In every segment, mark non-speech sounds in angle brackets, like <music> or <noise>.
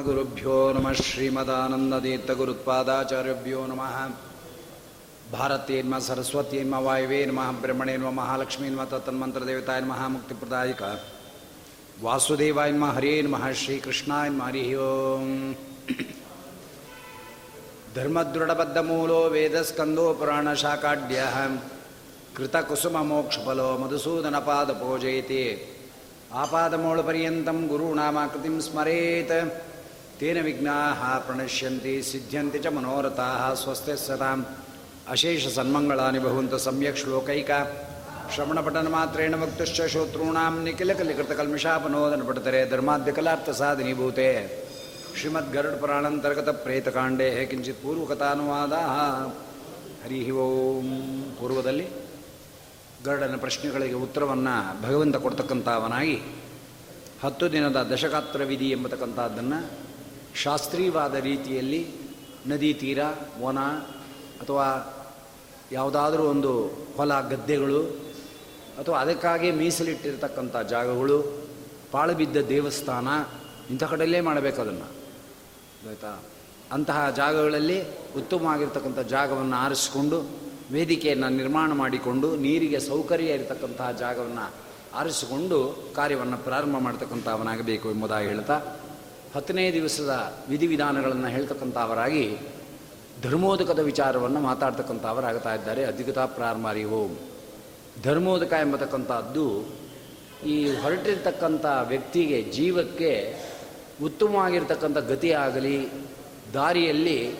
ಗುರುಭ್ಯೋ ನಮಃ ಶ್ರೀಮದಾನಂದತೀರ್ಥಗುರುತ್ಪಾದಾಚಾರ್ಯಭ್ಯೋ ನಮಃ ಭಾರತೇನ್ಮ ಸರಸ್ವತೀನ್ಮ ವಾಯುವೇ ನಮಃ ಬ್ರಹ್ಮಣೇನ್ಮ ಮಹಾಲಕ್ಷ್ಮೀನ್ಮ ತನ್ಮಂತ್ರದೇವತಾಯ ನಮಃ ಮುಕ್ತಿಪ್ರದಾಯಕ ವಾಸುದೇವಾಯ ನಮಃ ಹರೇ ನಮಃ ಶ್ರೀಕೃಷ್ಣಾಯ ಹರಿ ಓಂ ಧರ್ಮದೃಢಬದ್ಧ ಮೂಲೋ ವೇದಸ್ಕಂದೋ ಪುರಾಣ ಶಾಕಾಢ್ಯ ಕೃತಕುಸುಮ ಮೋಕ್ಷಫಲೋ ಪುರಾಣಶಾಖಾಢ್ಯ ಕೃತಕುಸುಮಮೋಕ್ಷಫಲೋ ಮಧುಸೂದನಪಾದಪೂಜಯತಿ ಆಪಾದಮೂಳಪರ್ಯಂతం ಗುರುಣಾಮಾಕೃತಿಂ ಸ್ಮರೇತ್ ತೇನ ವಿಘ್ನಾ ಪ್ರಣಶ್ಯಂತಿ ಸಿದ್ಧ್ಯಂತಿ ಚ ಮನೋರಥ ಸ್ವಸ್ಥೆ ಸತಾಂ ಅಶೇಷ ಸನ್ಮಂಗಳಾನಿ ಭವಂತು ಸಮ್ಯಕ್ ಶ್ಲೋಕೈಕ ಶ್ರವಣಪಠನ ಮಾತ್ರೇಣ ಭಕ್ತಶ್ಚ ಶ್ರೋತॄಣಾಂ ನಿಖಿಲ ಕಲಿಕೃತಕಲ್ಮಿಷಾಪನೋದನ ಪಠತರೆ ಸಾಧನೀ ಸಾಧನೀಭೂತೆ ಶ್ರೀಮದ್ ಗರುಡ ಪುರಾಣಾಂತರ್ಗತ ಪ್ರೇತಕಾಂಡೇ ಕಿಂಚಿತ್ ಪೂರ್ವಕಥಾನುವಾದ ಹರಿ ಓಂ ಪೂರ್ವದಲ್ಲಿ ಗರುಡನ ಪ್ರಶ್ನೆಗಳಿಗೆ ಉತ್ತರವನ್ನು ಭಗವಂತ ಕೊಡ್ತಕ್ಕಂಥವನಾಗಿ ಹತ್ತು ದಿನದ ದಶಗಾತ್ರ ವಿಧಿ ಎಂಬತಕ್ಕಂಥದ್ದನ್ನು ಶಾಸ್ತ್ರೀಯವಾದ ರೀತಿಯಲ್ಲಿ ನದಿ ತೀರ, ವನ ಅಥವಾ ಯಾವುದಾದ್ರೂ ಒಂದು ಹೊಲ, ಗದ್ದೆಗಳು ಅಥವಾ ಅದಕ್ಕಾಗಿ ಮೀಸಲಿಟ್ಟಿರ್ತಕ್ಕಂಥ ಜಾಗಗಳು ಪಾಳುಬಿದ್ದ ದೇವಸ್ಥಾನ, ಇಂಥ ಕಡೆಯಲ್ಲೇ ಮಾಡಬೇಕು ಅದನ್ನು. ಆಯಿತಾ? ಅಂತಹ ಜಾಗಗಳಲ್ಲಿ ಉತ್ತಮವಾಗಿರ್ತಕ್ಕಂಥ ಜಾಗವನ್ನು ಆರಿಸಿಕೊಂಡು, ವೇದಿಕೆಯನ್ನು ನಿರ್ಮಾಣ ಮಾಡಿಕೊಂಡು, ನೀರಿಗೆ ಸೌಕರ್ಯ ಇರತಕ್ಕಂತಹ ಜಾಗವನ್ನು ಆರಿಸಿಕೊಂಡು ಕಾರ್ಯವನ್ನು ಪ್ರಾರಂಭ ಮಾಡ್ತಕ್ಕಂಥವನಾಗಬೇಕು ಎಂಬುದಾಗಿ ಹೇಳ್ತಾ ಹತ್ತನೇ ದಿವಸದ ವಿಧಿವಿಧಾನಗಳನ್ನು ಹೇಳ್ತಕ್ಕಂಥವರಾಗಿ ಧರ್ಮೋದಕದ ವಿಚಾರವನ್ನು ಮಾತಾಡ್ತಕ್ಕಂಥವರಾಗ್ತಾ ಇದ್ದಾರೆ. ಅಧಿಕತಾ ಪ್ರಾರ್ಮಾರಿ ಓಂ. ಧರ್ಮೋದಕ ಎಂಬತಕ್ಕಂಥದ್ದು ಈ ಹೊರಟಿರ್ತಕ್ಕಂಥ ವ್ಯಕ್ತಿಗೆ ಜೀವಕ್ಕೆ ಉತ್ತಮವಾಗಿರ್ತಕ್ಕಂಥ ಗತಿಯಾಗಲಿ, ದಾರಿಯಲ್ಲಿ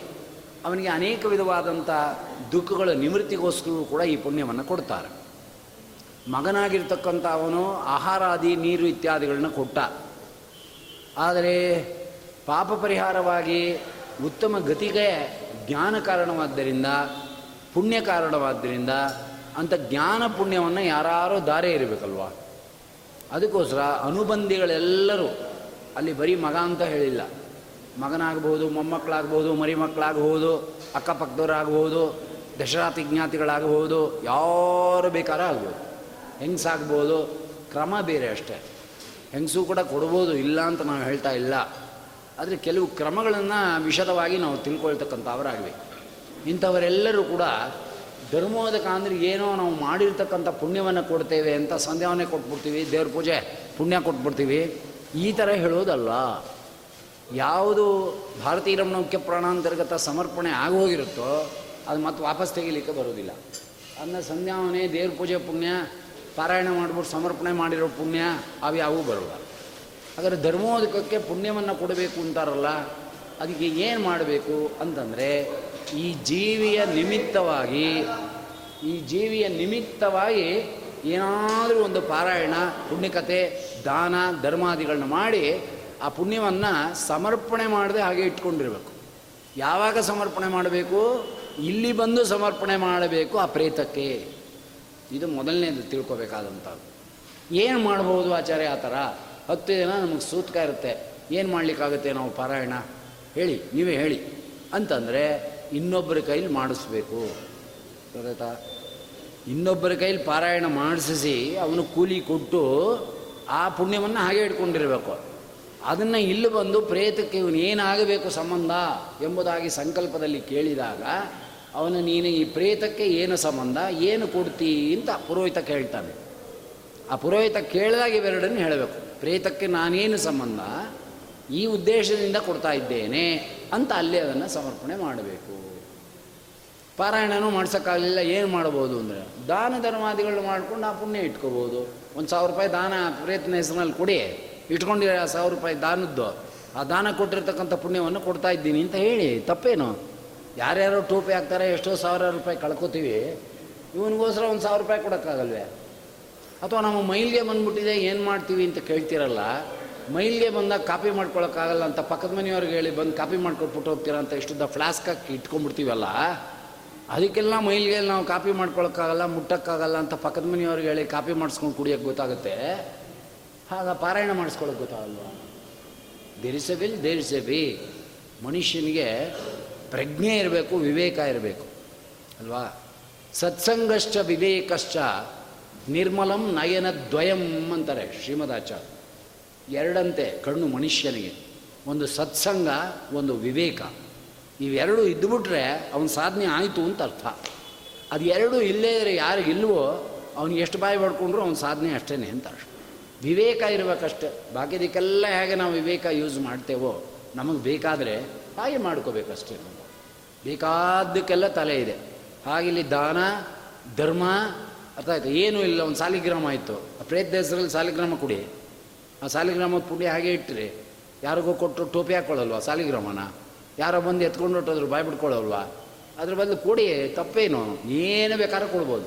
ಅವನಿಗೆ ಅನೇಕ ವಿಧವಾದಂಥ ದುಃಖಗಳ ನಿವೃತ್ತಿಗೋಸ್ಕರ ಕೂಡ ಈ ಪುಣ್ಯವನ್ನು ಕೊಡ್ತಾರೆ. ಮಗನಾಗಿರ್ತಕ್ಕಂಥ ಅವನು ಆಹಾರಾದಿ, ನೀರು ಇತ್ಯಾದಿಗಳನ್ನ ಕೊಟ್ಟ. ಆದರೆ ಪಾಪ ಪರಿಹಾರವಾಗಿ ಉತ್ತಮ ಗತಿಗೆ ಜ್ಞಾನ ಕಾರಣವಾದ್ದರಿಂದ, ಪುಣ್ಯ ಕಾರಣವಾದ್ದರಿಂದ ಅಂಥ ಜ್ಞಾನ ಪುಣ್ಯವನ್ನು ಯಾರು ದಾರೆ ಇರಬೇಕಲ್ವ ಅದಕ್ಕೋಸ್ಕರ ಅನುಬಂಧಿಗಳೆಲ್ಲರೂ ಅಲ್ಲಿ ಬರೀ ಮಗ ಅಂತ ಹೇಳಿಲ್ಲ. ಮಗನಾಗಬಹುದು, ಮೊಮ್ಮಕ್ಕಳಾಗಬಹುದು ಮರಿ ಮಕ್ಕಳಾಗಬಹುದು ಅಕ್ಕಪಕ್ಕದವರಾಗಬಹುದು ದಶರಾತಿ ಜ್ಞಾತಿಗಳಾಗಬಹುದು ಯಾರು ಬೇಕಾದ್ರೂ ಆಗ್ಬೋದು. ಹೆಂಗಸಾಗ್ಬೋದು? ಕ್ರಮ ಬೇರೆ ಅಷ್ಟೇ. ಹೆಂಗಸು ಕೂಡ ಕೊಡ್ಬೋದು ಇಲ್ಲ ಅಂತ ನಾವು ಹೇಳ್ತಾ ಇಲ್ಲ. ಆದರೆ ಕೆಲವು ಕ್ರಮಗಳನ್ನು ವಿಷದವಾಗಿ ನಾವು ತಿಳ್ಕೊಳ್ತಕ್ಕಂಥವರಾಗಬೇಕು ಇಂಥವರೆಲ್ಲರೂ ಕೂಡ ಧರ್ಮೋದಕ ಅಂದರೆ ಏನೋ ನಾವು ಮಾಡಿರ್ತಕ್ಕಂಥ ಪುಣ್ಯವನ್ನು ಕೊಡ್ತೇವೆ ಅಂತ ಸಂಧ್ಯಾವನೆ ಕೊಟ್ಬಿಡ್ತೀವಿ, ದೇವ್ರ ಪೂಜೆ ಪುಣ್ಯ ಕೊಟ್ಬಿಡ್ತೀವಿ, ಈ ಥರ ಹೇಳೋದಲ್ಲ. ಯಾವುದು ಭಾರತೀಯ ರಮಣೌಕ್ಯ ಪ್ರಾಣಾಂತರ್ಗತ ಸಮರ್ಪಣೆ ಆಗೋಗಿರುತ್ತೋ ಅದು ಮತ್ತೆ ವಾಪಸ್ ತೆಗಿಲಿಕ್ಕೆ ಬರೋದಿಲ್ಲ ಅದನ್ನ ಸಂಧ್ಯಾವನೆ ದೇವ್ರ ಪೂಜೆ ಪುಣ್ಯ ಪಾರಾಯಣ ಮಾಡಿಬಿಟ್ಟು ಸಮರ್ಪಣೆ ಮಾಡಿರೋ ಪುಣ್ಯ ಅವು ಯಾವೂ ಬರಲ್ಲ. ಆದರೆ ಧರ್ಮೋದಕಕ್ಕೆ ಪುಣ್ಯವನ್ನು ಕೊಡಬೇಕು ಅಂತಾರಲ್ಲ, ಅದಕ್ಕೆ ಏನು ಮಾಡಬೇಕು ಅಂತಂದರೆ, ಈ ಜೀವಿಯ ನಿಮಿತ್ತವಾಗಿ, ಈ ಜೀವಿಯ ನಿಮಿತ್ತವಾಗಿ ಏನಾದರೂ ಒಂದು ಪಾರಾಯಣ, ಪುಣ್ಯಕತೆ, ದಾನ, ಧರ್ಮಾದಿಗಳನ್ನ ಮಾಡಿ ಆ ಪುಣ್ಯವನ್ನು ಸಮರ್ಪಣೆ ಮಾಡದೆ ಹಾಗೆ ಇಟ್ಕೊಂಡಿರಬೇಕು. ಯಾವಾಗ ಸಮರ್ಪಣೆ ಮಾಡಬೇಕು? ಇಲ್ಲಿ ಬಂದು ಸಮರ್ಪಣೆ ಮಾಡಬೇಕು ಆ ಪ್ರೇತಕ್ಕೆ. ಇದು ಮೊದಲನೇದು ತಿಳ್ಕೊಬೇಕಾದಂಥದ್ದು. ಏನು ಮಾಡ್ಬೋದು ಆಚಾರ್ಯ ಆ ಥರ? ಹತ್ತು ದಿನ ನಮಗೆ ಸೂತ್ಕ ಇರುತ್ತೆ. ಏನು ಮಾಡಲಿಕ್ಕಾಗುತ್ತೆ ನಾವು ಪಾರಾಯಣ? ಹೇಳಿ, ನೀವೇ ಹೇಳಿ. ಅಂತಂದರೆ ಇನ್ನೊಬ್ಬರ ಕೈಲಿ ಮಾಡಿಸ್ಬೇಕು. ಗೊತ್ತಾಯ್ತಾ? ಇನ್ನೊಬ್ಬರ ಕೈಲಿ ಪಾರಾಯಣ ಮಾಡಿಸಿ ಅವನು ಕೂಲಿ ಕೊಟ್ಟು ಆ ಪುಣ್ಯವನ್ನು ಹಾಗೆ ಇಟ್ಕೊಂಡಿರಬೇಕು. ಅದನ್ನು ಇಲ್ಲಿ ಬಂದು ಪ್ರೇತಕ್ಕೆ ಇವನು ಏನಾಗಬೇಕು ಸಂಬಂಧ ಎಂಬುದಾಗಿ ಸಂಕಲ್ಪದಲ್ಲಿ ಕೇಳಿದಾಗ ಅವನು ನೀನು ಈ ಪ್ರೇತಕ್ಕೆ ಏನು ಸಂಬಂಧ, ಏನು ಕೊಡ್ತೀ ಅಂತ ಪುರೋಹಿತ ಕೇಳ್ತಾನೆ. ಆ ಪುರೋಹಿತ ಕೇಳಿದಾಗ ಇವೆರಡನ್ನು ಹೇಳಬೇಕು. ಪ್ರೇತಕ್ಕೆ ನಾನೇನು ಸಂಬಂಧ, ಈ ಉದ್ದೇಶದಿಂದ ಕೊಡ್ತಾ ಇದ್ದೇನೆ ಅಂತ ಅಲ್ಲಿ ಅದನ್ನು ಸಮರ್ಪಣೆ ಮಾಡಬೇಕು. ಪಾರಾಯಣನೂ ಮಾಡ್ಸೋಕ್ಕಾಗಲಿಲ್ಲ, ಏನು ಮಾಡ್ಬೋದು ಅಂದರೆ ದಾನ ಧರ್ಮಾದಿಗಳು ಮಾಡ್ಕೊಂಡು ಆ ಪುಣ್ಯ ಇಟ್ಕೋಬೋದು. ಒಂದು ಸಾವಿರ ರೂಪಾಯಿ ದಾನ ಪ್ರಯತ್ನ ಹೆಸರಿನಲ್ಲಿ ಕೊಡಿ, ಇಟ್ಕೊಂಡಿರೋ ಆ ಸಾವಿರ ರೂಪಾಯಿ ದಾನದ್ದು, ಆ ದಾನ ಕೊಟ್ಟಿರ್ತಕ್ಕಂಥ ಪುಣ್ಯವನ್ನು ಕೊಡ್ತಾ ಇದ್ದೀನಿ ಅಂತ ಹೇಳಿ, ತಪ್ಪೇನು? ಯಾರ್ಯಾರೋ ಟೋಪಿ ಹಾಕ್ತಾರೆ, ಎಷ್ಟೋ ಸಾವಿರ ರೂಪಾಯಿ ಕಳ್ಕೊತೀವಿ. ಇವನಿಗೋಸ್ಕರ ಒಂದು ಸಾವಿರ ರೂಪಾಯಿ ಕೊಡೋಕ್ಕಾಗಲ್ವೇ? ಅಥವಾ ನಮ್ಮ ಮೈಲ್ಗೆ ಬಂದ್ಬಿಟ್ಟಿದೆ, ಏನು ಮಾಡ್ತೀವಿ ಅಂತ ಕೇಳ್ತಿರಲ್ಲ? ಮೈಲ್ಗೆ ಬಂದಾಗ ಕಾಪಿ ಮಾಡ್ಕೊಳಕ್ಕಾಗಲ್ಲ ಅಂತ ಪಕ್ಕದ ಮನೆಯವ್ರಿಗೆ ಹೇಳಿ ಬಂದು ಕಾಪಿ ಮಾಡ್ಕೊಟ್ಬಿಟ್ಟು ಹೋಗ್ತೀರ ಅಂತ ಇಷ್ಟುದ್ದ ಫ್ಲಾಸ್ಕ್ ಹಾಕಿ ಇಟ್ಕೊಂಡ್ಬಿಡ್ತೀವಲ್ಲ? ಅದಕ್ಕೆಲ್ಲ ಮೈಲ್ಗೆ ನಾವು ಕಾಪಿ ಮಾಡ್ಕೊಳೋಕ್ಕಾಗಲ್ಲ, ಮುಟ್ಟಕ್ಕಾಗಲ್ಲ ಅಂತ ಪಕ್ಕದ ಮನೆಯವ್ರಿಗೆ ಹೇಳಿ ಕಾಪಿ ಮಾಡಿಸ್ಕೊಂಡು ಕುಡಿಯೋಕ್ಕೆ ಗೊತ್ತಾಗುತ್ತೆ? ಆಗ ಪಾರಾಯಣ ಮಾಡಿಸ್ಕೊಳಕ್ಕೆ ಗೊತ್ತಾಗಲ್ವ? ವಿಲ್ ಇಸ್ ಎ ಬಿ ಮನುಷ್ಯನಿಗೆ ಪ್ರಜ್ಞೆ ಇರಬೇಕು, ವಿವೇಕ ಇರಬೇಕು. ಅಲ್ವಾ? ಸತ್ಸಂಗಶ್ಚ ವಿವೇಕಶ್ಚ ನಿರ್ಮಲಂ ನಯನದ್ವಯಂ ಅಂತಾರೆ ಶ್ರೀಮದಾಚಾರ್ಯ. ಎರಡಂತೆ ಕಣ್ಣು ಮನುಷ್ಯನಿಗೆ. ಒಂದು ಸತ್ಸಂಗ, ಒಂದು ವಿವೇಕ. ಇವೆರಡು ಇದ್ದುಬಿಟ್ರೆ ಅವನ ಸಾಧನೆ ಆಯಿತು ಅಂತ ಅರ್ಥ. ಅದು ಎರಡೂ ಇಲ್ಲೇ ಇದ್ರೆ ಯಾರಿಗಿಲ್ವೋ ಅವ್ನಿಗೆ ಎಷ್ಟು ಬಾಯಿ ಪಡ್ಕೊಂಡ್ರು ಅವ್ನ ಸಾಧನೆ ಅಷ್ಟೇ ಅಂತ ಅಷ್ಟು ವಿವೇಕ ಇರಬೇಕಷ್ಟೆ. ಬಾಕಿದಕ್ಕೆಲ್ಲ ಹೇಗೆ ನಾವು ವಿವೇಕ ಯೂಸ್ ಮಾಡ್ತೇವೋ, ನಮಗೆ ಬೇಕಾದರೆ ಹಾಗೆ ಮಾಡ್ಕೋಬೇಕಷ್ಟೇ ಬೇಕಾದ್ದಕ್ಕೆಲ್ಲ ತಲೆ ಇದೆ. ಹಾಗಿಲ್ಲಿ ದಾನ, ಧರ್ಮ, ಅರ್ಥ ಆಯ್ತು? ಏನೂ ಇಲ್ಲ, ಒಂದು ಸಾಲಿಗ್ರಾಮ ಆಯಿತು. ಆ ಪ್ರಯತ್ನ ಹೆಸರಲ್ಲಿ ಸಾಲಿಗ್ರಾಮ ಕೊಡಿ. ಆ ಸಾಲಿಗ್ರಾಮದ ಪುಡಿ ಹಾಗೆ ಇಟ್ಟರೆ. ಯಾರಿಗೂ ಕೊಟ್ಟರು ಟೋಪಿ ಹಾಕ್ಕೊಳ್ಳಲ್ವ ಸಾಲಿಗ್ರಾಮನ? ಯಾರೋ ಬಂದು ಎತ್ಕೊಂಡು ಹೊಟ್ಟೋದ್ರು ಬಾಯ್ ಬಿಟ್ಕೊಳ್ಳಲ್ವ? ಅದ್ರ ಬದಲು ಕೊಡಿ, ತಪ್ಪೇನು? ಏನು ಬೇಕಾದ್ರೂ ಕೊಡ್ಬೋದು.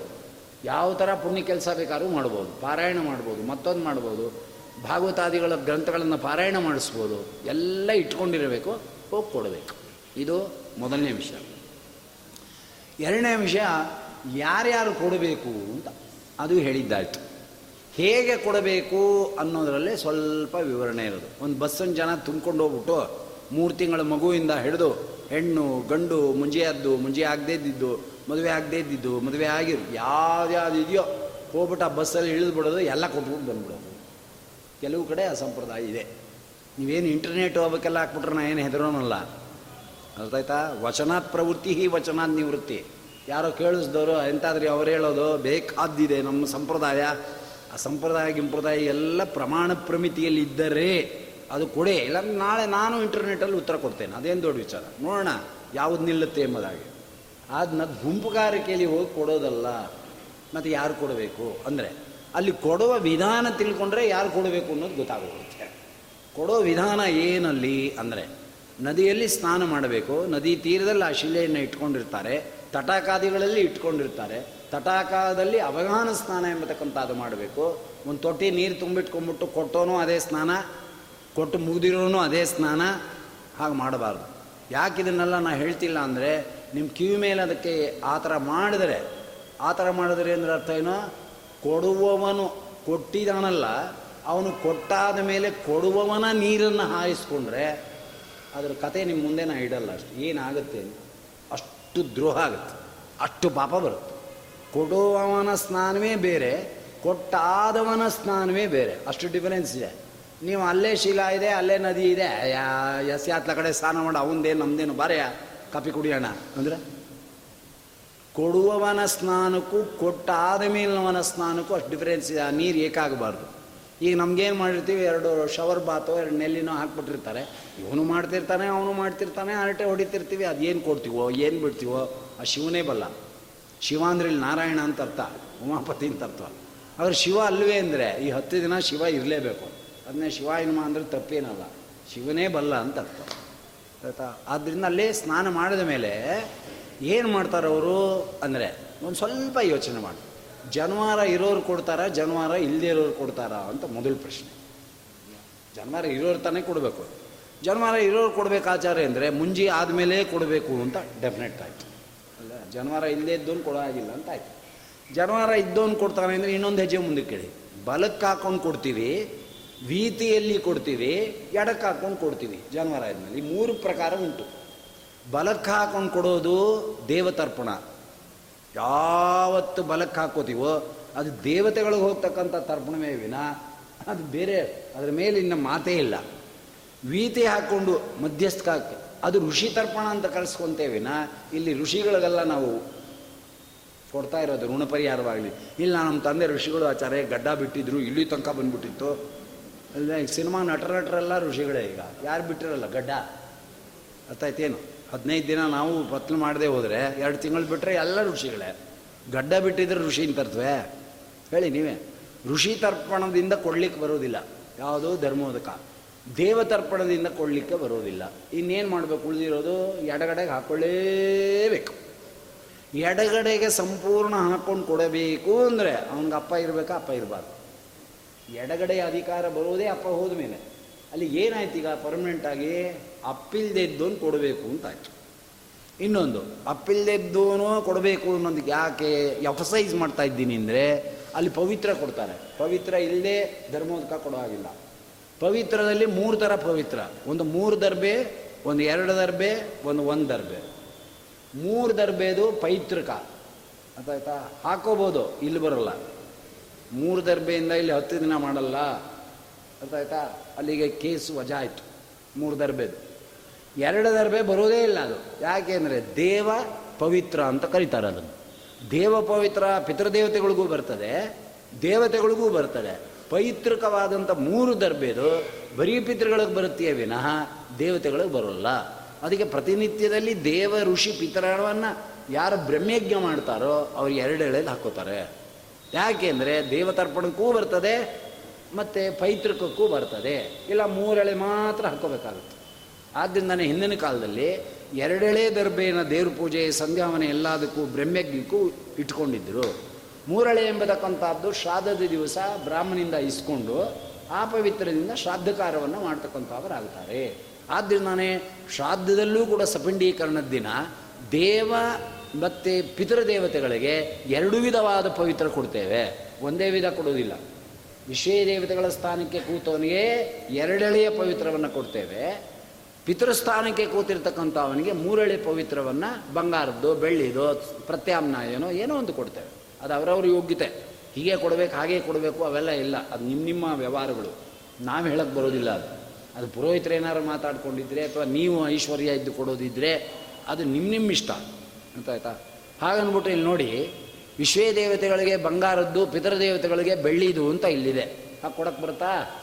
ಯಾವ ಥರ ಪುಣ್ಯ ಕೆಲಸ ಬೇಕಾದ್ರೂ ಮಾಡ್ಬೋದು. ಪಾರಾಯಣ ಮಾಡ್ಬೋದು, ಮತ್ತೊಂದು ಮಾಡ್ಬೋದು. ಭಾಗವತಾದಿಗಳ ಗ್ರಂಥಗಳನ್ನು ಪಾರಾಯಣ ಮಾಡಿಸ್ಬೋದು. ಎಲ್ಲ ಇಟ್ಕೊಂಡಿರಬೇಕು ಹೋಗಿ ಕೊಡಬೇಕು ಇದು ಮೊದಲನೇ ವಿಷಯ. ಎರಡನೇ ವಿಷಯ, ಯಾರ್ಯಾರು ಕೊಡಬೇಕು ಅಂತ ಅದು ಹೇಳಿದ್ದಾಯಿತು. ಹೇಗೆ ಕೊಡಬೇಕು ಅನ್ನೋದರಲ್ಲೇ ಸ್ವಲ್ಪ ವಿವರಣೆ ಇರೋದು. ಒಂದು ಬಸ್ಸನ್ನು ಜನ ತುಂಬ್ಕೊಂಡು ಹೋಗ್ಬಿಟ್ಟು ಮೂರು ತಿಂಗಳ ಮಗುವಿಂದ ಹಿಡಿದು ಹೆಣ್ಣು, ಗಂಡು ಮುಂಜೆಯದ್ದು ಮುಂಜೆ ಆಗದೇ ಇದ್ದಿದ್ದು, ಮದುವೆ ಆಗದೇ ಇದ್ದಿದ್ದು, ಮದುವೆ ಆಗಿರು ಯಾವ್ದು ಇದೆಯೋ ಹೋಗ್ಬಿಟ್ಟು ಆ ಬಸ್ಸಲ್ಲಿ ಇಳಿದ್ಬಿಡೋದು ಎಲ್ಲ ಕೊಟ್ಬಿಟ್ಟು ಬಂದ್ಬಿಡೋದು. ಕೆಲವು ಕಡೆ ಆ ಸಂಪ್ರದಾಯ ಇದೆ. ನೀವೇನು ಇಂಟರ್ನೆಟ್ ಹೋಗ್ಬೇಕೆಲ್ಲ ಹಾಕ್ಬಿಟ್ರೆ ನಾ ಏನು ಹೆದರೋನಲ್ಲ. ಅರ್ಥಾಯ್ತಾ ವಚನಾತ್ ಪ್ರವೃತ್ತಿ ಹಿ ವಚನಾತ್ ನಿವೃತ್ತಿ. ಯಾರೋ ಕೇಳಿಸ್ದವರು, ಎಂತಾದ್ರೆ ಅವ್ರು ಹೇಳೋದು, ಬೇಕಾದ್ದಿದೆ ನಮ್ಮ ಸಂಪ್ರದಾಯ. ಆ ಸಂಪ್ರದಾಯ, ಗಿಂಪ್ರದಾಯ ಎಲ್ಲ ಪ್ರಮಾಣ ಪ್ರಮಿತಿಯಲ್ಲಿ ಇದ್ದರೆ ಅದು ಕೊಡೆ. ಇಲ್ಲ, ನಾಳೆ ನಾನು ಇಂಟರ್ನೆಟಲ್ಲಿ ಉತ್ತರ ಕೊಡ್ತೇನೆ. ಅದೇನು ದೊಡ್ಡ ವಿಚಾರ. ನೋಡೋಣ, ಯಾವ್ದು ನಿಲ್ಲುತ್ತೆ ಎಂಬುದಾಗಿ. ಅದನ್ನ ಗುಂಪುಗಾರಿಕೆಯಲ್ಲಿ ಹೋಗಿ ಕೊಡೋದಲ್ಲ, ಮತ್ತು ಯಾರು ಕೊಡಬೇಕು ಅಂದರೆ? ಅಲ್ಲಿ ಕೊಡುವ ವಿಧಾನ ತಿಳ್ಕೊಂಡ್ರೆ ಯಾರು ಕೊಡಬೇಕು ಅನ್ನೋದು ಗೊತ್ತಾಗೋಗುತ್ತೆ. ಕೊಡೋ ವಿಧಾನ ಏನಲ್ಲಿ ಅಂದರೆ ನದಿಯಲ್ಲಿ ಸ್ನಾನ ಮಾಡಬೇಕು. ನದಿ ತೀರದಲ್ಲಿ ಆ ಶಿಲೆಯನ್ನು ಇಟ್ಕೊಂಡಿರ್ತಾರೆ. ತಟಾಕಾದಿಗಳಲ್ಲಿ ಇಟ್ಕೊಂಡಿರ್ತಾರೆ. ತಟಾಕದಲ್ಲಿ ಅವಗಾನ ಸ್ನಾನ ಎಂಬತಕ್ಕಂಥದ್ದು ಮಾಡಬೇಕು. ಒಂದು ತೊಟ್ಟಿ ನೀರು ತುಂಬಿಟ್ಕೊಂಡ್ಬಿಟ್ಟು ಕೊಟ್ಟೋನು ಅದೇ ಸ್ನಾನ, ಕೊಟ್ಟು ಮುಗಿದಿರೋನು ಅದೇ ಸ್ನಾನ, ಹಾಗೆ ಮಾಡಬಾರ್ದು. ಯಾಕೆ ಇದನ್ನೆಲ್ಲ ನಾನು ಹೇಳ್ತಿಲ್ಲ ಅಂದರೆ, ನಿಮ್ಮ ಕಿವಿ ಮೇಲೆ ಅದಕ್ಕೆ ಆ ಥರ ಮಾಡಿದರೆ, ಆ ಥರ ಮಾಡಿದರೆ ಅಂದ್ರೆ ಅರ್ಥ ಏನು? ಕೊಡುವವನು ಕೊಟ್ಟಿದಾನಲ್ಲ, ಅವನು ಕೊಟ್ಟಾದ ಮೇಲೆ ಕೊಡುವವನ ನೀರನ್ನು ಹಾಯಿಸ್ಕೊಂಡ್ರೆ ಅದ್ರ ಕತೆ ನಿಮ್ಮ ಮುಂದೆ ನಾ ಇಡಲ್ಲ ಅಷ್ಟು. ಏನಾಗುತ್ತೆ? ಅಷ್ಟು ದ್ರೋಹ ಆಗುತ್ತೆ. ಅಷ್ಟು ಪಾಪ ಬರುತ್ತೆ. ಕೊಡುವವನ ಸ್ನಾನವೇ ಬೇರೆ, ಕೊಟ್ಟಾದವನ ಸ್ನಾನವೇ ಬೇರೆ. ಅಷ್ಟು ಡಿಫರೆನ್ಸ್ ಇದೆ. ನೀವು ಅಲ್ಲೇ ಶಿಲಾ ಇದೆ, ಅಲ್ಲೇ ನದಿ ಇದೆ. ಯಾ ಎಸ್ ಯಾತ್ಲ ಕಡೆ ಸ್ನಾನ ಮಾಡ, ಅವಂದೇನು, ನಮ್ದೇನು ಬಾರೆಯ ಕಾಪಿ ಕುಡಿಯೋಣ ಅಂದರೆ? ಕೊಡುವವನ ಸ್ನಾನಕ್ಕೂ, ಕೊಟ್ಟಾದ ಮೇಲಿನವನ ಸ್ನಾನಕ್ಕೂ ಅಷ್ಟು ಡಿಫರೆನ್ಸ್ ಇದೆ. ಆ ನೀರು ಏಕಾಗಬಾರ್ದು. ಈಗ ನಮ್ಗೇನು ಮಾಡಿರ್ತೀವಿ, ಎರಡು ಶವರ್ ಬಾತು ಎರಡು ನೆಲ್ಲಿನೋ ಹಾಕ್ಬಿಟ್ಟಿರ್ತಾರೆ. ಇವನು ಮಾಡ್ತಿರ್ತಾನೆ, ಅವನು ಮಾಡ್ತಿರ್ತಾನೆ, ಹರಟೆ ಹೊಡಿತಿರ್ತೀವಿ, ಅದೇನು ಕೊಡ್ತೀವೋ, ಏನು ಬಿಡ್ತೀವೋ, ಆ ಶಿವನೇ ಬಲ್ಲ. ಶಿವ ಅಂದ್ರೆ ಇಲ್ಲಿ ನಾರಾಯಣ ಅಂತ ಅರ್ಥ, ಉಮಾಪತಿ ಅಂತ ಅರ್ಥ. ಆದರೆ ಶಿವ ಅಲ್ವೇ ಅಂದರೆ, ಈ ಹತ್ತು ದಿನ ಶಿವ ಇರಲೇಬೇಕು. ಅದನ್ನೇ ಶಿವ ಇನ್ಮ ಅಂದರೆ ತಪ್ಪೇನಲ್ಲ, ಶಿವನೇ ಬಲ್ಲ ಅಂತ ಅರ್ಥ. ಆಯ್ತಾ? ಆದ್ದರಿಂದ ಅಲ್ಲೇ ಸ್ನಾನ ಮಾಡಿದ ಮೇಲೆ ಏನು ಮಾಡ್ತಾರೆ ಅವರು ಅಂದರೆ, ಒಂದು ಸ್ವಲ್ಪ ಯೋಚನೆ ಮಾಡಿ. ಜನ್ವಾರ ಇರೋರು ಕೊಡ್ತಾರಾ, ಜನವಾರ ಇಲ್ಲದೇ ಇರೋರು ಕೊಡ್ತಾರಾ ಅಂತ ಮೊದಲು ಪ್ರಶ್ನೆ. ಜನವಾರ ಇರೋರು ತಾನೇ ಕೊಡಬೇಕು. ಜನವಾರ ಇರೋರು ಕೊಡಬೇಕು ಆಚಾರ ಅಂದರೆ ಮುಂಜಿ ಆದಮೇಲೆ ಕೊಡಬೇಕು ಅಂತ ಡೆಫಿನೆಟ್ ಆಯಿತು. ಅಲ್ಲ, ಜನ್ವಾರ ಇಲ್ಲದೇ ಇದ್ದೋನು ಕೊಡೋ ಆಗಿಲ್ಲ ಅಂತ ಆಯಿತು. ಜನವಾರ ಇದ್ದೋನು ಕೊಡ್ತಾನೆ ಅಂದರೆ ಇನ್ನೊಂದು ಹೆಜ್ಜೆ ಮುಂದಕ್ಕೆ ಕೇಳಿ ಬಲಕ್ಕೆ ಹಾಕೊಂಡು ಕೊಡ್ತೀವಿ, ವೀತಿಯಲ್ಲಿ ಕೊಡ್ತೀವಿ ಎಡಕ್ಕೆ ಹಾಕೊಂಡು ಕೊಡ್ತೀವಿ ಜನವಾರ ಆದಮೇಲೆ ಈ ಮೂರು ಪ್ರಕಾರ ಉಂಟು. ಬಲಕ್ಕೆ ಹಾಕೊಂಡು ಕೊಡೋದು ದೇವತರ್ಪಣ. ಯಾವತ್ತು ಬಲಕ್ಕೆ ಹಾಕೋತೀವೋ ಅದು ದೇವತೆಗಳಿಗೆ ಹೋಗ್ತಕ್ಕಂಥ ತರ್ಪಣವೇ ವಿನ. ಅದು ಬೇರೆ, ಅದರ ಮೇಲೆ ಇನ್ನು ಮಾತೇ ಇಲ್ಲ. ವೀತೆ ಹಾಕ್ಕೊಂಡು ಮಧ್ಯಸ್ಥಕ್ಕೆ, ಅದು ಋಷಿ ತರ್ಪಣ ಅಂತ ಕಳಿಸ್ಕೊಂತೇವೆ ವಿನ. ಇಲ್ಲಿ ಋಷಿಗಳಿಗೆಲ್ಲ ನಾವು ಕೊಡ್ತಾ ಇರೋದು ಋಣ ಪರಿಹಾರವಾಗಲಿ. ಇಲ್ಲ ನಮ್ಮ ತಂದೆ ಋಷಿಗಳು ಆಚಾರ್ಯ ಗಡ್ಡ ಬಿಟ್ಟಿದ್ರು, ಇಲ್ಲಿ ತನಕ ಬಂದ್ಬಿಟ್ಟಿತ್ತು. ಅಲ್ಲ ಈಗ ಸಿನಿಮಾ ನಟರ ನಟರೆಲ್ಲ ಋಷಿಗಳೇ ಈಗ. ಯಾರು ಬಿಟ್ಟಿರಲ್ಲ ಗಡ್ಡ? ಅರ್ಥಾಯ್ತೇನು? ಹದಿನೈದು ದಿನ ನಾವು ಪತ್ಲು ಮಾಡದೆ ಹೋದರೆ ಎರಡು ತಿಂಗಳು ಬಿಟ್ಟರೆ ಎಲ್ಲ ಋಷಿಗಳೇ. ಗಡ್ಡ ಬಿಟ್ಟಿದ್ರೆ ಋಷಿ ಅಂತರ್ತವೆ ಹೇಳಿ ನೀವೇ. ಋಷಿ ತರ್ಪಣದಿಂದ ಕೊಡ್ಲಿಕ್ಕೆ ಬರೋದಿಲ್ಲ. ಯಾವುದು ಧರ್ಮೋದಕ. ದೇವತರ್ಪಣದಿಂದ ಕೊಡಲಿಕ್ಕೆ ಬರೋದಿಲ್ಲ. ಇನ್ನೇನು ಮಾಡಬೇಕು ಉಳಿದಿರೋದು? ಎಡಗಡೆಗೆ ಹಾಕ್ಕೊಳ್ಳೇಬೇಕು ಎಡಗಡೆಗೆ ಸಂಪೂರ್ಣ ಹಾಕ್ಕೊಂಡು ಕೊಡಬೇಕು ಅಂದರೆ, ಅವನಿಗೆ ಅಪ್ಪ ಇರಬೇಕಾ? ಅಪ್ಪ ಇರಬಾರ್ದು. ಎಡಗಡೆ ಅಧಿಕಾರ ಬರೋದೇ ಅಪ್ಪ ಹೋದ ಮೇಲೆ ಅಲ್ಲಿ ಏನಾಯ್ತು ಈಗ ಪರ್ಮನೆಂಟಾಗಿ ಅಪ್ಪಿಲ್ದೆದ್ದೋನು ಕೊಡಬೇಕು ಅಂತ ಆಯ್ತು. ಇನ್ನೊಂದು ಅಪ್ಪಿಲ್ದೆದ್ದೋನು ಕೊಡಬೇಕು ಅನ್ನೋದಕ್ಕೆ ಯಾಕೆ ಎಫಸೈಸ್ ಮಾಡ್ತಾ ಇದ್ದೀನಿ ಅಂದರೆ ಅಲ್ಲಿ ಪವಿತ್ರ ಕೊಡ್ತಾರೆ. ಪವಿತ್ರ ಇಲ್ಲದೆ ಧರ್ಮೋದಕ ಕೊಡೋ ಹಾಗಿಲ್ಲ. ಪವಿತ್ರದಲ್ಲಿ ಮೂರು ಥರ ಪವಿತ್ರ. ಒಂದು ಮೂರು ದರ್ಬೆ, ಒಂದು ಎರಡು ದರ್ಬೆ, ಒಂದು ಒಂದು ದರ್ಬೆ. ಮೂರು ದರ್ಬೆದು ಪೈತೃಕ. ಆಯ್ತಾ? ಹಾಕೋಬೋದು, ಇಲ್ಲಿ ಬರೋಲ್ಲ. ಮೂರು ದರ್ಬೆಯಿಂದ ಇಲ್ಲಿ ಹತ್ತು ದಿನ ಮಾಡಲ್ಲ. ಅರ್ಥಾಯ್ತಾ ಅಲ್ಲಿಗೆ ಕೇಸು ವಜಾ ಆಯಿತು ಮೂರು ದರ್ಬೆದು ಎರಡು ದರ್ಬೆ ಬರೋದೇ ಇಲ್ಲ ಅದು. ಯಾಕೆಂದರೆ ದೇವ ಪವಿತ್ರ ಅಂತ ಕರೀತಾರೆ ಅದನ್ನು. ದೇವ ಪವಿತ್ರ ಪಿತೃದೇವತೆಗಳಿಗೂ ಬರ್ತದೆ, ದೇವತೆಗಳಿಗೂ ಬರ್ತದೆ. ಪೈತೃಕವಾದಂಥ ಮೂರು ದರ್ಬೆದು ಬರೀ ಪಿತೃಗಳಿಗೆ ಬರುತ್ತೆಯೇ ವಿನಃ ದೇವತೆಗಳಿಗೆ ಬರೋಲ್ಲ. ಅದಕ್ಕೆ ಪ್ರತಿನಿತ್ಯದಲ್ಲಿ ದೇವ, ಋಷಿ ಪಿತೃಗಳನ್ನು ಯಾರು ಬ್ರಹ್ಮಯಜ್ಞ ಮಾಡ್ತಾರೋ ಅವ್ರು ಎರಡು ಎಳೆಯಲ್ಲಿ ಹಾಕೋತಾರೆ ಯಾಕೆಂದರೆ ದೇವತರ್ಪಣಕ್ಕೂ ಬರ್ತದೆ ಮತ್ತು ಪೈತೃಕಕ್ಕೂ ಬರ್ತದೆ. ಇಲ್ಲ, ಮೂರೆಳೆ ಮಾತ್ರ ಹಾಕೋಬೇಕಾಗುತ್ತೆ ಆದ್ದರಿಂದನೇ ಹಿಂದಿನ ಕಾಲದಲ್ಲಿ ಎರಡೆಳೆ ದರ್ಬೆಯನ್ನು ದೇವ್ರ ಪೂಜೆ, ಸಂಧ್ಯಾವನೆ ಎಲ್ಲದಕ್ಕೂ ಬ್ರಹ್ಮಜ್ಞಕ್ಕೂ ಇಟ್ಕೊಂಡಿದ್ದರು ಮೂರಳೆ ಎಂಬತಕ್ಕಂಥದ್ದು ಶ್ರಾದ್ದದ ದಿವಸ ಬ್ರಾಹ್ಮಣಿಂದ ಇಸ್ಕೊಂಡು ಆ ಪವಿತ್ರದಿಂದ ಶ್ರಾದ್ದಕಾರವನ್ನು ಮಾಡ್ತಕ್ಕಂಥವರಾಗ್ತಾರೆ. ಆದ್ದರಿಂದನೇ ಶ್ರಾದ್ದದಲ್ಲೂ ಕೂಡ ಸಪಿಂಡೀಕರಣದ ದಿನ ದೇವ ಮತ್ತು ಪಿತೃದೇವತೆಗಳಿಗೆ ಎರಡು ವಿಧವಾದ ಪವಿತ್ರ ಕೊಡ್ತೇವೆ. ಒಂದೇ ವಿಧ ಕೊಡೋದಿಲ್ಲ ವಿಷಯ ದೇವತೆಗಳ ಸ್ಥಾನಕ್ಕೆ ಕೂತವನಿಗೆ ಎರಡೆಳೆಯ ಪವಿತ್ರವನ್ನು ಕೊಡ್ತೇವೆ. ಪಿತೃಸ್ಥಾನಕ್ಕೆ ಕೂತಿರ್ತಕ್ಕಂಥ ಅವನಿಗೆ ಮೂರೆಳೆ ಪವಿತ್ರವನ್ನು ಬಂಗಾರದ್ದು, ಬೆಳ್ಳಿದು, ಪ್ರತ್ಯಾಮ್ನಾಯನೋ ಏನೋ ಒಂದು ಕೊಡ್ತೇವೆ. ಅದು ಅವರವ್ರ ಯೋಗ್ಯತೆ. ಹೀಗೆ ಕೊಡಬೇಕು, ಹಾಗೆ ಕೊಡಬೇಕು, ಅವೆಲ್ಲ ಇಲ್ಲ. ಅದು ನಿಮ್ಮ ನಿಮ್ಮ ವ್ಯವಹಾರಗಳು. ನಾವು ಹೇಳಕ್ಕೆ ಬರೋದಿಲ್ಲ ಅದು. ಅದು ಪುರೋಹಿತರು ಏನಾದ್ರು ಮಾತಾಡ್ಕೊಂಡಿದ್ರೆ ಅಥವಾ ನೀವು ಐಶ್ವರ್ಯ ಇದ್ದು ಕೊಡೋದಿದ್ರೆ ಅದು ನಿಮ್ಮ ನಿಮ್ಮ ಇಷ್ಟ. ಅಂತ ಆಯ್ತಾ ಹಾಗನ್ಬಿಟ್ಟು ಇಲ್ಲಿ ನೋಡಿ ವಿಶ್ವೇ ದೇವತೆಗಳಿಗೆ ಬಂಗಾರದ್ದು, ಪಿತೃದೇವತೆಗಳಿಗೆ ಬೆಳ್ಳಿದು ಅಂತ ಇಲ್ಲಿದೆ. ಹಾಗೆ ಕೊಡಕ್ಕೆ ಬರುತ್ತಾ?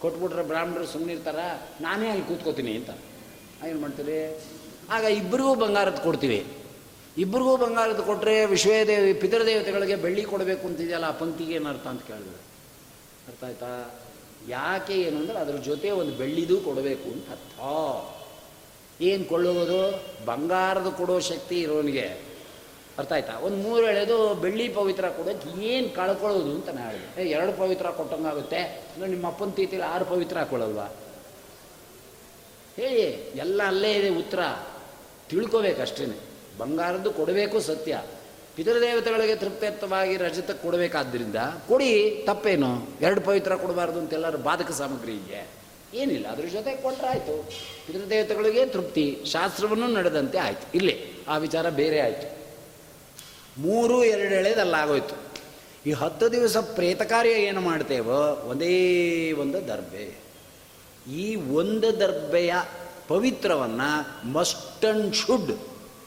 ಕೊಟ್ಬಿಟ್ರೆ ಬ್ರಾಹ್ಮಣರು ಸುಮ್ಮನಿರ್ತಾರ ನಾನೇ ಅಲ್ಲಿ ಕೂತ್ಕೋತೀನಿ ಅಂತ. ಏನು ಮಾಡ್ತೀರಿ? ಆಗ ಇಬ್ಬರಿಗೂ ಬಂಗಾರದ್ದು ಕೊಡ್ತೀವಿ. ಇಬ್ಬರಿಗೂ ಬಂಗಾರದ್ದು ಕೊಟ್ಟರೆ ವಿಶ್ವದೇವಿ, ಪಿತೃದೇವತೆಗಳಿಗೆ ಬೆಳ್ಳಿ ಕೊಡಬೇಕು ಅಂತಿದೆಯಲ್ಲ, ಆ ಪಂಕ್ತಿಗೆ ಏನು ಅರ್ಥ ಅಂತ ಕೇಳಿದ್ರು. ಅರ್ಥ ಆಯ್ತಾ? ಯಾಕೆ ಏನು ಅಂದ್ರೆ ಅದ್ರ ಜೊತೆ ಒಂದು ಬೆಳ್ಳಿದು ಕೊಡಬೇಕು ಅಂತ ಅರ್ಥ. ಏನು ಕೊಳ್ಳುವುದು? ಬಂಗಾರದ ಕೊಡೋ ಶಕ್ತಿ ಇರೋನಿಗೆ. ಅರ್ಥ ಆಯ್ತಾ? ಒಂದು ಮೂರು ಎಳೆದು ಬೆಳ್ಳಿ ಪವಿತ್ರ ಕೊಡೋದು ಏನು ಕಳ್ಕೊಳ್ಳೋದು ಅಂತ ನಾನು ಹೇಳಿದೆ. ಎರಡು ಪವಿತ್ರ ಕೊಟ್ಟಂಗಾಗುತ್ತೆ ನಿಮ್ಮ ಅಪ್ಪನ ತೀತಿಲಿ ಆರು ಪವಿತ್ರ ಹಾಕೊಳ್ಳಲ್ವಾ? ಹೇಳಿ, ಎಲ್ಲ ಅಲ್ಲೇ ಇದೆ ಉತ್ತರ. ತಿಳ್ಕೋಬೇಕಷ್ಟೇ ಬಂಗಾರದ್ದು ಕೊಡಬೇಕು ಸತ್ಯ. ಪಿತೃದೇವತೆಗಳಿಗೆ ತೃಪ್ತಿಯುಕ್ತವಾಗಿ ರಜತಕ್ಕೆ ಕೊಡಬೇಕಾದ್ದರಿಂದ ಕೊಡಿ, ತಪ್ಪೇನು? ಎರಡು ಪವಿತ್ರ ಕೊಡಬಾರ್ದು ಅಂತೆಲ್ಲರೂ ಬಾಧಕ ಸಾಮಗ್ರಿ ಇದೆ ಏನಿಲ್ಲ, ಅದ್ರ ಜೊತೆ ಕೊಟ್ಟರೆ ಆಯಿತು. ಪಿತೃದೇವತೆಗಳಿಗೆ ತೃಪ್ತಿ. ಶಾಸ್ತ್ರವನ್ನು ನಡೆದಂತೆ ಆಯಿತು. ಇಲ್ಲೇ, ಆ ವಿಚಾರ ಬೇರೆ ಆಯಿತು. ಮೂರು ಎರಡು ಎಳೆದಲ್ಲಾಗೋಯ್ತು ಈ ಹತ್ತು ದಿವಸ ಪ್ರೇತ ಕಾರ್ಯ ಏನು ಮಾಡ್ತೇವೋ, ಒಂದೇ ಒಂದು ದರ್ಬೆ. ಈ ಒಂದು ದರ್ಬೆಯ ಪವಿತ್ರವನ್ನು ಮಸ್ಟ್ ಅಂಡ್ ಶುಡ್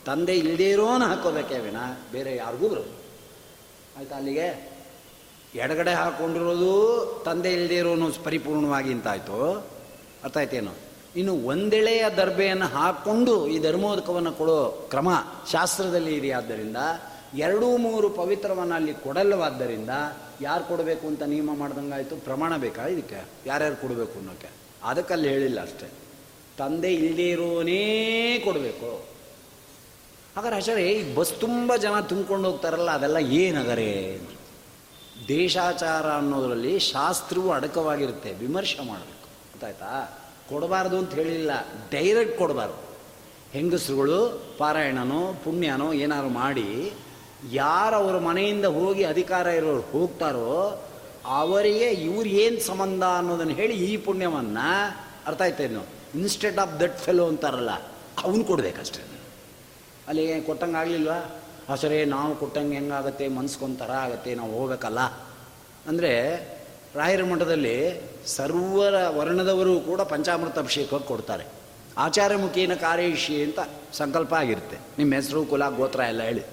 ತಂದೆ ಇಲ್ಲದೇ ಇರೋನ ಹಾಕೋಬೇಕೇ ವಿನ ಬೇರೆ ಯಾರಿಗೂ ಬರೋದು ಆಯ್ತಾ ಅಲ್ಲಿಗೆ? ಎಡಗಡೆ ಹಾಕೊಂಡಿರೋದು ತಂದೆ ಇಲ್ಲದೇ ಇರೋನು ಪರಿಪೂರ್ಣವಾಗಿ ಅಂತಾಯ್ತು ಅರ್ಥ ಆಯ್ತೇನು? ಇನ್ನು ಒಂದೆಳೆಯ ದರ್ಬೆಯನ್ನು ಹಾಕ್ಕೊಂಡು ಈ ಧರ್ಮೋದಕವನ್ನು ಕೊಡೋ ಕ್ರಮ ಶಾಸ್ತ್ರದಲ್ಲಿ ಇದೆಯಾದ್ದರಿಂದ ಎರಡೂ ಮೂರು ಪವಿತ್ರವನ್ನು ಅಲ್ಲಿ ಕೊಡಲ್ಲವಾದ್ದರಿಂದ ಯಾರು ಕೊಡಬೇಕು ಅಂತ ನಿಯಮ ಮಾಡ್ದಂಗಾಯಿತು? ಪ್ರಮಾಣ ಬೇಕಾ ಇದಕ್ಕೆ? ಯಾರ್ಯಾರು ಕೊಡಬೇಕು ಅನ್ನೋಕ್ಕೆ ಅದಕ್ಕಲ್ಲಿ ಹೇಳಿಲ್ಲ ಅಷ್ಟೇ. ತಂದೆ ಇಲ್ಲದೇ ಇರೋನೇ ಕೊಡಬೇಕು. ಹಾಗಾದ್ರೆ ಹಷರೇ ಈ ಬಸ್ ತುಂಬ ಜನ ತುಂಬ್ಕೊಂಡು ಹೋಗ್ತಾರಲ್ಲ, ಅದೆಲ್ಲ ಏನಗರೆ? ದೇಶಾಚಾರ ಅನ್ನೋದರಲ್ಲಿ ಶಾಸ್ತ್ರವು ಅಡಕವಾಗಿರುತ್ತೆ. ವಿಮರ್ಶೆ ಮಾಡಬೇಕು. ಗೊತ್ತಾಯ್ತಾ? ಕೊಡಬಾರ್ದು ಅಂತ ಹೇಳಿಲ್ಲ. ಡೈರೆಕ್ಟ್ ಕೊಡಬಾರ್ದು. ಹೆಂಗಸರುಗಳು ಪಾರಾಯಣನೋ, ಪುಣ್ಯನೋ ಏನಾದ್ರು ಮಾಡಿ ಯಾರು ಅವರ ಮನೆಯಿಂದ ಹೋಗಿ ಅಧಿಕಾರ ಇರೋರು ಹೋಗ್ತಾರೋ ಅವರಿಗೆ ಇವ್ರು ಏನು ಸಂಬಂಧ ಅನ್ನೋದನ್ನು ಹೇಳಿ ಈ ಪುಣ್ಯವನ್ನು, ಅರ್ಥ ಆಯ್ತೇನು ಇನ್ಸ್ಟೆಡ್ ಆಫ್ ದಟ್ ಫೆಲೋ ಅಂತಾರಲ್ಲ, ಅವನು ಕೊಡಬೇಕಷ್ಟೇ. ಅಲ್ಲಿ ಕೊಟ್ಟಂಗೆ ಆಗಲಿಲ್ವಾ? ಸರಿ ನಾವು ಕೊಟ್ಟಂಗೆ ಹೆಂಗಾಗತ್ತೆ ಮನ್ಸ್ಕೊಂತರ ಆಗತ್ತೆ, ನಾವು ಹೋಗ್ಬೇಕಲ್ಲ? ಅಂದರೆ ರಾಯರ ಮಠದಲ್ಲಿ ಸರ್ವರ ವರ್ಣದವರು ಕೂಡ ಪಂಚಾಮೃತ ಅಭಿಷೇಕಕ್ಕೆ ಕೊಡ್ತಾರೆ. ಆಚಾರ್ಯ ಮುಖೇನ ಕಾರ್ಯಶಿ ಅಂತ ಸಂಕಲ್ಪ ಆಗಿರುತ್ತೆ. ನಿಮ್ಮ ಹೆಸರು ಕುಲ, ಗೋತ್ರ ಎಲ್ಲ ಹೇಳಿ.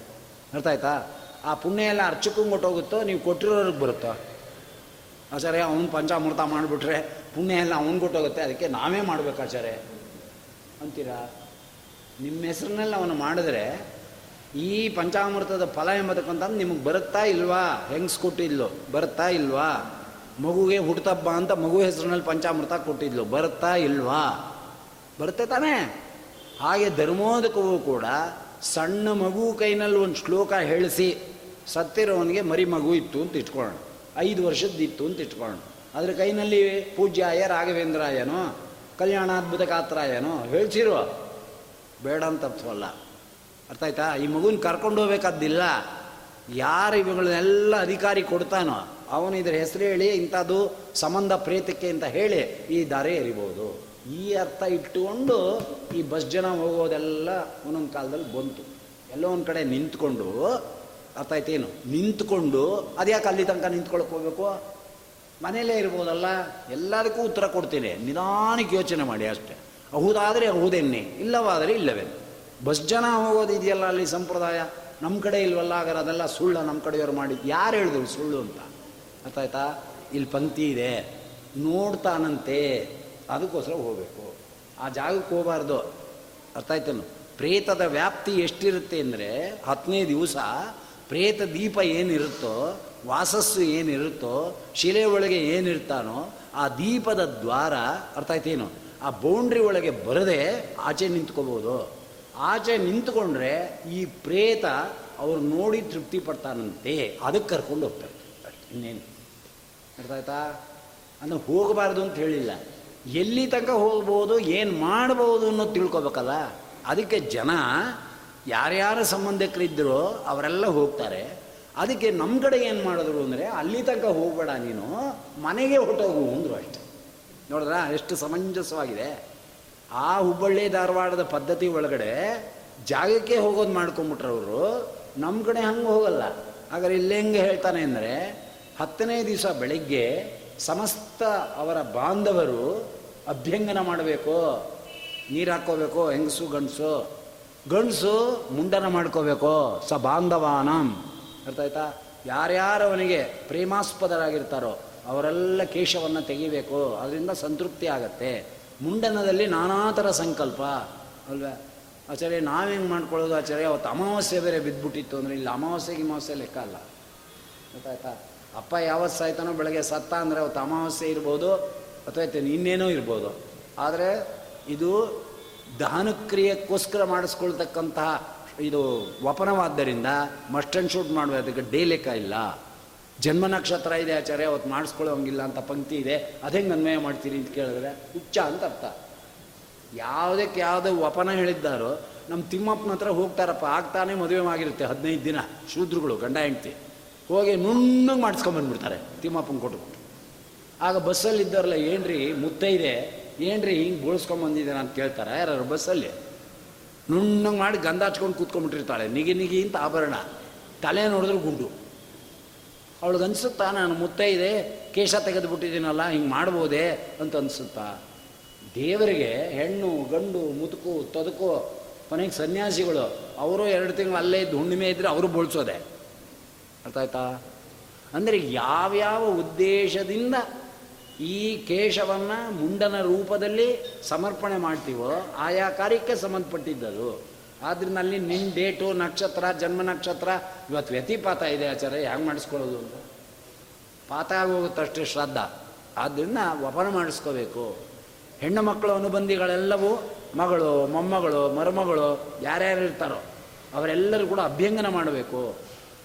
ಅರ್ಥ ಆಯ್ತಾ? ಆ ಪುಣ್ಯ ಎಲ್ಲ ಅರ್ಚಕಂಗೆ ಕೊಟ್ಟೋಗುತ್ತೋ, ನೀವು ಕೊಟ್ಟಿರೋರಿಗೆ ಬರುತ್ತೋ? ಆಚಾರ್ಯ, ಅವನು ಪಂಚಾಮೃತ ಮಾಡಿಬಿಟ್ರೆ ಪುಣ್ಯ ಎಲ್ಲ ಅವ್ನು ಕೊಟ್ಟೋಗುತ್ತೆ, ಅದಕ್ಕೆ ನಾವೇ ಮಾಡಬೇಕು ಆಚಾರ್ಯ. ಅಂತೀರಾ? ನಿಮ್ಮ ಹೆಸರಿನಲ್ಲಿ ಅವನು ಮಾಡಿದ್ರೆ ಈ ಪಂಚಾಮೃತದ ಫಲ ಎಂಬತಕ್ಕಂಥದ್ದು ನಿಮಗೆ ಬರುತ್ತಾ ಇಲ್ವಾ? ಹೆಂಗ್ಸ್ ಕೊಟ್ಟಿದ್ಲು ಬರುತ್ತಾ ಇಲ್ವಾ? ಮಗುಗೆ ಹುಟ್ಟುತ್ತಬ್ಬ ಅಂತ ಮಗು ಹೆಸರಿನಲ್ಲಿ ಪಂಚಾಮೃತ ಕೊಟ್ಟಿದ್ಲು, ಬರುತ್ತಾ ಇಲ್ವಾ? ಬರುತ್ತೆ ತಾನೇ? ಹಾಗೆ ಧರ್ಮೋದಕವೂ ಕೂಡ ಸಣ್ಣ ಮಗು ಕೈನಲ್ಲಿ ಒಂದು ಶ್ಲೋಕ ಹೇಳಿಸಿ ಸತ್ತಿರೋವನಿಗೆ ಮರಿ ಮಗು ಇತ್ತು ಅಂತ ಇಟ್ಕೊಳ್ಳೋಣ. ಐದು ವರ್ಷದ್ದು ಇತ್ತು ಅಂತ ಇಟ್ಕೊಳ್ಳೋಣ. ಅದ್ರ ಕೈನಲ್ಲಿ ಪೂಜ್ಯಾಯ, ರಾಘವೇಂದ್ರಾಯನೋ ಕಲ್ಯಾಣಾದ್ಭುತ ಕಾತ್ರಾಯನೋ ಹೇಳ್ಸಿರೋ ಬೇಡ ಅಂತ ಅರ್ಥವಲ್ಲ. ಅರ್ಥ ಆಯ್ತಾ? ಈ ಮಗುನ ಕರ್ಕೊಂಡು ಹೋಗ್ಬೇಕಾದ್ದಿಲ್ಲ. ಯಾರು ಇವುಗಳನ್ನೆಲ್ಲ ಅಧಿಕಾರಿ ಕೊಡ್ತಾನೋ ಅವನು ಇದ್ರ ಹೆಸರು ಹೇಳಿ ಇಂಥದ್ದು ಸಂಬಂಧ ಪ್ರೇತಕ್ಕೆ ಅಂತ ಹೇಳಿ ಈ ದಾರಿ ಎರಿಬೋದು ಈ ಅರ್ಥ ಇಟ್ಟುಕೊಂಡು ಈ ಬಸ್ ಜನ ಹೋಗೋದೆಲ್ಲ ಒಂದೊಂದು ಕಾಲದಲ್ಲಿ ಬಂತು. ಎಲ್ಲೋ ಒಂದು ಕಡೆ ನಿಂತ್ಕೊಂಡು, ಅರ್ಥ ಆಯ್ತೇನು ನಿಂತ್ಕೊಂಡು ಅದ್ಯಾಕೆ ಅಲ್ಲಿ ತನಕ ನಿಂತ್ಕೊಳಕ್ಕೆ ಹೋಗ್ಬೇಕು? ಮನೇಲೇ ಇರ್ಬೋದಲ್ಲ? ಎಲ್ಲದಕ್ಕೂ ಉತ್ತರ ಕೊಡ್ತೀನಿ. ನಿಧಾನಕ್ಕೆ ಯೋಚನೆ ಮಾಡಿ ಅಷ್ಟೇ. ಹೌದಾದರೆ ಹೌದೆನ್ನೆ ಇಲ್ಲವಾದರೆ ಇಲ್ಲವೇ ಬಸ್ ಜನ ಹೋಗೋದಿದೆಯಲ್ಲ ಅಲ್ಲಿ ಸಂಪ್ರದಾಯ? ನಮ್ಮ ಕಡೆ ಇಲ್ವಲ್ಲ? ಹಾಗಾದ್ರೆ ಅದೆಲ್ಲ ಸುಳ್ಳು ನಮ್ಮ ಕಡೆಯವ್ರು ಮಾಡಿದ್ದು ಯಾರು ಹೇಳಿದ್ರು ಸುಳ್ಳು ಅಂತ? ಅರ್ಥ ಆಯ್ತಾ? ಇಲ್ಲಿ ಪಂಕ್ತಿ ಇದೆ. ನೋಡ್ತಾನಂತೆ. ಅದಕ್ಕೋಸ್ಕರ ಹೋಗಬೇಕು. ಆ ಜಾಗಕ್ಕೆ ಹೋಗಬಾರ್ದು. ಅರ್ಥ ಆಯ್ತೇನು? ಪ್ರೇತದ ವ್ಯಾಪ್ತಿ ಎಷ್ಟಿರುತ್ತೆ ಅಂದರೆ ಹತ್ತನೇ ದಿವಸ ಪ್ರೇತ ದೀಪ ಏನಿರುತ್ತೋ, ವಾಸಸ್ಸು ಏನಿರುತ್ತೋ, ಶಿಲೆ ಒಳಗೆ ಏನಿರ್ತಾನೋ, ಆ ದೀಪದ ದ್ವಾರ, ಅರ್ಥ ಆಯ್ತೇನು? ಆ ಬೌಂಡ್ರಿ ಒಳಗೆ ಬರದೆ ಆಚೆ ನಿಂತ್ಕೋಬೋದು. ಆಚೆ ನಿಂತ್ಕೊಂಡ್ರೆ ಈ ಪ್ರೇತ ಅವ್ರು ನೋಡಿ ತೃಪ್ತಿ ಪಡ್ತಾನಂತೆ. ಅದಕ್ಕೆ ಕರ್ಕೊಂಡು ಹೋಗ್ತಾರೆ. ಇನ್ನೇನು. ಅರ್ಥ ಆಯ್ತಾ? ಅಂದ್ರೆ ಹೋಗಬಾರ್ದು ಅಂತ ಹೇಳಿಲ್ಲ. ಎಲ್ಲಿ ತನಕ ಹೋಗ್ಬೋದು, ಏನು ಮಾಡ್ಬೋದು ಅನ್ನೋದು ತಿಳ್ಕೊಬೇಕಲ್ಲ? ಅದಕ್ಕೆ ಜನ, ಯಾರ್ಯಾರ ಸಂಬಂಧಿಕರಿದ್ದರೋ ಅವರೆಲ್ಲ ಹೋಗ್ತಾರೆ. ಅದಕ್ಕೆ ನಮ್ಮ ಕಡೆ ಏನು ಮಾಡಿದ್ರು ಅಂದರೆ, ಅಲ್ಲಿ ತನಕ ಹೋಗಬೇಡ ನೀನು, ಮನೆಗೆ ಹೊಟ್ಟೋಗು ಅಂದರು ಅಷ್ಟೆ. ನೋಡಿದ್ರಾ? ಎಷ್ಟು ಸಮಂಜಸವಾಗಿದೆ. ಆ ಹುಬ್ಬಳ್ಳಿ ಧಾರವಾಡದ ಪದ್ಧತಿ ಒಳಗಡೆ ಜಾಗಕ್ಕೆ ಹೋಗೋದು ಮಾಡ್ಕೊಂಬಿಟ್ರೆ ಅವರು. ನಮ್ಮ ಕಡೆ ಹಂಗೆ ಹೋಗಲ್ಲ. ಹಾಗಾದ್ರೆ ಇಲ್ಲಿ ಹೆಂಗೆ ಹೇಳ್ತಾನೆ ಅಂದರೆ, ಹತ್ತನೇ ದಿವಸ ಬೆಳಗ್ಗೆ ಸಮಸ್ತ ಅವರ ಬಾಂಧವರು ಅಭ್ಯಂಗನ ಮಾಡಬೇಕು. ನೀರು ಹಾಕ್ಕೋಬೇಕು, ಹೆಂಗಸು, ಗಂಡಸು. ಗಂಡಸು ಮುಂಡನ ಮಾಡ್ಕೋಬೇಕು. ಸ ಬಾಂಧವಾನಂ. ಅರ್ಥ ಆಯ್ತಾ? ಯಾರ್ಯಾರು ಅವನಿಗೆ ಪ್ರೇಮಾಸ್ಪದರಾಗಿರ್ತಾರೋ ಅವರೆಲ್ಲ ಕೇಶವನ್ನು ತೆಗಿಬೇಕು. ಅದರಿಂದ ಸಂತೃಪ್ತಿ ಆಗತ್ತೆ. ಮುಂಡನದಲ್ಲಿ ನಾನಾ ಥರ ಸಂಕಲ್ಪ. ಅಲ್ವಾ? ಆಚಾರ್ಯ, ನಾವೇನು ಮಾಡ್ಕೊಳ್ಳೋದು ಆಚಾರ್ಯ? ಅವತ್ತು ಅಮಾವಾಸ್ಯೆ ಬೇರೆ ಬಿದ್ದುಬಿಟ್ಟಿತ್ತು ಅಂದರೆ ಇಲ್ಲಿ, ಅಮಾವಾಸ್ಯೆ ಗಿಮಾವಾಸ್ಯೆ ಲೆಕ್ಕ ಅಲ್ಲ. ಗೊತ್ತಾಯ್ತಾ ಅಪ್ಪ ಯಾವತ್ತು ಸಾಯ್ತಾನೋ ಬೆಳಗ್ಗೆ ಸತ್ತ ಅಂದರೆ ಅವತ್ತು ಅಮಾವಾಸ್ಯೆ ಇರ್ಬೋದು. ಅಥವಾ ಇನ್ನೇನೋ ಇರ್ಬೋದು. ಆದರೆ ಇದು ದಹನಕ್ರಿಯೆಗೋಸ್ಕರ ಮಾಡಿಸ್ಕೊಳ್ತಕ್ಕಂತಹ ಇದು ವಪನವಾದ್ದರಿಂದ ಮಸ್ಟ್ ಆ್ಯಂಡ್ ಶೂಟ್ ಮಾಡುವ ಅದಕ್ಕೆ ಡೇ ಲೆಕ್ಕ ಇಲ್ಲ. ಜನ್ಮ ನಕ್ಷತ್ರ ಇದೆ ಆಚಾರ್ಯ, ಅವತ್ತು ಮಾಡಿಸ್ಕೊಳ್ಳೋಂಗಿಲ್ಲ ಅಂತ ಪಂಕ್ತಿ ಇದೆ ಅದೆಂಗೆ ಅನ್ವಯ ಮಾಡ್ತೀರಿ ಅಂತ ಕೇಳಿದ್ರೆ ಹುಚ್ಚ ಅಂತ ಅರ್ಥ. ಯಾವುದಕ್ಕೆ ಯಾವುದೋ ವಪನ ಹೇಳಿದ್ದಾರೋ ನಮ್ಮ ತಿಮ್ಮಪ್ಪನ ಹತ್ರ ಹೋಗ್ತಾರಪ್ಪ, ಆಗ್ತಾನೆ ಮದುವೆ ಆಗಿರುತ್ತೆ ಹದಿನೈದು ದಿನ, ಶೂದ್ರಗಳು ಗಂಡ ಹೆಂಡ್ತಿ. ಹೋಗಿ ನುಣ್ಣಗೆ ಮಾಡಿಸ್ಕೊಂಬಂದ್ಬಿಡ್ತಾರೆ ತಿಮ್ಮಪ್ಪನ ಕೊಟ್ಬಿಟ್ಟು ಆಗ ಬಸ್ಸಲ್ಲಿ ಇದ್ದವ್ರಲ್ಲ ಏನ್ರಿ ಮುತ್ತೈದೆ ಏನ್ರಿ ಹಿಂಗೆ ಬೋಳ್ಸ್ಕೊಂಬಂದಿದ್ದೀರ ಅಂತ ಕೇಳ್ತಾರೆ. ಯಾರು ಬಸ್ಸಲ್ಲಿ? ನುಣ್ಣಂಗೆ ಮಾಡಿ ಗಂಧ ಹಚ್ಕೊಂಡು ಕೂತ್ಕೊಂಡ್ಬಿಟ್ಟಿರ್ತಾಳೆ. ನಿಗಿ ನಿಗಿ ಅಂತ ಆಭರಣ. ತಲೆ ನೋಡಿದ್ರೆ ಗುಂಡು ಅವಳಿಗೆ ಅನ್ಸುತ್ತಾ, ನಾನು ಮುತ್ತೈದೆ ಕೇಶ ತೆಗೆದುಬಿಟ್ಟಿದ್ದೀನಲ್ಲ, ಹಿಂಗೆ ಮಾಡ್ಬೋದೇ? ಅಂತ ಅನ್ಸುತ್ತಾ, ದೇವರಿಗೆ ಹೆಣ್ಣು, ಗಂಡು, ಮುದುಕು, ತೊದಕು, ಕೊನೆಗೆ ಸನ್ಯಾಸಿಗಳು, ಅವರು ಎರಡು ತಿಂಗಳು ಅಲ್ಲೇ ಇದ್ದು ಹುಣ್ಣಿಮೆ ಇದ್ದರೆ ಅವರು ಬೋಳ್ಸೋದೆ. ಅರ್ಥ ಆಯ್ತಾ? ಅಂದರೆ ಯಾವ್ಯಾವ ಉದ್ದೇಶದಿಂದ ಈ ಕೇಶವನ್ನು ಮುಂಡನ ರೂಪದಲ್ಲಿ ಸಮರ್ಪಣೆ ಮಾಡ್ತೀವೋ, ಆಯಾ ಕಾರ್ಯಕ್ಕೆ ಸಂಬಂಧಪಟ್ಟಿದ್ದದು. ಆದ್ದರಿಂದ ಅಲ್ಲಿ ನಿನ್ನ ಡೇಟು, ನಕ್ಷತ್ರ, ಜನ್ಮ ನಕ್ಷತ್ರ, ಇವತ್ತು ವ್ಯತಿಪಾತ ಇದೆ ಆಚಾರ್ಯ, ಹ್ಯಾಂಗೆ ಮಾಡಿಸ್ಕೊಳ್ಳೋದು ಅಂತ? ಪಾತ ಆಗೋಗುತ್ತಷ್ಟೇ ಶ್ರದ್ಧಾ. ಆದ್ದರಿಂದ ವಪನ ಮಾಡಿಸ್ಕೋಬೇಕು. ಹೆಣ್ಣು ಮಕ್ಕಳು ಅನುಬಂಧಿಗಳೆಲ್ಲವೂ ಮಗಳು, ಮೊಮ್ಮಗಳು, ಮರುಮಗಳು ಯಾರ್ಯಾರು ಇರ್ತಾರೋ ಅವರೆಲ್ಲರೂ ಕೂಡ ಅಭ್ಯಂಗನ ಮಾಡಬೇಕು.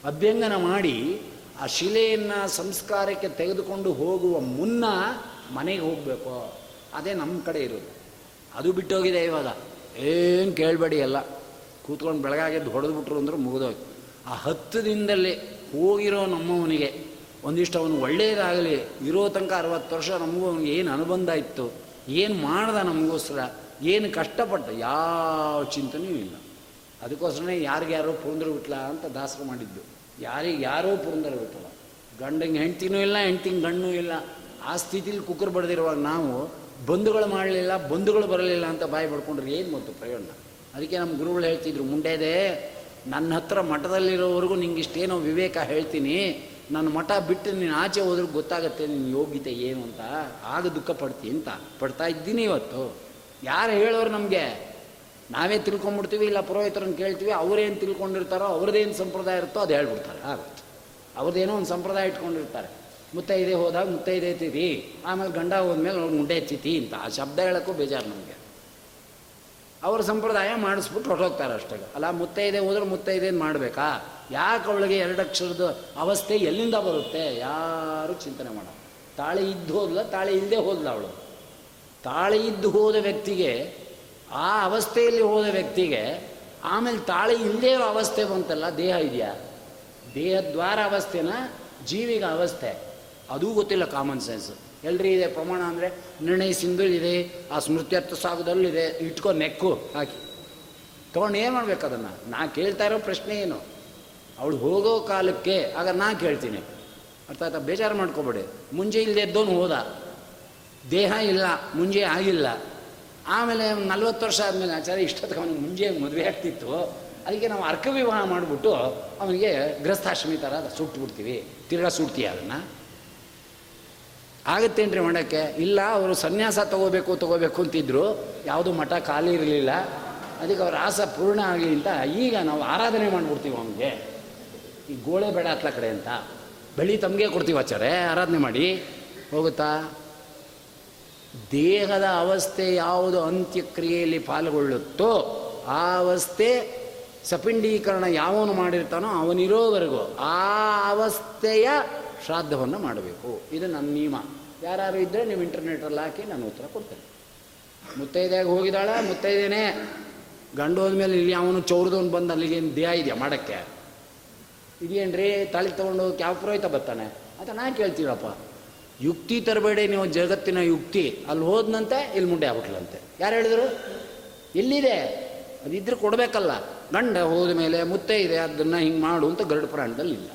ಅಭ್ಯಂಗನ ಮಾಡಿ ಆ ಶಿಲೆಯನ್ನು ಸಂಸ್ಕಾರಕ್ಕೆ ತೆಗೆದುಕೊಂಡು ಹೋಗುವ ಮುನ್ನ ಮನೆಗೆ ಹೋಗಬೇಕು. ಅದೇ ನಮ್ಮ ಕಡೆ ಇರೋದು. ಅದು ಬಿಟ್ಟೋಗಿದೆ ಇವಾಗ. ಏನು ಕೇಳಬೇಡಿ ಎಲ್ಲ. ಕೂತ್ಕೊಂಡು ಬೆಳಗಾಗೆದ್ದು ಹೊಡೆದ್ಬಿಟ್ರು ಅಂದ್ರೆ ಮುಗಿದೋಯ್ತು. ಆ ಹತ್ತು ದಿನದಲ್ಲಿ ಹೋಗಿರೋ ನಮ್ಮವನಿಗೆ ಒಂದಿಷ್ಟು ಅವನು ಒಳ್ಳೆಯದಾಗಲಿ, ಇರೋ ತನಕ ಅರವತ್ತು ವರ್ಷ ನಮಗೂ ಅವನಿಗೆ ಏನು ಅನುಬಂಧ ಇತ್ತು, ಏನು ಮಾಡ್ದ ನಮಗೋಸ್ಕರ, ಏನು ಕಷ್ಟಪಟ್ಟ, ಯಾವ ಚಿಂತನೆಯೂ ಇಲ್ಲ. ಅದಕ್ಕೋಸ್ಕರನೇ ಯಾರಿಗ್ಯಾರೋ ಪುಂದ್ರು ಬಿಟ್ಲ ಅಂತ ದಾಸರು ಮಾಡಿದ್ದು. ಯಾರಿಗೆ ಯಾರೋ ಪುರಂದರ ಬಿಟ್ಟಲ್ಲ ಗಂಡಂಗೆ ಹೆಂಡ್ತಿನೂ ಇಲ್ಲ ಹೆಂಡ್ತಿಂಗೆ ಗಂಡನೂ ಇಲ್ಲ. ಆ ಸ್ಥಿತಿಲಿ ಕುಕ್ಕರ್ ಬಡ್ದಿರುವಾಗ ನಾವು ಬಂಧುಗಳು ಮಾಡಲಿಲ್ಲ, ಬಂಧುಗಳು ಬರಲಿಲ್ಲ ಅಂತ ಬಾಯಿ ಪಡ್ಕೊಂಡ್ರೆ ಏನು ಮತ್ತು ಪ್ರಯೋಜನ? ಅದಕ್ಕೆ ನಮ್ಮ ಗುರುಗಳು ಹೇಳ್ತಿದ್ರು, ಮುಂಡೇದೆ, ನನ್ನ ಹತ್ರ ಮಠದಲ್ಲಿರೋವರೆಗೂ ನಿಂಗೆ ಇಷ್ಟೇನೋ ವಿವೇಕ ಹೇಳ್ತೀನಿ. ನನ್ನ ಮಠ ಬಿಟ್ಟು ನೀನು ಆಚೆ ಹೋದ್ರೆ ಗೊತ್ತಾಗತ್ತೆ ನಿನ್ನ ಯೋಗ್ಯತೆ ಏನು ಅಂತ. ಆಗ ದುಃಖ ಪಡ್ತೀನಿ ಅಂತ. ಪಡ್ತಾ ಇದ್ದೀನಿ ಇವತ್ತು. ಯಾರು ಹೇಳೋರು ನಮಗೆ? ನಾವೇ ತಿಳ್ಕೊಂಬಿಡ್ತೀವಿ ಇಲ್ಲ ಪುರೋಹಿತರನ್ನು ಕೇಳ್ತೀವಿ ಅವರೇನು ತಿಳ್ಕೊಂಡಿರ್ತಾರೋ ಅವ್ರದ್ದೇನು ಸಂಪ್ರದಾಯ ಇರುತ್ತೋ ಅದು ಹೇಳ್ಬಿಡ್ತಾರೆ, ಆಗುತ್ತೆ. ಅವ್ರದ್ದೇನೋ ಒಂದು ಸಂಪ್ರದಾಯ ಇಟ್ಕೊಂಡಿರ್ತಾರೆ. ಮುತ್ತೈದೆ ಹೋದಾಗ ಮುತ್ತೈದೆ ಎತ್ತಿತಿ ಆಮೇಲೆ ಗಂಡ ಹೋದ್ಮೇಲೆ ಅವ್ರು ಮುಂಡೆ ಎತ್ತಿತಿ ಅಂತ, ಆ ಶಬ್ದ ಹೇಳೋಕ್ಕೂ ಬೇಜಾರು ನಮಗೆ. ಅವ್ರ ಸಂಪ್ರದಾಯ ಮಾಡಿಸ್ಬಿಟ್ಟು ಹೊರಟೋಗ್ತಾರೆ ಅಷ್ಟೇ. ಅಲ್ಲ, ಮುತ್ತೈದೆ ಹೋದ್ರೆ ಮುತ್ತೈದೇನು ಮಾಡಬೇಕಾ? ಯಾಕೆ ಅವಳಿಗೆ ಎರಡು ಅಕ್ಷರದ ಅವಸ್ಥೆ ಎಲ್ಲಿಂದ ಬರುತ್ತೆ? ಯಾರು ಚಿಂತನೆ ಮಾಡೋಣ ತಾಳಿ ಇದ್ದು ಹೋದ್ಲ, ತಾಳಿ ಇಲ್ಲದೆ ಹೋದ್ಲ ಅವಳು. ತಾಳಿ ಇದ್ದು ಹೋದ ವ್ಯಕ್ತಿಗೆ ಆ ಅವಸ್ಥೆಯಲ್ಲಿ ಹೋದ ವ್ಯಕ್ತಿಗೆ ಆಮೇಲೆ ತಾಳಿ ಇಲ್ಲದೇ ಅವಸ್ಥೆ ಬಂತಲ್ಲ, ದೇಹ ಇದೆಯಾ? ದೇಹದ್ವಾರ ಅವಸ್ಥೆನ? ಜೀವಿಗ ಅವಸ್ಥೆ. ಅದೂ ಗೊತ್ತಿಲ್ಲ ಕಾಮನ್ ಸೆನ್ಸ್ ಎಲ್ರಿ ಇದೆ, ಪ್ರಮಾಣ ಅಂದರೆ ನಿರ್ಣಯ ಸಿಂಧುಲಿದೆ ಆ ಸ್ಮೃತ್ಯರ್ಥ ಸಾಗದಲ್ಲಿದೆ ಇಟ್ಕೋ ನೆಕ್ಕು, ಹಾಕಿ. ತೊಗೊಂಡು ಏನು ಮಾಡ್ಬೇಕು ಅದನ್ನು? ನಾ ಕೇಳ್ತಾ ಇರೋ ಪ್ರಶ್ನೆ ಏನು? ಅವಳು ಹೋಗೋ ಕಾಲಕ್ಕೆ, ಆಗ ನಾ ಕೇಳ್ತೀನಿ. ಅರ್ಥ ಆಯ್ತಾ? ಬೇಜಾರು ಮಾಡ್ಕೋಬೇಡಿ. ಮುಂಜೆ ಇಲ್ಲದೆ ಎದ್ದೋನು ಹೋದ. ದೇಹ ಇಲ್ಲ, ಮುಂಜೆ ಆಗಿಲ್ಲ. ಆಮೇಲೆ ನಲ್ವತ್ತು ವರ್ಷ ಆದಮೇಲೆ ಆಚಾರ್ಯ ಇಷ್ಟೊತ್ತಿಗೆ ಅವನಿಗೆ ಮುಂಜೆ ಮದುವೆ ಆಗ್ತಿತ್ತು. ಅದಕ್ಕೆ ನಾವು ಅರ್ಕ ವಿವಾಹ ಮಾಡಿಬಿಟ್ಟು ಅವನಿಗೆ ಗೃಹಸ್ಥಾಶ್ರಮಿ ಥರ ಸುಟ್ಟು ಬಿಡ್ತೀವಿ. ತಿರ್ಗಾ ಸುಡ್ತೀಯ ಅದನ್ನು? ಆಗತ್ತೇನ್ರಿ ಮಾಡೋಕ್ಕೆ ಇಲ್ಲ, ಅವರು ಸನ್ಯಾಸ ತಗೋಬೇಕು ತಗೋಬೇಕು ಅಂತಿದ್ರು. ಯಾವುದೂ ಮಠ ಖಾಲಿ ಇರಲಿಲ್ಲ. ಅದಕ್ಕೆ ಅವ್ರ ಆಸೆ ಪೂರ್ಣ ಆಗಲಿ ಅಂತ ಈಗ ನಾವು ಆರಾಧನೆ ಮಾಡಿಬಿಡ್ತೀವಿ ಅವನಿಗೆ. ಈ ಗೋಳೆ ಬೇಡ ಹತ್ಲ ಕಡೆ ಅಂತ. ಬೆಳಿ ತಮಗೆ ಕೊಡ್ತೀವಿ ಆಚಾರೆ ಆರಾಧನೆ ಮಾಡಿ. ಹೋಗುತ್ತಾ? ದೇಹದ ಅವಸ್ಥೆ ಯಾವುದು ಅಂತ್ಯಕ್ರಿಯೆಯಲ್ಲಿ ಪಾಲ್ಗೊಳ್ಳುತ್ತೋ ಆ ಅವಸ್ಥೆ ಸಪಿಂಡೀಕರಣ ಯಾವನು ಮಾಡಿರ್ತಾನೋ ಅವನಿರೋವರೆಗೂ ಆ ಅವಸ್ಥೆಯ ಶ್ರಾದ್ದವನ್ನು ಮಾಡಬೇಕು. ಇದು ನನ್ನ ನಿಯಮ. ಯಾರು ಇದ್ದರೆ ನೀವು ಇಂಟರ್ನೆಟಲ್ಲಿ ಹಾಕಿ ನಾನು ಉತ್ತರ ಕೊಡ್ತೇನೆ. ಮುತ್ತೈದೆಯಾಗ ಹೋಗಿದ್ದಾಳೆ, ಮುತ್ತೈದೇನೆ ಗಂಡು ಹೋದ್ಮೇಲೆ ಇಲ್ಲಿ ಅವನು ಚೌರದವನು ಬಂದು ಅಲ್ಲಿಗೆ ಏನು ದೇಹ ಇದೆಯಾ ಮಾಡೋಕ್ಕೆ? ಇದೇನ್ರಿ ತಾಳಿ ತೊಗೊಂಡು ಯಾವ ಪುರೋಹಿತ ಬರ್ತಾನೆ? ಅಂತ ನಾನು ಕೇಳ್ತೀವಪ್ಪ ಯುಕ್ತಿ ತರಬೇಡಿ ನೀವು ಜಗತ್ತಿನ ಯುಕ್ತಿ. ಅಲ್ಲಿ ಹೋದ್ನಂತೆ, ಇಲ್ಲಿ ಮುಂಡೆ ಆಗ್ಬಿಟ್ಲಂತೆ. ಯಾರು ಹೇಳಿದ್ರು? ಎಲ್ಲಿದೆ? ಅದಿದ್ರೆ ಕೊಡಬೇಕಲ್ಲ. ಗಂಡ ಹೋದ ಮೇಲೆ ಮುತ್ತೆ ಇದೆ, ಅದನ್ನು ಹಿಂಗೆ ಮಾಡು ಅಂತ ಗರುಡ ಪ್ರಾಣದಲ್ಲಿ ಇಲ್ಲ.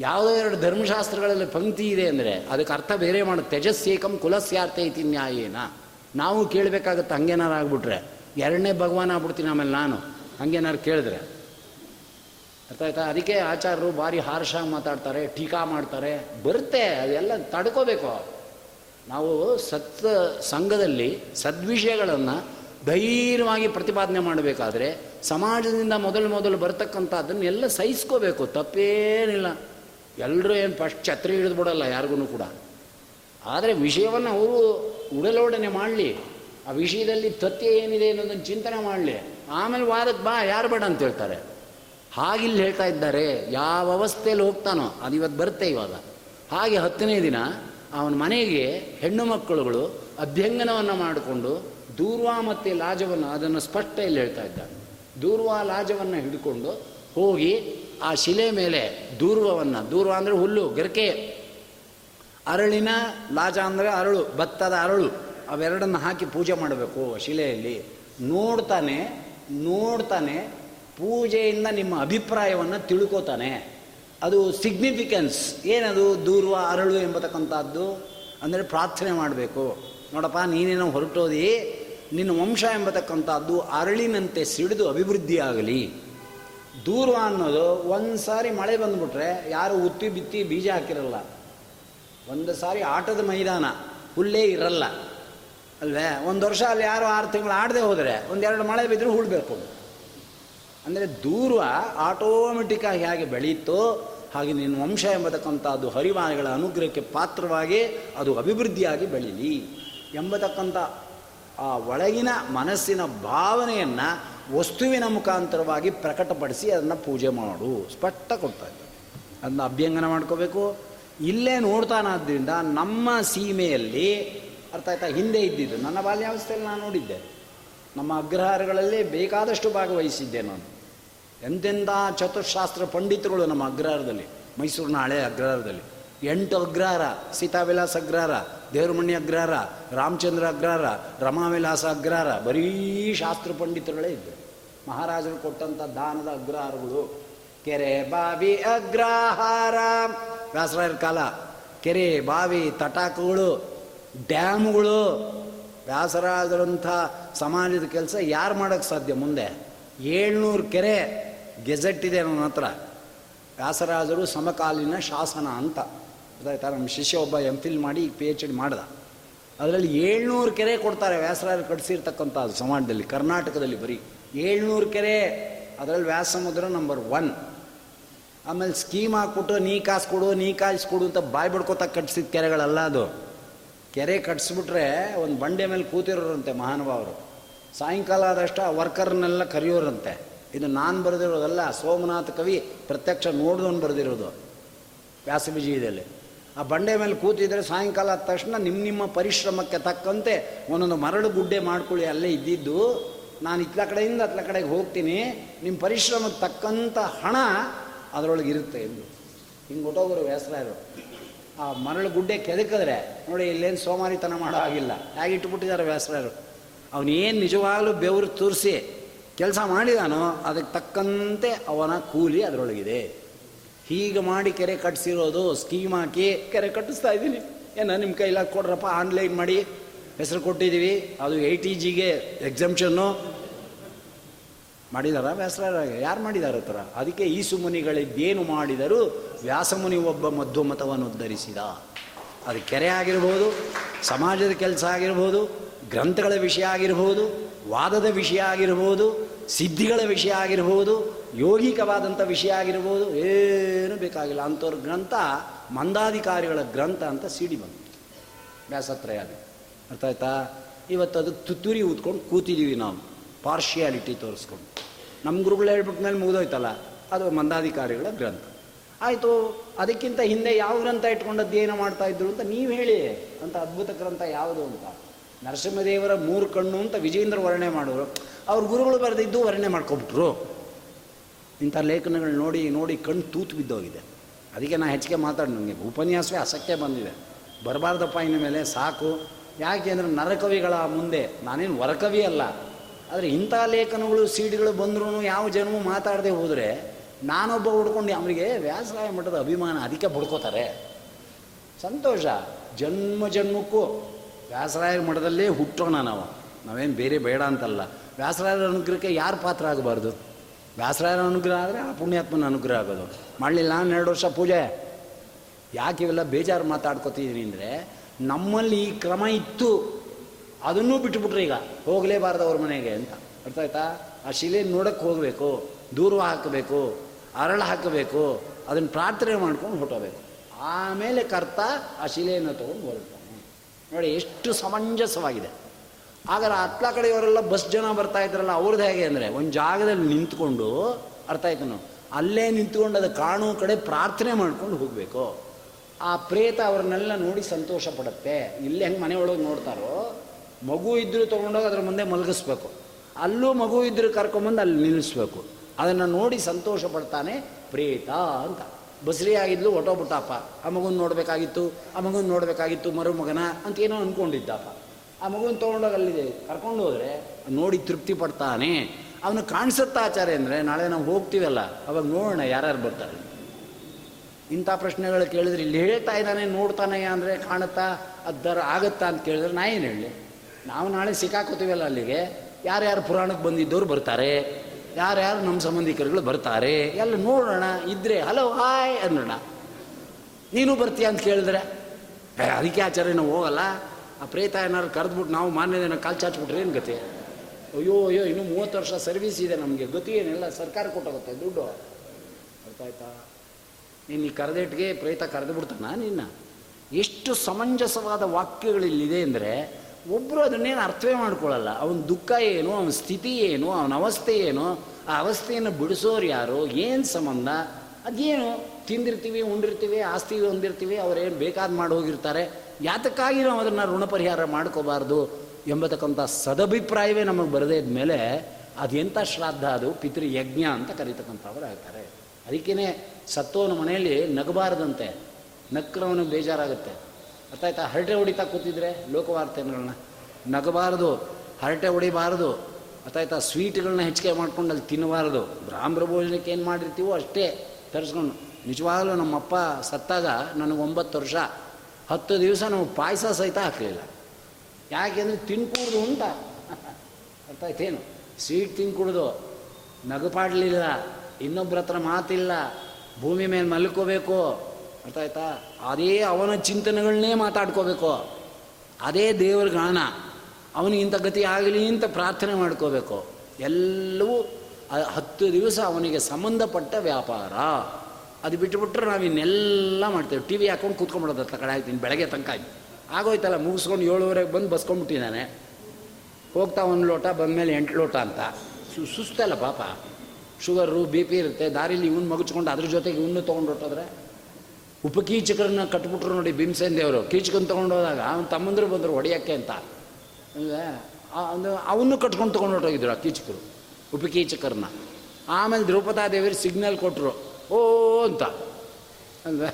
ಯಾವುದೋ ಎರಡು ಧರ್ಮಶಾಸ್ತ್ರಗಳಲ್ಲಿ ಪಂಕ್ತಿ ಇದೆ ಅಂದರೆ, ಅದಕ್ಕೆ ಅರ್ಥ ಬೇರೆ ಮಾಡು. ತೇಜಸ್ಸೇಕಂ ಕುಲಸ್ಯಾರ್ಥ ಐತಿ ನ್ಯಾಯೇನ. ನಾವು ಕೇಳಬೇಕಾಗತ್ತೆ ಹಂಗೇನಾರು ಆಗ್ಬಿಟ್ರೆ. ಎರಡನೇ ಭಗವಾನ್ ಆಗ್ಬಿಡ್ತೀನಿ ಆಮೇಲೆ ನಾನು. ಹಂಗೇನಾರು ಕೇಳಿದ್ರೆ. ಅರ್ಥ ಆಯ್ತಾ ಅದಕ್ಕೆ ಆಚಾರ್ಯರು ಭಾರಿ ಹಾರ್ಷ ಮಾತಾಡ್ತಾರೆ, ಟೀಕಾ ಮಾಡ್ತಾರೆ. ಬರುತ್ತೆ, ಅದೆಲ್ಲ ತಡ್ಕೋಬೇಕು. ನಾವು ಸತ್ ಸಂಘದಲ್ಲಿ ಸದ್ವಿಷಯಗಳನ್ನು ಧೈರ್ಯವಾಗಿ ಪ್ರತಿಪಾದನೆ ಮಾಡಬೇಕಾದ್ರೆ ಸಮಾಜದಿಂದ ಮೊದಲು ಮೊದಲು ಬರ್ತಕ್ಕಂಥದ್ದನ್ನು ಎಲ್ಲ ಸಹಿಸ್ಕೋಬೇಕು. ತಪ್ಪೇನಿಲ್ಲ. ಎಲ್ಲರೂ ಏನು ಫಸ್ಟ್ ಛತ್ರಿ ಹಿಡಿದು ಬಿಡೋಲ್ಲ ಯಾರಿಗೂ ಕೂಡ. ಆದರೆ ವಿಷಯವನ್ನು ಅವರು ಉಡಲೋಡನೆ ಮಾಡಲಿ. ಆ ವಿಷಯದಲ್ಲಿ ತಥ್ಯ ಏನಿದೆ ಅನ್ನೋದನ್ನು ಚಿಂತನೆ ಮಾಡಲಿ. ಆಮೇಲೆ ವಾದಕ್ಕೆ ಬಾ, ಯಾರು ಬೇಡ ಅಂತ ಹೇಳ್ತಾರೆ. ಹಾಗಿಲ್ಲಿ ಹೇಳ್ತಾ ಇದ್ದಾರೆ, ಯಾವ ಅವಸ್ಥೆಯಲ್ಲಿ ಹೋಗ್ತಾನೋ, ಅದು ಇವತ್ತು ಬರುತ್ತೆ ಇವಾಗ. ಹಾಗೆ ಹತ್ತನೇ ದಿನ ಅವನ ಮನೆಗೆ ಹೆಣ್ಣು ಮಕ್ಕಳುಗಳು ಅಭ್ಯಂಗನವನ್ನು ಮಾಡಿಕೊಂಡು ದೂರ್ವಾ ಮತ್ತು ಲಾಜವನ್ನು, ಅದನ್ನು ಸ್ಪಷ್ಟ ಇಲ್ಲಿ ಹೇಳ್ತಾ ಇದ್ದಾನೆ ದೂರ್ವಾ ಲಾಜವನ್ನು ಹಿಡ್ಕೊಂಡು ಹೋಗಿ ಆ ಶಿಲೆ ಮೇಲೆ ದೂರ್ವವನ್ನು, ದೂರ್ವ ಅಂದರೆ ಹುಲ್ಲು, ಗರಿಕೆ, ಅರಳಿನ ಲಾಜ ಅಂದರೆ ಅರಳು, ಭತ್ತದ ಅರಳು, ಅವೆರಡನ್ನು ಹಾಕಿ ಪೂಜೆ ಮಾಡಬೇಕು ಶಿಲೆಯಲ್ಲಿ. ನೋಡ್ತಾನೆ ನೋಡ್ತಾನೆ ಪೂಜೆಯಿಂದ ನಿಮ್ಮ ಅಭಿಪ್ರಾಯವನ್ನು ತಿಳ್ಕೋತಾನೆ. ಅದು ಸಿಗ್ನಿಫಿಕೆನ್ಸ್ ಏನದು? ದೂರ್ವ, ಅರಳು ಎಂಬತಕ್ಕಂಥದ್ದು. ಅಂದರೆ ಪ್ರಾರ್ಥನೆ ಮಾಡಬೇಕು. ನೋಡಪ್ಪ, ನೀನೇನೋ ಹೊರಟೋದಿ. ನಿನ್ನ ವಂಶ ಎಂಬತಕ್ಕಂಥದ್ದು ಅರಳಿನಂತೆ ಸಿಡಿದು ಅಭಿವೃದ್ಧಿ ಆಗಲಿ ದೂರ್ವ ಅನ್ನೋದು ಒಂದು ಸಾರಿ ಮಳೆ ಬಂದುಬಿಟ್ರೆ ಯಾರು ಉತ್ತಿ ಬಿತ್ತಿ ಬೀಜ ಹಾಕಿರಲ್ಲ. ಒಂದು ಸಾರಿ ಆಟದ ಮೈದಾನ, ಹುಲ್ಲೇ ಇರಲ್ಲ. ಅಲ್ವೇ? ಒಂದು ವರ್ಷ ಅಲ್ಲಿ ಯಾರು ಆರು ತಿಂಗಳು ಆಡದೆ ಹೋದರೆ ಒಂದೆರಡು ಮಳೆ ಬಿದ್ದರೂ ಹುಳ್ಬೇಕು. ಅಂದರೆ ದೂರ್ವ ಆಟೋಮೆಟಿಕ್ಕಾಗಿ ಹೇಗೆ ಬೆಳೆಯುತ್ತೋ ಹಾಗೆ ನಿನ್ನ ವಂಶ ಎಂಬತಕ್ಕಂಥದ್ದು ಹರಿವಾಯುಗಳ ಅನುಗ್ರಹಕ್ಕೆ ಪಾತ್ರವಾಗಿ ಅದು ಅಭಿವೃದ್ಧಿಯಾಗಿ ಬೆಳೀಲಿ ಎಂಬತಕ್ಕಂಥ ಆ ಒಳಗಿನ ಮನಸ್ಸಿನ ಭಾವನೆಯನ್ನು ವಸ್ತುವಿನ ಮುಖಾಂತರವಾಗಿ ಪ್ರಕಟಪಡಿಸಿ ಅದನ್ನು ಪೂಜೆ ಮಾಡು. ಸ್ಪಷ್ಟ ಕೊಡ್ತಾ ಇದ್ದಾರೆ. ಅದನ್ನ ಅಭ್ಯಂಗನ ಮಾಡ್ಕೋಬೇಕು. ಇಲ್ಲೇ ನೋಡ್ತಾನಾದ್ದರಿಂದ ನಮ್ಮ ಸೀಮೆಯಲ್ಲಿ, ಅರ್ಥ ಆಯ್ತಾ? ಹಿಂದೆ ಇದ್ದಿದ್ದು. ನನ್ನ ಬಾಲ್ಯಾವಸ್ಥೆಯಲ್ಲಿ ನಾನು ನೋಡಿದ್ದೆ. ನಮ್ಮ ಅಗ್ರಹಾರಗಳಲ್ಲಿ ಬೇಕಾದಷ್ಟು ಭಾಗವಹಿಸಿದ್ದೆ ನಾನು. ಎಂತೆಂಥ ಚತುಶಾಸ್ತ್ರ ಪಂಡಿತರುಗಳು ನಮ್ಮ ಅಗ್ರಹಾರದಲ್ಲಿ, ಮೈಸೂರಿನ ಹಳೆ ಅಗ್ರಹಾರದಲ್ಲಿ. ಎಂಟು ಅಗ್ರಹಾರ, ಸೀತಾವಿಲಾಸ ಅಗ್ರಹಾರ, ದೇವರಮಣಿ ಅಗ್ರಹಾರ, ರಾಮಚಂದ್ರ ಅಗ್ರಹಾರ, ರಮಾವಿಲಾಸ ಅಗ್ರಹಾರ, ಬರೀ ಶಾಸ್ತ್ರ ಪಂಡಿತರುಗಳೇ ಇದ್ದರು. ಮಹಾರಾಜರು ಕೊಟ್ಟಂಥ ದಾನದ ಅಗ್ರಹಾರಗಳು ಕೆರೆ ಬಾವಿ ಅಗ್ರಹಾರ. ವ್ಯಾಸರಾಯರ ಕಾಲ, ಕೆರೆ ಬಾವಿ ತಟಾಕಗಳು, ಡ್ಯಾಮ್ಗಳು ವ್ಯಾಸರಾಜರಂಥ ಸಮಾಜದ ಕೆಲಸ ಯಾರು ಮಾಡೋಕ್ಕೆ ಸಾಧ್ಯ? ಮುಂದೆ ಏಳ್ನೂರು ಕೆರೆ ಗೆಜೆಟ್ ಇದೆ ನನ್ನ ಹತ್ರ. ವ್ಯಾಸರಾಜರು ಸಮಕಾಲೀನ ಶಾಸನ ಅಂತ. ಗೊತ್ತಾಯ್ತಾ? ನಮ್ಮ ಶಿಷ್ಯ ಒಬ್ಬ ಎಂ ಫಿಲ್ ಮಾಡಿ ಪಿ ಎಚ್ ಡಿ ಮಾಡ್ದ. ಅದರಲ್ಲಿ ಏಳ್ನೂರು ಕೆರೆ ಕೊಡ್ತಾರೆ ವ್ಯಾಸರಾಜರು ಕಟ್ಸಿರ್ತಕ್ಕಂಥದ್ದು ಸಮಾಜದಲ್ಲಿ, ಕರ್ನಾಟಕದಲ್ಲಿ ಬರೀ. ಏಳ್ನೂರು ಕೆರೆ, ಅದರಲ್ಲಿ ವ್ಯಾಸಮುದ್ರ ನಂಬರ್ ಒನ್ ಆಮೇಲೆ ಸ್ಕೀಮ್ ಹಾಕ್ಬಿಟ್ಟು ನೀ ಕಾಸು ಕೊಡು, ನೀ ಕಾಯಿಸ್ಕೊಡು ಕೊಡು ಅಂತ ಬಾಯ್ ಕಟ್ಸಿದ ಕೆರೆಗಳಲ್ಲ ಅದು. ಕೆರೆ ಕಟ್ಸ್ಬಿಟ್ರೆ ಒಂದು ಬಂಡೆ ಮೇಲೆ ಕೂತಿರೋರಂತೆ ಮಹಾನುಭಾವರು. ಸಾಯಂಕಾಲ ಆದಷ್ಟು ಆ ವರ್ಕರ್ನೆಲ್ಲ ಕರೆಯೋರಂತೆ. ಇದು ನಾನು ಬರೆದಿರೋದಲ್ಲ, ಸೋಮನಾಥ ಕವಿ ಪ್ರತ್ಯಕ್ಷ ನೋಡಿದವನು ಬರೆದಿರೋದು ವ್ಯಾಸವಿಜಯದಲ್ಲಿ. ಆ ಬಂಡೆ ಮೇಲೆ ಕೂತಿದ್ರೆ ಸಾಯಂಕಾಲ ಆದ ತಕ್ಷಣ ನಿಮ್ಮ ನಿಮ್ಮ ಪರಿಶ್ರಮಕ್ಕೆ ತಕ್ಕಂತೆ ಒಂದೊಂದು ಮರಳು ಗುಡ್ಡೆ ಮಾಡ್ಕೊಳ್ಳಿ, ಅಲ್ಲೇ ಇದ್ದಿದ್ದು. ನಾನು ಇತ್ಲ ಕಡೆಯಿಂದ ಅತ್ಲ ಕಡೆಗೆ ಹೋಗ್ತೀನಿ. ನಿಮ್ಮ ಪರಿಶ್ರಮಕ್ಕೆ ತಕ್ಕಂಥ ಹಣ ಅದರೊಳಗೆ ಇರುತ್ತೆ ಎಂದು. ಹಿಂಗೆ ಹೊಟ್ಟೋಗೋರು ವ್ಯಾಸರಾಯರು. ಆ ಮರಳು ಗುಡ್ಡೆ ಕೆದಕಿದ್ರೆ ನೋಡಿ ಇಲ್ಲೇನು ಸೋಮಾರಿತನ ಮಾಡೋ ಆಗಿಲ್ಲ ಹೇಗೆ ಇಟ್ಬಿಟ್ಟಿದ್ದಾರೆ ವ್ಯಾಸರರು ಅವನೇನು ನಿಜವಾಗಲೂ ಬೆವರು ತೋರಿಸಿ ಕೆಲಸ ಮಾಡಿದಾನೋ ಅದಕ್ಕೆ ತಕ್ಕಂತೆ ಅವನ ಕೂಲಿ ಅದರೊಳಗಿದೆ. ಹೀಗೆ ಮಾಡಿ ಕೆರೆ ಕಟ್ಸಿರೋದು ಸ್ಕೀಮ್ ಹಾಕಿ ಕೆರೆ ಕಟ್ಟಿಸ್ತಾ ಇದ್ದೀನಿ. ಏನೋ ನಿಮ್ಮ ಕೈಲಾಗಿ ಕೊಡ್ರಪ್ಪ ಆನ್ಲೈನ್ ಮಾಡಿ. ಹೆಸರು ಕೊಟ್ಟಿದ್ದೀವಿ. ಅದು ಏಯ್ಟಿ ಜಿಗೆ ಎಕ್ಸಮ್ಷನ್ನು ಮಾಡಿದಾರ? ವ್ಯಾಸರಾಗೆ ಯಾರು ಮಾಡಿದಾರ ಥರ ಅದಕ್ಕೆ ಈ ಸುಮುನಿಗಳಿದ್ದೇನು ಮಾಡಿದರೂ ವ್ಯಾಸಮುನಿ ಒಬ್ಬ ಮಧ್ವಮತವನ್ನು ಉದ್ಧರಿಸಿದ. ಅದು ಕೆರೆ ಆಗಿರ್ಬೋದು, ಸಮಾಜದ ಕೆಲಸ ಆಗಿರ್ಬೋದು, ಗ್ರಂಥಗಳ ವಿಷಯ ಆಗಿರ್ಬೋದು, ವಾದದ ವಿಷಯ ಆಗಿರ್ಬೋದು, ಸಿದ್ಧಿಗಳ ವಿಷಯ ಆಗಿರ್ಬೋದು ಯೋಗಿಕವಾದಂಥ ವಿಷಯ ಆಗಿರ್ಬೋದು, ಏನೂ ಬೇಕಾಗಿಲ್ಲ. ಅಂಥವ್ರ ಗ್ರಂಥ, ಮಂದಾಧಿಕಾರಿಗಳ ಗ್ರಂಥ ಅಂತ ಸಿಡಿ ಬಂತು. ವ್ಯಾಸತ್ರಯ ಅರ್ಥ ಆಯ್ತಾ ಇವತ್ತು ಅದು ತುತ್ತೂರಿ ಊದ್ಕೊಂಡು ಕೂತಿದ್ದೀವಿ ನಾವು. ಪಾರ್ಶಿಯಾಲಿಟಿ ತೋರಿಸ್ಕೊಂಡು. ನಮ್ಮ ಗುರುಗಳು ಹೇಳ್ಬಿಟ್ಟ ಮೇಲೆ ಮುಗಿದೋಯ್ತಲ್ಲ, ಅದು ಮಂದಾಧಿಕಾರಿಗಳ ಗ್ರಂಥ. ಆಯಿತು, ಅದಕ್ಕಿಂತ ಹಿಂದೆ ಯಾವ ಗ್ರಂಥ ಇಟ್ಕೊಂಡದ್ದು ಮಾಡ್ತಾ ಇದ್ರು ಅಂತ ನೀವು ಹೇಳಿ, ಅಂತ ಅದ್ಭುತ ಗ್ರಂಥ ಯಾವುದು ಅಂತ. ನರಸಿಂಹದೇವರ ಮೂರು ಕಣ್ಣು ಅಂತ ವಿಜೇಂದ್ರ ವರ್ಣೆ ಮಾಡೋರು ಅವ್ರ ಗುರುಗಳು ಬರೆದಿದ್ದು ವರ್ಣೆ ಮಾಡ್ಕೊಬಿಟ್ರು. ಇಂಥ ಲೇಖನಗಳು ನೋಡಿ ನೋಡಿ ಕಣ್ಣು ತೂತು ಬಿದ್ದೋಗಿದೆ. ಅದಕ್ಕೆ ನಾನು ಹೆಚ್ಚಿಗೆ ಮಾತಾಡಿ ನನಗೆ ಉಪನ್ಯಾಸವೇ ಅಸಕ್ಯ ಬಂದಿದೆ. ಬರಬಾರ್ದಪ್ಪ ಇನ್ನು ಮೇಲೆ, ಸಾಕು. ಯಾಕೆ ಅಂದರೆ ನರಕವಿಗಳ ಮುಂದೆ ನಾನೇನು ವರಕವಿ ಅಲ್ಲ ಆದರೆ ಇಂಥ ಲೇಖನಗಳು, ಸೀಡಿಗಳು ಬಂದ್ರೂ ಯಾವ ಜನವೂ ಮಾತಾಡದೆ ಹೋದರೆ ನಾನೊಬ್ಬ ಹುಡ್ಕೊಂಡು ಅವರಿಗೆ ವ್ಯಾಸರಾಯ ಮಠದ ಅಭಿಮಾನ ಅದಕ್ಕೆ ಬಡ್ಕೋತಾರೆ. ಸಂತೋಷ. ಜನ್ಮ ಜನ್ಮಕ್ಕೂ ವ್ಯಾಸರಾಯ ಮಠದಲ್ಲೇ ಹುಟ್ಟೋಣ ನಾವು. ನಾವೇನು ಬೇರೆ ಬೇಡ ಅಂತಲ್ಲ. ವ್ಯಾಸರಾಯರ ಅನುಗ್ರಹಕ್ಕೆ ಯಾರು ಪಾತ್ರ ಆಗಬಾರ್ದು? ವ್ಯಾಸರಾಯರ ಅನುಗ್ರಹ ಆದರೆ ಆ ಪುಣ್ಯಾತ್ಮನ ಅನುಗ್ರಹ ಆಗೋದು. ಮಾಡಲಿಲ್ಲ ನಾನು ಎರಡು ವರ್ಷ ಪೂಜೆ. ಯಾಕೆ ಇವೆಲ್ಲ ಬೇಜಾರು ಮಾತಾಡ್ಕೊತಿದ್ದೀನಿ ಅಂದರೆ ನಮ್ಮಲ್ಲಿ ಈ ಕ್ರಮ ಇತ್ತು. ಅದನ್ನೂ ಬಿಟ್ಟುಬಿಟ್ರೆ ಈಗ. ಹೋಗಲೇಬಾರ್ದು ಅವ್ರ ಮನೆಗೆ ಅಂತ. ಅರ್ಥ ಆಯ್ತಾ? ಆ ಶಿಲೆ ನೋಡಕ್ಕೆ ಹೋಗಬೇಕು, ದೂರ ಹಾಕಬೇಕು, ಅರಳು ಹಾಕಬೇಕು, ಅದನ್ನು ಪ್ರಾರ್ಥನೆ ಮಾಡ್ಕೊಂಡು ಹೊಟ್ಟೋಬೇಕು ಆಮೇಲೆ ಕರ್ತ ಆ ಶಿಲೆಯನ್ನು ತೊಗೊಂಡು ಹೊರಡ್ತಾನೆ ನೋಡಿ, ಎಷ್ಟು ಸಮಂಜಸವಾಗಿದೆ. ಆಗ ಹತ್ಲ ಕಡೆಯವರೆಲ್ಲ ಬಸ್ ಜನ ಬರ್ತಾ ಇದ್ರಲ್ಲ, ಅವ್ರದ್ದು ಹೇಗೆ ಅಂದರೆ, ಒಂದು ಜಾಗದಲ್ಲಿ ನಿಂತ್ಕೊಂಡು, ಅರ್ಥ ಆಯ್ತು ನಾವು ಅಲ್ಲೇ ನಿಂತ್ಕೊಂಡು ಅದು ಕಾಣೋ ಕಡೆ ಪ್ರಾರ್ಥನೆ ಮಾಡ್ಕೊಂಡು ಹೋಗಬೇಕು. ಆ ಪ್ರೇತ ಅವ್ರನ್ನೆಲ್ಲ ನೋಡಿ ಸಂತೋಷ ಪಡುತ್ತೆ. ಇಲ್ಲಿ ಹೆಂಗೆ ಮನೆ ಒಳಗೆ ನೋಡ್ತಾರೋ ಮಗು ಇದ್ದರೂ ತೊಗೊಂಡೋಗಿ ಅದರ ಮುಂದೆ ಮಲಗಿಸ್ಬೇಕು. ಅಲ್ಲೂ ಮಗು ಇದ್ದರೂ ಕರ್ಕೊಂಬಂದು ಅಲ್ಲಿ ನಿಲ್ಲಿಸ್ಬೇಕು. ಅದನ್ನು ನೋಡಿ ಸಂತೋಷ ಪಡ್ತಾನೆ ಪ್ರೇತ ಅಂತ. ಬಸರಿ ಆಗಿದ್ಲು ಹೊಟ್ಟೋಗ್ಬಿಟ್ಟಪ್ಪ ಆ ಮಗುನ ನೋಡಬೇಕಾಗಿತ್ತು, ಆ ಮಗುನ ನೋಡಬೇಕಾಗಿತ್ತು ಮರುಮಗನ ಅಂತ ಏನೋ ಅಂದ್ಕೊಂಡಿದ್ದಪ್ಪ ಆ ಮಗುನ ತೊಗೊಂಡೋಗಿ ಅಲ್ಲಿದೆ ಕರ್ಕೊಂಡು ಹೋದರೆ ನೋಡಿ ತೃಪ್ತಿ ಪಡ್ತಾನೆ. ಅವನು ಕಾಣಿಸುತ್ತಾ ಆಚಾರ್ಯ ಅಂದರೆ, ನಾಳೆ ನಾವು ಹೋಗ್ತೀವಲ್ಲ, ಅವಾಗ ನೋಡೋಣ ಯಾರ್ಯಾರು ಬರ್ತಾರೆ. ಇಂಥ ಪ್ರಶ್ನೆಗಳು ಕೇಳಿದ್ರೆ ಇಲ್ಲಿ ಹೇಳ್ತಾ ಇದ್ದಾನೆ, ನೋಡ್ತಾನೆ ಅಂದರೆ ಕಾಣುತ್ತಾ ಅದರ ಆಗುತ್ತಾ ಅಂತ ಕೇಳಿದ್ರೆ ನಾ ಏನು ಹೇಳಿ ನಾವು ನಾಳೆ ಸಿಕ್ಕಾಕೋತೀವಲ್ಲ ಅಲ್ಲಿಗೆ? ಯಾರ್ಯಾರು ಪುರಾಣಕ್ಕೆ ಬಂದಿದ್ದವ್ರು ಬರ್ತಾರೆ? ಯಾರ್ಯಾರು ನಮ್ಮ ಸಂಬಂಧಿಕರುಗಳು ಬರ್ತಾರೆ? ಎಲ್ಲ ನೋಡೋಣ, ಇದ್ರೆ, ಹಲೋ, ಹಾಯ್ ಅನ್ನೋಣ. ನೀನು ಬರ್ತೀಯ ಅಂತ ಕೇಳಿದ್ರೆ ಅದಕ್ಕೆ ಆಚಾರ್ಯ, ನಾವು ಹೋಗಲ್ಲ. ಆ ಪ್ರೇತ ಏನಾದ್ರು ಕರೆದ್ಬಿಟ್ಟು ನಾವು ಮಾನ್ಯದೇನ ಕಾಲು ಚಾಚ್ಬಿಟ್ರೆ ಏನು ಗತಿ? ಅಯ್ಯೋ ಅಯ್ಯೋ, ಇನ್ನೂ ಮೂವತ್ತು ವರ್ಷ ಸರ್ವಿಸ್ ಇದೆ ನಮಗೆ. ಗತಿ ಏನಿಲ್ಲ, ಸರ್ಕಾರ ಕೊಟ್ಟೋಗುತ್ತೆ ದುಡ್ಡು. ಆಯ್ತಾ ನೀನು ಈ ಕರೆದೇಟ್ಗೆ ಪ್ರೇತ ಕರೆದು ಬಿಡ್ತಾನ ನಿನ್ನ? ಎಷ್ಟು ಸಮಂಜಸವಾದ ವಾಕ್ಯಗಳಿಲ್ಲಿದೆ ಅಂದರೆ ಒಬ್ಬರು ಅದನ್ನೇನು ಅರ್ಥವೇ ಮಾಡ್ಕೊಳ್ಳಲ್ಲ. ಅವನ ದುಃಖ ಏನು, ಅವನ ಸ್ಥಿತಿ ಏನು, ಅವನ ಅವಸ್ಥೆ ಏನು, ಆ ಅವಸ್ಥೆಯನ್ನು ಬಿಡಿಸೋರು ಯಾರು, ಏನು ಸಂಬಂಧ, ಅದೇನು, ತಿಂದಿರ್ತೀವಿ, ಉಂಡಿರ್ತೀವಿ, ಆಸ್ತಿ ಹೊಂದಿರ್ತೀವಿ, ಅವರೇನು ಬೇಕಾದ ಮಾಡಿ ಹೋಗಿರ್ತಾರೆ, ಯಾತಕ್ಕಾಗಿ ನಾವು ಅದನ್ನು ಋಣ ಪರಿಹಾರ ಮಾಡ್ಕೋಬಾರ್ದು ಎಂಬತಕ್ಕಂಥ ಸದಭಿಪ್ರಾಯವೇ ನಮಗೆ ಬರದೇ ಇದ್ಮೇಲೆ ಅದೆಂಥ ಶ್ರಾದ್ದ ಅದು? ಪಿತೃ ಯಜ್ಞ ಅಂತ ಕರೀತಕ್ಕಂಥವ್ರು ಆಗ್ತಾರೆ. ಅದಕ್ಕೇ ಸತ್ತೋನ ಮನೆಯಲ್ಲಿ ನಗಬಾರದಂತೆ. ನಕ್ಕರವನಿಗೆ ಬೇಜಾರಾಗುತ್ತೆ. ಆಯ್ತಾ? ಹರಟೆ ಹೊಡಿತಾ ಕೂತಿದ್ರೆ ಲೋಕವಾರ್ತೆಗಳನ್ನ ನಗಬಾರದು, ಹರಟೆ ಹೊಡಿಬಾರದು. ಗೊತ್ತಾಯ್ತಾ ಸ್ವೀಟ್ಗಳನ್ನ ಹೆಚ್ಚಿಗೆ ಮಾಡ್ಕೊಂಡು ಅಲ್ಲಿ ತಿನ್ನಬಾರದು. ಬ್ರಾಹ್ಮರ ಭೋಜನಕ್ಕೆ ಏನು ಮಾಡಿರ್ತೀವೋ ಅಷ್ಟೇ ತರಿಸ್ಕೊಂಡು. ನಿಜವಾಗಲೂ ನಮ್ಮಪ್ಪ ಸತ್ತಾಗ ನನಗೆ ಒಂಬತ್ತು ವರ್ಷ. ಹತ್ತು ದಿವಸ ನಾವು ಪಾಯಸ ಸಹಿತ ಹಾಕಲಿಲ್ಲ. ಯಾಕೆಂದ್ರೆ ತಿನ್ಕೂಡ್ದು ಉಂಟ. ಅರ್ಥ ಆಯ್ತೇನು ಸ್ವೀಟ್ ತಿನ್ಕೂಡ್ದು. ನಗಪಾಡಲಿಲ್ಲ ಇನ್ನೊಬ್ಬರ ಹತ್ರ ಮಾತಿಲ್ಲ. ಭೂಮಿ ಮೇಲೆ ಮಲ್ಕೋಬೇಕು. ಅರ್ಥ ಆಯ್ತಾ ಅದೇ ಅವನ ಚಿಂತನೆಗಳನ್ನೇ ಮಾತಾಡ್ಕೋಬೇಕು. ಅದೇ ದೇವರ ಗಾನ ಅವನಿಗೆ ಇಂಥ ಗತಿ ಆಗಲಿ ಅಂತ ಪ್ರಾರ್ಥನೆ ಮಾಡ್ಕೋಬೇಕು. ಎಲ್ಲವೂ ಹತ್ತು ದಿವಸ ಅವನಿಗೆ ಸಂಬಂಧಪಟ್ಟ ವ್ಯಾಪಾರ. ಅದು ಬಿಟ್ಟುಬಿಟ್ರೆ ನಾವು ಇನ್ನೆಲ್ಲ ಮಾಡ್ತೇವೆ. ಟಿ ವಿ ಹಾಕೊಂಡು ಕೂತ್ಕೊಂಡ್ಬಿಡೋದು ಹತ್ತ ಕಡೆ ಆಗ್ತೀನಿ, ಬೆಳಗ್ಗೆ ತನಕ ಆಗೋಯ್ತಲ್ಲ, ಮುಗಿಸ್ಕೊಂಡು ಏಳುವರೆಗೆ ಬಂದು ಬಸ್ಕೊಂಡ್ಬಿಟ್ಟಿದ್ದಾನೆ ಹೋಗ್ತಾ ಒಂದು ಲೋಟ, ಬಂದಮೇಲೆ ಎಂಟು ಲೋಟ ಅಂತ. ಸು ಸುಸ್ತಲ್ಲ ಪಾಪ. ಶುಗರು, ಬಿ ಪಿ ಇರುತ್ತೆ. ದಾರಿಲಿ ಇವನು ಮಗುಚ್ಕೊಂಡು ಅದ್ರ ಜೊತೆಗೆ ಇವನು ತೊಗೊಂಡು ಹೊಟ್ಟೋದ್ರೆ ಉಪಕೀಚಕರನ್ನ ಕಟ್ಬಿಟ್ರು ನೋಡಿ ಭೀಮಸೇನ್ ದೇವರು. ಕೀಚಕನ್ ತೊಗೊಂಡು ಹೋದಾಗ ಅವ್ನ ತಮ್ಮಂದ್ರು ಬಂದರು ಹೊಡೆಯೋಕ್ಕೆ ಅಂತ. ಅವನ್ನೂ ಕಟ್ಕೊಂಡು ತೊಗೊಂಡು ಹೊಟ್ಟೋಗಿದ್ರು ಆ ಕೀಚಕರು, ಉಪಕೀಚಕರನ್ನ. ಆಮೇಲೆ ದ್ರೌಪದಾದೇವಿಯರು ಸಿಗ್ನಲ್ ಕೊಟ್ಟರು ಓ, ಅಂತ. ಅಲ್ವಾ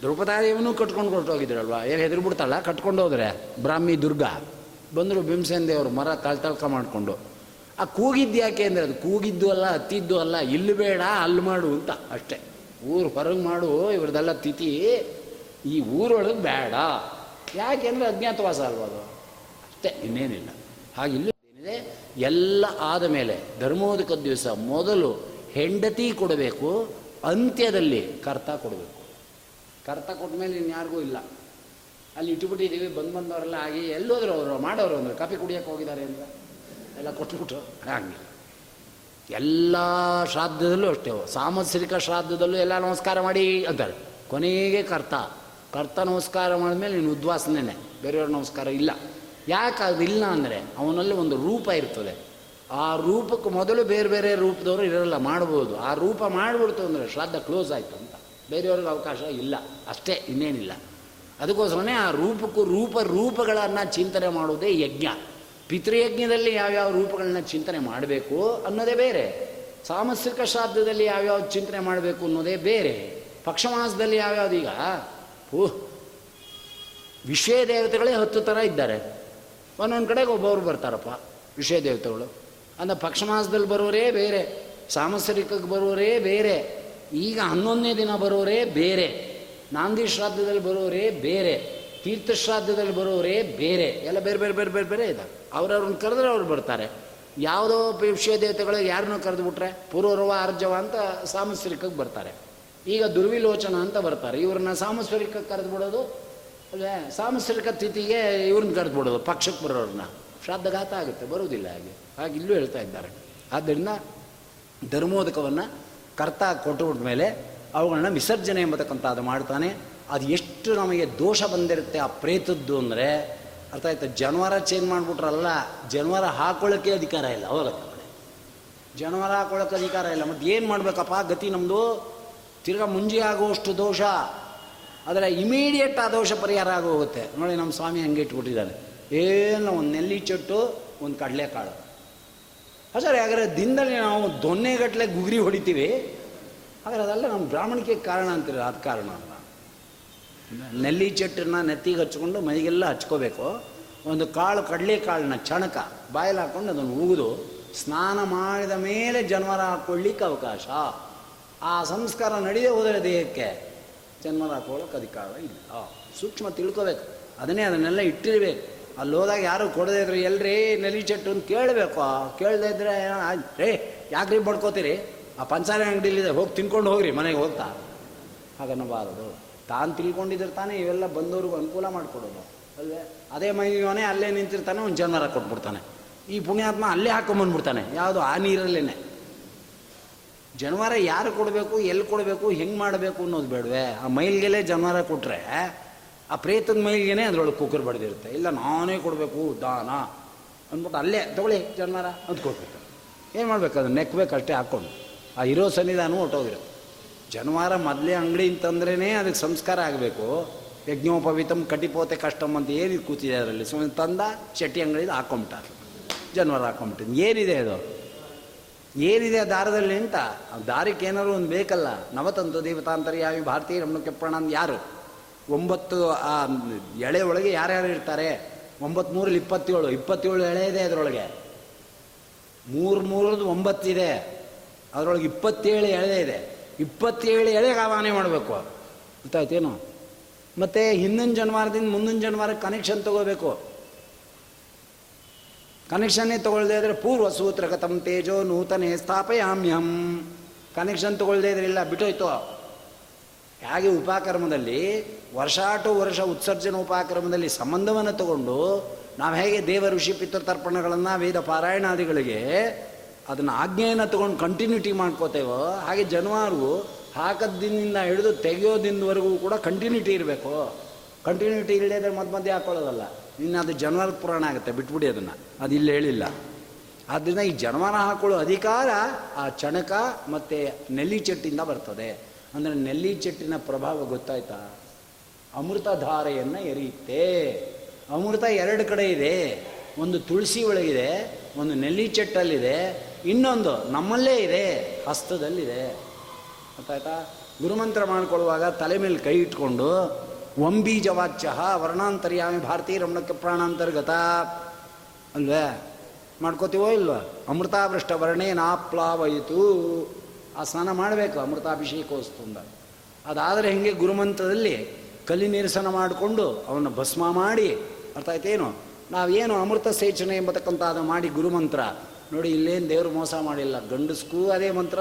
ದ್ರೌಪದಾದೇವನು ಕಟ್ಕೊಂಡು ಕೊಟ್ಟೋಗಿದ್ರಲ್ವ? ಏನು ಹೆದ್ರು ಬಿಡ್ತಾಳ ಕಟ್ಕೊಂಡು ಹೋದ್ರೆ ಬ್ರಾಹ್ಮಿ ದುರ್ಗ. ಬಂದರು ಭೀಮಸೇನ್ ದೇವರು ಮರ ತಳ್ತಳ್ಕ ಮಾಡಿಕೊಂಡು. ಆ ಕೂಗಿದ್ದು ಯಾಕೆ ಅಂದರೆ ಅದು ಕೂಗಿದ್ದು ಅಲ್ಲ, ಹತ್ತಿದ್ದು ಅಲ್ಲ, ಇಲ್ಲಿ ಬೇಡ, ಅಲ್ಲಿ ಮಾಡು ಅಂತ ಅಷ್ಟೇ. ಊರು ಹೊರಗೆ ಮಾಡು ಇವ್ರದ್ದೆಲ್ಲ ತಿಥಿ. ಈ ಊರೊಳಗೆ ಬೇಡ. ಯಾಕೆ ಅಂದರೆ ಅಜ್ಞಾತವಾಸ ಅದು? ಅಷ್ಟೇ, ಇನ್ನೇನಿಲ್ಲ. ಹಾಗಿಲ್ಲ ಏನಿದೆ? ಎಲ್ಲ ಆದ ಮೇಲೆ ಧರ್ಮೋದಕ ದಿವಸ ಮೊದಲು ಹೆಂಡತಿ ಕೊಡಬೇಕು, ಅಂತ್ಯದಲ್ಲಿ ಕರ್ತ ಕೊಡಬೇಕು. ಕರ್ತ ಕೊಟ್ಟ ಮೇಲೆ ಇನ್ಯಾರಿಗೂ ಇಲ್ಲ. ಅಲ್ಲಿ ಇಟ್ಟುಬಿಟ್ಟಿದ್ದೀವಿ, ಬಂದು ಬಂದವರೆಲ್ಲ ಆಗಿ ಎಲ್ಲೋದ್ರು ಅವರು, ಮಾಡೋರು ಅಂದರೆ ಕಾಫಿ ಕುಡಿಯೋಕೆ ಹೋಗಿದ್ದಾರೆ ಅಂದರೆ ಎಲ್ಲ ಕೊಟ್ಬಿಟ್ಟು, ಹಂಗೆ. ಎಲ್ಲ ಶ್ರಾದ್ದದಲ್ಲೂ ಅಷ್ಟೇ ಸಾಮಸ್ರಿಕ ಶ್ರಾದ್ದದಲ್ಲೂ ಎಲ್ಲ ನಮಸ್ಕಾರ ಮಾಡಿ ಅಂತಾರೆ. ಕೊನೆಗೆ ಕರ್ತ. ಕರ್ತ ನಮಸ್ಕಾರ ಮಾಡಿದ್ಮೇಲೆ ನೀನು ಉದ್ವಾಸನೆ ಬೇರೆಯವ್ರ ನಮಸ್ಕಾರ ಇಲ್ಲ. ಯಾಕೆ ಅದಿಲ್ಲ ಅಂದರೆ ಅವನಲ್ಲಿ ಒಂದು ರೂಪ ಇರ್ತದೆ. ಆ ರೂಪಕ್ಕೆ ಮೊದಲು ಬೇರೆ ಬೇರೆ ರೂಪದವರು ಇರಲ್ಲ, ಮಾಡ್ಬೋದು. ಆ ರೂಪ ಮಾಡಿಬಿಡ್ತು ಅಂದರೆ ಶ್ರಾದ್ದ ಕ್ಲೋಸ್ ಆಯಿತು ಅಂತ. ಬೇರೆಯವ್ರಿಗೆ ಅವಕಾಶ ಇಲ್ಲ. ಅಷ್ಟೇ, ಇನ್ನೇನಿಲ್ಲ. ಅದಕ್ಕೋಸ್ಕರನೇ ಆ ರೂಪಕ್ಕೂ ರೂಪ, ರೂಪಗಳನ್ನು ಚಿಂತನೆ ಮಾಡುವುದೇ ಯಜ್ಞ. ಪಿತೃಯಜ್ಞದಲ್ಲಿ ಯಾವ್ಯಾವ ರೂಪಗಳನ್ನ ಚಿಂತನೆ ಮಾಡಬೇಕು ಅನ್ನೋದೇ ಬೇರೆ. ಸಾಮಸ್ರಿಕ ಶ್ರಾದ್ದದಲ್ಲಿ ಯಾವ್ಯಾವ ಚಿಂತನೆ ಮಾಡಬೇಕು ಅನ್ನೋದೇ ಬೇರೆ. ಪಕ್ಷಮಾಸದಲ್ಲಿ ಈಗ? ಓ, ವಿಷಯ ದೇವತೆಗಳೇ ಹತ್ತು ಥರ ಇದ್ದಾರೆ. ಒಂದೊಂದು ಕಡೆಗೆ ಒಬ್ಬೊಬ್ರು ಬರ್ತಾರಪ್ಪ, ವಿಷಯ ದೇವತೆಗಳು. ಅಂದರೆ ಪಕ್ಷಮಾಸದಲ್ಲಿ ಬರೋರೇ ಬೇರೆ, ಸಾಮಸ್ತ್ರಿಕಕ್ಕೆ ಬರೋರೇ ಬೇರೆ, ಈಗ ಹನ್ನೊಂದನೇ ದಿನ ಬರೋರೇ ಬೇರೆ, ನಾಂದಿ ಶ್ರಾದ್ದದಲ್ಲಿ ಬರೋರೇ ಬೇರೆ. ತೀರ್ಥ ಶ್ರಾದ್ದದಲ್ಲಿ ಬರೋರೇ ಬೇರೆ. ಎಲ್ಲ ಬೇರೆ ಬೇರೆ ಬೇರೆ ಬೇರೆ ಬೇರೆ ಇದ್ದಾರೆ ಅವ್ರವ್ರನ್ನ ಕರೆದ್ರೆ ಅವ್ರು ಬರ್ತಾರೆ. ಯಾವುದೋ ವಿಷಯ ದೇವತೆಗಳಿಗೆ ಯಾರನ್ನೂ ಕರೆದುಬಿಟ್ರೆ ಪೂರ್ವರವ ಅರ್ಜವ ಅಂತ ಸಾಮಸ್ವರಿಕಕ್ಕೆ ಬರ್ತಾರೆ. ಈಗ ದುರ್ವಿಲೋಚನ ಅಂತ ಬರ್ತಾರೆ. ಇವ್ರನ್ನ ಸಾಮಸ್ವರಿಕಕ್ಕೆ ಕರೆದು ಬಿಡೋದು ಅಲ್ಲೇ ಸಾಮಸ್ವರಿಕ ತಿಥಿಗೆ ಇವ್ರನ್ನ ಕರೆದು ಬಿಡೋದು, ಪಕ್ಷಕ್ಕೆ ಬರೋರನ್ನ ಶ್ರಾದ್ದಘಾತ ಆಗುತ್ತೆ, ಬರುವುದಿಲ್ಲ ಹಾಗೆ. ಹಾಗೆ ಇಲ್ಲೂ ಹೇಳ್ತಾ ಇದ್ದಾರೆ. ಆದ್ದರಿಂದ ಧರ್ಮೋದಕವನ್ನು ಕರ್ತ ಕೊಟ್ಟುಬಿಟ್ಟ ಮೇಲೆ ಅವುಗಳನ್ನ ವಿಸರ್ಜನೆ ಎಂಬತಕ್ಕಂಥದ್ದು ಮಾಡ್ತಾನೆ. ಅದು ಎಷ್ಟು ನಮಗೆ ದೋಷ ಬಂದಿರುತ್ತೆ ಆ ಪ್ರೇತದ್ದು ಅಂದರೆ ಅರ್ಥ ಆಯ್ತಾ? ಜನವಾರ ಚೇಂಜ್ ಮಾಡಿಬಿಟ್ರಲ್ಲ, ಜನವಾರ ಹಾಕೊಳ್ಳೋಕ್ಕೆ ಅಧಿಕಾರ ಇಲ್ಲ ಹೋಗುತ್ತೆ ಕಡೆ ಜನವಾರ ಹಾಕೊಳ್ಳೋಕೆ ಅಧಿಕಾರ ಇಲ್ಲ, ಮತ್ತು ಏನು ಮಾಡಬೇಕಪ್ಪ? ಗತಿ ನಮ್ಮದು ತಿರ್ಗಾ ಮುಂಜಿ ಆಗುವಷ್ಟು ದೋಷ. ಆದರೆ ಇಮಿಡಿಯೇಟ್ ಆ ದೋಷ ಪರಿಹಾರ ಆಗೋಗುತ್ತೆ. ನೋಡಿ ನಮ್ಮ ಸ್ವಾಮಿ ಹಂಗೆ ಇಟ್ಬಿಟ್ಟಿದ್ದಾರೆ. ಏನು ಒಂದು ನೆಲ್ಲಿ ಚೊಟ್ಟು, ಒಂದು ಕಡಲೆಕಾಳು ಸರ್ ಹಾಗಾದ್ರೆ ದಿನದಲ್ಲಿ ನಾವು ದೊನ್ನೆಗಟ್ಟಲೆ ಗುಗ್ರಿ ಹೊಡಿತೀವಿ. ಆದರೆ ಅದೆಲ್ಲ ನಮ್ಮ ಬ್ರಾಹ್ಮಣಿಕೆ ಕಾರಣ ಅಂತೀರ? ಅದು ಕಾರಣ ನೆಲ್ಲಿ ಚಟ್ಟನ್ನ ನೆತ್ತಿಗೆ ಹಚ್ಕೊಂಡು ಮೈಗೆಲ್ಲ ಹಚ್ಕೋಬೇಕು. ಒಂದು ಕಾಳು ಕಡಲೆ ಕಾಳನ್ನ ಚಣಕ ಬಾಯಲ್ಲಿ ಹಾಕ್ಕೊಂಡು ಅದನ್ನು ಉಗಿದು, ಸ್ನಾನ ಮಾಡಿದ ಮೇಲೆ ಜನ್ಮರ ಹಾಕ್ಕೊಳ್ಳಿಕ್ಕೆ ಅವಕಾಶ. ಆ ಸಂಸ್ಕಾರ ನಡೆಯೇ ಹೋದರೆ ದೇಹಕ್ಕೆ ಜನ್ಮರ ಹಾಕೊಳ್ಳೋಕೆ ಅಧಿಕಾರ ಇಲ್ಲ. ಸೂಕ್ಷ್ಮ ತಿಳ್ಕೋಬೇಕು. ಅದನ್ನೇ ಅದನ್ನೆಲ್ಲ ಇಟ್ಟಿರ್ಬೇಕು. ಅಲ್ಲಿ ಹೋದಾಗ ಯಾರು ಕೊಡದೇ ಇದ್ರೆ, ಎಲ್ರಿ ನೆಲಿ ಚಟ್ಟು ಅಂತ ಕೇಳಬೇಕು. ಕೇಳದೇ ಇದ್ರೆ ರೇ ಯಾಕ್ರಿ ಬಡ್ಕೋತೀರಿ ಆ ಪಂಚಾರಿ ಅಂಗಡಿಲಿದೆ, ಹೋಗಿ ತಿನ್ಕೊಂಡು ಹೋಗ್ರಿ, ಮನೆಗೆ ಹೋಗ್ತಾ. ಹಾಗನ್ನಬಾರದು. ತಾನು ತಿಳ್ಕೊಂಡಿದ್ರೆ ತಾನೇ ಇವೆಲ್ಲ ಬಂದವ್ರಿಗೂ ಅನುಕೂಲ ಮಾಡಿಕೊಡೋದು. ಅಲ್ವೇ? ಅದೇ ಮೈಯವನೇ ಅಲ್ಲೇ ನಿಂತಿರ್ತಾನೆ ಒಂದು ಜನರ ಕೊಟ್ಬಿಡ್ತಾನೆ. ಈ ಪುಣ್ಯಾತ್ಮ ಅಲ್ಲೇ ಹಾಕೊಂಬಂದ್ಬಿಡ್ತಾನೆ, ಯಾವುದು ಆ ನೀರಲ್ಲೇನೆ. ಜನವಾರ ಯಾರು ಕೊಡಬೇಕು, ಎಲ್ಲಿ ಕೊಡಬೇಕು, ಹೆಂಗೆ ಮಾಡಬೇಕು ಅನ್ನೋದು ಬೇಡವೆ? ಆ ಮೈಲ್ಗೆಲೆ ಜನವಾರ ಕೊಟ್ಟರೆ ಆ ಪ್ರೇತದ ಮೈಲ್ಗೆನೆ ಅದರೊಳಗೆ ಕುಕ್ಕರ್ ಬಡ್ದಿರುತ್ತೆ. ಇಲ್ಲ, ನಾನೇ ಕೊಡಬೇಕು, ದಾನ. ಅಂದ್ಬಿಟ್ಟು ಅಲ್ಲೇ, ತಗೊಳ್ಳಿ ಜನವಾರ ಅಂತ ಕೊಟ್ಬಿಟ್ಟು ಏನು ಮಾಡ್ಬೇಕು, ಅದನ್ನ ನೆಕ್ಬೇಕು ಅಷ್ಟೇ ಹಾಕ್ಕೊಂಡು. ಆ ಇರೋ ಸನ್ನಿಧಾನವೂ ಹೊಟ್ಟೋಗಿರುತ್ತೆ ಜನವಾರ ಮೊದಲೇ ಅಂಗಡಿ ಅಂತಂದ್ರೇ ಅದಕ್ಕೆ ಸಂಸ್ಕಾರ ಆಗಬೇಕು. ಯಜ್ಞೋಪವಿತಂ ಕಟಿಪೋತೆ ಕಷ್ಟಮ್ ಅಂತ ಏನಿದು ಕೂತಿದೆ ಅದರಲ್ಲಿ. ಸುಮ್ಮನೆ ತಂದ ಚಟಿ ಅಂಗಡಿಗೆ ಹಾಕೊಂಬಿಟ್ಟಾರೆ. ಜನವಾರ ಹಾಕೊಂಬಿಟ್ಟಿದ್ದು ಏನಿದೆ ಅದು? ಏನಿದೆ ಆ ದಾರದಲ್ಲಿ ಅಂತ? ಆ ದಾರಕ್ಕೆ ಏನಾದ್ರು ಒಂದು ಬೇಕಲ್ಲ. ನವತಂತು ದೇವತಾಂತರ್ಯಾವಿ ಭಾರತೀಯ ರಮಣಕ್ಕೆ ಪ್ರಾಣ ಯಾರು? ಒಂಬತ್ತು, ಆ, ಎಳೆ ಒಳಗೆ ಯಾರ್ಯಾರು ಇರ್ತಾರೆ? ಒಂಬತ್ತು ಮೂರಲ್ಲಿ ಇಪ್ಪತ್ತೇಳು. ಇಪ್ಪತ್ತೇಳು ಎಳೆ ಇದೆ ಅದರೊಳಗೆ. ಮೂರು ಮೂರದ್ದು ಒಂಬತ್ತಿದೆ. ಅದರೊಳಗೆ ಇಪ್ಪತ್ತೇಳು ಎಳೆ ಇದೆ. ಇಪ್ಪತ್ತೇಳು ಎಳೆಗೆ ಆವಾಹನೆ ಮಾಡಬೇಕು. ಗೊತ್ತಾಯ್ತೇನು? ಮತ್ತು ಹಿಂದಿನ ಜನ್ಮಾರದಿಂದ ಮುಂದಿನ ಜನ್ಮಾರಕ್ಕೆ ಕನೆಕ್ಷನ್ ತಗೋಬೇಕು. ಕನೆಕ್ಷನ್ನೇ ತಗೊಳ್ದೇ ಇದ್ರೆ ಪೂರ್ವ ಸೂತ್ರಗತಂ ತೇಜೋ ನೂತನೆ ಸ್ಥಾಪಯಾಮ್ಯಂ ಕನೆಕ್ಷನ್ ತಗೊಳ್ದೇ ಇದ್ರೆ ಇಲ್ಲ, ಬಿಟ್ಟೋಯ್ತು. ಹೇಗೆ ಉಪಾಕ್ರಮದಲ್ಲಿ ವರ್ಷಾಟು ವರ್ಷ ಉತ್ಸರ್ಜನ ಉಪಾಕ್ರಮದಲ್ಲಿ ಸಂಬಂಧವನ್ನು ತಗೊಂಡು ನಾವು ಹೇಗೆ ದೇವ ಋಷಿ ಪಿತೃತರ್ಪಣಗಳನ್ನು ವೇದ ಪಾರಾಯಣಾದಿಗಳಿಗೆ ಅದನ್ನು ಆಜ್ಞೆಯನ್ನು ತಗೊಂಡು ಕಂಟಿನ್ಯೂಟಿ ಮಾಡ್ಕೋತೇವೋ, ಹಾಗೆ ಜನವಾರು ಹಾಕದ ದಿನದಿಂದ ಹಿಡಿದು ತೆಗೆಯೋದಿಂದವರೆಗೂ ಕೂಡ ಕಂಟಿನ್ಯೂಟಿ ಇರಬೇಕು. ಕಂಟಿನ್ಯೂಟಿ ಇಲ್ಲದೆ ಮಧ್ಯ ಮಧ್ಯೆ ಹಾಕೊಳ್ಳೋದಲ್ಲ. ಇನ್ನು ಅದು ಜನವಾರ ಪುರಾಣ ಆಗುತ್ತೆ, ಬಿಟ್ಬಿಡಿ ಅದನ್ನು. ಅದು ಇಲ್ಲಿ ಹೇಳಿಲ್ಲ. ಆದ್ದರಿಂದ ಈ ಜನವಾರ ಹಾಕೊಳ್ಳೋ ಅಧಿಕಾರ ಆ ಚಣಕ ಮತ್ತು ನೆಲ್ಲಿ ಚೆಟ್ಟಿಂದ ಬರ್ತದೆ. ಅಂದರೆ ನೆಲ್ಲಿ ಚೆಟ್ಟಿನ ಪ್ರಭಾವ ಗೊತ್ತಾಯ್ತಾ? ಅಮೃತಧಾರೆಯನ್ನು ಎರೆಯುತ್ತೆ. ಅಮೃತ ಎರಡು ಕಡೆ ಇದೆ. ಒಂದು ತುಳಸಿ ಒಳಗಿದೆ, ಒಂದು ನೆಲ್ಲಿ ಚೆಟ್ಟಲ್ಲಿದೆ ಇನ್ನೊಂದು, ನಮ್ಮಲ್ಲೇ ಇದೆ, ಹಸ್ತದಲ್ಲಿದೆ. ಗೊತ್ತಾಯ್ತಾ? ಗುರುಮಂತ್ರ ಮಾಡ್ಕೊಳ್ಳುವಾಗ ತಲೆ ಮೇಲೆ ಕೈ ಇಟ್ಕೊಂಡು ಒಂಬೀಜವಾಚ್ಯ ವರ್ಣಾಂತರ್ಯಾಮಿ ಭಾರತೀಯ ರಮಣಕ್ಕೆ ಪ್ರಾಣಾಂತರ್ಗತ. ಅಲ್ವೇ? ಮಾಡ್ಕೋತೀವೋ ಇಲ್ವೋ? ಅಮೃತಾಭೃಷ್ಟ ವರ್ಣೇ ನಾಪ್ಲಾವಯಿತು. ಆ ಸ್ನಾನ ಮಾಡಬೇಕು ಅಮೃತಾಭಿಷೇಕೋಸ್ತುಂದ ಅದಾದರೆ ಹೇಗೆ ಗುರುಮಂತ್ರದಲ್ಲಿ ಕಲಿ ನಿರಸನ ಮಾಡಿಕೊಂಡು ಅವನ್ನ ಭಸ್ಮ ಮಾಡಿ, ಅರ್ಥ ಆಯ್ತೇನು? ನಾವೇನು ಅಮೃತ ಸೇಚನೆ ಎಂಬತಕ್ಕಂಥದ್ದು ಮಾಡಿ ಗುರುಮಂತ್ರ ನೋಡಿ, ಇಲ್ಲೇನು ದೇವರು ಮೋಸ ಮಾಡಿಲ್ಲ. ಗಂಡಸ್ಕೂ ಅದೇ ಮಂತ್ರ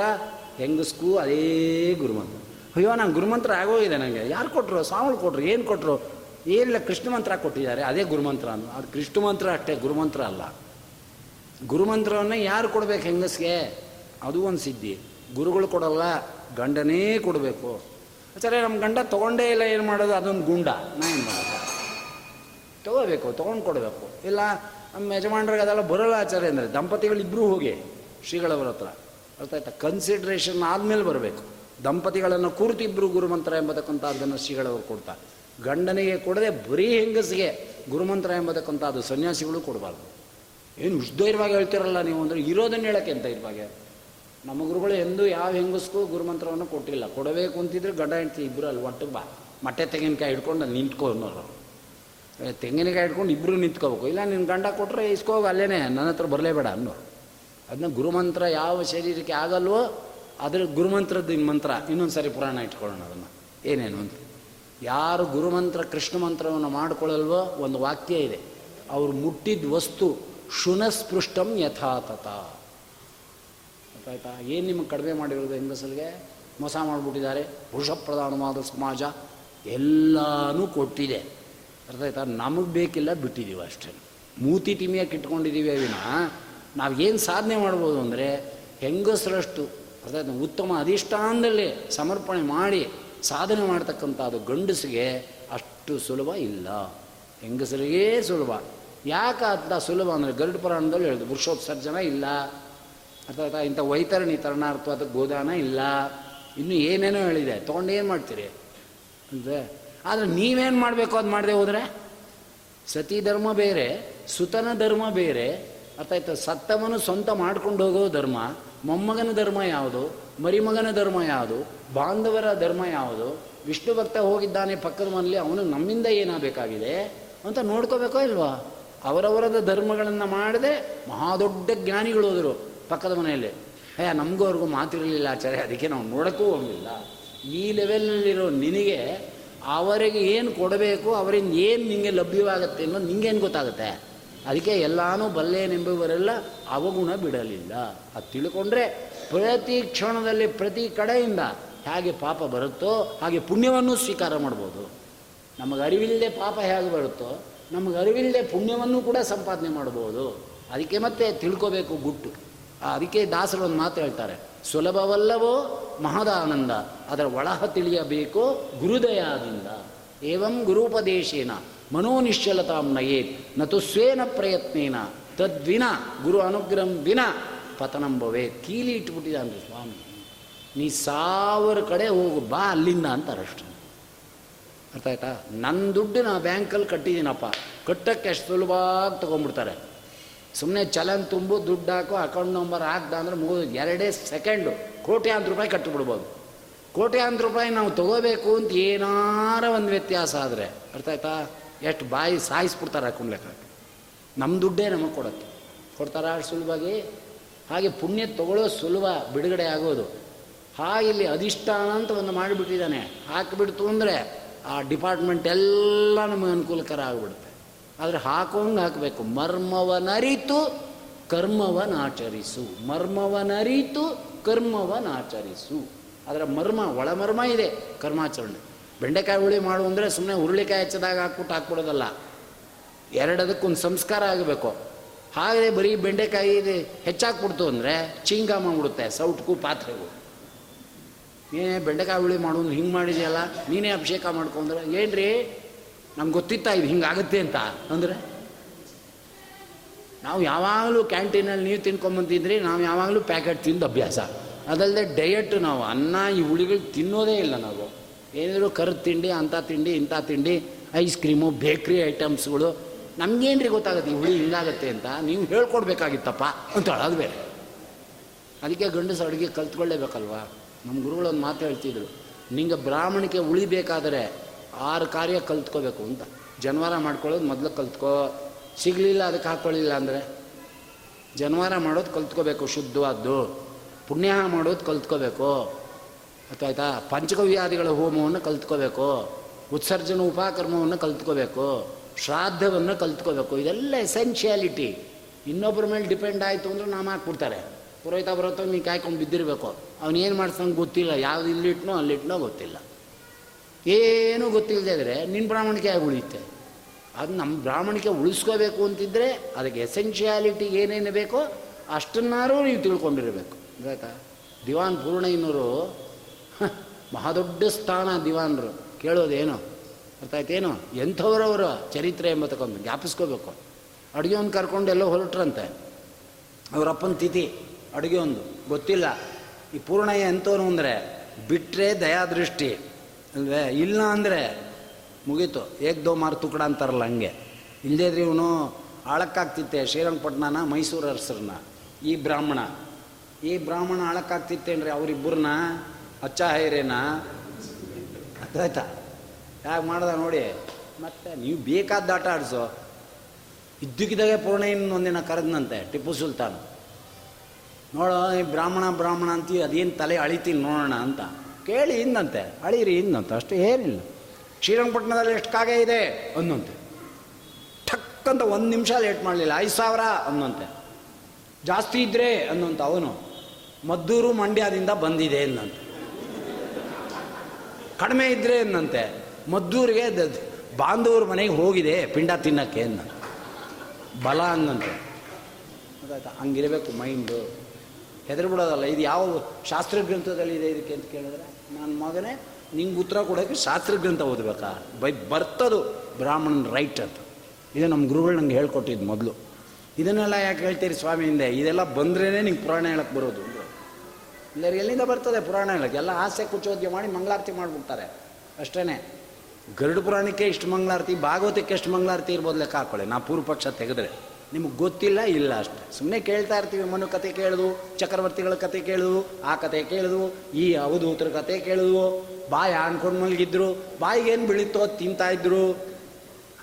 ಹೆಂಗಸ್ಕೂ ಅದೇ ಗುರುಮಂತ್ರ. ಅಯ್ಯೋ ನಾನು ಗುರುಮಂತ್ರ ಆಗೋಗಿದೆ ನನಗೆ ಯಾರು ಕೊಟ್ಟರು ಸ್ವಾಮಿಗಳು ಕೊಟ್ಟರು ಏನು ಕೊಟ್ಟರು ಏನಿಲ್ಲ, ಕೃಷ್ಣ ಮಂತ್ರ ಕೊಟ್ಟಿದ್ದಾರೆ. ಅದೇ ಗುರುಮಂತ್ರ ಅನ್ನು ಅದು ಕೃಷ್ಣ ಮಂತ್ರ ಅಷ್ಟೇ, ಗುರುಮಂತ್ರ ಅಲ್ಲ. ಗುರುಮಂತ್ರವನ್ನೇ ಯಾರು ಕೊಡಬೇಕು ಹೆಂಗಸ್ಗೆ? ಅದು ಒಂದು ಸಿದ್ಧಿ. ಗುರುಗಳು ಕೊಡಲ್ಲ, ಗಂಡನೇ ಕೊಡಬೇಕು. ಸರಿ ನಮ್ಮ ಗಂಡ ತೊಗೊಂಡೇ ಇಲ್ಲ, ಏನು ಮಾಡೋದು? ಅದೊಂದು ಗುಂಡ. ನಾ ಏನು ಮಾಡೋದು? ತೊಗೋಬೇಕು, ತೊಗೊಂಡು ಕೊಡಬೇಕು. ಇಲ್ಲ ನಮ್ಮ ಯಜಮಾನ್ರಿಗೆ ಅದೆಲ್ಲ ಬರೋಲ್ಲ ಆಚಾರ್ಯ ಅಂದರೆ ದಂಪತಿಗಳಿಬ್ಬರೂ ಹೋಗಿ ಶ್ರೀಗಳವರ ಹತ್ರ. ಅರ್ಥ ಆಯ್ತಾ? ಕನ್ಸಿಡ್ರೇಷನ್ ಆದಮೇಲೆ ಬರಬೇಕು. ದಂಪತಿಗಳನ್ನು ಕೂರ್ತಿ ಇಬ್ಬರು ಗುರುಮಂತ್ರ ಎಂಬತಕ್ಕಂಥದ್ದನ್ನು ಶ್ರೀಗಳವರು ಕೊಡ್ತಾರೆ. ಗಂಡನಿಗೆ ಕೊಡದೆ ಬರೀ ಹೆಂಗಸಿಗೆ ಗುರುಮಂತ್ರ ಎಂಬತಕ್ಕಂಥದ್ದು ಸನ್ಯಾಸಿಗಳು ಕೊಡಬಾರ್ದು. ಏನು ಉಷ್ಧೈರ್ಯವಾಗಿ ಹೇಳ್ತಿರಲ್ಲ ನೀವು ಅಂದರೆ ಇರೋದನ್ನು ಹೇಳಕ್ಕೆ ಅಂತ ಧೈರ್ಯವಾಗಿ? ನಮ್ಮ ಗುರುಗಳು ಎಂದೂ ಯಾವ ಹೆಂಗಸ್ಗೂ ಗುರುಮಂತ್ರವನ್ನು ಕೊಟ್ಟಿಲ್ಲ. ಕೊಡಬೇಕು ಅಂತಿದ್ರೆ ಗಂಡ ಹೆಂಡತಿ ಇಬ್ಬರು ಅಲ್ಲಿ ಒಟ್ಟು ಬಾ. ಮೊಟ್ಟೆ ತೆಂಗಿನಕಾಯಿ ಹಿಡ್ಕೊಂಡು ನಿಂತ್ಕೊ ತೆಂಗಿನಕಾಯಿ ಇಟ್ಕೊಂಡು ಇಬ್ಬರು ನಿಂತ್ಕೋಬೇಕು. ಇಲ್ಲ ನಿನ್ನ ಗಂಡ ಕೊಟ್ಟರೆ ಇಸ್ಕೋಗ ಅಲ್ಲೇನೆ, ನನ್ನ ಹತ್ರ ಬರಲೇಬೇಡ ಅನ್ನೋರು ಅದನ್ನ ಗುರುಮಂತ್ರ ಯಾವ ಶರೀರಕ್ಕೆ ಆಗಲ್ವೋ ಅದ್ರ ಗುರುಮಂತ್ರದ ಮಂತ್ರ, ಇನ್ನೊಂದು ಸರಿ ಪುರಾಣ ಇಟ್ಕೊಳ್ಳೋಣ ಅದನ್ನು. ಏನೇನು ಅಂತ. ಯಾರು ಗುರುಮಂತ್ರ, ಕೃಷ್ಣ ಮಂತ್ರವನ್ನು ಮಾಡಿಕೊಳ್ಳಲ್ವೋ, ಒಂದು ವಾಕ್ಯ ಇದೆ. ಅವ್ರು ಮುಟ್ಟಿದ ವಸ್ತು ಶುನಸ್ಪೃಷ್ಟಂ ಯಥಾತಥ. ಗೊತ್ತಾಯ್ತಾ ಏನು ನಿಮಗೆ ಕಡಿಮೆ ಮಾಡಿರೋದು ಹೆಂಗಸರಿಗೆ ಮೋಸ ಮಾಡಿಬಿಟ್ಟಿದ್ದಾರೆ. ಪ್ರಧಾನವಾದ ಸಮಾಜ ಎಲ್ಲನೂ ಕೊಟ್ಟಿದೆ. ಅರ್ಥ ಆಯ್ತಾ? ನಮಗೆ ಬೇಕಿಲ್ಲ ಬಿಟ್ಟಿದ್ದೀವಿ ಅಷ್ಟೇ. ಮೂತಿ ಟಿಮಿಯಾಗಿ ಇಟ್ಕೊಂಡಿದ್ದೀವಿ ಅವಿನ. ನಾವು ಏನು ಸಾಧನೆ ಮಾಡ್ಬೋದು ಅಂದರೆ ಹೆಂಗಸರಷ್ಟು ಅರ್ಥ ಆಯ್ತಾ? ಉತ್ತಮ ಅಧಿಷ್ಠಾನದಲ್ಲಿ ಸಮರ್ಪಣೆ ಮಾಡಿ ಸಾಧನೆ ಮಾಡ್ತಕ್ಕಂಥದ್ದು ಗಂಡಸಿಗೆ ಅಷ್ಟು ಸುಲಭ ಇಲ್ಲ. ಹೆಂಗಸರಿಗೇ ಸುಲಭ. ಯಾಕೆ ಅಂತ ಸುಲಭ ಅಂದರೆ ಗರುಡ ಪುರಾಣದಲ್ಲಿ ಹೇಳಿದ್ರು ವೃಕ್ಷೋತ್ಸರ್ಜನ ಇಲ್ಲ. ಅಥವಾ ಇಂಥ ವೈತರಣಿ ತರಣಾರ್ಥ ಅಥವಾ ಗೋದಾನ ಇಲ್ಲ. ಇನ್ನು ಏನೇನೋ ಹೇಳಿದೆ. ತೊಗೊಂಡು ಏನು ಮಾಡ್ತೀರಿ? ಅಂದರೆ ಆದರೆ ನೀವೇನು ಮಾಡಬೇಕು ಅದು ಮಾಡದೆ ಹೋದರೆ? ಸತಿ ಧರ್ಮ ಬೇರೆ, ಸುತನ ಧರ್ಮ ಬೇರೆ. ಅರ್ಥಾಯ್ತು ಸತ್ತವನು ಸ್ವಂತ ಮಾಡ್ಕೊಂಡು ಹೋಗೋ ಧರ್ಮ, ಮೊಮ್ಮಗನ ಧರ್ಮ ಯಾವುದು? ಮರಿಮಗನ ಧರ್ಮ ಯಾವುದು? ಬಾಂಧವರ ಧರ್ಮ ಯಾವುದು? ವಿಷ್ಣು ಭಕ್ತ ಹೋಗಿದ್ದಾನೆ ಪಕ್ಕದ ಮನೆಯಲ್ಲಿ, ಅವನು ನಮ್ಮಿಂದ ಏನಾಗಬೇಕಾಗಿದೆ? ಅಂತ ನೋಡ್ಕೋಬೇಕೋ ಇಲ್ವಾ? ಅವರವರದ ಧರ್ಮಗಳನ್ನು ಮಾಡದೆ ಮಹಾದೊಡ್ಡ ಜ್ಞಾನಿಗಳು ಹೋದರು ಪಕ್ಕದ ಮನೆಯಲ್ಲಿ. ಅಯ್ಯ, ನಮಗೂ ಅವ್ರಿಗೂ ಮಾತಿರಲಿಲ್ಲ ಆಚಾರ್ಯ, ಅದಕ್ಕೆ ನಾವು ನೋಡೋಕ್ಕೂ ಹೋಗಲಿಲ್ಲ. ಈ ಲೆವೆಲ್ನಲ್ಲಿರೋ ನಿನಗೆ ಅವರಿಗೆ ಏನು ಕೊಡಬೇಕು, ಅವರಿಂದ ಏನು ನಿಮಗೆ ಲಭ್ಯವಾಗುತ್ತೆ ಅನ್ನೋದು ನಿಂಗೇನು ಗೊತ್ತಾಗುತ್ತೆ? ಅದಕ್ಕೆ ಎಲ್ಲಾನು ಬಲ್ಲೇನೆಂಬುವರೆಲ್ಲ ಅವಗುಣ ಬಿಡಲಿಲ್ಲ. ಅದು ತಿಳ್ಕೊಂಡ್ರೆ ಪ್ರತಿ ಕ್ಷಣದಲ್ಲಿ, ಪ್ರತಿ ಕಡೆಯಿಂದ ಹೇಗೆ ಪಾಪ ಬರುತ್ತೋ, ಹಾಗೆ ಪುಣ್ಯವನ್ನು ಸ್ವೀಕಾರ ಮಾಡ್ಬೋದು. ನಮಗೆ ಅರಿವಿಲ್ಲದೆ ಪಾಪ ಹೇಗೆ ಬರುತ್ತೋ, ನಮಗೆ ಅರಿವಿಲ್ಲದೆ ಪುಣ್ಯವನ್ನು ಕೂಡ ಸಂಪಾದನೆ ಮಾಡ್ಬೋದು. ಅದಕ್ಕೆ ಮತ್ತೆ ತಿಳ್ಕೋಬೇಕು ಗುಟ್ಟು. ಅದಕ್ಕೆ ದಾಸರು ಒಂದು ಮಾತು ಹೇಳ್ತಾರೆ. ಸುಲಭವಲ್ಲವೋ? ಮಹದಾನಂದ. ಅದರ ಒಳಹ ತಿಳಿಯಬೇಕು ಗುರುದಯಾದಿಂದ. ಏವಂ ಗುರುಪದೇಶೇನ. ಮನೋನಿಶ್ಚಲತಾಂ ನಯೇತ್. ನತು ಸ್ವೇನ ಪ್ರಯತ್ನೇನ. ತದ್ವಿನ ಗುರು ಅನುಗ್ರಹಂ ವಿನ ಪತನಂ ಭವೇತ್. ಕೀಲಿ ಇಟ್ಬಿಟ್ಟಿದ್ದಾನ್ರಿ ಸ್ವಾಮಿ, ನೀ ಸಾವಿರ ಕಡೆ ಹೋಗು, ಬಾ ಅಲ್ಲಿಂದ ಅಂತಾರಷ್ಟು ಅರ್ಥ ಆಯ್ತಾ? ನನ್ನ ದುಡ್ಡು ನಾ ಬ್ಯಾಂಕಲ್ಲಿ ಕಟ್ಟಿದ್ದೀನಪ್ಪ. ಕಟ್ಟಕ್ಕೆ ಎಷ್ಟು ಸುಲಭವಾಗಿ ತೊಗೊಂಡ್ಬಿಡ್ತಾರೆ. ಸುಮ್ಮನೆ ಚಲನ್ ತುಂಬು, ದುಡ್ಡು ಹಾಕು ಅಕೌಂಟ್ ನಂಬರ್ ಹಾಕ್ದ ಅಂದ್ರೆ ಮುಗಿದು ಎರಡೇ ಸೆಕೆಂಡು ಕೋಟ್ಯಾಂತರ ರೂಪಾಯಿ ಕಟ್ಟಿಬಿಡ್ಬೋದು. ಕೋಟ್ಯಾಂತರ ರೂಪಾಯಿ ನಾವು ತಗೋಬೇಕು ಅಂತ ಏನಾರ ಒಂದು ವ್ಯತ್ಯಾಸ ಆದರೆ, ಅರ್ಥ ಆಯ್ತಾ? ಎಷ್ಟು ಬಾಯಿ ಸಾಯಿಸ್ಬಿಡ್ತಾರೆ ಹಾಕೊಂಡು ಲೆಕ್ಕ ನಮ್ಮ ದುಡ್ಡೇ ನಮಗೆ ಕೊಡುತ್ತೆ. ಕೊಡ್ತಾರ ಸುಲಭವಾಗಿ ಹಾಗೆ ಪುಣ್ಯ ತಗೊಳ್ಳೋ ಸುಲಭ ಬಿಡುಗಡೆ ಆಗೋದು. ಹಾಗೆ ಇಲ್ಲಿ ಅಧಿಷ್ಠಾನ ಅಂತ ಒಂದು ಮಾಡಿಬಿಟ್ಟಿದ್ದಾನೆ. ಹಾಕಿಬಿಡ್ತು ಅಂದರೆ ಆ ಡಿಪಾರ್ಟ್ಮೆಂಟ್ ಎಲ್ಲ ನಮಗೆ ಅನುಕೂಲಕರ ಆಗಿಬಿಡುತ್ತೆ. ಆದರೆ ಹಾಕೋಂಗೆ ಹಾಕಬೇಕು. ಮರ್ಮವನರಿತು ಕರ್ಮವನಾಚರಿಸು ಮರ್ಮವನರಿತು ಕರ್ಮವನಾಚರಿಸು ಅದರ ಮರ್ಮ, ಒಳಮರ್ಮ ಇದೆ, ಕರ್ಮಾಚರಣೆ. ಬೆಂಡೆಕಾಯಿ ಹುಳಿ ಮಾಡು ಅಂದರೆ ಸುಮ್ಮನೆ ಹುರುಳಿಕಾಯಿ ಹೆಚ್ಚದಾಗ ಹಾಕ್ಬಿಟ್ಟು ಹಾಕ್ಬಿಡೋದಲ್ಲ. ಎರಡದಕ್ಕೊಂದು ಸಂಸ್ಕಾರ ಆಗಬೇಕು. ಹಾಗೆ ಬರೀ ಬೆಂಡೆಕಾಯಿ ಇದು ಹೆಚ್ಚಾಕ್ಬಿಡ್ತು ಅಂದರೆ ಚಿಂಗ ಮಾಡ್ಬಿಡುತ್ತೆ, ಸೌಟ್ಗೂ ಪಾತ್ರೆಗೂ. ಏನೇ ಬೆಂಡೆಕಾಯಿ ಹುಳಿ ಮಾಡು ಹಿಂಗೆ ಮಾಡಿದೆಯಲ್ಲ? ನೀನೇ ಅಭಿಷೇಕ ಮಾಡ್ಕೊಂಡ್ರೆ ಏನ್ರಿ? ನಮ್ಗೆ ಗೊತ್ತಿತ್ತಾ ಇದು ಹಿಂಗಾಗುತ್ತೆ ಅಂತ? ಅಂದರೆ? ನಾವು ಯಾವಾಗಲೂ ಕ್ಯಾಂಟೀನಲ್ಲಿ ನೀವು ತಿನ್ಕೊಂಬಂತಿದ್ರಿ ನಾವು ಯಾವಾಗಲೂ ಪ್ಯಾಕೆಟ್ ತಿಂದು ಅಭ್ಯಾಸ. ಅದಲ್ಲದೆ ಡಯಟ್ ನಾವು, ಅನ್ನ, ಈ ಹುಳಿಗಳು ತಿನ್ನೋದೇ ಇಲ್ಲ ನಾವು. ಏನಿದ್ರು ಕರ್ದು ತಿಂಡಿ ಅಂಥ ತಿಂಡಿ, ಇಂಥ ತಿಂಡಿ ಐಸ್ ಕ್ರೀಮು ಬೇಕ್ರಿ ಐಟಮ್ಸ್ಗಳು ನಮಗೇನ್ರಿ ಗೊತ್ತಾಗುತ್ತೆ ಈ ಹುಳಿ ಹಿಂಗಾಗತ್ತೆ ಅಂತ? ನೀವು ಹೇಳ್ಕೊಡ್ಬೇಕಾಗಿತ್ತಪ್ಪ ಅಂತ ಅದು ಬೇರೆ. ಅದಕ್ಕೆ ಗಂಡಸ ಅಡುಗೆ ಕಲ್ತ್ಕೊಳ್ಳೇಬೇಕಲ್ವಾ? ನಮ್ಮ ಗುರುಗಳು ಒಂದು ಮಾತು ಹೇಳ್ತಿದ್ರು, ನಿಂಗೆ ಬ್ರಾಹ್ಮಣಿಕೆ ಉಳಿಬೇಕಾದರೆ ಆರು ಕಾರ್ಯ ಕಲ್ತ್ಕೋಬೇಕು ಅಂತ. ಜನವಾರ ಮಾಡ್ಕೊಳ್ಳೋದು ಮೊದಲು ಕಲ್ತ್ಕೋ. ಸಿಗಲಿಲ್ಲ ಅದಕ್ಕೆ ಹಾಕ್ಕೊಳ್ಳಿಲ್ಲ ಅಂದರೆ? ಜನವಾರ ಮಾಡೋದು ಕಲ್ತ್ಕೋಬೇಕು, ಶುದ್ಧವಾದ್ದು. ಪುಣ್ಯ ಮಾಡೋದು ಕಲ್ತ್ಕೋಬೇಕು. ಗೊತ್ತಾಯ್ತಾ? ಪಂಚಗವ್ಯಾಧಿಗಳ ಹೋಮವನ್ನು ಕಲ್ತ್ಕೋಬೇಕು. ಉತ್ಸರ್ಜನ ಉಪಕರ್ಮವನ್ನು ಕಲ್ತ್ಕೋಬೇಕು. ಶ್ರಾದ್ದವನ್ನು ಕಲ್ತ್ಕೋಬೇಕು. ಇದೆಲ್ಲ ಎಸೆನ್ಷಿಯಾಲಿಟಿ ಇನ್ನೊಬ್ಬರ ಮೇಲೆ ಡಿಪೆಂಡ್ ಆಯಿತು ಅಂದರೆ ನಾಮ ಹಾಕ್ಬಿಡ್ತಾರೆ. ಪುರೋಹಿತ ಬರೋತ ನೀನು ಕಾಯ್ಕೊಂಡು ಬಿದ್ದಿರಬೇಕು. ಅವನೇನು ಮಾಡ್ಸಂಗೆ ಗೊತ್ತಿಲ್ಲ. ಯಾವ್ದು ಇಲ್ಲಿಟ್ನೋ ಅಲ್ಲಿಟ್ನೋ ಗೊತ್ತಿಲ್ಲ. ಏನೂ ಗೊತ್ತಿಲ್ಲದೆ ನಿನ್ನ ಬ್ರಾಹ್ಮಣಿಕೆ ಆಗಿ ಉಳಿಯುತ್ತೆ. ಅದು ನಮ್ಮ ಬ್ರಾಹ್ಮಣಿಕೆ ಉಳಿಸ್ಕೋಬೇಕು ಅಂತಿದ್ದರೆ ಅದಕ್ಕೆ ಎಸೆನ್ಷಿಯಾಲಿಟಿ ಏನೇನು ಬೇಕೋ ಅಷ್ಟನ್ನಾರೂ ನೀವು ತಿಳ್ಕೊಂಡಿರಬೇಕು. ಬೇಕಾ ದಿವಾನ್ ಪೂರ್ಣಯ್ಯನವರು ಮಹಾದೊಡ್ಡ ಸ್ಥಾನ ದಿವಾನರು. ಕೇಳೋದೇನು? ಅರ್ಥ ಆಯ್ತೇನು? ಎಂಥವ್ರವರ ಚರಿತ್ರೆ ಎಂಬತಕ್ಕೊಂದು ಜ್ಞಾಪಿಸ್ಕೋಬೇಕು. ಅಡುಗೆ ಒಂದು ಕರ್ಕೊಂಡು ಎಲ್ಲೋ ಹೊರಟ್ರಂತೆ. ಅವರಪ್ಪನ ತಿಥಿ, ಅಡುಗೆ ಒಂದು. ಗೊತ್ತಿಲ್ಲ. ಈ ಪೂರ್ಣಯ್ಯ ಎಂಥವ್ರು ಅಂದರೆ ಬಿಟ್ಟರೆ ದಯಾದೃಷ್ಟಿ. ಅಲ್ವೇ? ಇಲ್ಲ ಅಂದರೆ ಮುಗೀತು. ಏಕ್ದೋ ಮಾರು ತುಕಡ ಅಂತಾರಲ್ಲ ಹಂಗೆ. ಇಲ್ಲದೇ ಇದ್ರೆ ಇವನು ಆಳಕ್ಕಾಗ್ತಿತ್ತೆ ಶ್ರೀರಂಗಪಟ್ಟಣನ ಮೈಸೂರು ಅರಸರನ್ನ, ಈ ಬ್ರಾಹ್ಮಣ. ಈ ಬ್ರಾಹ್ಮಣ ಆಳಕ್ಕಾಗ್ತಿತ್ತೇನ್ರಿ ಅವರಿಬ್ಬರನ್ನ ಅಚ್ಚ ಹೈರೇನ ಅರ್ಥಾಯ್ತಾ? ಯಾಕೆ ಮಾಡ್ದ ನೋಡಿ. ಮತ್ತೆ ನೀವು ಬೇಕಾದ ಆಟ ಆಡಿಸೋ. ಇದ್ದಕ್ಕಿದ್ದಾಗೆ ಪೂರ್ಣಯ್ಯನ ಒಂದಿನ ಕರೆದ್ನಂತೆ, ಟಿಪ್ಪು ಸುಲ್ತಾನ್. ನೋಡೋ, ಈ ಬ್ರಾಹ್ಮಣ ಬ್ರಾಹ್ಮಣ ಅಂತೀವಿ ಅದೇನು ತಲೆ ಅಳಿತೀನಿ ನೋಡೋಣ ಅಂತ. ಕೇಳಿ ಇನ್ನಂತೆ, ಅಳಿರಿ ಇನ್ನಂತೆ, ಅಷ್ಟು ಏನಿಲ್ಲ. ಶ್ರೀರಂಗಪಟ್ಟಣದಲ್ಲಿ ಎಷ್ಟು ಕಾಗೆ ಇದೆ ಅನ್ನಂತೆ ಠಕ್ ಅಂತ ಒಂದು ನಿಮಿಷ ಲೇಟ್ ಮಾಡಲಿಲ್ಲ, ಐದು ಸಾವಿರ ಅನ್ನಂತೆ ಜಾಸ್ತಿ ಇದ್ರೆ ಅನ್ನಂತ ಅವನು, ಮದ್ದೂರು ಮಂಡ್ಯದಿಂದ ಬಂದಿದೆ ಅನ್ನಂತೆ ಕಡಿಮೆ ಇದ್ರೆ ಅನ್ನಂತೆ ಮದ್ದೂರಿಗೆ ಬಾಂಧವ್ರ ಮನೆಗೆ ಹೋಗಿದೆ ಪಿಂಡ ತಿನ್ನಕ್ಕೆ ಅನ್ನಂತೆ ಬಲ ಅನ್ನಂತೆ ಗೊತ್ತಾಯ್ತಾ ಹಂಗಿರಬೇಕು ಮೈಂಡು. ಹೆದರ್ಬಿಡೋದಲ್ಲ, ಇದು ಯಾವ ಶಾಸ್ತ್ರ ಗ್ರಂಥದಲ್ಲಿ ಇದೆ ಇದಕ್ಕೆ ಅಂತ ಕೇಳಿದ್ರೆ? ನನ್ನ ಮಗನೇ, ನಿಂಗೆ ಉತ್ತರ ಕೊಡೋಕ್ಕೆ ಶಾಸ್ತ್ರ ಗ್ರಂಥ ಓದಬೇಕಾ? ಬೈ ಬರ್ತದು ಬ್ರಾಹ್ಮಣನ ರೈಟ್ ಅಂತ. ಇದು ನಮ್ಮ ಗುರುಗಳು ನಂಗೆ ಹೇಳ್ಕೊಟ್ಟಿದ್ದು ಮೊದಲು. ಇದನ್ನೆಲ್ಲ ಯಾಕೆ ಹೇಳ್ತೀರಿ ಸ್ವಾಮಿ ಹಿಂದೆ? ಇದೆಲ್ಲ ಬಂದ್ರೇ ನಿಂಗೆ ಪುರಾಣ ಹೇಳಕ್ಕೆ ಬರೋದು. ಇಲ್ಲರಿಗೆ ಇಲ್ಲರಿ ಎಲ್ಲಿಂದ ಬರ್ತದೆ ಪುರಾಣ ಹೇಳಕ್ಕೆ? ಎಲ್ಲ ಆಸೆ ಕುಚೋದ್ಯ ಮಾಡಿ ಮಂಗಳಾರತಿ ಮಾಡಿಬಿಡ್ತಾರೆ. ಅಷ್ಟೇ ಗರುಡ ಪುರಾಣಕ್ಕೆ ಇಷ್ಟು ಮಂಗಳಾರತಿ, ಭಾಗವತಕ್ಕೆ ಎಷ್ಟು ಮಂಗಳಾರತಿ ಇರ್ಬೋದು ಲೆಕ್ಕ ಹಾಕೊಳ್ಳಿ. ನಾ ಪೂರ್ವ ಪಕ್ಷ ತೆಗೆದ್ರೆ. ನಿಮಗೆ ಗೊತ್ತಿಲ್ಲ, ಇಲ್ಲ ಅಷ್ಟೆ. ಸುಮ್ಮನೆ ಕೇಳ್ತಾ ಇರ್ತೀವಿ, ಮನು ಕತೆ ಕೇಳಿದ್ವು ಚಕ್ರವರ್ತಿಗಳ ಕತೆ ಕೇಳಿದು, ಆ ಕತೆ ಕೇಳಿದ್ವು ಈ ಅವಧೂತರ ಕತೆ ಕೇಳಿದ್ವು ಬಾಯಿ ಅನ್ಕೊಂಡು ಮಲಗಿದ್ರು ಬಾಯಿಗೇನು ಬೀಳಿತ್ತೋ ತಿಂತಾ ಇದ್ರು.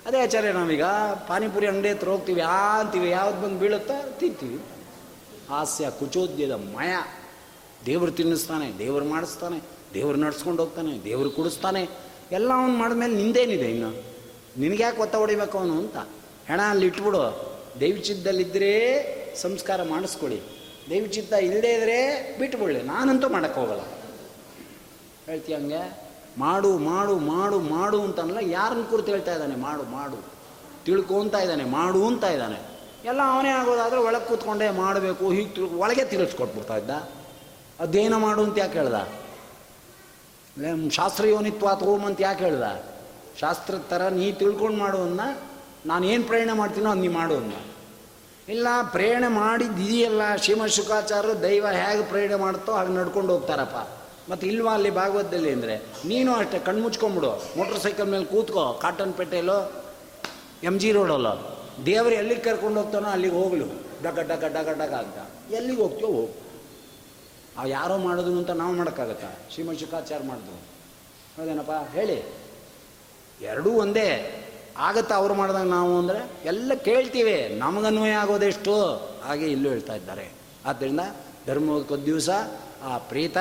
ಅದೇ ಆಚಾರ್ಯ, ನಾವೀಗ ಪಾನಿಪುರಿ ಅಂಗಡಿ ಹತ್ರ ಹೋಗ್ತೀವಿ, ಆ ಅಂತೀವಿ, ಯಾವ್ದು ಬಂದು ಬೀಳುತ್ತೋ ತಿಂತೀವಿ. ಹಾಸ್ಯ ಕುಚೋದ್ಯದ ಮಯ. ದೇವರು ತಿನ್ನಿಸ್ತಾನೆ, ದೇವರು ಮಾಡಿಸ್ತಾನೆ, ದೇವರು ನಡ್ಸ್ಕೊಂಡು ಹೋಗ್ತಾನೆ, ದೇವರು ಕುಡಿಸ್ತಾನೆ. ಎಲ್ಲ ಅವ್ನು ಮಾಡಿದ್ಮೇಲೆ ನಿಂದೇನಿದೆ ಇನ್ನು? ನಿನಗ್ಯಾಕೆ ಒತ್ತ ಹೊಡಿಬೇಕು ಅವನು ಅಂತ? ಹೆಣ ಅಲ್ಲಿ ಇಟ್ಬಿಡು. ದೈವಚಿತ್ತದಲ್ಲಿದ್ದರೆ ಸಂಸ್ಕಾರ ಮಾಡಿಸ್ಕೊಳ್ಳಿ. ದೈವಚಿತ್ತ ಇಲ್ಲದೇ ಇದ್ರೆ ಬಿಟ್ಬಿಡ್ಲಿ. ನಾನಂತೂ ಮಾಡೋಕ್ಕೆ ಹೋಗಲ್ಲ. ಹೇಳ್ತೀಯ ಹಂಗೆ? ಮಾಡು ಮಾಡು ಮಾಡು ಮಾಡು ಅಂತನಲ್ಲ ಯಾರನ್ನ ಕುರಿತು ಹೇಳ್ತಾ ಇದ್ದಾನೆ? ಮಾಡು ಮಾಡು. ತಿಳ್ಕೊಂತ ಇದ್ದಾನೆ ಮಾಡು ಅಂತ ಇದ್ದಾನೆ. ಎಲ್ಲ ಅವನೇ ಆಗೋದಾದ್ರೆ ಒಳಗೆ ಕೂತ್ಕೊಂಡೇ ಮಾಡಬೇಕು. ಹೀಗೆ ತಿಳ್ ಒಳಗೆ ತಿಳಿಸ್ಕೊಟ್ಬಿಡ್ತಾ ಇದ್ದ. ಅಧ್ಯಯನ ಮಾಡು ಅಂತ ಯಾಕೆ ಹೇಳ್ದ? ಲೇ, ಶಾಸ್ತ್ರ ಯೋನಿತ್ವಾತ್ ಹೋಮ್ ಅಂತ ಯಾಕೆ ಹೇಳ್ದ? ಶಾಸ್ತ್ರದ ಥರ ನೀ ತಿಳ್ಕೊಂಡು ಮಾಡು ಅನ್ನ ನಾನು ಏನು ಪ್ರೇರಣೆ ಮಾಡ್ತೀನೋ ಅದು ನೀವು ಮಾಡು ಅಂತ ಇಲ್ಲ ಪ್ರೇರಣೆ ಮಾಡಿದ್ದಿದೆಯಲ್ಲ ಶ್ರೀಮ ಶುಕಾಚಾರ್ಯರು ದೈವ ಹೇಗೆ ಪ್ರೇರಣೆ ಮಾಡ್ತೋ ಹಾಗೆ ನಡ್ಕೊಂಡು ಹೋಗ್ತಾರಪ್ಪ. ಮತ್ತು ಇಲ್ವಾ ಅಲ್ಲಿ ಭಾಗವತದಲ್ಲಿ ಅಂದರೆ, ನೀನು ಅಷ್ಟೇ ಕಣ್ಣು ಮುಚ್ಕೊಂಬಿಡು, ಮೋಟ್ರ್ ಸೈಕಲ್ ಮೇಲೆ ಕೂತ್ಕೋ, ಕಾಟನ್ ಪೇಟೆಯಲ್ಲೋ ಎಂ ಜಿ ರೋಡಲ್ಲೋ ದೇವರು ಎಲ್ಲಿಗೆ ಕರ್ಕೊಂಡು ಹೋಗ್ತಾನೋ ಅಲ್ಲಿಗೆ ಹೋಗ್ಲು. ಡಗ ಡಗ ಡಗ ಡಗ ಅಂತ. ಎಲ್ಲಿಗೆ ಹೋಗ್ತೀವೋ ಹೋಗು. ಆ ಯಾರೋ ಮಾಡೋದು ಅಂತ ನಾವು ಮಾಡೋಕ್ಕಾಗತ್ತಾ? ಶ್ರೀಮಂತ ಶುಕಾಚಾರ ಮಾಡಿದ್ರು ಹೌದೇನಪ್ಪ? ಹೇಳಿ. ಎರಡೂ ಒಂದೇ. ಆಗತ್ತಾ ಅವ್ರು ಮಾಡಿದಾಗ ನಾವು ಅಂದರೆ ಎಲ್ಲ ಕೇಳ್ತೀವಿ, ನಮಗನ್ವಯ ಆಗೋದೆಷ್ಟು ಹಾಗೆ ಇಲ್ಲೂ ಹೇಳ್ತಾ ಇದ್ದಾರೆ. ಆದ್ದರಿಂದ ಧರ್ಮಕ್ಕೆ ದಿವಸ ಆ ಪ್ರೀತ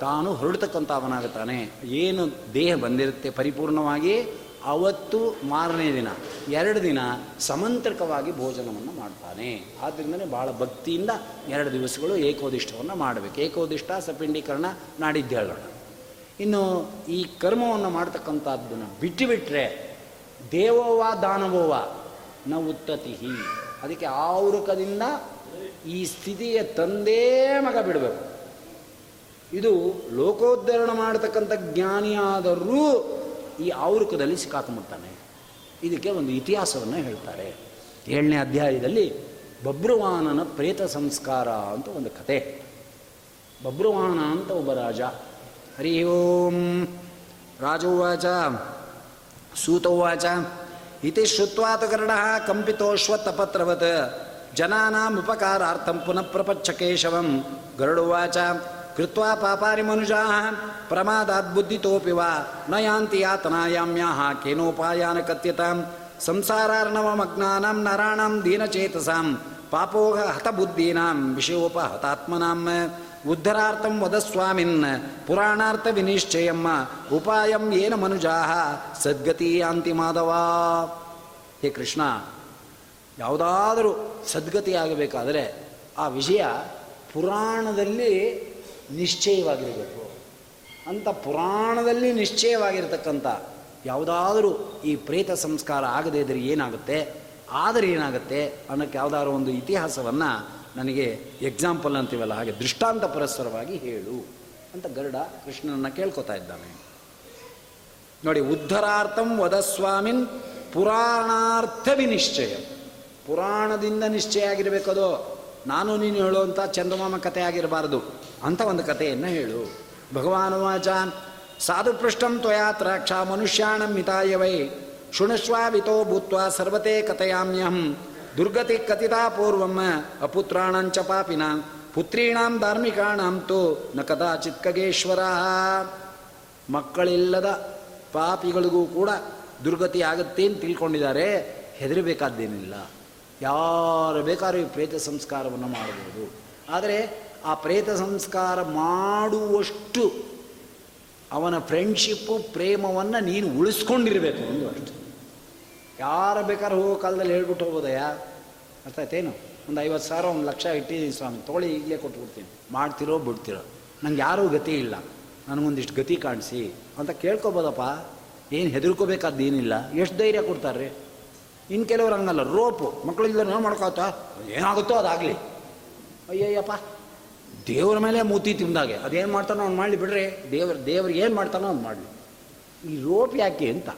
ತಾನು ಹೊರಡ್ತಕ್ಕಂಥ ಅವನಾಗುತ್ತಾನೆ ಏನು ದೇಹ ಬಂದಿರುತ್ತೆ ಪರಿಪೂರ್ಣವಾಗಿ, ಅವತ್ತು ಮಾರನೇ ದಿನ, ಎರಡು ದಿನ ಸಮಂತ್ರಕವಾಗಿ ಭೋಜನವನ್ನು ಮಾಡ್ತಾನೆ. ಆದ್ದರಿಂದನೇ ಭಾಳ ಭಕ್ತಿಯಿಂದ ಎರಡು ದಿವಸಗಳು ಏಕೋದಿಷ್ಟವನ್ನು ಮಾಡಬೇಕು. ಏಕೋದಿಷ್ಟ, ಸಪಿಂಡೀಕರಣ ನಾಡಿದ್ದು ಹೇಳೋಣ ಇನ್ನು ಈ ಕರ್ಮವನ್ನು ಮಾಡ್ತಕ್ಕಂಥದ್ದನ್ನು ಬಿಟ್ಟು ಬಿಟ್ಟರೆ ದೇವೋವ ದಾನವೋವ ನ ಉತ್ತತಿ ಅದಕ್ಕೆ ಆವೃಕದಿಂದ ಈ ಸ್ಥಿತಿಯ ತಂದೇ ಮಗ ಬಿಡಬೇಕು. ಇದು ಲೋಕೋದ್ಧರಣ ಮಾಡತಕ್ಕಂಥ ಜ್ಞಾನಿಯಾದರೂ ಈ ಆವೃಕದಲ್ಲಿ ಸಿಕ್ಕಾಕೊಂಬಿಡ್ತಾನೆ. ಇದಕ್ಕೆ ಒಂದು ಇತಿಹಾಸವನ್ನು ಹೇಳ್ತಾರೆ. ಏಳನೇ ಅಧ್ಯಾಯದಲ್ಲಿ ಬಬ್ರುವಾನನ ಪ್ರೇತ ಸಂಸ್ಕಾರ ಅಂತ ಒಂದು ಕತೆ. ಬಬ್ರುವಾನ ಅಂತ ಒಬ್ಬ ರಾಜ. ಹರಿ ಓಂ. ರಾಜೋವಾಚ. ಸೂತೋವಾಚ ಇತಿ ಶ್ರುತ್ವಾತು ಕರ್ಣ ಕಂಪಿತೋಶ್ವತ್ತಪತ್ರವತ್ ಜನಾನಾಂ ಉಪಕಾರಾರ್ಥಂ ಪುನಃ ಪ್ರಪಚ್ಚ ಕೇಶವಂ ಗರುಡುವಾಚ ಕೃತ್ವಾ ಪಾಪಾನಿ ಮನುಜಾಃ ಪ್ರಮಾದಾತ್ ಬುದ್ಧಿತೋಪಿ ವಾ ನ ಯಾಂತಿ ಯಾತನಾಯಾಮ್ಯಾಹ ಕೇನೋಪಾಯಾನ ಕಥ್ಯತಾಂ ಸಂಸಾರಾರ್ಣವಮಗ್ನಾನಾಂ ನರಾಣಾಂ ದೀನಚೇತಸಾಂ ಪಾಪೋಹ ಹತಬುದ್ಧೀನಾಂ ವಿಷಯೋಪಹತಾತ್ಮನಾಂ ಉದ್ಧರಾರ್ಥಂ ವದಸ್ವಾಮಿನ್, ಪುರಾಣಾರ್ಥ ವಿನಿಶ್ಚಯಮ್ಮ, ಉಪಾಯಂ ಏನ ಮನುಜಾಹ, ಸದ್ಗತಿ ಯಾಂತಿ ಮಾಧವ. ಹೇ ಕೃಷ್ಣ, ಯಾವುದಾದರೂ ಸದ್ಗತಿ ಆಗಬೇಕಾದರೆ ಆ ವಿಷಯ ಪುರಾಣದಲ್ಲಿ ನಿಶ್ಚಯವಾಗಿರಬೇಕು. ಅಂತ ಪುರಾಣದಲ್ಲಿ ನಿಶ್ಚಯವಾಗಿರ್ತಕ್ಕಂಥ ಯಾವುದಾದರೂ ಈ ಪ್ರೇತ ಸಂಸ್ಕಾರ ಆಗದೇ ಇದ್ದರೆ ಏನಾಗುತ್ತೆ? ಆದರೆ ಏನಾಗುತ್ತೆ? ಅನ್ನೋಕ್ಕೆ ಯಾವುದಾದ್ರು ಒಂದು ಇತಿಹಾಸವನ್ನು ನನಗೆ ಎಕ್ಸಾಂಪಲ್ ಅಂತೀವಲ್ಲ, ಹಾಗೆ ದೃಷ್ಟಾಂತ ಪರಸ್ಪರವಾಗಿ ಹೇಳು ಅಂತ ಗರುಡ ಕೃಷ್ಣನನ್ನು ಕೇಳ್ಕೊತಾ ಇದ್ದಾನೆ. ನೋಡಿ, ಉದ್ಧರಾರ್ಥಂ ವದಸ್ವಾಮಿನ್ ಪುರಾಣಾರ್ಥ ವಿನಿಶ್ಚಯ. ಪುರಾಣದಿಂದ ನಿಶ್ಚಯ ಆಗಿರಬೇಕದು ನಾನು ನೀನು ಹೇಳುವಂಥ ಚಂದಮಾಮ ಕಥೆ ಆಗಿರಬಾರದು ಅಂತ ಒಂದು ಕಥೆಯನ್ನು ಹೇಳು. ಭಗವಾನ್ ವಾಚ ಸಾಧು ಪೃಷ್ಟಂ ತ್ವಯಾತ್ರಾಕ್ಷ ಮನುಷ್ಯಾಣಂ ಮಿತಾಯ ವೈ ಶೃಣಶ್ವಾವಿತೋ ಭೂತ್ವ ಸರ್ವತೆ ಕಥೆಯಾಮ್ಯಹಂ. ದುರ್ಗತಿ ಕಥಿತಾ ಪೂರ್ವಂ ಅಪುತ್ರಾಣಂಚ ಪಾಪಿನ, ಪುತ್ರೀಣಾಂ ಧಾರ್ಮಿಕಾಣಾಂ ತೋ ನ ಕದಾಚಿತ್ ಖಗೇಶ್ವರ. ಮಕ್ಕಳಿಲ್ಲದ ಪಾಪಿಗಳಿಗೂ ಕೂಡ ದುರ್ಗತಿ ಆಗುತ್ತೆ ಅಂತ ತಿಳ್ಕೊಂಡಿದ್ದಾರೆ, ಹೆದರಬೇಕಾದ್ದೇನಿಲ್ಲ. ಯಾರು ಬೇಕಾದ್ರೂ ಪ್ರೇತ ಸಂಸ್ಕಾರವನ್ನು ಮಾಡಬಹುದು. ಆದರೆ ಆ ಪ್ರೇತ ಸಂಸ್ಕಾರ ಮಾಡುವಷ್ಟು ಅವನ ಫ್ರೆಂಡ್ಶಿಪ್ಪು ಪ್ರೇಮವನ್ನು ನೀನು ಉಳಿಸ್ಕೊಂಡಿರಬೇಕು ಒಂದು ಯಾರು ಬೇಕಾದ್ರೂ ಹೋಗೋ ಕಾಲದಲ್ಲಿ ಹೇಳ್ಬಿಟ್ಟು ಹೋಗೋದಯ್ಯ? ಅರ್ಥಾಯ್ತೇನು ಒಂದು ಐವತ್ತು ಸಾವಿರ, ಒಂದು ಲಕ್ಷ ಇಟ್ಟಿದ್ದೀನಿ ಸ್ವಾಮಿ. ತೊಗೊಳ್ಳಿ ಈಗಲೇ ಕೊಟ್ಬಿಡ್ತೀನಿ. ಮಾಡ್ತಿರೋ ಬಿಡ್ತಿರೋ. ನಂಗೆ ಯಾರೂ ಗತಿ ಇಲ್ಲ. ನನಗೊಂದಿಷ್ಟು ಗತಿ ಕಾಣಿಸಿ ಅಂತ ಕೇಳ್ಕೊಬೋದಪ್ಪ. ಏನು ಹೆದರ್ಕೋಬೇಕಾದ್ದೇನಿಲ್ಲ ಎಷ್ಟು ಧೈರ್ಯ ಕೊಡ್ತಾರೆ ಇನ್ನು ಕೆಲವ್ರು ಹಂಗಲ್ಲ. ರೋಪು. ಮಕ್ಕಳಿಲ್ಲ ನಾವು ಮಾಡ್ಕೋತಾ ಏನಾಗುತ್ತೋ ಅದಾಗಲಿ. ಅಯ್ಯಯ್ಯಪ್ಪ. ದೇವ್ರ ಮೇಲೆ ಮೂತಿ ತಿಂದಾಗೆ. ಅದೇನು ಮಾಡ್ತಾನೋ ಅವ್ನು ಮಾಡಲಿ ಬಿಡ್ರಿ. ದೇವ್ರ ದೇವ್ರಿಗೆ ಏನು ಮಾಡ್ತಾನೋ ಅವ್ನು ಮಾಡಲಿ. ಈ ರೋಪ್ ಯಾಕೆ ಅಂತ?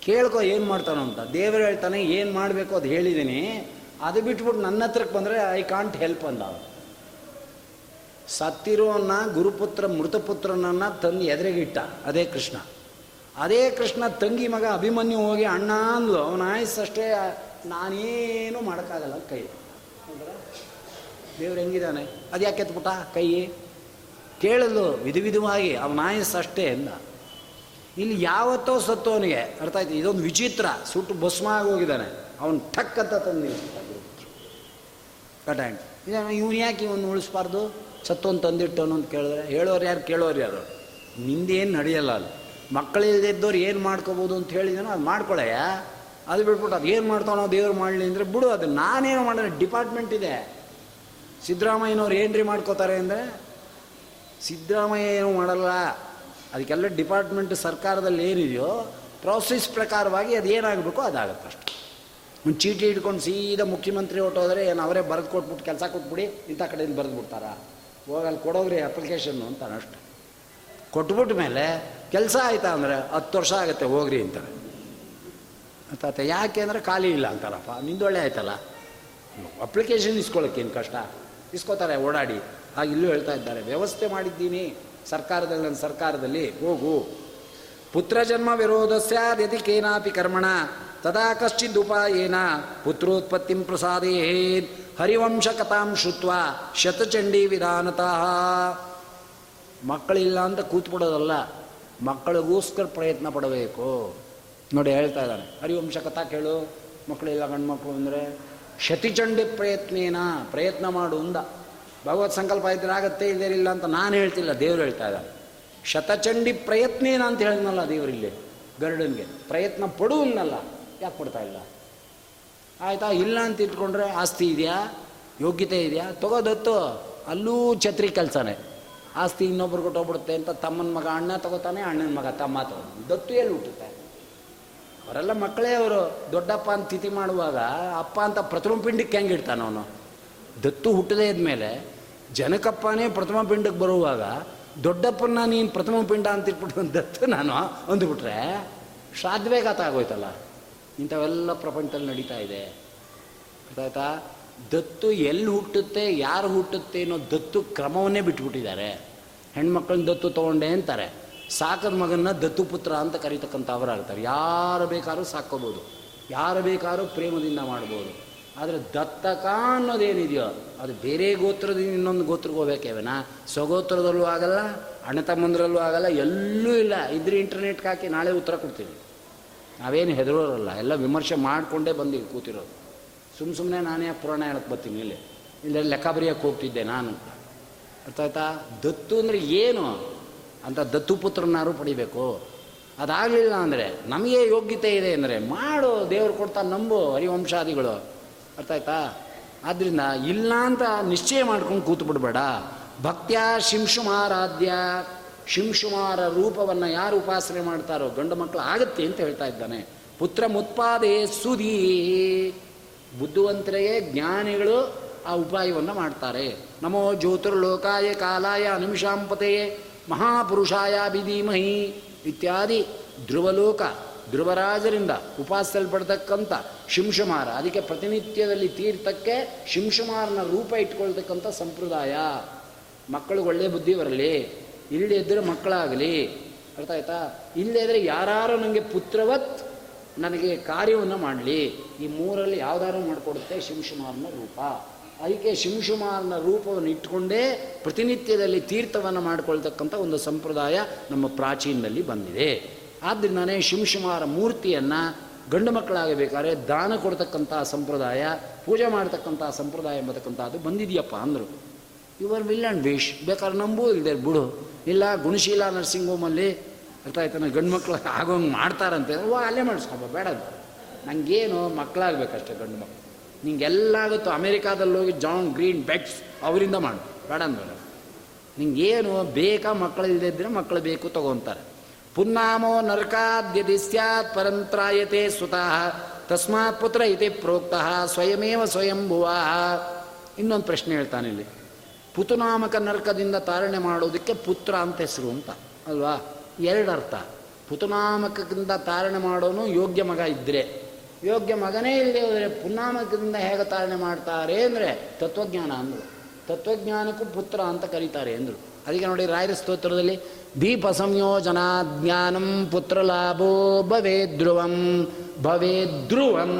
ಕೇಳ್ಕೊ ಏನು ಮಾಡ್ತಾನೋ ಅಂತ. ದೇವರು ಹೇಳ್ತಾನೆ ಏನು ಮಾಡಬೇಕು ಅದು ಹೇಳಿದ್ದೀನಿ ಅದು ಬಿಟ್ಬಿಟ್ಟು ನನ್ನ ಹತ್ರಕ್ಕೆ ಬಂದರೆ ಐ ಕಾಂಟ್ ಹೆಲ್ಪ್ ಅಂದ ಸತ್ತಿರೋನ್ನ ಗುರುಪುತ್ರ, ಮೃತಪುತ್ರನನ್ನ ತಂದು ಎದುರಿಗಿಟ್ಟ ಅದೇ ಕೃಷ್ಣ. ಅದೇ ಕೃಷ್ಣ ತಂಗಿ ಮಗ ಅಭಿಮನ್ಯು ಹೋಗಿ, ಅಣ್ಣ ಅಂದ್ಲು, ಅವನ ಆಯಸ್ಸಷ್ಟೇ ನಾನೇನು ಮಾಡೋಕ್ಕಾಗಲ್ಲ ಕೈ. ದೇವ್ರು ಹೆಂಗಿದ್ದಾನೆ? ಅದು ಯಾಕೆ ಎತ್ಬಿಟ್ಟ? ಕೈ ಕೇಳಲು ವಿಧ ವಿಧವಾಗಿ, ಅವನ ಆಯಸ್ಸಷ್ಟೇ ಎಂದ ಇಲ್ಲಿ ಯಾವತ್ತೋ ಸತ್ತೋನಿಗೆ ಅರ್ಥ ಆಯ್ತು? ಇದೊಂದು ವಿಚಿತ್ರ. ಸುಟ್ಟು ಭಸ್ಮ ಆಗಿ ಹೋಗಿದ್ದಾನೆ ಅವನು ಠಕ್ ಅಂತ ತಂದು ಇದನ್ನು ಇವನು ಯಾಕೆ ಇವನು ಉಳಿಸ್ಬಾರ್ದು? ಸತ್ತೊಂದು ತಂದಿಟ್ಟವನು ಅಂತ ಕೇಳಿದ್ರೆ, ಹೇಳೋರು ಯಾರು? ಕೇಳೋರು ಯಾರು? ನಿಂದೇನು ನಡೆಯಲ್ಲ ಅಲ್ಲಿ. ಮಕ್ಕಳಿಲ್ದಿದ್ದವ್ರು ಏನು ಮಾಡ್ಕೋಬೋದು ಅಂತ ಹೇಳಿದನೋ ಅದು ಮಾಡ್ಕೊಳಯ್ಯ ಅದು ಬಿಟ್ಬಿಟ್ಟು ಅದು ಏನು ಮಾಡ್ತಾನೋ ದೇವ್ರು ಮಾಡಲಿ ಅಂದರೆ ಬಿಡು, ಅದು ನಾನೇನು ಮಾಡೋಣ ಡಿಪಾರ್ಟ್ಮೆಂಟ್ ಇದೆ. ಸಿದ್ದರಾಮಯ್ಯನವ್ರು ಏನ್ರಿ ಮಾಡ್ಕೋತಾರೆ ಅಂದರೆ, ಸಿದ್ದರಾಮಯ್ಯ ಏನು ಮಾಡಲ್ಲ. ಅದಕ್ಕೆಲ್ಲ ಡಿಪಾರ್ಟ್ಮೆಂಟ್ ಸರ್ಕಾರದಲ್ಲಿ ಏನಿದೆಯೋ ಪ್ರೋಸೆಸ್ ಪ್ರಕಾರವಾಗಿ ಅದು ಏನಾಗಬೇಕು ಅದಾಗುತ್ತೆ ಅಷ್ಟು. ಒಂದು ಚೀಟಿ ಹಿಡ್ಕೊಂಡು ಸೀದಾ ಮುಖ್ಯಮಂತ್ರಿ ಹೊಟ್ಟೋದ್ರೆ ಏನು ಅವರೇ ಬರೆದು ಕೊಟ್ಬಿಟ್ಟು ಕೆಲಸ ಕೊಟ್ಬಿಡಿ, ಇಂಥ ಕಡೆಯಿಂದ ಬರೆದು ಬಿಡ್ತಾರಾ? ಹೋಗಿ ಅಲ್ಲಿ ಕೊಡೋಗ್ರಿ ಅಪ್ಲಿಕೇಶನ್ನು ಅಂತಾನೆ ಅಷ್ಟು. ಕೊಟ್ಬಿಟ್ಟ ಮೇಲೆ ಕೆಲಸ ಆಯ್ತಾ ಅಂದರೆ ಹತ್ತು ವರ್ಷ ಆಗುತ್ತೆ ಹೋಗ್ರಿ ಅಂತಾರೆ ಅಂತ ಯಾಕೆ ಅಂದರೆ ಖಾಲಿ ಇಲ್ಲ ಅಂತಾರಪ್ಪ ನಿಂದೊಳ್ಳೆ ಆಯ್ತಲ್ಲ. ಅಪ್ಲಿಕೇಶನ್ ಇಸ್ಕೊಳ್ಳೋಕ್ಕೇನು ಕಷ್ಟ? ಇಸ್ಕೋತಾರೆ ಓಡಾಡಿ. ಹಾಗೆ ಇಲ್ಲೂ ಹೇಳ್ತಾ ಇದ್ದಾರೆ, ವ್ಯವಸ್ಥೆ ಮಾಡಿದ್ದೀನಿ. ಸರ್ಕಾರದಲ್ಲಿ ನನ್ನ ಸರ್ಕಾರದಲ್ಲಿ, ಹೋಗು. ಪುತ್ರ ಜನ್ಮ ವಿರೋಧ ಸ್ಯಾದ್ಯತಿ ಕೇನಾಪಿ ಕರ್ಮಣ, ತದಾ ಕಶ್ಚಿದ್ ಉಪಾಯೇನ ಪುತ್ರೋತ್ಪತ್ತಿ ಪ್ರಸಾದೇನ್ ಹರಿವಂಶ ಕಥಾಂ ಶುತ್ವ ಶತಚಂಡಿ ವಿಧಾನತಃ. ಮಕ್ಕಳಿಲ್ಲ ಅಂತ ಕೂತ್ಬಿಡೋದಲ್ಲ, ಮಕ್ಕಳಿಗೋಸ್ಕರ ಪ್ರಯತ್ನ ಪಡಬೇಕು. ನೋಡಿ ಹೇಳ್ತಾ ಇದ್ದಾನೆ, ಹರಿವಂಶ ಕಥಾ ಕೇಳು. ಮಕ್ಕಳಿಲ್ಲ ಗಂಡು ಮಕ್ಕಳು ಅಂದರೆ ಶತಿಚಂಡಿ ಪ್ರಯತ್ನೇನ ಪ್ರಯತ್ನ ಮಾಡು ಅಂದ. ಭಗವತ್ ಸಂಕಲ್ಪ ಇದ್ರೆ ಆಗತ್ತೆ ಇಲ್ಲ ಅಂತ ನಾನು ಹೇಳ್ತಿಲ್ಲ, ದೇವ್ರು ಹೇಳ್ತಾ ಇದ್ದಾನೆ. ಶತಚಂಡಿ ಪ್ರಯತ್ನ ಅಂತ ಹೇಳಿದ್ನಲ್ಲ ದೇವರಿಲ್ಲಿ ಗರುಡನ್ಗೆ. ಪ್ರಯತ್ನ ಪಡುವನ್ನಲ್ಲ ಯಾಕೆ ಕೊಡ್ತಾ ಇಲ್ಲ? ಆಯಿತಾ, ಇಲ್ಲ ಅಂತ ಇಟ್ಕೊಂಡ್ರೆ ಆಸ್ತಿ ಇದೆಯಾ? ಯೋಗ್ಯತೆ ಇದೆಯಾ? ತಗೋದತ್ತು ಅಲ್ಲೂ ಛತ್ರಿ ಕೆಲಸನೇ. ಆಸ್ತಿ ಇನ್ನೊಬ್ರು ಕೊಟ್ಟೋಗ್ಬಿಡುತ್ತೆ ಅಂತ ತಮ್ಮನ ಮಗ ಅಣ್ಣ ತಗೋತಾನೆ, ಅಣ್ಣನ ಮಗ ತಮ್ಮ ತಗೋ ದತ್ತು ಎಲ್ಲಿ ಹುಟ್ಟುತ್ತೆ? ಅವರೆಲ್ಲ ಮಕ್ಕಳೇ ಅವರು, ದೊಡ್ಡಪ್ಪ ಅಂತ ತಿಥಿ ಮಾಡುವಾಗ ಅಪ್ಪ ಅಂತ ಪ್ರಥಮ ಪಿಂಡಕ್ಕೆ ಹೆಂಗೆ ಇಡ್ತಾನೆ ಅವನು? ದತ್ತು ಹುಟ್ಟದೇ ಇದ್ಮೇಲೆ ಜನಕಪ್ಪನೇ ಪ್ರಥಮ ಪಿಂಡಕ್ಕೆ ಬರುವಾಗ ದೊಡ್ಡಪ್ಪನ ನೀನು ಪ್ರಥಮ ಪಿಂಡ ಅಂತ ಇಟ್ಬಿಟ್ಟು ದತ್ತು ನಾನು ಅಂದ್ಬಿಟ್ರೆ ಶ್ರಾದ್ದವೇಗಾತ ಆಗೋಯ್ತಲ್ಲ. ಇಂಥವೆಲ್ಲ ಪ್ರಪಂಚದಲ್ಲಿ ನಡೀತಾ ಇದೆ. ಗೊತ್ತಾಯ್ತಾ ದತ್ತು ಎಲ್ಲಿ ಹುಟ್ಟುತ್ತೆ, ಯಾರು ಹುಟ್ಟುತ್ತೆ ಅನ್ನೋ ದತ್ತು ಕ್ರಮವನ್ನೇ ಬಿಟ್ಬಿಟ್ಟಿದ್ದಾರೆ. ಹೆಣ್ಮಕ್ಳನ್ನ ದತ್ತು ತೊಗೊಂಡೆ ಅಂತಾರೆ. ಸಾಕದ ಮಗನ್ನ ದತ್ತು ಪುತ್ರ ಅಂತ ಕರೀತಕ್ಕಂಥ ಅವರಾಗ್ತಾರೆ ಯಾರು ಬೇಕಾದ್ರೂ ಸಾಕೋಬೋದು ಯಾರು ಬೇಕಾದ್ರೂ ಪ್ರೇಮದಿಂದ ಮಾಡ್ಬೋದು. ಆದರೆ ದತ್ತಕ ಅನ್ನೋದೇನಿದೆಯೋ, ಅದು ಬೇರೆ ಗೋತ್ರದಿಂದ ಇನ್ನೊಂದು ಗೋತ್ರಕ್ಕೆ ಹೋಗ್ಬೇಕೇವೇನ ಸ್ವಗೋತ್ರದಲ್ಲೂ ಆಗಲ್ಲ, ಅಣ್ಣ ತಮ್ಮಂದ್ರಲ್ಲೂ ಆಗಲ್ಲ, ಎಲ್ಲೂ ಇಲ್ಲ. ಇದ್ರೆ ಇಂಟರ್ನೆಟ್ಗೆ ಹಾಕಿ ನಾಳೆ ಉತ್ತರ ಕೊಡ್ತೀವಿ ನಾವೇನು ಹೆದರೋರಲ್ಲ, ಎಲ್ಲ ವಿಮರ್ಶೆ ಮಾಡಿಕೊಂಡೇ ಬಂದು ಕೂತಿರೋದು. ಸುಮ್ಮ ಸುಮ್ಮನೆ ನಾನೇ ಪುರಾಣ ಹೇಳಕ್ಕೆ ಬರ್ತೀನಿ ಇಲ್ಲಿ. ಇಲ್ಲೆಲ್ಲ ಲೆಕ್ಕ ಬರೆಯೋಕ್ಕೆ ಹೋಗ್ತಿದ್ದೆ ನಾನು. ಅರ್ಥ ಆಯ್ತಾ? ದತ್ತು ಅಂದರೆ ಏನು? ಅಂತ ದತ್ತು ಪುತ್ರನಾರು ಪಡಿಬೇಕು. ಅದಾಗಲಿಲ್ಲ ಅಂದರೆ ನಮಗೆ ಯೋಗ್ಯತೆ ಇದೆ ಅಂದರೆ, ಮಾಡು ದೇವ್ರು ಕೊಡ್ತಾ ನಂಬು ಹರಿವಂಶಾದಿಗಳು. ಅರ್ಥ ಆಯ್ತಾ? ಆದ್ದರಿಂದ ಇಲ್ಲ ಅಂತ ನಿಶ್ಚಯ ಮಾಡ್ಕೊಂಡು ಕೂತು ಬಿಡಬೇಡ ಭಕ್ತ್ಯ ಶಿಂಶುಮಾರಾಧ್ಯ. ಶಿಂಶುಮಾರ ರೂಪವನ್ನು ಯಾರು ಉಪಾಸನೆ ಮಾಡ್ತಾರೋ ಗಂಡು ಮಕ್ಕಳು ಆಗುತ್ತೆ ಅಂತ ಹೇಳ್ತಾ ಇದ್ದಾನೆ. ಪುತ್ರ ಮುತ್ಪಾದೆ ಸುದಿ ಬುದ್ಧಿವಂತರಿಗೆ ಜ್ಞಾನಿಗಳು ಆ ಉಪಾಯವನ್ನು ಮಾಡ್ತಾರೆ. ನಮೋ ಜ್ಯೋತಿರ್ಲೋಕಾಯ ಕಾಲಾಯ ಅನಿಮಿಷಾಂಪತೆಯೇ ಮಹಾಪುರುಷಾಯ ಬಿಧೀಮಹಿ ಇತ್ಯಾದಿ ಧ್ರುವಲೋಕ. ಧ್ರುವರಾಜರಿಂದ ಉಪಾಸಿಸಲ್ಪಡ್ತಕ್ಕಂಥ ಶಿಂಶುಮಾರ, ಅದಕ್ಕೆ ಪ್ರತಿನಿತ್ಯದಲ್ಲಿ ತೀರ್ಥಕ್ಕೆ ಶಿಂಶುಮಾರನ ರೂಪ ಇಟ್ಕೊಳ್ತಕ್ಕಂಥ ಸಂಪ್ರದಾಯ. ಮಕ್ಕಳಿಗೆ ಒಳ್ಳೆ ಬುದ್ಧಿ ಬರಲಿ ಇಲ್ಲಿ ಇದ್ದರೆ ಮಕ್ಕಳಾಗಲಿ. ಅರ್ಥ ಆಯ್ತಾ? ಇಲ್ಲದಿದ್ದರೆ ಯಾರು ನನಗೆ ಪುತ್ರವತ್ ನನಗೆ ಕಾರ್ಯವನ್ನು ಮಾಡಲಿ. ಈ ಮೂರಲ್ಲಿ ಯಾವ್ದಾರು ಮಾಡಿಕೊಡುತ್ತೆ? ಶಿಂಶುಮಾರನ ರೂಪ. ಅದಕ್ಕೆ ಶಿಂಶುಮಾರನ ರೂಪವನ್ನು ಇಟ್ಕೊಂಡೇ ಪ್ರತಿನಿತ್ಯದಲ್ಲಿ ತೀರ್ಥವನ್ನು ಮಾಡಿಕೊಳ್ತಕ್ಕಂಥ ಒಂದು ಸಂಪ್ರದಾಯ ನಮ್ಮ ಪ್ರಾಚೀನದಲ್ಲಿ ಬಂದಿದೆ. ಆದ್ದರಿಂದನೇ ಶಿಮಶುಮಾರ ಮೂರ್ತಿಯನ್ನು ಗಂಡು ಮಕ್ಕಳಾಗಬೇಕಾದ್ರೆ ದಾನ ಕೊಡ್ತಕ್ಕಂಥ ಸಂಪ್ರದಾಯ, ಪೂಜೆ ಮಾಡ್ತಕ್ಕಂಥ ಸಂಪ್ರದಾಯ ಎಂಬತಕ್ಕಂಥದ್ದು ಬಂದಿದೆಯಪ್ಪ ಅಂದರು. ಇವರ್ ವಿಲ್ ಆ್ಯಂಡ್ ವಿಶ್ ಬೇಕಾದ್ರೆ ನಂಬೂ ಇಲ್ಲದೆ ಬಿಡು. ಇಲ್ಲ, ಗುಣಶೀಲ ನರ್ಸಿಂಗ್ ಹೋಮಲ್ಲಿ ಅರ್ಥ ಆಯ್ತಾನೆ ಗಂಡು ಮಕ್ಕಳು ಆಗೋಂಗೆ ಮಾಡ್ತಾರಂತೆ. ವಾ ಅಲ್ಲೇ ಮಾಡಿಸ್ಕೊಂಬ, ಬೇಡ ಅಂತ ನನಗೇನು ಮಕ್ಕಳಾಗಬೇಕಷ್ಟೇ ಗಂಡು ಮಕ್ಕಳು ನಿಂಗೆಲ್ಲಾಗುತ್ತೋ ಅಮೇರಿಕಾದಲ್ಲಿ ಹೋಗಿ ಜಾನ್ ಗ್ರೀನ್ ಬೆಟ್ಸ್ ಅವರಿಂದ ಮಾಡು. ಬೇಡ ಅಂದ್ಬೇಡ ನಿಂಗೇನು ಬೇಕಾ ಮಕ್ಕಳು ಇಲ್ಲದೆ ಇದ್ದರೆ ಮಕ್ಕಳು ಬೇಕು ತಗೊಂತಾರೆ. ಪುನ್ನಾಮೋ ನರಕಾದ್ಯದಿ ಸ್ಯಾತ್ ಪರಂತ್ರಾಯತೆ ಸುತಃ ತಸ್ಮಾತ್ ಪುತ್ರ ಇತಿ ಪ್ರೋಕ್ತಃ ಸ್ವಯಮೇವ ಸ್ವಯಂಭುವ ಇನ್ನೊಂದು ಪ್ರಶ್ನೆ ಹೇಳ್ತಾನೆ ಇಲ್ಲಿ. ಪುತುನಾಮಕ ನರಕದಿಂದ ತಾರಣೆ ಮಾಡೋದಕ್ಕೆ ಪುತ್ರ ಅಂತ ಹೆಸರು ಅಂತ, ಅಲ್ವಾ? ಎರಡು ಅರ್ಥ. ಪುತುನಾಮಕದಿಂದ ತಾರಣೆ ಮಾಡೋನು ಯೋಗ್ಯ ಮಗ ಇದ್ದರೆ ಯೋಗ್ಯ ಮಗನೇ ಇಲ್ಲದೆ ಹೋದರೆ ಪುನ್ನಾಮಕದಿಂದ ಹೇಗೆ ತಾರಣೆ ಮಾಡ್ತಾರೆ ಅಂದರೆ ತತ್ವಜ್ಞಾನ ಅಂದರು. ತತ್ವಜ್ಞಾನಕ್ಕೂ ಪುತ್ರ ಅಂತ ಕರೀತಾರೆ ಅಂದರು. ಅದಕ್ಕೆ ನೋಡಿ ರಾಯರ ಸ್ತೋತ್ರದಲ್ಲಿ ದೀಪ ಸಂಯೋಜನಾ ಜ್ಞಾನಂ ಪುತ್ರ ಲಾಭೋ ಭವೇ ಧ್ರುವಂ ಭವೇ ಧ್ರುವಂ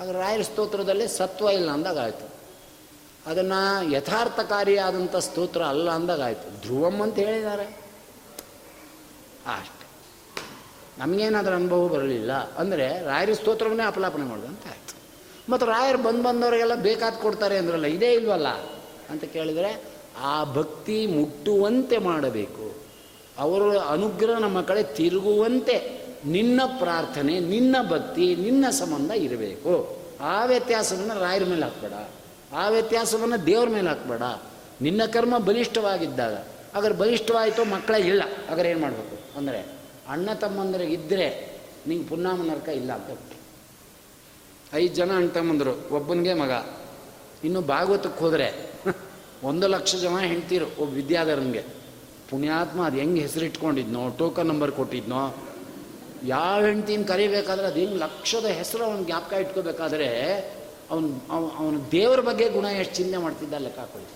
ಆಗ ರಾಯರ ಸ್ತೋತ್ರದಲ್ಲಿ ಸತ್ವ ಇಲ್ಲ ಅಂದಾಗಾಯಿತು. ಅದನ್ನು ಯಥಾರ್ಥಕಾರಿಯಾದಂಥ ಸ್ತೋತ್ರ ಅಲ್ಲ ಅಂದಾಗಾಯ್ತು. ಧ್ರುವಂ ಅಂತ ಹೇಳಿದ್ದಾರೆ. ಅಷ್ಟೆ. ನಮಗೇನಾದ್ರೂ ಅನುಭವ ಬರಲಿಲ್ಲ ಅಂದರೆ ರಾಯರ ಸ್ತೋತ್ರವನ್ನೇ ಅಪಲಾಪನೆ ಮಾಡೋದು ಅಂತ ಆಯ್ತು ಮತ್ತು ರಾಯರು ಬಂದು ಬಂದವರಿಗೆಲ್ಲ ಬೇಕಾದ ಕೊಡ್ತಾರೆ ಅಂದ್ರಲ್ಲ, ಇದೇ ಇಲ್ವಲ್ಲ? ಅಂತ ಕೇಳಿದರೆ ಆ ಭಕ್ತಿ ಮುಟ್ಟುವಂತೆ ಮಾಡಬೇಕು. ಅವರ ಅನುಗ್ರಹ ನಮ್ಮ ಕಡೆ ತಿರುಗುವಂತೆ ನಿನ್ನ ಪ್ರಾರ್ಥನೆ, ನಿನ್ನ ಭಕ್ತಿ, ನಿನ್ನ ಸಂಬಂಧ ಇರಬೇಕು. ಆ ವ್ಯತ್ಯಾಸವನ್ನು ರಾಯರ ಮೇಲೆ ಹಾಕ್ಬೇಡ. ಆ ವ್ಯತ್ಯಾಸವನ್ನು ದೇವ್ರ ಮೇಲೆ ಹಾಕ್ಬೇಡ. ನಿನ್ನ ಕರ್ಮ ಬಲಿಷ್ಠವಾಗಿದ್ದಾಗ, ಅಗರ್ ಬಲಿಷ್ಠವಾಯಿತು ಮಕ್ಕಳೇ ಇಲ್ಲ, ಅಗರ್ ಏನು ಮಾಡಬೇಕು? ಅಂದರೆ ಅಣ್ಣ ತಮ್ಮಂದ್ರಿಗೆ ಇದ್ದರೆ ನಿಂಗೆ ಪುನ್ನಾಮ ನರ್ಕ ಇಲ್ಲ ಅಂತ ಐದು ಜನ ಅಣ್ಣ ತಮ್ಮಂದರು, ಒಬ್ಬನಿಗೆ ಮಗ. ಇನ್ನು ಭಾಗವತಕ್ಕೆ ಹೋದರೆ ಒಂದು ಲಕ್ಷ ಜನ ಹೆಂಡ್ತೀರು. ಒಬ್ಬ ವಿದ್ಯಾಧರನ್ಗೆ ಪುಣ್ಯಾತ್ಮ, ಅದು ಹೆಂಗೆ ಹೆಸರಿಟ್ಕೊಂಡಿದ್ನೋ? Token number ಕೊಟ್ಟಿದ್ನೋ? ಯಾವ ಹೆಂಡ್ತಿನ ಕರಿಬೇಕಾದ್ರೆ ಅದು ಹೆಂಗೆ ಲಕ್ಷದ ಹೆಸರು ಅವ್ನ ಜ್ಞಾಪಕ ಇಟ್ಕೋಬೇಕಾದ್ರೆ ಅವನು ಅವನ ದೇವರ ಬಗ್ಗೆ ಗುಣ ಎಷ್ಟು ಚಿಂತೆ ಮಾಡ್ತಿದ್ದ ಲೆಕ್ಕ ಹಾಕೊಳ್ಳಿ.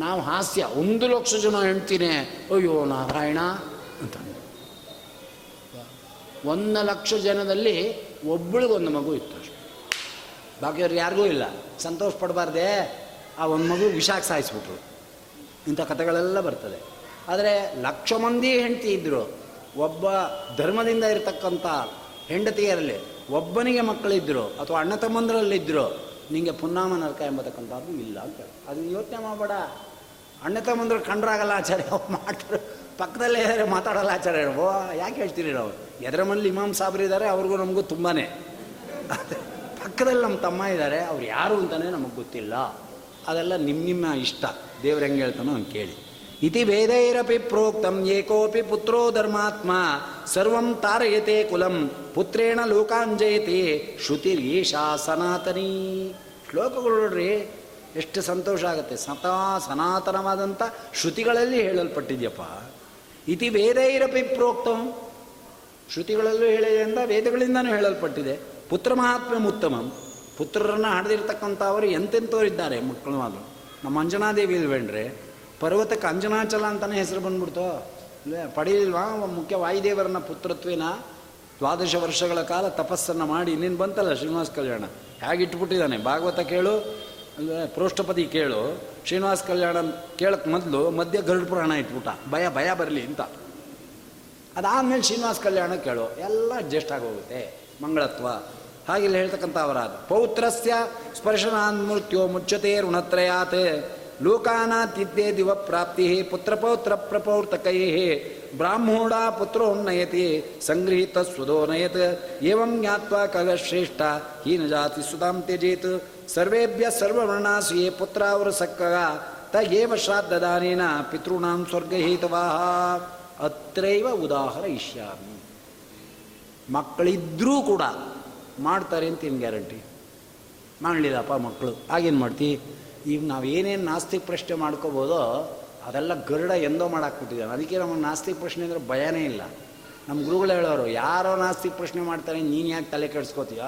ನಾವು ಹಾಸ್ಯ, ಒಂದು ಲಕ್ಷ ಜನ ಹೆಣ್ತೀನಿ ಅಯ್ಯೋ, ನಾರಾಯಣ ಅಂತ. ಒಂದು ಲಕ್ಷ ಜನದಲ್ಲಿ ಒಬ್ಬಳಿಗೊಂದು ಮಗು ಇತ್ತು ಅಷ್ಟೆ. ಬಾಕಿಯವ್ರು ಯಾರಿಗೂ ಇಲ್ಲ. ಸಂತೋಷ ಪಡಬಾರ್ದೆ. ಆ ಒಂದು ಮಗು ವಿಷಾಕ್ ಸಾಯಿಸ್ಬಿಟ್ರು. ಇಂಥ ಕಥೆಗಳೆಲ್ಲ ಬರ್ತದೆ. ಆದರೆ ಲಕ್ಷ ಮಂದಿ ಹೆಂಡತಿ ಇದ್ದರು ಒಬ್ಬ ಧರ್ಮದಿಂದ ಇರತಕ್ಕಂಥ ಹೆಂಡತಿಯರಲ್ಲಿ ಒಬ್ಬನಿಗೆ ಮಕ್ಕಳಿದ್ದರು ಅಥವಾ ಅಣ್ಣ ತಮ್ಮಂದರಲ್ಲಿದ್ದರು ನಿಮಗೆ ಪುನ್ನಾಮ ನರಕ ಎಂಬತಕ್ಕಂಥದ್ದು ಇಲ್ಲ ಅಂತ ಅದು ಯೋಚನೆ ಮಾಡಬೇಡ. ಅಣ್ಣ ತಮ್ಮಂದರು ಕಂಡ್ರಾಗಲ್ಲ ಆಚಾರ್ಯ, ಅವ್ರು ಮಾಡ್ತಾರೆ. ಪಕ್ಕದಲ್ಲೇ ಇದ್ದಾರೆ ಮಾತಾಡಲ್ಲ ಆಚಾರ್ಯ. ಓ, ಯಾಕೆ ಹೇಳ್ತೀರಿ ನಾವು ಎದರ ಮನೇಲಿ ಇಮಾಮ್ ಸಾಬ್ರು ಇದ್ದಾರೆ ಅವ್ರಿಗೂ ನಮಗೂ ತುಂಬಾ ಪಕ್ಕದಲ್ಲಿ ನಮ್ಮ ತಮ್ಮ ಇದ್ದಾರೆ ಅವ್ರು ಯಾರು ಅಂತಲೇ ನಮಗೆ ಗೊತ್ತಿಲ್ಲ. ಅದೆಲ್ಲ ನಿಮ್ಮ ನಿಮ್ಮ ಇಷ್ಟ. ದೇವ್ರು ಹೆಂಗೆ ಹೇಳ್ತಾನೋ ಹಂಗೆ ಕೇಳಿ. ಇತಿ ವೇದೈರಪಿ ಪ್ರೋಕ್ತಂ ಏಕೋಪಿ ಪುತ್ರೋ ಧರ್ಮಾತ್ಮ ಸರ್ವಂ ತಾರಯತೆ ಕುಲಂ ಪುತ್ರೇಣ ಲೋಕಾಂಜಯತೆ ಶ್ರುತಿರೀಶಾ ಸನಾತನಿ. ಶ್ಲೋಕಗಳು ನೋಡ್ರಿ, ಎಷ್ಟು ಸಂತೋಷ ಆಗುತ್ತೆ. ಸತಾ ಸನಾತನವಾದಂಥ ಶ್ರುತಿಗಳಲ್ಲಿ ಹೇಳಲ್ಪಟ್ಟಿದ್ಯಪ್ಪ. ಇತಿ ವೇದೈರಪಿ ಪ್ರೋಕ್ತಂ, ಶ್ರುತಿಗಳಲ್ಲೂ ಹೇಳಿದೆ ಅಂತ ವೇದಗಳಿಂದನೂ ಹೇಳಲ್ಪಟ್ಟಿದೆ. ಪುತ್ರ ಮಹಾತ್ಮ್ಯ ಉತ್ತಮಂ. ಪುತ್ರರನ್ನು ಹಡೆದಿರ್ತಕ್ಕಂಥವರು ಎಂತೆಂಥವರಿದ್ದಾರೆ ಅದು ನಮ್ಮ ಅಂಜನಾದೇವಿ ಇಲ್ವೇನ್ರಿ? ಪರ್ವತಕ್ಕೆ ಅಂಜನಾಚಲ ಅಂತಲೇ ಹೆಸರು ಬಂದ್ಬಿಡ್ತು? ಪಡೆಯಲಿಲ್ವಾ? ಮುಖ್ಯ ವಾಯುದೇವರನ್ನ ಪುತ್ರತ್ವೇನ? ದ್ವಾದಶ ವರ್ಷಗಳ ಕಾಲ ತಪಸ್ಸನ್ನು ಮಾಡಿ ಇನ್ನೇನು ಬಂತಲ್ಲ ಶ್ರೀನಿವಾಸ ಕಲ್ಯಾಣ? ಹೇಗೆ ಇಟ್ಬಿಟ್ಟಿದ್ದಾನೆ ಭಾಗವತ ಕೇಳು. ಪ್ರೋಷ್ಠಪತಿ ಕೇಳು. ಶ್ರೀನಿವಾಸ ಕಲ್ಯಾಣ ಕೇಳಕ್ಕೆ ಮೊದಲು ಮಧ್ಯ ಗರುಡ ಪುರಾಣ ಇಟ್ಬಿಟ್ಟ. ಭಯ ಭಯ ಬರಲಿ ಅಂತ. ಅದಾದಮೇಲೆ ಶ್ರೀನಿವಾಸ ಕಲ್ಯಾಣ ಕೇಳು. ಎಲ್ಲ ಅಡ್ಜಸ್ಟ್ ಆಗೋಗುತ್ತೆ. ಮಂಗಳತ್ವ. ಹಾಗೆಲ್ಲ ಹೇಳ್ತಕ್ಕಂಥ ಅವರಾದ ಪೌತ್ರಸ್ಯ ಸ್ಪರ್ಶನಾನ್ ಮೃತ್ಯೋ ಮುಚ್ಚತೆ ಋಣತ್ರಯಾತ್ ಲೋಕಾನಾತಿಥ್ಯೆ ದಿವ ಪ್ರಾಪ್ತಿ ಪುತ್ರಪೌತ್ರ ಪ್ರಪೌರ್ತಕೈ. ಬ್ರಾಹ್ಮೋಡ ಪುತ್ರೋನ್ನಯತಿ ಸಂಗೃಹೀತ ಸ್ವದೋನಯತ್. ಏವಂ ಜ್ಞಾತ್ವಾ ಕಗಶ್ರೇಷ್ಠ ಹೀನ ಜಾತಿ ಸುತಾಂ ತ್ಯಜೇತ್. ಸರ್ವೇಭ್ಯ ಸರ್ವವರ್ಣಾಸು ಯೇ ಪುತ್ರಾವರ ಸಕ್ಕಗ ತ ಏವ ಶ್ರಾದ್ದದಾನೇನ ಪಿತॄಣಾಂ ಸ್ವರ್ಗಹೇತವಾ ಅತ್ರೈವ ಉದಾಹರ ಇಷ್ಯಾಮಿ ಮಕ್ಕಳಿದ್ರೂ ಕೂಡ ಮಾಡ್ತಾರೆ ಅಂತ ಏನು ಗ್ಯಾರಂಟಿ? ಮಾಡಲಿಲ್ಲಪ್ಪ ಮಕ್ಕಳು. ಆಗೇನು ಮಾಡ್ತಿ? ಈಗ ನಾವು ಏನೇನು ನಾಸ್ತಿಕ ಪ್ರಶ್ನೆ ಮಾಡ್ಕೋಬೋದೋ ಅದೆಲ್ಲ ಗರುಡ ಎಂದೋ ಮಾಡಾಕ್ಬಿಟ್ಟಿದ್ದಾನೆ ಅದಕ್ಕೆ ನಮಗೆ ನಾಸ್ತಿಕ ಪ್ರಶ್ನೆ ಅಂದರೆ ಭಯನೇ ಇಲ್ಲ. ನಮ್ಮ ಗುರುಗಳು ಹೇಳೋರು, ಯಾರೋ ನಾಸ್ತಿಕ ಪ್ರಶ್ನೆ ಮಾಡ್ತಾರೆ, ನೀನು ಯಾಕೆ ತಲೆ ಕೆಡಿಸ್ಕೋತೀಯ?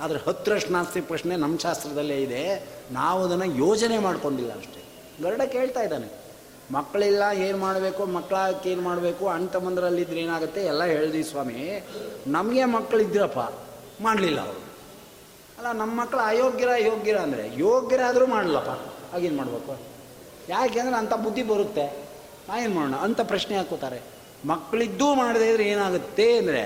ಆದರೆ ಹತ್ತರಷ್ಟು ನಾಸ್ತಿಕ ಪ್ರಶ್ನೆ ನಮ್ಮ ಶಾಸ್ತ್ರದಲ್ಲೇ ಇದೆ. ನಾವು ಅದನ್ನು ಯೋಜನೆ ಮಾಡ್ಕೊಂಡಿಲ್ಲ ಅಷ್ಟೇ. ಗರುಡ ಕೇಳ್ತಾ ಇದ್ದಾನೆ. ಮಕ್ಕಳಿಲ್ಲ, ಏನು ಮಾಡಬೇಕು ಮಕ್ಕಳಕ್ಕೆ ಏನು ಮಾಡಬೇಕು, ಅಣ್ಣ ತಮ್ಮಂದ್ರಲ್ಲಿದ್ರೆ ಏನಾಗುತ್ತೆ? ಎಲ್ಲ ಹೇಳ್ದಿ ಸ್ವಾಮಿ. ನಮಗೆ ಮಕ್ಕಳಿದ್ರಪ್ಪ ಮಾಡಲಿಲ್ಲ. ಅವರು ಅಲ್ಲ, ನಮ್ಮ ಮಕ್ಕಳು ಅಯೋಗ್ಯರ, ಯೋಗ್ಯರ ಅಂದರೆ ಯೋಗ್ಯರಾದರೂ ಮಾಡಲಪ್ಪ. ಆಗೇನು ಮಾಡಬೇಕು? ಯಾಕೆಂದ್ರೆ ಅಂಥ ಬುದ್ಧಿ ಬರುತ್ತೆ. ಏನು ಮಾಡೋಣ? ಅಂಥ ಪ್ರಶ್ನೆ ಹಾಕೋತಾರೆ ಮಕ್ಕಳಿದ್ದೂ ಮಾಡದೇ ಇದ್ರೆ ಏನಾಗುತ್ತೆ ಅಂದರೆ,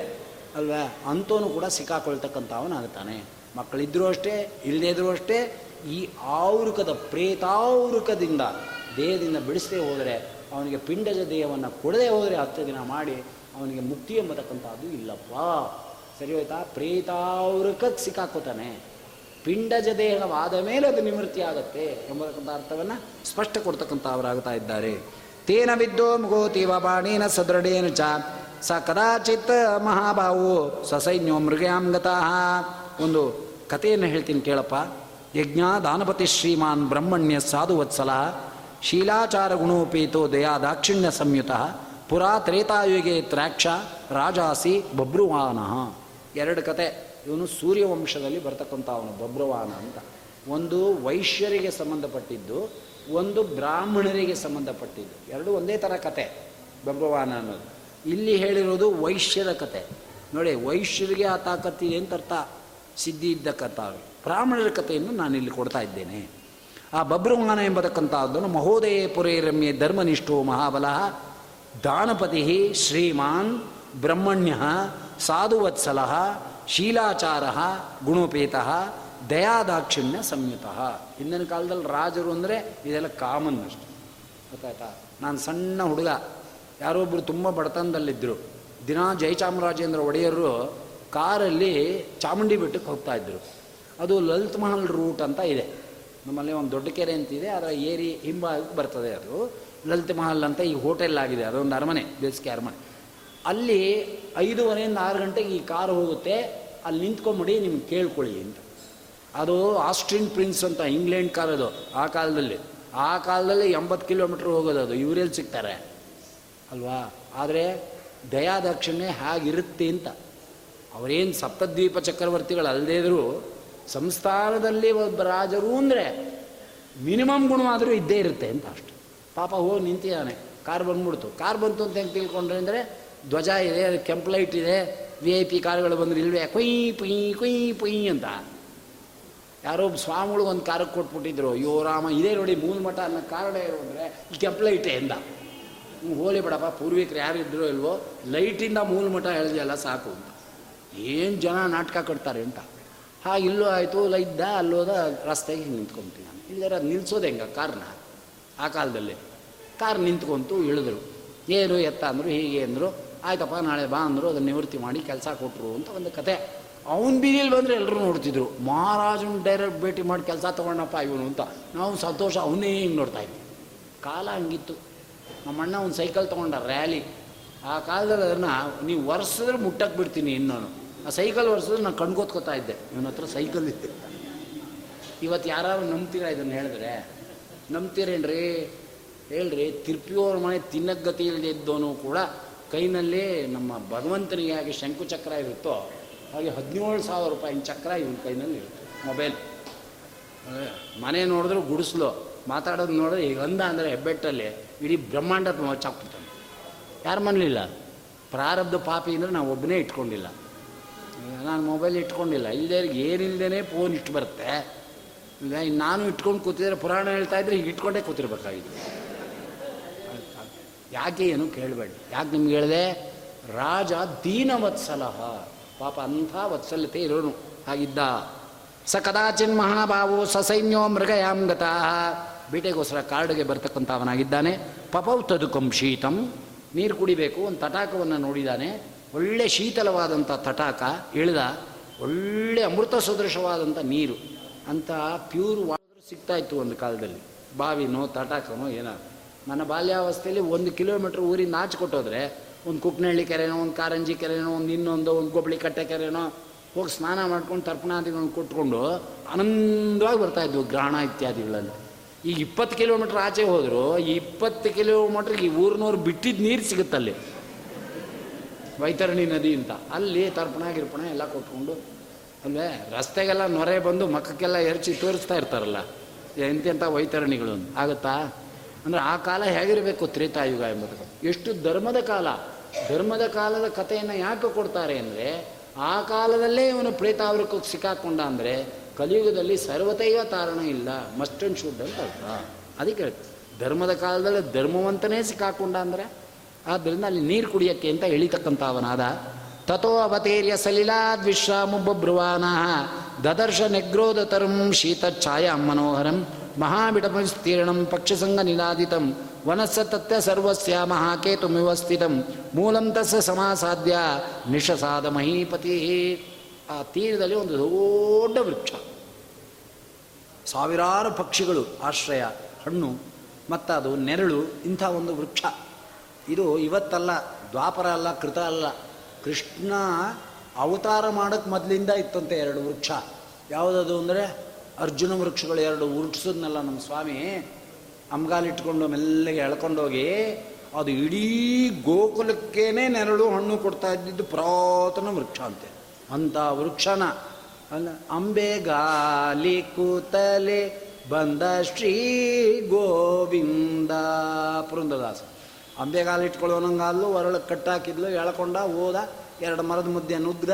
ಅಲ್ವಾ? ಅಂಥವನು ಕೂಡ ಸಿಕ್ಕಾಕೊಳ್ತಕ್ಕಂಥವನಾಗುತ್ತಾನೆ ಮಕ್ಕಳಿದ್ದರೂ ಅಷ್ಟೇ ಇಲ್ಲದೇ ಇದ್ರೂ ಅಷ್ಟೇ, ಈ ಆವೃಕದ ಪ್ರೇತಾವೃಕದಿಂದ ದೇಹದಿಂದ ಬಿಡಿಸದೇ ಹೋದರೆ, ಅವನಿಗೆ ಪಿಂಡಜ ದೇಹವನ್ನು ಕೊಡದೇ ಹೋದರೆ ಹತ್ತು ದಿನ ಮಾಡಿ, ಅವನಿಗೆ ಮುಕ್ತಿ ಎಂಬತಕ್ಕಂಥದ್ದು ಇಲ್ಲಪ್ಪ. ಸರಿ ಹೋಯ್ತಾ ಪ್ರೇತಾವೃಕಕ್ಕೆ ಸಿಕ್ಕಾಕೋತಾನೆ. ಪಿಂಡಜ ದೇಹವಾದ ಮೇಲೆ ಅದು ನಿವೃತ್ತಿ ಆಗುತ್ತೆ ಎಂಬತಕ್ಕಂಥ ಅರ್ಥವನ್ನು ಸ್ಪಷ್ಟ ಕೊಡ್ತಕ್ಕಂಥವರಾಗ್ತಾ ಇದ್ದಾರೆ. ತೇನ ಬಿದ್ದೋ ಮುಗೋತೀವ ಬಾಣೇನ ಸದೃಢೇನ ಚ. ಸ ಕದಾಚಿತ್ ಮಹಾಬಾವು ಸಸೈನ್ಯೋ ಮೃಗಾಂಗತಃ ಒಂದು ಕಥೆಯನ್ನು ಹೇಳ್ತೀನಿ ಕೇಳಪ್ಪ. ಯಜ್ಞ ದಾನಪತಿ ಶ್ರೀಮಾನ್ ಬ್ರಹ್ಮಣ್ಯ ಸಾಧುವತ್ಸಲ. ಶೀಲಾಚಾರ ಗುಣೋಪೇತೋ ದಯಾ ದಾಕ್ಷಿಣ್ಯ ಸಂಯುತ. ಪುರಾ ತ್ರೇತಾಯುಗೆ ತ್ರಾಕ್ಷ, ರಾಜಾಸಿ, ಬಬ್ರುವಾನ. ಎರಡು ಕತೆ. ಇವನು ಸೂರ್ಯವಂಶದಲ್ಲಿ ಬರ್ತಕ್ಕಂಥ ಅವನು ಬಬ್ರುವಾನ ಅಂತ. ಒಂದು ವೈಶ್ಯರಿಗೆ ಸಂಬಂಧಪಟ್ಟಿದ್ದು, ಒಂದು ಬ್ರಾಹ್ಮಣರಿಗೆ ಸಂಬಂಧಪಟ್ಟಿದ್ದು. ಎರಡು ಒಂದೇ ಥರ ಕತೆ ಬಬ್ರುವಾನ ಅನ್ನೋದು. ಇಲ್ಲಿ ಹೇಳಿರೋದು ವೈಶ್ಯರ ಕತೆ. ನೋಡಿ, ವೈಶ್ಯರಿಗೆ ಆ ತಾಕತ್ತಿದೆ ಅಂತ ಅರ್ಥ. ಸಿದ್ಧಿ ಇದ್ದ ಕಥಾ ಬ್ರಾಹ್ಮಣರ ಕಥೆಯನ್ನು ನಾನು ಇಲ್ಲಿ ಕೊಡ್ತಾ ಇದ್ದೇನೆ. ಆ ಬಬ್ರುವಾನ ಎಂಬತಕ್ಕಂಥದ್ದನ್ನು ಮಹೋದಯ ಪುರೇ ರಮ್ಯ ಧರ್ಮನಿಷ್ಠೋ ಮಹಾಬಲ ದಾನಪತಿ ಶ್ರೀಮಾನ್ ಬ್ರಹ್ಮಣ್ಯ ಸಾಧುವತ್ಸಲ, ಶೀಲಾಚಾರ, ಗುಣೋಪೇತ, ದಯಾದಾಕ್ಷಿಣ್ಯ ಸಂಯುತ. ಹಿಂದಿನ ಕಾಲದಲ್ಲಿ ರಾಜರು ಅಂದರೆ ಇದೆಲ್ಲ ಕಾಮನ್ ಅಷ್ಟೆ. ಗೊತ್ತಾಯ್ತಾ? ನಾನು ಸಣ್ಣ ಹುಡುಗ ಯಾರೊಬ್ಬರು ತುಂಬ ಬಡತನದಲ್ಲಿದ್ದರು ದಿನಾ ಜಯಚಾಮರಾಜೇಂದ್ರ ಒಡೆಯರು ಕಾರಲ್ಲಿ ಚಾಮುಂಡಿ ಬೆಟ್ಟಕ್ಕೆ ಹೋಗ್ತಾ ಇದ್ದರು ಅದು ಲಲಿತ್ ಮಹಲ್ ರೂಟ್ ಅಂತ ಇದೆ. ನಮ್ಮಲ್ಲಿ ಒಂದು ದೊಡ್ಡ ಕೆರೆ ಅಂತಿದೆ ಅದರ ಏರಿ ಹಿಂಭಾಗಕ್ಕೆ ಬರ್ತದೆ ಅದು. ಲಲಿತ್ ಮಹಲ್ ಅಂತ ಈ ಹೋಟೆಲ್ ಆಗಿದೆ, ಅದೊಂದು ಅರಮನೆ, ಬೇಸಿಗೆ ಅರಮನೆ. ಅಲ್ಲಿ ಐದೂವರೆಯಿಂದ ಆರು ಗಂಟೆಗೆ ಈ ಕಾರ್ ಹೋಗುತ್ತೆ. ಅಲ್ಲಿ ನಿಂತ್ಕೊಂಬಿಡಿ, ನಿಮ್ಗೆ ಕೇಳ್ಕೊಳ್ಳಿ ಅಂತ. ಅದು ಆಸ್ಟ್ರಿನ್ ಪ್ರಿನ್ಸ್ ಅಂತ ಇಂಗ್ಲೆಂಡ್ ಕಾರ್ ಅದು, ಆ ಕಾಲದಲ್ಲಿ. ಆ ಕಾಲದಲ್ಲಿ ಎಂಬತ್ತು ಕಿಲೋಮೀಟ್ರ್ ಹೋಗೋದು ಅದು ಇವರೆಲ್ಲಿ ಸಿಗ್ತಾರೆ. ಅಲ್ವಾ? ಆದರೆ ದಯಾದಕ್ಷಿಣೆ ಹೇಗಿರುತ್ತೆ ಅಂತ. ಅವರೇನು ಸಪ್ತದ್ವೀಪ ಚಕ್ರವರ್ತಿಗಳು ಅಲ್ಲದೇ ಇದ್ದರೂ ಸಂಸ್ಥಾನದಲ್ಲಿ ಒಬ್ಬ ರಾಜರು ಅಂದರೆ ಮಿನಿಮಮ್ ಗುಣವಾದರೂ ಇದ್ದೇ ಇರುತ್ತೆ ಅಂತ ಅಷ್ಟು. ಪಾಪ ಹೋಗಿ ನಿಂತಿದ್ದಾನೆ, ಕಾರ್ ಬಂದ್ಬಿಡ್ತು. ಕಾರ್ ಬಂತು ಅಂತ ಹೆಂಗೆ ತಿಳ್ಕೊಂಡ್ರೆ ಅಂದರೆ ಧ್ವಜ ಇದೆ ಅದು ಕೆಂಪು ಲೈಟ್ ಇದೆ ವಿ ಐ ಪಿ ಕಾರುಗಳು ಬಂದರೆ ಇಲ್ವೇ? ಕೊಯ್, ಪುಯ್ ಕೊಯ್, ಪುಯ್ ಅಂತ. ಯಾರೋ ಸ್ವಾಮಿಗಳು ಒಂದು ಕಾರಕ್ಕೆ ಕೊಟ್ಬಿಟ್ಟಿದ್ರು. ಅಯ್ಯೋ ರಾಮ, ಇದೇ ನೋಡಿ ಮೂಲ ಮಠ ಅನ್ನೋ ಕಾರಣ ಏನು ಅಂದರೆ, ಈ ಕೆಂಪು ಲೈಟೇ ಎಂದ ಹೋಲಿ ಬಿಡಪ್ಪ, ಪೂರ್ವಿಕರು ಯಾರು ಇದ್ರೋ ಇಲ್ವೋ ಲೈಟಿಂದ ಮೂಲ ಮಠ ಹೇಳಿದೆಯಲ್ಲ ಸಾಕು ಅಂತ. ಏನು ಜನ ನಾಟಕ ಕಟ್ತಾರೆ ಅಂತ. ಹಾ, ಇಲ್ಲೋ ಆಯಿತು ಲೈದ್ದ ಅಲ್ಲೋದ ರಸ್ತೆಗೆ ಹಿಂಗೆ ನಿಂತ್ಕೊಂತೀನಿ ನಾನು. ಇಲ್ಲರ ನಿಲ್ಸೋದು ಹೆಂಗ? ಕಾರ್ನ? ಆ ಕಾಲದಲ್ಲಿ. ಕಾರ್ ನಿಂತ್ಕೊಂತು ಇಳಿದ್ರು. ಏನು ಎತ್ತ ಅಂದರು, ಹೀಗೆ ಅಂದರು. ಆಯ್ತಪ್ಪ, ನಾಳೆ ಬಾ ಅಂದರು, ಅದನ್ನು ನಿವೃತ್ತಿ ಮಾಡಿ ಕೆಲಸ ಕೊಟ್ಟರು ಅಂತ ಒಂದು ಕತೆ. ಅವನ ಬೀದಿಯಲ್ಲಿ ಬಂದರೆ ಎಲ್ಲರೂ ನೋಡ್ತಿದ್ರು. ಮಹಾರಾಜನ ಡೈರೆಕ್ಟ್ ಭೇಟಿ ಮಾಡಿ ಕೆಲಸ ತೊಗೊಂಡಪ್ಪ ಇವನು ಅಂತ. ನಾವು ಸಂತೋಷ, ಅವನೇ ಹಿಂಗೆ ನೋಡ್ತಾ ಇದ್ವಿ. ಕಾಲ ಹಂಗಿತ್ತು. ನಮ್ಮ ಅಣ್ಣ ಒಂದು ಸೈಕಲ್ ತೊಗೊಂಡ ರ್ಯಾಲಿ. ಆ ಕಾಲದಲ್ಲಿ ಅದನ್ನು, ನೀವು ಒರೆಸಿದ್ರೆ ಮುಟ್ಟಕ್ಕೆ ಬಿಡ್ತೀನಿ ಇನ್ನೂ ಆ ಸೈಕಲ್ ಒರೆಸಿದ್ರೆ ನಾನು ಕಣ್ಗೋತ್ಕೋತಾ ಇದ್ದೆ. ಇವನ ಹತ್ರ ಸೈಕಲ್ ಇತ್ತು ಇವತ್ತು ಯಾರು ನಂಬ್ತೀರಾ ಇದನ್ನು ಹೇಳಿದ್ರೆ? ನಂಬ್ತೀರೇನ್ರಿ? ಹೇಳ್ರಿ ತಿರ್ಪಿಯೋರ ಮನೆ ತಿನ್ನಕ್ಕೆ ಗತಿ ಇದ್ದವನು ಕೂಡ ಕೈನಲ್ಲಿ ನಮ್ಮ ಭಗವಂತನಿಗೆ ಹಾಗೆ ಶಂಕು ಚಕ್ರ ಇರುತ್ತೋ, ಹಾಗೆ ಹದಿನೇಳು ಸಾವಿರ ರೂಪಾಯಿನ ಚಕ್ರ ಇವನ ಕೈನಲ್ಲಿ ಇರುತ್ತೆ, ಮೊಬೈಲ್. ಮನೆ ನೋಡಿದ್ರು ಗುಡಿಸ್ಲು ಮಾತಾಡೋದು ನೋಡಿದ್ರೆ ಈಗ ಅಂದ ಅಂದರೆ ಹೆಬ್ಬೆಟ್ಟಲ್ಲಿ ಇಡೀ ಬ್ರಹ್ಮಾಂಡ ಚಾಕ್ಬಿಡ್ತಾನೆ ಯಾರು ಮನಲಿಲ್ಲ? ಪ್ರಾರಬ್ಧ ಪಾಪಿ ಅಂದರೆ ನಾವು ಒಬ್ಬನೇ ಇಟ್ಕೊಂಡಿಲ್ಲ. ನಾನು ಮೊಬೈಲ್ ಇಟ್ಕೊಂಡಿಲ್ಲ. ಇಲ್ಲದೆ ಏನಿಲ್ಲದೇ ಫೋನ್ ಇಟ್ಟು ಬರುತ್ತೆ. ಈಗ ನಾನು ಇಟ್ಕೊಂಡು ಕೂತಿದ್ರೆ ಪುರಾಣ ಹೇಳ್ತಾ ಇದ್ರೆ ಇಟ್ಕೊಂಡೇ ಕೂತಿರ್ಬೇಕಾಗಿತ್ತು. ಯಾಕೆ ಏನು ಕೇಳಬೇಡಿ. ಯಾಕೆ ನಿಮ್ಗೆ ಹೇಳಿದೆ? ರಾಜ ದೀನವತ್ಸಲ ಪಾಪ ಅಂಥ ವತ್ಸಲತೆ ಇರೋನು. ಹಾಗಿದ್ದ. ಸ ಕದಾಚಿನ್ ಮಹಾಭಾವು ಸಸೈನ್ಯೋ ಮೃಗಯಾಂ ಗತಃ. ಬೇಟೆಗೋಸ್ಕರ ಬರ್ತಕ್ಕಂಥ ಅವನಾಗಿದ್ದಾನೆ ಪಪೌ ತದುಕಂ ಶೀತಂ. ನೀರು ಕುಡಿಬೇಕು ಒಂದು ತಟಾಕವನ್ನು ನೋಡಿದ್ದಾನೆ ಒಳ್ಳೆ ಶೀತಲವಾದಂಥ ತಟಾಕ, ಇಳಿದ. ಒಳ್ಳೆ ಅಮೃತ ಸದೃಶವಾದಂಥ ನೀರು. ಅಂತ ಪ್ಯೂರ್ ವಾಟರ್ ಸಿಗ್ತಾ ಇತ್ತು ಒಂದು ಕಾಲದಲ್ಲಿ. ಬಾವಿನೋ ತಟಾಕನೋ ಏನೋ. ನನ್ನ ಬಾಲ್ಯಾವಸ್ಥೆಯಲ್ಲಿ ಒಂದು ಕಿಲೋಮೀಟ್ರ್ ಊರಿಂದ ಆಚೆ ಕೊಟ್ಟೋದ್ರೆ, ಒಂದು ಕುಕ್ನಹಳ್ಳಿ ಕೆರೆನೋ, ಒಂದು ಕಾರಂಜಿ ಕೆರೆನೋ, ಒಂದು ಇನ್ನೊಂದು, ಒಂದು ಗೊಬ್ಬಳಿ ಕಟ್ಟೆ ಕೆರೆನೋ, ಹೋಗಿ ಸ್ನಾನ ಮಾಡ್ಕೊಂಡು ತರ್ಪಣಾದಿಗಳನ್ನು ಕೊಟ್ಕೊಂಡು ಆನಂದವಾಗಿ ಬರ್ತಾಯಿದ್ವು ಗ್ರಹಣ ಇತ್ಯಾದಿಗಳಲ್ಲಿ. ಈಗ ಇಪ್ಪತ್ತು ಕಿಲೋಮೀಟ್ರ್ ಆಚೆ ಹೋದರು, ಈ ಇಪ್ಪತ್ತು ಕಿಲೋಮೀಟ್ರಿಗೆ ಈ ಊರಿನವ್ರು ಬಿಟ್ಟಿದ್ದು ನೀರು ಸಿಗುತ್ತಲ್ಲಿ ವೈತರಣಿ ನದಿ ಅಂತ. ಅಲ್ಲಿ ತರ್ಪಣ, ಗಿರ್ಪಣ ಎಲ್ಲ ಕೊಟ್ಕೊಂಡು, ಅಲ್ವೇ, ರಸ್ತೆಗೆಲ್ಲ ನೊರೆ ಬಂದು ಮಕ್ಕಕ್ಕೆಲ್ಲ ಎರಚಿ ತೋರಿಸ್ತಾ ಇರ್ತಾರಲ್ಲ, ಎಂತೆಂಥ ವೈತರಣಿಗಳು ಆಗುತ್ತಾ? ಅಂದರೆ ಆ ಕಾಲ ಹೇಗಿರಬೇಕು ತ್ರೇತಾಯುಗ ಎಂಬುದು? ಎಷ್ಟು ಧರ್ಮದ ಕಾಲ? ಧರ್ಮದ ಕಾಲದ ಕಥೆಯನ್ನು ಯಾಕೆ ಕೊಡ್ತಾರೆ ಅಂದರೆ, ಆ ಕಾಲದಲ್ಲೇ ಇವನು ಪ್ರೇತಾವೃಕಕ್ಕೆ ಸಿಕ್ಕಾಕೊಂಡ ಅಂದರೆ, ಕಲಿಯುಗದಲ್ಲಿ ಸರ್ವತೈವ ತಾರಣ ಇಲ್ಲ ಮಸ್ಟ್ ಅಂಡ್ ಶುಡ್ ಅಂತ ಅರ್ಥ. ಅದಕ್ಕೆ ಧರ್ಮದ ಕಾಲದಲ್ಲಿ ಧರ್ಮವಂತನೇ ಸಿಕ್ಕಾಕೊಂಡ ಅಂದರೆ, ಆದ್ದರಿಂದ ಅಲ್ಲಿ ನೀರು ಕುಡಿಯೋಕ್ಕೆ ಅಂತ ಎಳಿತಕ್ಕಂಥವನಾದ ತಥೋ ಅವತೇರ್ಯ ಸಲಿಲಾದ್ ವಿಶ್ರಾಮುಬ್ರುವಾನ ದದರ್ಶ ನೆಗ್ರೋದತರಂ ಶೀತಛಾಯಾಂ ಮನೋಹರಂ ಮಹಾಬಿಡಮಸ್ತೀರ್ಣಂ ಪಕ್ಷಸಂಗ ನಿನಾದಿತಂ ವನಸ್ಸ ತತ್ಯ ಸರ್ವಸ್ಯ ಮಹಾಕೇತುಮಿವ ಸ್ಥಿತಂ. ಮೂಲಂ ತಸ್ಯ ಸಮಾಸಾಧ್ಯ ನಿಶಸಾದ ಮಹೀಪತಿ. ಆ ತೀರದಲ್ಲಿ ಒಂದು ದೊಡ್ಡ ವೃಕ್ಷ. ಸಾವಿರಾರು ಪಕ್ಷಿಗಳು, ಆಶ್ರಯ, ಹಣ್ಣು ಮತ್ತದು ನೆರಳು, ಇಂಥ ಒಂದು ವೃಕ್ಷ. ಇದು ಇವತ್ತಲ್ಲ, ದ್ವಾಪರ ಅಲ್ಲ, ಕೃತ ಅಲ್ಲ. ಕೃಷ್ಣ ಅವತಾರ ಮಾಡೋಕ್ಕೆ ಮೊದಲಿಂದ ಇತ್ತಂತೆ ಎರಡು ವೃಕ್ಷ. ಯಾವುದದು ಅಂದರೆ ಅರ್ಜುನ ವೃಕ್ಷಗಳು ಎರಡು ಉರುಟಿಸೋದ್ನಲ್ಲ ನಮ್ಮ ಸ್ವಾಮಿ? ಅಂಗಾಲಿಟ್ಕೊಂಡು ಮೆಲ್ಲಗೆ ಎಳ್ಕೊಂಡೋಗಿ ಅದು ಇಡೀ ಗೋಕುಲಕ್ಕೇನೆ ನೆರಳು ಹಣ್ಣು ಕೊಡ್ತಾ ಇದ್ದಿದ್ದು ಪುರಾತನ ವೃಕ್ಷ ಅಂತೆ. ಅಂಥ ವೃಕ್ಷನ. ಅಲ್ಲ, ಅಂಬೆ ಗಾಲಿ ಕೂತಲೆ ಬಂದ ಶ್ರೀ ಗೋವಿಂದ ಪುರಂದದಾಸ ಅಂಬೆಗಾಲಿಟ್ಕೊಳ್ಳೋನಂಗಾಲು ಒರಳು ಕಟ್ಟಾಕಿದ್ಲು, ಎಳ್ಕೊಂಡ ಹೋದ ಎರಡು ಮರದ ಮುದ್ದೆ ನುಗ್ದ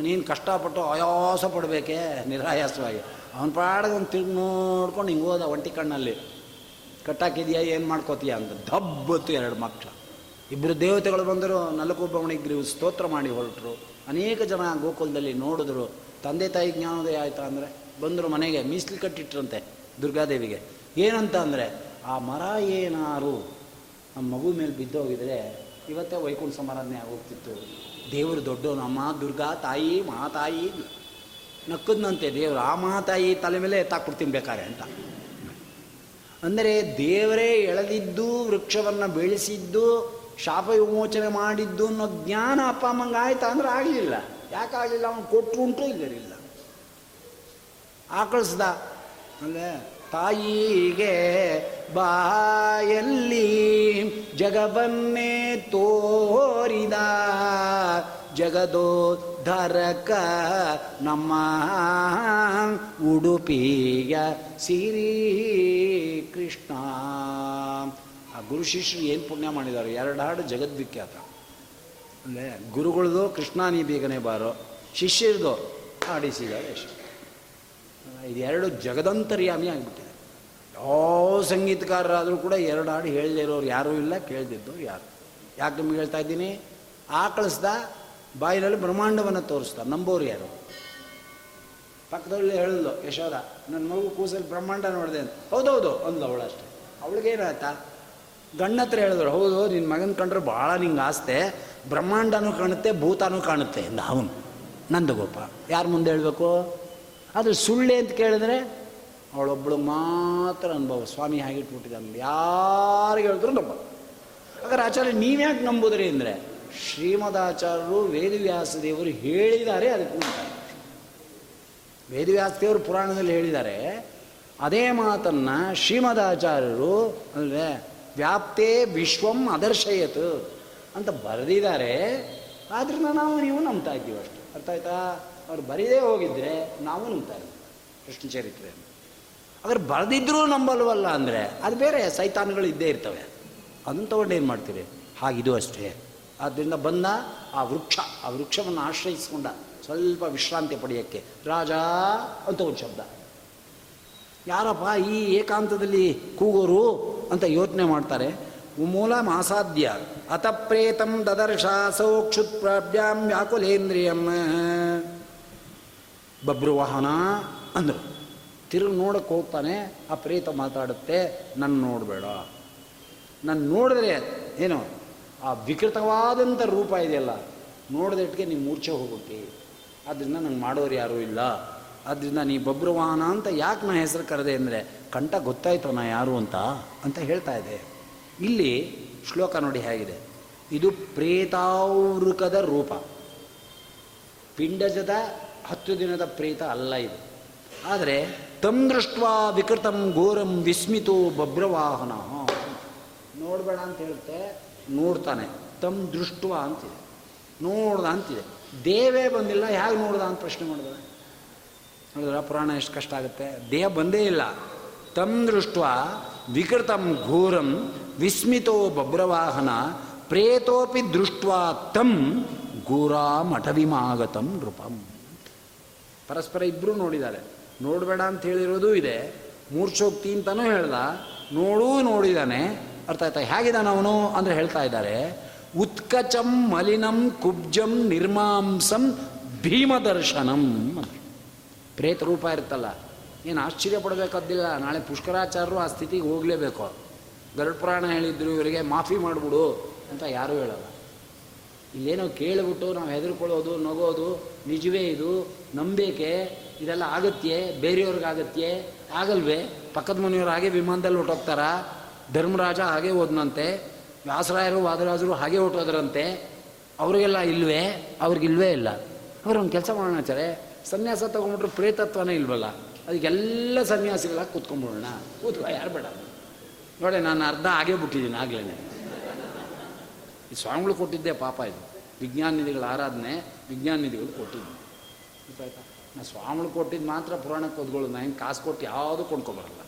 ನೀನು ಕಷ್ಟಪಟ್ಟು ಆಯಾಸ ಪಡಬೇಕೆ ನಿರಾಯಾಸವಾಗಿ. ಅವನ ಪಾಡಿಗೆ ತಿರುಗಿ ನೋಡ್ಕೊಂಡು ಹಿಂಗೆ ಹೋದ ಒಂಟಿ ಕಣ್ಣಲ್ಲಿ. ಕಟ್ಟಾಕಿದ್ಯಾ, ಏನು ಮಾಡ್ಕೋತೀಯ ಅಂತ ದಬ್ಬತ್ತು ಎರಡು ಮಕ್ಕಳು ಇಬ್ಬರು ದೇವತೆಗಳು ಬಂದರು ನಲಕೊಬ್ಬವಣಿಗ್ರಿ ಸ್ತೋತ್ರ ಮಾಡಿ ಹೊರಟರು. ಅನೇಕ ಜನ ಗೋಕುಲದಲ್ಲಿ ನೋಡಿದ್ರು, ತಂದೆ ತಾಯಿ ಜ್ಞಾನೋದಯ ಆಯ್ತಾ ಅಂದರೆ, ಬಂದರು ಮನೆಗೆ, ಮೀಸಲು ಕಟ್ಟಿಟ್ರಂತೆ ದುರ್ಗಾದೇವಿಗೆ. ಏನಂತ ಅಂದರೆ, ಆ ಮರ ಏನಾರು ನಮ್ಮ ಮಗು ಮೇಲೆ ಬಿದ್ದೋಗಿದ್ರೆ, ಇವತ್ತೇ ವೈಕುಂಠ ಸಮಾರಾಧನೆ ಆಗೋಗ್ತಿತ್ತು. ದೇವರು ದೊಡ್ಡವನು ಅಮ್ಮ ದುರ್ಗಾ ತಾಯಿ ಮಹಾತಾಯಿ ನಕ್ಕದ್ನಂತೆ ದೇವರು, ಆ ಮಹಾತಾಯಿ ತಲೆ ಮೇಲೆ ಎತ್ತಾಕ್ಬಿಡ್ತೀನಿ ಬೇಕಾರೆ ಅಂತ. ಅಂದರೆ ದೇವರೇ ಎಳೆದಿದ್ದು, ವೃಕ್ಷವನ್ನು ಬೆಳೆಸಿದ್ದು, ಶಾಪ ವಿಮೋಚನೆ ಮಾಡಿದ್ದು ಅನ್ನೋ ಜ್ಞಾನ ಅಪ್ಪ ಅಮ್ಮಂಗೆ ಆಯ್ತಾ ಅಂದ್ರೆ ಆಗಲಿಲ್ಲ. ಯಾಕಾಗಲಿಲ್ಲ ಅವನು ಕೊಟ್ಟರು ಉಂಟು ಇಲ್ಲರಿಲ್ಲ ಆಕಳಿಸ್ದ ಅಲ್ಲೇ ತಾಯಿಗೆ ಬಾಯಲ್ಲಿ ಜಗವನ್ನೇ ತೋರಿದ ಜಗದೋದ್ಧರಕ ನಮ್ಮ ಉಡುಪಿಯ ಸಿರಿ ಕೃಷ್ಣ. ಆ ಗುರು ಶಿಷ್ಯರು ಏನು ಪುಣ್ಯ ಮಾಡಿದ್ದಾರೆ? ಎರಡು ಹಾಡು ಜಗದ್ವಿಖ್ಯಾತ. ಅಂದರೆ ಗುರುಗಳದು ಕೃಷ್ಣ ನೀ ಬೇಗನೆ ಬಾರೋ, ಶಿಷ್ಯರದು ಆಡಿಸಿದ್ದಾರೆ ಇದೆರಡು ಜಗದಂತರ್ಯಾಮಿ ಆಗಿಬಿಟ್ಟಿದೆ. ಯಾವ ಸಂಗೀತಕಾರರಾದರೂ ಕೂಡ ಎರಡು ಹಾಡು ಹೇಳದಿರೋರು ಯಾರೂ ಇಲ್ಲ, ಕೇಳ್ದಿದ್ದವ್ರು ಯಾರು? ಯಾಕೆ ನಿಮ್ಗೆ ಹೇಳ್ತಾ ಇದ್ದೀನಿ? ಆಕಳಿಸ್ದ ಬಾಯಿನಲ್ಲಿ ಬ್ರಹ್ಮಾಂಡವನ್ನು ತೋರಿಸ್ತಾರೆ. ನಂಬೋರು ಯಾರು? ಪಕ್ಕದಲ್ಲಿ ಹೇಳಿದ್ಲು ಯಶೋದ ನನ್ನ ಮಗು ಕೂಸಲ್ಲಿ ಬ್ರಹ್ಮಾಂಡ ನೋಡಿದೆ ಅಂತ. ಹೌದೌದು ಅಂದ್ಲು ಅವಳಷ್ಟೇ ಅವಳಿಗೇನಾಯ್ತಾ? ಗಂಡ ಹತ್ರ ಹೇಳಿದ್ರು, ಹೌದು ನಿನ್ನ ಮಗನ ಕಂಡ್ರೆ ಭಾಳ ನಿಂಗೆ ಆಸ್ತೆ. ಬ್ರಹ್ಮಾಂಡನೂ ಕಾಣುತ್ತೆ, ಭೂತಾನೂ ಕಾಣುತ್ತೆ ಅಂದ ಅವನು. ನಂದಗೋಪ ಯಾರು ಮುಂದೆ ಹೇಳಬೇಕು? ಅದು ಸುಳ್ಳೆ ಅಂತ ಕೇಳಿದ್ರೆ ಅವಳೊಬ್ಬಳು ಮಾತ್ರ ಅನುಭವ, ಸ್ವಾಮಿ ಹಾಗೆ ಇಟ್ಬಿಟ್ಟಿದ್ದಾನೆ ಯಾರಿಗೆ ಹೇಳಿದ್ರು ನಂಬ ಹಾಗಾದ್ರೆ ಆಚಾರ್ಯ, ನೀವ್ಯಾಕೆ ನಂಬುದ್ರಿ ಅಂದರೆ? ಶ್ರೀಮದಾಚಾರ್ಯರು ವೇದವ್ಯಾಸ ದೇವರು ಹೇಳಿದ್ದಾರೆ ಅದಕ್ಕೆ ನಂಬ್ತಾರೆ ವೇದವ್ಯಾಸ ದೇವರು ಪುರಾಣದಲ್ಲಿ ಹೇಳಿದ್ದಾರೆ, ಅದೇ ಮಾತನ್ನು ಶ್ರೀಮದಾಚಾರ್ಯರು ಅಂದರೆ ವ್ಯಾಪ್ತೇ ವಿಶ್ವಂ ಅದರ್ಶಯತು ಅಂತ ಬರೆದಿದ್ದಾರೆ. ಆದ್ರಿಂದ ನಾವು ನೀವು ನಂಬ್ತಾ ಇದ್ದೀವಿ ಅಷ್ಟು. ಅರ್ಥ ಆಯ್ತಾ? ಅವ್ರು ಬರೀದೇ ಹೋಗಿದ್ರೆ ನಾವು ನಂಬ್ತಾ ಇದ್ದೀವಿ ಕೃಷ್ಣ ಚರಿತ್ರೆ ಅದ್ರ ಬರೆದಿದ್ರೂ ನಂಬಲ್ವಲ್ಲ ಅಂದರೆ, ಅದು ಬೇರೆ ಸೈತಾನ್ಗಳು ಇದ್ದೇ ಇರ್ತವೆ. ಅದನ್ನು ತಗೊಂಡು ಏನು ಮಾಡ್ತೀರಿ? ಹಾಗಿದು ಅಷ್ಟೇ. ಆದ್ದರಿಂದ ಬಂದ ಆ ವೃಕ್ಷ, ಆ ವೃಕ್ಷವನ್ನು ಆಶ್ರಯಿಸಿಕೊಂಡ. ಸ್ವಲ್ಪ ವಿಶ್ರಾಂತಿ ಪಡೆಯೋಕ್ಕೆ. ರಾಜ ಅಂತ ಒಂದು ಶಬ್ದ. ಯಾರಪ್ಪ ಈ ಏಕಾಂತದಲ್ಲಿ ಕೂಗೋರು ಅಂತ ಯೋಚನೆ ಮಾಡ್ತಾರೆ. ಮೂಲ ಮಾಸಾಧ್ಯ. ಅತಪ್ರೇತಂ ದದರ್ಶಾಸೌ ಕ್ಷುತ್ಪ್ರಾಭ್ಯಾಂ ವ್ಯಾಕುಲೇಂದ್ರಿಯಂ. ಬಬ್ರುವಾಹನ ಅಂದರು. ತಿರುಗಿ ನೋಡಕ್ಕೆ ಹೋಗ್ತಾನೆ, ಆ ಪ್ರೇತ ಮಾತಾಡುತ್ತೆ ನನ್ನ ನೋಡಬೇಡ. ನಾನು ನೋಡಿದ್ರೆ, ಏನು ಆ ವಿಕೃತವಾದಂಥ ರೂಪ ಇದೆಯಲ್ಲ ನೋಡಿದಟ್ಟಿಗೆ ನೀವು ಮೂರ್ಛೆ ಹೋಗುತ್ತೆ. ಆದ್ದರಿಂದ ನಂಗೆ ಮಾಡೋರು ಯಾರೂ ಇಲ್ಲ. ಆದ್ದರಿಂದ ನೀ ಬಬ್ರುವಾಹನ ಅಂತ ಯಾಕೆ ನಾ ಹೆಸರು ಕರೆದೆ ಅಂದರೆ, ಕಂಠ ಗೊತ್ತಾಯ್ತು ನಾ ಯಾರು ಅಂತ ಅಂತ ಹೇಳ್ತಾ ಇದೆ. ಇಲ್ಲಿ ಶ್ಲೋಕ ನೋಡಿ ಹೇಗಿದೆ. ಇದು ಪ್ರೇತಾವೃಕದ ರೂಪ. ಪಿಂಡಜದ ಹತ್ತು ದಿನದ ಪ್ರೇತ ಅಲ್ಲ ಇದು. ಆದರೆ ತಮ್ ದೃಷ್ಟ ವಿಕೃತಂ ಘೋರಂ ವಿಸ್ಮಿತೋ ಬಬ್ರವಾಹನ ನೋಡಬೇಡ ಅಂತ ಹೇಳುತ್ತೆ. ನೋಡ್ತಾನೆ. ತಮ್ ದೃಷ್ಟುವ ಅಂತಿದೆ. ನೋಡ್ದ ಅಂತಿದೆ. ದೇವೇ ಬಂದಿಲ್ಲ ಹೇಗೆ ನೋಡ್ದ ಅಂತ ಪ್ರಶ್ನೆ ಮಾಡಿದ್ರೆ ನೋಡಿದ್ರ ಪುರಾಣ ಎಷ್ಟು ಕಷ್ಟ ಆಗುತ್ತೆ? ದೇಹ ಬಂದೇ ಇಲ್ಲ. ತಮ್ ದೃಷ್ಟ ವಿಕೃತಂ ಘೋರಂ ವಿಸ್ಮಿತೋ ಬಬ್ರವಾಹನ ಪ್ರೇತೋಪಿ ದೃಷ್ಟ್ವ ತಂ ಘೋರಾ ಮಠವಿಮಾಗತಂ ನೃಪಂ. ಪರಸ್ಪರ ಇಬ್ಬರೂ ನೋಡಿದ್ದಾರೆ. ನೋಡಬೇಡ ಅಂತ ಹೇಳಿರೋದು ಇದೆ. ಮೂರ್ಛೋಕ್ತಿ ಅಂತಲೂ ಹೇಳ್ದ. ನೋಡೂ ನೋಡಿದ್ದಾನೆ ಅರ್ಥ ಆಯ್ತಾ? ಹೇಗಿದ್ದಾನೆ ಅವನು ಅಂದರೆ ಹೇಳ್ತಾ ಇದ್ದಾರೆ, ಉತ್ಕಚಂ ಮಲಿನಂ ಕುಬ್ಜಂ ನಿರ್ಮಾಂಸಂ ಭೀಮದರ್ಶನಂ ಪ್ರೇತ ರೂಪ ಇರುತ್ತಲ್ಲ, ಏನು ಆಶ್ಚರ್ಯ ಪಡಬೇಕಾದ್ದಿಲ್ಲ, ನಾಳೆ ಪುಷ್ಕರಾಚಾರ್ಯರು ಆ ಸ್ಥಿತಿಗೆ ಹೋಗಲೇಬೇಕು. ಗರುಡ ಪುರಾಣ ಹೇಳಿದ್ರು, ಇವರಿಗೆ ಮಾಫಿ ಮಾಡಿಬಿಡು ಅಂತ ಯಾರೂ ಹೇಳಲ್ಲ. ಇಲ್ಲೇನೋ ಕೇಳಿಬಿಟ್ಟು ನಾವು ಹೆದರ್ಕೊಳ್ಳೋದು, ನಗೋದು, ನಿಜವೇ ಇದು, ನಂಬೇಕೆ, ಇದೆಲ್ಲ ಆಗತ್ತೆ ಬೇರೆಯವ್ರಿಗಾಗತ್ತೆ ಆಗಲ್ವೇ? ಪಕ್ಕದ ಮನೆಯವ್ರು ಹಾಗೆ ವಿಮಾನದಲ್ಲಿ ಹೊಟ್ಟೋಗ್ತಾರ ಧರ್ಮರಾಜ ಹಾಗೆ ಹೋದ್ನಂತೆ, ವ್ಯಾಸರಾಯರು, ವಾದರಾಜರು ಹಾಗೆ ಹೊಟ್ಟೋದ್ರಂತೆ ಅವರಿಗೆಲ್ಲ ಇಲ್ವೇ? ಅವ್ರಿಗಿಲ್ವೇ ಇಲ್ಲ. ಅವ್ರು ಒಂದು ಕೆಲಸ ಮಾಡೋಣ ಆಚಾರೆ ಸನ್ಯಾಸ ತೊಗೊಂಬಿಟ್ರೆ ಪ್ರೇತತ್ವನೇ ಇಲ್ವಲ್ಲ? ಅದಕ್ಕೆಲ್ಲ ಸನ್ಯಾಸಿಗಳ ಕೂತ್ಕೊಂಡ್ಬಿಡೋಣ. ಕೂತ್ಕೊ, ಯಾರು ಬೇಡ. ನೋಡಿ, ನಾನು ಅರ್ಧ ಆಗೇ ಬಿಟ್ಟಿದ್ದೀನಿ ಆಗ್ಲೇ ಈ ಸ್ವಾಮಿಗಳು ಕೊಟ್ಟಿದ್ದೆ ಪಾಪ ಇದು. ವಿಜ್ಞಾನ ನಿಧಿಗಳ ಆರಾಧನೆ, ವಿಜ್ಞಾನ ನಿಧಿಗಳು ಕೊಟ್ಟಿದ್ದು. ಗೊತ್ತಾಯ್ತಾ? ನಾ ಸ್ವಾಮಿಗಳು ಕೊಟ್ಟಿದ್ದು ಮಾತ್ರ ಪುರಾಣಕ್ಕೆ ಓದ್ಕೊಳ್ಳೋದು ನಾನು ಕಾಸು ಕೊಟ್ಟು ಯಾವುದು ಕೊಂಡ್ಕೊಬರಲ್ಲ.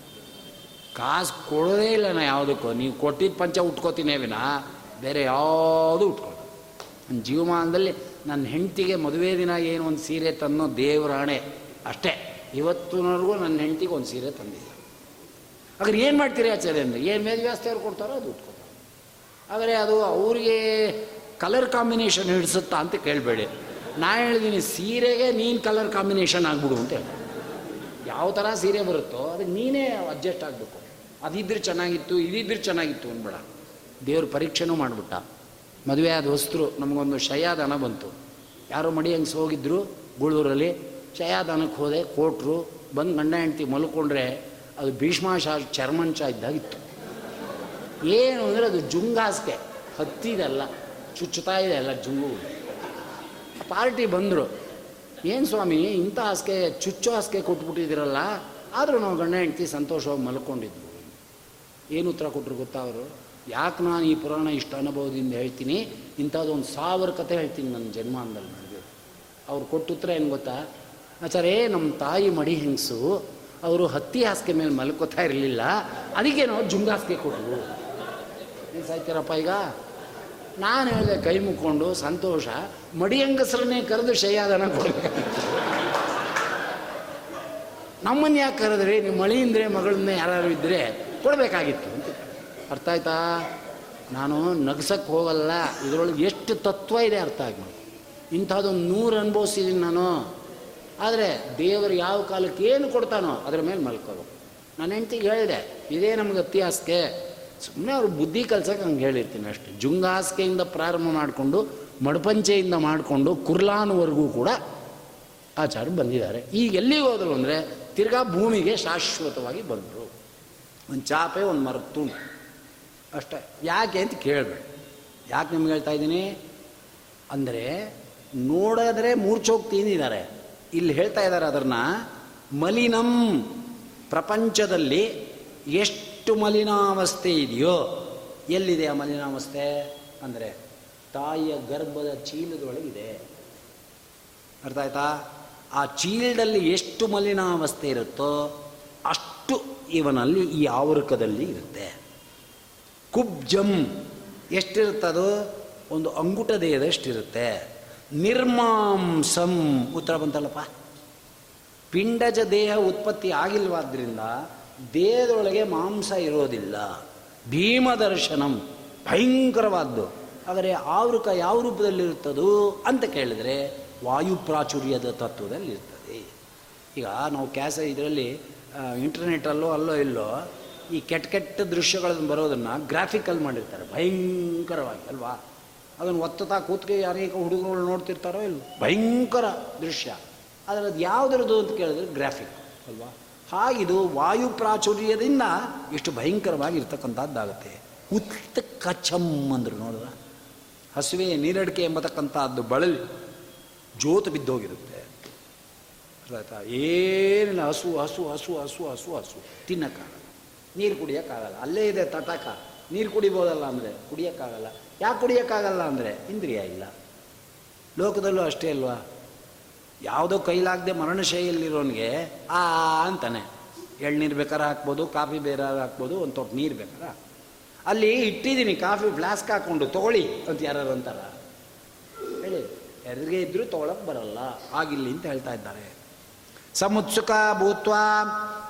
ಕಾಸು ಕೊಡೋದೇ ಇಲ್ಲ ನಾ ಯಾವುದಕ್ಕೂ. ನೀವು ಕೊಟ್ಟಿದ್ದ ಪಂಚ ಉಟ್ಕೋತೀನಿ ವಿನಾ. ಬೇರೆ ಯಾವುದು ಉಟ್ಕೊಳ್ಳೋದು ನನ್ನ ಜೀವಮಾನದಲ್ಲಿ ನನ್ನ ಹೆಂಡತಿಗೆ ಮದುವೆ ದಿನ ಏನು ಒಂದು ಸೀರೆ ತನ್ನೋ ದೇವರಾಣೆ ಅಷ್ಟೇ. ಇವತ್ತಿನವರೆಗೂ ನನ್ನ ಹೆಂಡತಿಗೆ ಒಂದು ಸೀರೆ ತಂದಿಲ್ಲ. ಹಾಗಾದ್ರೆ ಏನು ಮಾಡ್ತೀರಿ ಆಚಾರ್ಯ ಅಂದರೆ, ಏನು ಮೇಲ್ವ್ಯಾಸ್ತಿ ಅವ್ರು ಕೊಡ್ತಾರೋ ಅದು ಉಟ್ಕೊತಾರೆ. ಆದರೆ ಅದು ಅವ್ರಿಗೆ ಕಲರ್ ಕಾಂಬಿನೇಷನ್ ಹಿಡಿಸುತ್ತಾ ಅಂತ ಕೇಳಬೇಡಿ. ನಾ ಹೇಳಿದ್ದೀನಿ ಸೀರೆಗೆ ನೀನು ಕಲರ್ ಕಾಂಬಿನೇಷನ್ ಆಗ್ಬಿಡು ಅಂತ ಹೇಳಿ ಯಾವ ಥರ ಸೀರೆ ಬರುತ್ತೋ, ಅದಕ್ಕೆ ನೀನೇ ಅಡ್ಜಸ್ಟ್ ಆಗಬೇಕು. ಅದಿದ್ರೆ ಚೆನ್ನಾಗಿತ್ತು, ಇದಿದ್ರೆ ಚೆನ್ನಾಗಿತ್ತು ಅನ್ಬೇಡ. ದೇವ್ರ ಪರೀಕ್ಷೆನೂ ಮಾಡಿಬಿಟ್ಟ. ಮದುವೆ ಆದ ಹೊಸ್ತರು ನಮಗೊಂದು ಶಯಾದಾನ ಬಂತು. ಯಾರೋ ಮಡಿ ಹಂಗೆ ಹೋಗಿದ್ರು ಗುಳೂರಲ್ಲಿ, ಶಯಾದಾನಕ್ಕೆ ಹೋದೆ, ಕೋಟ್ರು, ಬಂದು ಗಂಡ ಹೆಂಡ್ತಿ ಮಲ್ಕೊಂಡ್ರೆ ಅದು ಭೀಷ್ಮಾಶಾ ಚರ್ಮಂಚ ಇದ್ದಾಗಿತ್ತು. ಏನು ಅಂದರೆ ಅದು ಜುಂಗಾಸ್ಗೆ ಹತ್ತಿದೆಲ್ಲ, ಚುಚ್ಚುತ್ತಾ ಇದೆ ಎಲ್ಲ ಜುಂಗು. ಪಾರ್ಟಿ ಬಂದರು. ಏನು ಸ್ವಾಮಿ, ಇಂಥ ಹಾಸಿಗೆ ಚುಚ್ಚು ಹಾಸಿಗೆ ಕೊಟ್ಬಿಟ್ಟಿದ್ದೀರಲ್ಲ? ಆದರೂ ನಾವು ಗಂಡ ಹೆಂಡ್ತಿ ಸಂತೋಷವಾಗಿ ಮಲ್ಕೊಂಡಿದ್ವು. ಏನು ಉತ್ತರ ಕೊಟ್ಟರು ಗೊತ್ತಾ ಅವರು? ಯಾಕೆ ನಾನು ಈ ಪುರಾಣ ಇಷ್ಟು ಅನುಭವದಿಂದ ಹೇಳ್ತೀನಿ? ಇಂಥದ್ದೊಂದು ಸಾವಿರ ಕತೆ ಹೇಳ್ತೀನಿ ನನ್ನ ಜನ್ಮಾಂದಲ್ಲಿ ನನಗೆ ಅವ್ರು ಕೊಟ್ಟ ಉತ್ತರ ಏನು ಗೊತ್ತಾ? ಆಚಾರೇ ನಮ್ಮ ತಾಯಿ ಮಡಿ ಹೆಂಗಸು, ಅವರು ಹತ್ತಿ ಹಾಸಿಗೆ ಮೇಲೆ ಮಲ್ಕೋತಾ ಇರಲಿಲ್ಲ ಅದಕ್ಕೆ ನಾವು ಜುಂಗ ಹಾಸಿಗೆ ಕೊಟ್ಟರು ಏನು ಸಾಯ್ತೀರಪ್ಪ ಈಗ? ನಾನು ಹೇಳಿದೆ ಕೈ ಮುಕ್ಕೊಂಡು ಸಂತೋಷ, ಮಡಿ ಹೆಂಗಸರನ್ನೇ ಕರೆದು ಶಯ್ಯಾದನ ಕೊಡಬೇಕು ನಮ್ಮನ್ನ ಯಾಕೆ ಕರೆದ್ರಿ? ನಿಮ್ಮ ಮಳಿಯಿಂದ್ರೆ ಮಗಳನ್ನ ಯಾರು ಇದ್ದರೆ ಕೊಡಬೇಕಾಗಿತ್ತು. ಅಂತ ಅರ್ಥ ಆಯ್ತಾ? ನಾನು ನಗ್ಸಕ್ಕೆ ಹೋಗಲ್ಲ. ಇದರೊಳಗೆ ಎಷ್ಟು ತತ್ವ ಇದೆ ಅರ್ಥ ಆಗಿ ಇಂಥದ್ದೊಂದು ನೂರು ಅನುಭವಿಸಿದ್ದೀನಿ ನಾನು. ಆದರೆ ದೇವರು ಯಾವ ಕಾಲಕ್ಕೆ ಏನು ಕೊಡ್ತಾನೋ ಅದರ ಮೇಲೆ ಮಲ್ಕೋಬೇಕು ನಾನು ಹೆಂಡ್ತಿಗೆ ಹೇಳಿದೆ, ಇದೇ ನಮ್ಗೆ ಅತ್ಯಾಸಕ್ಕೆ ಸುಮ್ಮನೆ ಅವ್ರು ಬುದ್ಧಿ ಕಲ್ಸಕ್ಕೆ ಹಂಗೆ ಹೇಳಿರ್ತೀನಿ ಅಷ್ಟೇ. ಜುಂಗಾಸ್ಕೆಯಿಂದ ಪ್ರಾರಂಭ ಮಾಡಿಕೊಂಡು, ಮಡಪಂಚೆಯಿಂದ ಮಾಡಿಕೊಂಡು ಕುರ್ಲಾನ್ವರೆಗೂ ಕೂಡ ಆಚಾರ ಬಂದಿದ್ದಾರೆ. ಈಗ ಎಲ್ಲಿಗೆ ಹೋದರು ಅಂದರೆ ತಿರ್ಗಾ ಭೂಮಿಗೆ ಶಾಶ್ವತವಾಗಿ ಬಂದರು. ಒಂದು ಚಾಪೆ, ಒಂದು ಮರದ ತುಂಡು. ಅಷ್ಟೇ. ಯಾಕೆ ಅಂತ ಕೇಳಬೇಡ. ಯಾಕೆ ನಿಮ್ಗೆ ಹೇಳ್ತಾ ಇದ್ದೀನಿ? ಅಂದರೆ ನೋಡಿದ್ರೆ ಮೂರ್ಛೋಗ್ತೀನಿದ್ದಾರೆ ಇಲ್ಲಿ ಹೇಳ್ತಾ ಇದ್ದಾರೆ ಅದನ್ನು ಮಲಿನಂ. ಪ್ರಪಂಚದಲ್ಲಿ ಎಷ್ಟು ಮಲಿನಾವಸ್ಥೆ ಇದೆಯೋ, ಎಲ್ಲಿದೆ ಆ ಮಲಿನಾವಸ್ಥೆ? ಅಂದರೆ ತಾಯಿಯ ಗರ್ಭದ ಚೀಲದೊಳಗಿದೆ. ಅರ್ಥ ಆಯ್ತಾ? ಆ ಚೀಲದಲ್ಲಿ ಎಷ್ಟು ಮಲಿನಾವಸ್ಥೆ ಇರುತ್ತೋ ಅಷ್ಟು ಇವನಲ್ಲಿ ಈ ಆವೃಕದಲ್ಲಿ ಇರುತ್ತೆ. ಕುಬ್ಜಂ ಎಷ್ಟಿರುತ್ತದೋ? ಒಂದು ಅಂಗುಟ ದೇಹದಷ್ಟಿರುತ್ತೆ ನಿರ್ಮಾಂಸಂ ಉತ್ತರ ಬಂತಲ್ಲಪ್ಪ. ಪಿಂಡಜ ದೇಹ ಉತ್ಪತ್ತಿ ಆಗಿಲ್ವಾದ್ರಿಂದ ದೇಹದೊಳಗೆ ಮಾಂಸ ಇರೋದಿಲ್ಲ. ಭೀಮದರ್ಶನಂ ಭಯಂಕರವಾದ್ದು. ಆದರೆ ಆವೃಕ ಯಾವ ರೂಪದಲ್ಲಿರುತ್ತದೋ ಅಂತ ಕೇಳಿದರೆ ವಾಯು ಪ್ರಾಚುರ್ಯದ ತತ್ವದಲ್ಲಿರ್ತದೆ. ಈಗ ನಾವು ಕ್ಯಾಸ ಇದರಲ್ಲಿ ಇಂಟರ್ನೆಟ್ಟಲ್ಲೋ ಅಲ್ಲೋ ಇಲ್ಲೋ, ಈ ಕೆಟ್ಟ ಕೆಟ್ಟ ದೃಶ್ಯಗಳನ್ನು ಬರೋದನ್ನು ಗ್ರಾಫಿಕಲ್ ಮಾಡಿರ್ತಾರೆ, ಭಯಂಕರವಾಗಿ, ಅಲ್ವಾ? ಅದನ್ನು ಒತ್ತತಾ ಕೂತ್ಕೆ ಅನೇಕ ಹುಡುಗರುಗಳು ನೋಡ್ತಿರ್ತಾರೋ ಇಲ್ಲ ಭಯಂಕರ ದೃಶ್ಯ. ಆದರೆ ಅದು ಯಾವುದರದ್ದು ಅಂತ ಕೇಳಿದ್ರೆ ಗ್ರಾಫಿಕ್, ಅಲ್ವಾ? ಹಾಗಿದು ವಾಯು ಪ್ರಾಚುರ್ಯದಿಂದ ಎಷ್ಟು ಭಯಂಕರವಾಗಿ ಇರ್ತಕ್ಕಂಥದ್ದಾಗುತ್ತೆ. ಉತ್ತ ಕಚಂ ಅಂದರು ನೋಡಿದ್ರ ಹಸುವೆ ನೀರಡಿಕೆ ಎಂಬತಕ್ಕಂಥದ್ದು ಬಳಲಿ ಜೋತು ಬಿದ್ದೋಗಿರುತ್ತೆ. ಆಯ್ತಾ ಏನಿಲ್ಲ, ಹಸು ಹಸು ಹಸು ಹಸು ಹಸು ಹಸು. ತಿನ್ನೋಕ್ಕಾಗಲ್ಲ ನೀರು ಕುಡಿಯೋಕ್ಕಾಗಲ್ಲ. ಅಲ್ಲೇ ಇದೆ ತಟಕ. ನೀರು ಕುಡಿಬೋದಲ್ಲ ಅಂದರೆ? ಕುಡಿಯೋಕ್ಕಾಗಲ್ಲ. ಯಾಕೆ ಕುಡಿಯೋಕ್ಕಾಗಲ್ಲ ಅಂದರೆ? ಇಂದ್ರಿಯ ಇಲ್ಲ. ಲೋಕದಲ್ಲೂ ಅಷ್ಟೇ ಅಲ್ವಾ? ಯಾವುದೋ ಕೈಲಾಗದೆ ಮರಣಶೈಲಿರೋನಿಗೆ ಆ ಅಂತಾನೆ. ಎಳ್ನೀರು ಬೇಕಾದ್ರೆ ಹಾಕ್ಬೋದು, ಕಾಫಿ ಬೇರೆ ಹಾಕ್ಬೋದು, ಒಂದು ತೊಟ್ಟು ನೀರು ಬೇಕಾರ ಅಲ್ಲಿ ಇಟ್ಟಿದ್ದೀನಿ, ಕಾಫಿ ಫ್ಲಾಸ್ಕ್ ಹಾಕ್ಕೊಂಡು, ತೊಗೊಳ್ಳಿ ಅಂತ ಯಾರು ಅಂತಾರ. ಹೇಳಿ ಎದುರಿಗೆ ಇದ್ದರೂ ತೊಗೊಳಕ್ಕೆ ಬರಲ್ಲ. ಆಗಿಲ್ಲ ಅಂತ ಹೇಳ್ತಾ ಇದ್ದಾರೆ. ಸಮುತ್ಸುಕ ಭೂತ್ವ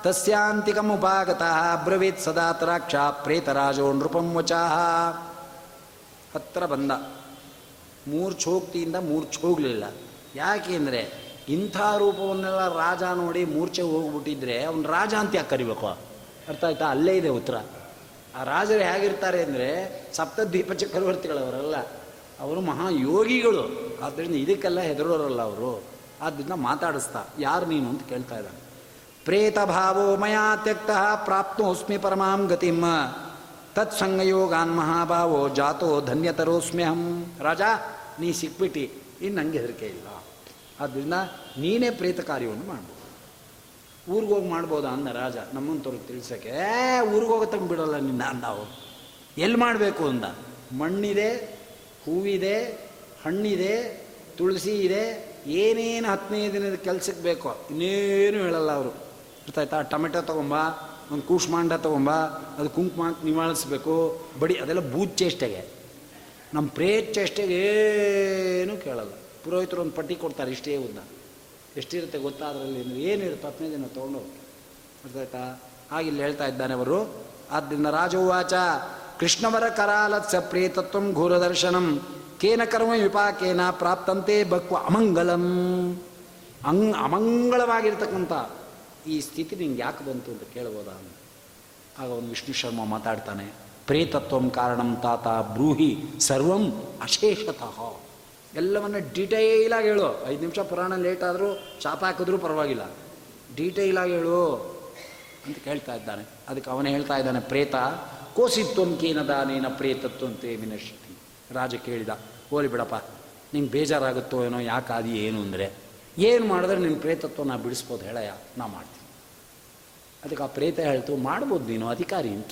ತಸ್ಯಾಂತಿಕಮುಪಾಗತಃ ಬ್ರವೀತ್ ಸದಾತರಾಕ್ಷ ಪ್ರೇತರಾಜೋ ನೃಪಂ ವಚಾಹ ಹತ್ರ ಬಂದ ಮೂರ್ಛೋಕ್ತಿಯಿಂದ ಮೂರ್ಛೋಗ್ಲಿಲ್ಲ। ಯಾಕೆಂದರೆ ಇಂಥ ರೂಪವನ್ನೆಲ್ಲ ರಾಜ ನೋಡಿ ಮೂರ್ಛೆ ಹೋಗ್ಬಿಟ್ಟಿದ್ರೆ ಅವನು ರಾಜ ಅಂತ ಯಾಕೆ ಕರಿಬೇಕು? ಅರ್ಥ ಆಯ್ತಾ? ಅಲ್ಲೇ ಇದೆ ಉತ್ತರ. ಆ ರಾಜರು ಹೇಗಿರ್ತಾರೆ ಅಂದರೆ ಸಪ್ತದ್ವೀಪ ಚಕ್ರವರ್ತಿಗಳವರಲ್ಲ ಅವರು ಮಹಾಯೋಗಿಗಳು. ಆದ್ದರಿಂದ ಇದಕ್ಕೆಲ್ಲ ಹೆದರೋರಲ್ಲ ಅವರು. ಆದ್ದರಿಂದ ಮಾತಾಡಿಸ್ತಾ, ಯಾರು ನೀನು ಅಂತ ಕೇಳ್ತಾ ಇದ್ದಾನೆ. ಪ್ರೇತ ಭಾವೋ ಮಯಾ ತ್ಯಕ್ತ ಪ್ರಾಪ್ತೋಸ್ಮಿ ಪರಮಾಂ ಗತಿಮ್ಮ ತತ್ಸಂಗಯೋಗಾನ್ ಮಹಾಭಾವೋ ಜಾತೋ ಧನ್ಯತರೋಸ್ಮ್ಯಹಂ. ರಾಜ, ನೀ ಸಿಕ್ಬಿಟ್ಟಿ ಇನ್ನು ನಂಗೆ ಹೆದರಿಕೆ ಇಲ್ಲ. ಆದ್ದರಿಂದ ನೀನೇ ಪ್ರೇತ ಕಾರ್ಯವನ್ನು ಮಾಡ್ಬೋದು. ಊರಿಗೆ ಹೋಗಿ ಮಾಡ್ಬೋದಾ ಅಂದ ರಾಜ ನಮ್ಮಂತವ್ರಿಗೆ ತಿಳಿಸೋಕೆ ಊರಿಗೆ ಹೋಗತ್ತಂಗೆ ಬಿಡೋಲ್ಲ ನಿನ್ನ ನಾವು ಎಲ್ಲಿ ಮಾಡಬೇಕು ಅಂದ. ಮಣ್ಣಿದೆ, ಹೂವಿದೆ, ಹಣ್ಣಿದೆ, ತುಳಸಿ ಇದೆ ಏನೇನು ಹತ್ತನೇ ದಿನದ ಕೆಲಸಕ್ಕೆ ಬೇಕೋ, ಇನ್ನೇನು ಹೇಳಲ್ಲ ಅವರು. ಗೊತ್ತಾಯ್ತಾ? ಟೊಮೆಟೊ ತೊಗೊಂಬ, ಒಂದು ಕೂಷ್ಮಾಂಡ ತೊಗೊಂಬ, ಅದು ಕುಂಕುಮ ನಿವಾಳಿಸ್ಬೇಕು. ಬಡಿ, ಅದೆಲ್ಲ ಬೂದ್ ಚೇಷ್ಟೆಗೆ. ನಮ್ಮ ಪ್ರೇತ್ ಚೇಷ್ಟೆಗೆ ಏನೂ ಕೇಳಲ್ಲ. ಪುರೋಹಿತರು ಒಂದು ಪಟ್ಟಿ ಕೊಡ್ತಾರೆ ಇಷ್ಟೇ ಉದ್ದ. ಎಷ್ಟಿರುತ್ತೆ ಗೊತ್ತಾ ಅದರಲ್ಲಿ? ಏನಿರುತ್ತೆ ಹತ್ತನೇ ದಿನ ತೊಗೊಂಡೋಗಿ ಗೊತ್ತಾಯ್ತಾ? ಹಾಗಿಲ್ಲಿ ಹೇಳ್ತಾ ಇದ್ದಾನೆ ಅವರು. ಆದ್ದರಿಂದ ರಾಜೋವಾಚ ಕೃಷ್ಣವರ ಕರಾಲತ್ಸ ಪ್ರೇತತ್ವಂ ಘೋರದರ್ಶನಂ. ಕೇನ ಕರ್ಮ ವಿಪಾಕೇನ ಪ್ರಾಪ್ತಂತೆ ಬಕ್ವ ಅಮಂಗಲಂ. ಅಂಗ್ ಅಮಂಗಳವಾಗಿರ್ತಕ್ಕಂಥ ಈ ಸ್ಥಿತಿ ನಿಂಗೆ ಯಾಕೆ ಬಂತು ಅಂತ ಕೇಳ್ಬೋದಾ? ಆಗ ಒಂದು ವಿಷ್ಣು ಶರ್ಮ ಮಾತಾಡ್ತಾನೆ, ಪ್ರೇತತ್ವಂ ಕಾರಣಂ ತಾತ ಬ್ರೂಹಿ ಸರ್ವಂ ಅಶೇಷತಃ. ಎಲ್ಲವನ್ನ ಡೀಟೈಲಾಗಿ ಹೇಳು. ಐದು ನಿಮಿಷ ಪುರಾಣ ಲೇಟ್ ಆದರೂ ಚಾಪ ಹಾಕಿದ್ರೂ ಪರವಾಗಿಲ್ಲ. ಡೀಟೈಲಾಗಿ ಹೇಳು ಅಂತ ಕೇಳ್ತಾ ಇದ್ದಾನೆ. ಅದಕ್ಕೆ ಅವನೇ ಹೇಳ್ತಾ ಇದ್ದಾನೆ, ಪ್ರೇತ, ಕೋಸಿತ್ವಂ ಕೇನದಾನೇನ ಪ್ರೇತತ್ವಂತೆ ವಿನಶ್ಯತಿ. ರಾಜ ಕೇಳಿದ, ಹೋಲಿ ಬಿಡಪ್ಪ, ನಿಂಗೆ ಬೇಜಾರಾಗುತ್ತೋ ಏನೋ ಯಾಕಾದಿ ಏನು ಅಂದರೆ? ಏನು ಮಾಡಿದ್ರೆ ನಿನ್ನ ಪ್ರೇತತ್ವ ನಾ ಬಿಡಿಸ್ಬೋದು ಹೇಳಯ್ಯ, ನಾ ಮಾಡ್ತೀನಿ. ಅದಕ್ಕೆ ಆ ಪ್ರೇತ ಹೇಳ್ತು, ಮಾಡ್ಬೋದು ನೀನು, ಅಧಿಕಾರಿ ಅಂತ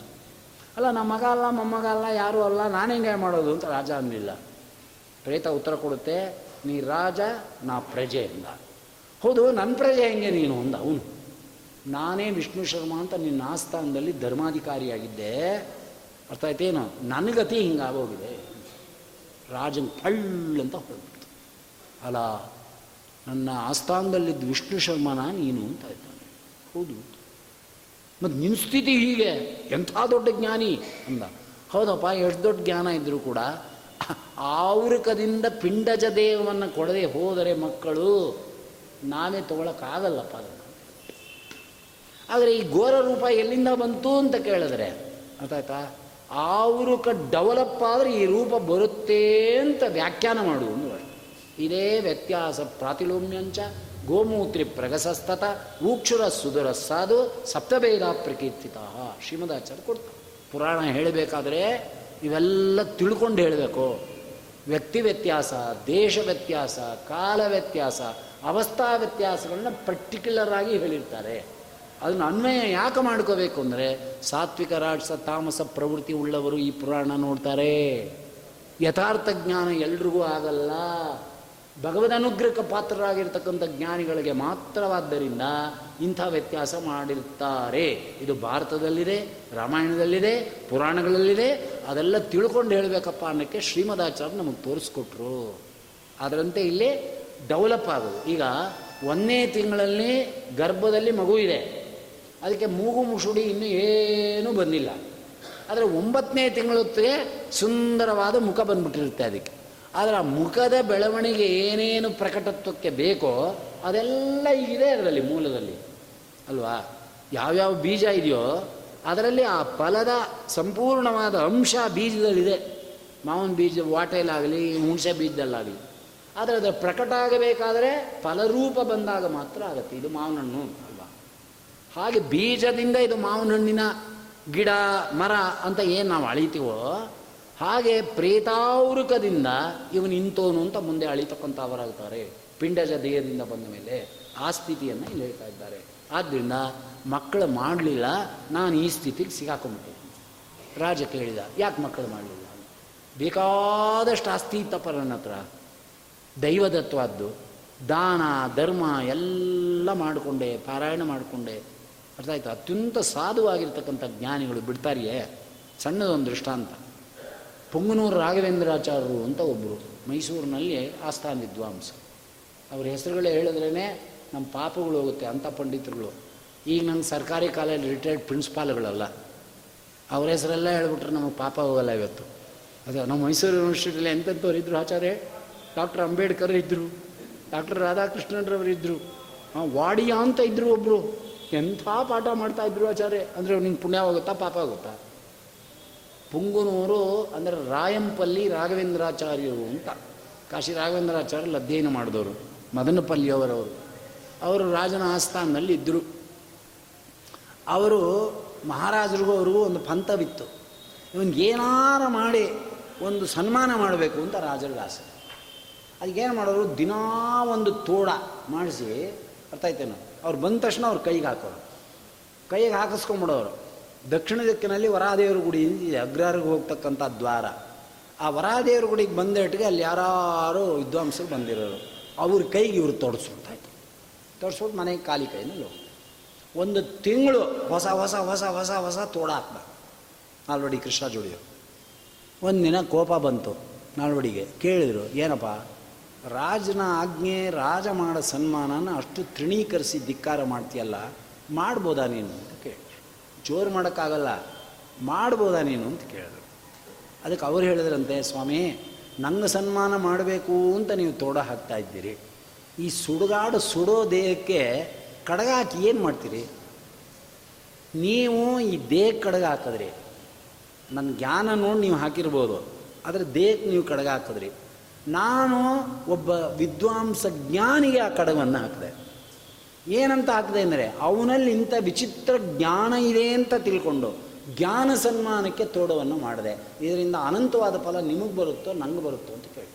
ಅಲ್ಲ ನಮ್ಮ ಮಗ ಅಲ್ಲ, ಮೊಮ್ಮಗ ಅಲ್ಲ, ಯಾರೂ ಅಲ್ಲ, ನಾನು ಹೆಂಗೆ ಮಾಡೋದು? ಅಂತ ರಾಜ ಅಂದಿಲ್ಲ. ಪ್ರೇತ ಉತ್ತರ ಕೊಡುತ್ತೆ, ನೀ ರಾಜ, ನಾ ಪ್ರಜೆ ಅಂದ. ಹೌದು ನನ್ನ ಪ್ರಜೆ ಹೆಂಗೆ ನೀನು? ಅಂದ ಅವನು. ನಾನೇ ವಿಷ್ಣು ಶರ್ಮಾ ಅಂತ ನಿನ್ನ ಆಸ್ಥಾನದಲ್ಲಿ ಧರ್ಮಾಧಿಕಾರಿಯಾಗಿದ್ದೆ. ಅರ್ಥ ಆಯ್ತೇನು? ನನ್ನ ಗತಿ ಹಿಂಗಾಗೋಗಿದೆ ರಾಜನ್ ಅಂತ ಹೊರಬಿಡ್ತು. ಅಲ್ಲ ನನ್ನ ಆಸ್ಥಾನದಲ್ಲಿದ್ದ ವಿಷ್ಣು ಶರ್ಮನ ನೀನು ಅಂತ ಇದ್ದಾನೆ ಹೌದು. ಮತ್ತು ನಿನ್ನ ಸ್ಥಿತಿ ಹೀಗೆ, ಎಂಥ ದೊಡ್ಡ ಜ್ಞಾನಿ? ಅಂದ. ಹೌದಪ್ಪ, ಎಷ್ಟು ದೊಡ್ಡ ಜ್ಞಾನ ಇದ್ದರೂ ಕೂಡ ಆವೃಕದಿಂದ ಪಿಂಡಜ ದೇವವನ್ನು ಕೊಡದೆ ಹೋದರೆ ಮಕ್ಕಳು ನಾನೇ ತಗೊಳಕ್ಕಾಗಲ್ಲಪ್ಪ ಅದನ್ನು. ಆದರೆ ಈ ಘೋರ ರೂಪ ಎಲ್ಲಿಂದ ಬಂತು ಅಂತ ಕೇಳಿದ್ರೆ, ಅರ್ಥಾಯ್ತಾ? ಆವೃಕ ಡೆವಲಪ್ ಆದರೆ ಈ ರೂಪ ಬರುತ್ತೆ ಅಂತ ವ್ಯಾಖ್ಯಾನ ಮಾಡು ಇದೇ ವ್ಯತ್ಯಾಸ ಪ್ರಾತಿಲೋಮ್ಯಂಚ, ಗೋಮೂತ್ರಿ ಪ್ರಗಸಸ್ತತ ಊಕ್ಷುರ ಸುಧುರ ಸಾಧು, ಸಪ್ತಭೇದ ಪ್ರಕೀರ್ತಿತ ಶ್ರೀಮದಾಚಾರ್ಯ ಕೊಡ್ತಾರೆ ಪುರಾಣ ಹೇಳಬೇಕಾದ್ರೆ ಇವೆಲ್ಲ ತಿಳ್ಕೊಂಡು ಹೇಳಬೇಕು. ವ್ಯಕ್ತಿ ವ್ಯತ್ಯಾಸ, ದೇಶ ವ್ಯತ್ಯಾಸ, ಕಾಲ ವ್ಯತ್ಯಾಸ, ಅವಸ್ಥಾ ವ್ಯತ್ಯಾಸಗಳನ್ನ ಪರ್ಟಿಕ್ಯುಲರ್ ಆಗಿ ಹೇಳಿರ್ತಾರೆ. ಅದನ್ನು ಅನ್ವಯ ಯಾಕೆ ಮಾಡ್ಕೋಬೇಕು ಅಂದರೆ ಸಾತ್ವಿಕ, ರಾಜಸ, ತಾಮಸ, ಪ್ರವೃತ್ತಿ ಉಳ್ಳವರು ಈ ಪುರಾಣ ನೋಡ್ತಾರೆ. ಯಥಾರ್ಥ ಜ್ಞಾನ ಎಲ್ರಿಗೂ ಆಗಲ್ಲ. ಭಗವದ್ ಅನುಗ್ರಹಕ್ಕೆ ಪಾತ್ರರಾಗಿರ್ತಕ್ಕಂಥ ಜ್ಞಾನಿಗಳಿಗೆ ಮಾತ್ರವಾದ್ದರಿಂದ ಇಂಥ ವ್ಯತ್ಯಾಸ ಮಾಡಿರ್ತಾರೆ. ಇದು ಭಾರತದಲ್ಲಿದೆ, ರಾಮಾಯಣದಲ್ಲಿದೆ, ಪುರಾಣಗಳಲ್ಲಿದೆ. ಅದೆಲ್ಲ ತಿಳ್ಕೊಂಡು ಹೇಳಬೇಕಪ್ಪ ಅನ್ನೋಕ್ಕೆ ಶ್ರೀಮದಾಚಾರ್ಯ ನಮಗೆ ತೋರಿಸ್ಕೊಟ್ರು. ಅದರಂತೆ ಇಲ್ಲಿ ಡೆವಲಪ್ ಆಗೋದು. ಈಗ ಒಂದನೇ ತಿಂಗಳಲ್ಲಿ ಗರ್ಭದಲ್ಲಿ ಮಗು ಇದೆ. ಅದಕ್ಕೆ ಮೂಗು ಮುಸುಡಿ ಇನ್ನೂ ಏನೂ ಬಂದಿಲ್ಲ. ಆದರೆ ಒಂಬತ್ತನೇ ತಿಂಗಳೊತ್ತಿಗೆ ಸುಂದರವಾದ ಮುಖ ಬಂದ್ಬಿಟ್ಟಿರುತ್ತೆ ಅದಕ್ಕೆ. ಆದರೆ ಆ ಮುಖದ ಬೆಳವಣಿಗೆ ಏನೇನು ಪ್ರಕಟತ್ವಕ್ಕೆ ಬೇಕೋ ಅದೆಲ್ಲ ಈಗಿದೆ ಅದರಲ್ಲಿ ಮೂಲದಲ್ಲಿ. ಅಲ್ವಾ? ಯಾವ್ಯಾವ ಬೀಜ ಇದೆಯೋ ಅದರಲ್ಲಿ ಆ ಫಲದ ಸಂಪೂರ್ಣವಾದ ಅಂಶ ಬೀಜದಲ್ಲಿದೆ. ಮಾವಿನ ಬೀಜ ವಾಟೆಯಲ್ಲಾಗಲಿ ಹುಣಸೆ ಬೀಜದಲ್ಲಾಗಲಿ. ಆದರೆ ಅದರ ಪ್ರಕಟ ಆಗಬೇಕಾದರೆ ಫಲರೂಪ ಬಂದಾಗ ಮಾತ್ರ ಆಗುತ್ತೆ. ಇದು ಮಾವಿನ ಹಣ್ಣು ಹಾಗೆ ಬೀಜದಿಂದ ಇದು ಮಾವಿನ ಹಣ್ಣಿನ ಗಿಡ, ಮರ ಅಂತ ಏನು ನಾವು ಅಳಿತೀವೋ, ಹಾಗೆ ಪ್ರೇತಾವೃಕದಿಂದ ಇವನು ಇಂತೋನು ಅಂತ ಮುಂದೆ ಅಳಿತಕ್ಕಂಥವರಾಗ್ತಾರೆ. ಪಿಂಡಜ ದೇಹದಿಂದ ಬಂದ ಮೇಲೆ ಆ ಸ್ಥಿತಿಯನ್ನು ಇಲ್ಲಿ ಹೇಳ್ತಾ ಇದ್ದಾರೆ. ಆದ್ದರಿಂದ ಮಕ್ಕಳು ಮಾಡಲಿಲ್ಲ, ನಾನು ಈ ಸ್ಥಿತಿಗೆ ಸಿಗಾಕೊಂಡ್ಬಿಟ್ಟೆ. ರಾಜ ಕೇಳಿದ, ಯಾಕೆ ಮಕ್ಕಳು ಮಾಡಲಿಲ್ಲ? ಬೇಕಾದಷ್ಟು ಆಸ್ತಿ ಇತ್ತಪ್ಪ ನನ್ನ ಹತ್ರ ದೈವದತ್ವದ್ದು ದಾನ, ಧರ್ಮ ಎಲ್ಲ ಮಾಡಿಕೊಂಡೆ, ಪಾರಾಯಣ ಮಾಡಿಕೊಂಡೆ ಅರ್ಥ ಆಯ್ತು? ಅತ್ಯಂತ ಸಾಧುವಾಗಿರ್ತಕ್ಕಂಥ ಜ್ಞಾನಿಗಳು ಬಿಡ್ತಾರಿಯೇ? ಸಣ್ಣದೊಂದು ದೃಷ್ಟಾಂತ. ಪೊಂಗನೂರು ರಾಘವೇಂದ್ರಾಚಾರ್ಯರು ಅಂತ ಒಬ್ಬರು ಮೈಸೂರಿನಲ್ಲಿ ಆಸ್ಥಾನ ವಿದ್ವಾಂಸ. ಅವ್ರ ಹೆಸರುಗಳೇ ಹೇಳಿದ್ರೇ ನಮ್ಮ ಪಾಪಗಳು ಹೋಗುತ್ತೆ, ಅಂಥ ಪಂಡಿತರುಗಳು. ಈಗ ನಂಗೆ ಸರ್ಕಾರಿ ಕಾಲೇಜ್ ರಿಟೈರ್ಡ್ ಪ್ರಿನ್ಸಿಪಾಲ್ಗಳಲ್ಲ. ಅವ್ರ ಹೆಸರೆಲ್ಲ ಹೇಳ್ಬಿಟ್ರೆ ನಮಗೆ ಪಾಪ ಹೋಗಲ್ಲ ಇವತ್ತು. ಅದು ನಮ್ಮ ಮೈಸೂರು ಯೂನಿವರ್ಸಿಟಿಯಲ್ಲಿ ಎಂತೆಂಥವ್ರು ಇದ್ದರು ಆಚಾರ್ಯ? ಡಾಕ್ಟರ್ ಅಂಬೇಡ್ಕರ್ ಇದ್ದರು ಡಾಕ್ಟರ್ ರಾಧಾಕೃಷ್ಣನ್ರವರು ಇದ್ದರು ವಾಡಿಯಾ ಅಂತ ಇದ್ದರು ಒಬ್ಬರು ಎಂಥ ಪಾಠ ಮಾಡ್ತಾ ಇದ್ರು ಆಚಾರ್ಯ? ಅಂದರೆ ನಿಂಗೆ ಪುಣ್ಯ ಹೋಗುತ್ತಾ ಪಾಪ ಆಗುತ್ತಾ? ಪುಂಗುನೂರು ಅಂದರೆ ರಾಯಂಪಲ್ಲಿ ರಾಘವೇಂದ್ರಾಚಾರ್ಯರು ಅಂತ. ಕಾಶಿ ರಾಘವೇಂದ್ರಾಚಾರ್ಯರು ಅಧ್ಯಯನ ಮಾಡಿದವರು ಮದನಪಲ್ಲಿಯವರವರು ಅವರು ರಾಜನ ಆಸ್ಥಾನದಲ್ಲಿ ಇದ್ದರು ಅವರು ಮಹಾರಾಜರಿಗೂ ಅವ್ರಿಗೂ ಒಂದು ಪಂಥವಿತ್ತು. ಇವನ್ಗೆ ಏನಾರ ಮಾಡಿ ಒಂದು ಸನ್ಮಾನ ಮಾಡಬೇಕು ಅಂತ ರಾಜರಿಗೆ ಆಸೆ. ಅದಕ್ಕೇನು ಮಾಡೋರು? ದಿನಾ ಒಂದು ತೋಡ ಮಾಡಿಸಿ, ಅರ್ಥ ಆಯ್ತೇನೋ? ಅವ್ರು ಬಂದ ತಕ್ಷಣ ಅವ್ರು ಕೈಗೆ ಹಾಕೋರು. ಕೈಗೆ ಹಾಕಿಸ್ಕೊಂಬಿಡೋರು. ದಕ್ಷಿಣ ದಿಕ್ಕಿನಲ್ಲಿ ವರಾದೇವ್ರ ಗುಡಿ ಅಗ್ರಹಾರಿಗೆ ಹೋಗ್ತಕ್ಕಂಥ ದ್ವಾರ. ಆ ವರಾದೇವ್ರ ಗುಡಿಗೆ ಬಂದೇಟಿಗೆ ಅಲ್ಲಿ ಯಾರು ವಿದ್ವಾಂಸರು ಬಂದಿರೋರು. ಅವ್ರ ಕೈಗೆ ಇವರು ತೊಡಸ್ಬಿಡ್ತಾಯಿತ್ತು ತೊಡಸ್ಬಿಟ್ಟು ಮನೆಗೆ ಖಾಲಿ ಕೈನಲ್ಲಿ ಒಂದು ತಿಂಗಳು ಹೊಸ ಹೊಸ ಹೊಸ ಹೊಸ ಹೊಸ ತೋಡ ಹಾಕ್ದ. ನಾಲ್ವಡಿ ಕೃಷ್ಣ ಒಂದು ಒಂದಿನ ಕೋಪ ಬಂತು ನಾಲ್ವಡಿಗೆ. ಕೇಳಿದರು, ಏನಪ್ಪ? ರಾಜನ ಆಜ್ಞೆ, ರಾಜ ಮಾಡೋ ಸನ್ಮಾನನ ಅಷ್ಟು ತೃಣೀಕರಿಸಿ ಧಿಕ್ಕಾರ ಮಾಡ್ತೀಯಲ್ಲ, ಮಾಡ್ಬೋದಾ ನೀನು ಅಂತ ಕೇಳಿ. ಜೋರು ಮಾಡೋಕ್ಕಾಗಲ್ಲ, ಮಾಡ್ಬೋದಾ ನೀನು ಅಂತ ಕೇಳಿದ್ರು. ಅದಕ್ಕೆ ಅವ್ರು ಹೇಳಿದ್ರಂತೆ, ಸ್ವಾಮಿ, ನಂಗೆ ಸನ್ಮಾನ ಮಾಡಬೇಕು ಅಂತ ನೀವು ತೋಡ ಹಾಕ್ತಾ ಇದ್ದೀರಿ. ಈ ಸುಡುಗಾಡು ಸುಡೋ ದೇಹಕ್ಕೆ ಕಡಗ ಹಾಕಿ ಏನು ಮಾಡ್ತೀರಿ? ನೀವು ಈ ದೇಹಕ್ಕೆ ಕಡಗ ಹಾಕಿದ್ರಿ. ನನ್ನ ಜ್ಞಾನ ನೋಡಿ ನೀವು ಹಾಕಿರ್ಬೋದು, ಆದರೆ ದೇಹಕ್ಕೆ ನೀವು ಕಡಗ ನಾನು ಒಬ್ಬ ವಿದ್ವಾಂಸ ಜ್ಞಾನಿಗೆ ಆ ಕಡಗವನ್ನು ಹಾಕಿದೆ. ಏನಂತ ಹಾಕಿದೆ ಅಂದರೆ, ಅವನಲ್ಲಿ ಇಂಥ ವಿಚಿತ್ರ ಜ್ಞಾನ ಇದೆ ಅಂತ ತಿಳ್ಕೊಂಡು ಜ್ಞಾನ ಸನ್ಮಾನಕ್ಕೆ ತೋಡವನ್ನು ಮಾಡಿದೆ. ಇದರಿಂದ ಅನಂತವಾದ ಫಲ ನಿಮಗೆ ಬರುತ್ತೋ, ನಂಗೆ ಬರುತ್ತೋ ಅಂತ ಕೇಳಿ.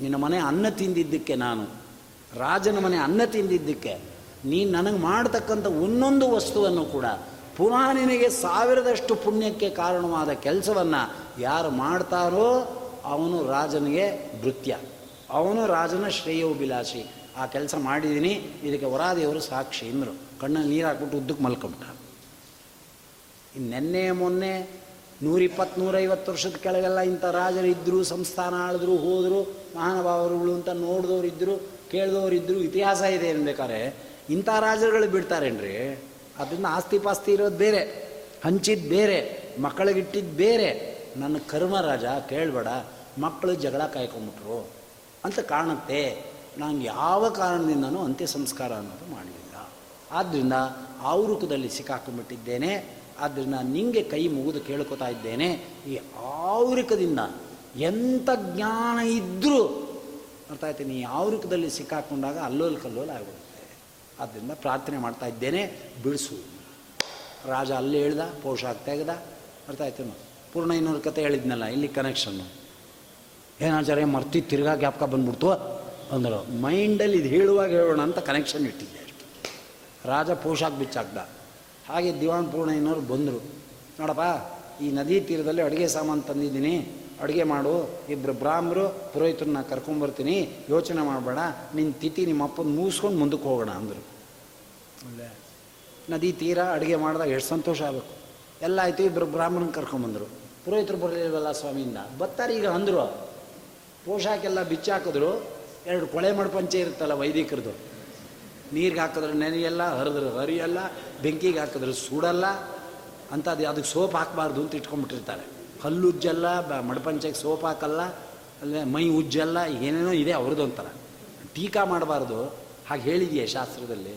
ನಿನ್ನ ಮನೆ ಅನ್ನ ತಿಂದಿದ್ದಕ್ಕೆ ನಾನು, ರಾಜನ ಮನೆ ಅನ್ನ ತಿಂದಿದ್ದಕ್ಕೆ, ನೀನು ನನಗೆ ಮಾಡ್ತಕ್ಕಂಥ ಒಂದೊಂದು ವಸ್ತುವನ್ನು ಕೂಡ ಪುನಃ ನಿನಗೆ ಸಾವಿರದಷ್ಟು ಪುಣ್ಯಕ್ಕೆ ಕಾರಣವಾದ ಕೆಲಸವನ್ನು ಯಾರು ಮಾಡ್ತಾರೋ ಅವನು ರಾಜನಿಗೆ ಭೃತ್ಯ. ಅವನು ರಾಜನ ಶ್ರೇಯೋಭಿಲಾಷಿ ಆ ಕೆಲಸ ಮಾಡಿದ್ದೀನಿ ಇದಕ್ಕೆ ವರಾದೇವರು ಸಾಕ್ಷಿ ಅಂದರು ಕಣ್ಣಲ್ಲಿ ನೀರು ಹಾಕ್ಬಿಟ್ಟು ಉದ್ದಕ್ಕೆ ಮಲ್ಕೊಂಬಿಟ್ಟ. ನೆನ್ನೆ ಮೊನ್ನೆ ನೂರಿಪ್ಪತ್ತು ನೂರೈವತ್ತು ವರ್ಷದ ಕೆಳಗೆಲ್ಲ ಇಂಥ ರಾಜರು ಇದ್ದರು ಸಂಸ್ಥಾನ ಆಳಿದ್ರು, ಹೋದರು, ಮಹಾನುಭಾವರುಗಳು ಅಂತ ನೋಡಿದವ್ರು ಇದ್ದರು ಕೇಳಿದವ್ರು ಇದ್ದರು ಇತಿಹಾಸ ಇದೆ ಅನ್ಬೇಕಾರೆ ಇಂಥ ರಾಜರುಗಳು ಬಿಡ್ತಾರೇನ್ರಿ? ಅದರಿಂದ ಆಸ್ತಿ ಪಾಸ್ತಿ ಇರೋದು ಬೇರೆ ಹಂಚಿದ್ದು ಬೇರೆ ಮಕ್ಕಳಿಗಿಟ್ಟಿದ್ದು ಬೇರೆ. ನನ್ನ ಕರ್ಮ ರಾಜ, ಕೇಳಬೇಡ. ಮಕ್ಕಳು ಜಗಳ ಕಾಯ್ಕೊಂಡ್ಬಿಟ್ರು ಅಂತ ಕಾಣುತ್ತೆ ನಾನು ಯಾವ ಕಾರಣದಿಂದನೂ ಅಂತ್ಯ ಸಂಸ್ಕಾರ ಅನ್ನೋದು ಮಾಡಲಿಲ್ಲ ಆದ್ದರಿಂದ ಆವೃಕದಲ್ಲಿ ಸಿಕ್ಕಾಕೊಂಡ್ಬಿಟ್ಟಿದ್ದೇನೆ. ಆದ್ದರಿಂದ ನಿಂಗೆ ಕೈ ಮುಗಿದು ಕೇಳ್ಕೊತಾ ಇದ್ದೇನೆ. ಈ ಆವೃಕದಿಂದ ಎಂಥ ಜ್ಞಾನ ಇದ್ದರೂ ಅರ್ಥ ಆಯ್ತು ನೀ ಆವೃಕದಲ್ಲಿ ಸಿಕ್ಕಾಕೊಂಡಾಗ ಅಲ್ಲೋಲ್ ಕಲ್ಲೋಲ್ ಆಗಿಬಿಡುತ್ತೆ ಆದ್ದರಿಂದ ಪ್ರಾರ್ಥನೆ ಮಾಡ್ತಾ ಇದ್ದೇನೆ, ಬಿಡಿಸು. ರಾಜ ಅಲ್ಲಿ ಹೇಳ್ದ, ಪೋಷಾಕ್ ತೆಗೆದ. ಅರ್ಥ ಆಯ್ತು ಪೂರ್ಣ ಇನ್ನೊಂದು ಕತೆ ಹೇಳಿದ್ನಲ್ಲ, ಇಲ್ಲಿ ಕನೆಕ್ಷನ್ನು ಏನಾಚಾರ್ಯ ಮರ್ತಿ ತಿರ್ಗಾ ಜ್ಞಾಪಕ ಬಂದ್ಬಿಡ್ತು ಅಂದರು. ಮೈಂಡಲ್ಲಿ ಇದು ಹೇಳುವಾಗ ಹೇಳೋಣ ಅಂತ ಕನೆಕ್ಷನ್ ಇಟ್ಟಿದ್ದೆ. ಅಷ್ಟೆ ರಾಜ ಪೋಷಾಕ್ ಬಿಚ್ಚಾಕ್ದ ಹಾಗೆ ದಿವಾನ್ ಪೂರ್ಣಯ್ಯನವರು ಬಂದರು. ನೋಡಪ್ಪ ಈ ನದಿ ತೀರದಲ್ಲಿ ಅಡುಗೆ ಸಾಮಾನು ತಂದಿದ್ದೀನಿ. ಅಡುಗೆ ಮಾಡು. ಇಬ್ಬರು ಬ್ರಾಹ್ಮರು ಪುರೋಹಿತರನ್ನ ಕರ್ಕೊಂಬರ್ತೀನಿ ಯೋಚನೆ ಮಾಡಬೇಡ. ನಿನ್ನ ತಿಥಿ ನಿಮ್ಮ ಅಪ್ಪನ ಮುಗಿಸ್ಕೊಂಡು ಮುಂದಕ್ಕೆ ಹೋಗೋಣ ಅಂದರು. ಒಳ್ಳೆ. ನದಿ ತೀರ ಅಡುಗೆ ಮಾಡಿದಾಗ ಎಷ್ಟು ಸಂತೋಷ ಆಗಬೇಕು. ಎಲ್ಲ ಆಯಿತು ಇಬ್ಬರು ಬ್ರಾಹ್ಮಣನ ಕರ್ಕೊಂಬಂದರು ಪುರೋಹಿತರು ಬರಲಿಲ್ವಲ್ಲ ಸ್ವಾಮಿಯಿಂದ? ಬರ್ತಾರೆ ಈಗ ಅಂದರು. ಪೋಷಾಕೆಲ್ಲ ಬಿಚ್ಚಾಕಿದ್ರು ಎರಡು ಕೊಳೆ ಮಡಪಂಚೆ ಇರುತ್ತಲ್ಲ ವೈದಿಕರದು. ನೀರಿಗೆ ಹಾಕಿದ್ರೆ ನೆನೆಯಲ್ಲ, ಹರಿದ್ರೆ ಹರಿಯಲ್ಲ, ಬೆಂಕಿಗೆ ಹಾಕಿದ್ರೆ ಸುಡಲ್ಲ ಅಂತ ಅದು ಅದಕ್ಕೆ ಸೋಪ್ ಹಾಕಬಾರ್ದು ಅಂತ ಇಟ್ಕೊಂಡ್ಬಿಟ್ಟಿರ್ತಾರೆ. ಹಲ್ಲು ಉಜ್ಜಲ್ಲ, ಬ ಮಡ್ಪಂಚೆಗೆ ಸೋಪ್ ಹಾಕಲ್ಲ, ಅಲ್ಲೇ ಮೈ ಉಜ್ಜಲ್ಲ, ಏನೇನೋ ಇದೆ ಅವ್ರದ್ದು ಒಂಥರ. ಟೀಕಾ ಮಾಡಬಾರ್ದು. ಹಾಗೆ ಹೇಳಿದೆಯೇ ಶಾಸ್ತ್ರದಲ್ಲಿ.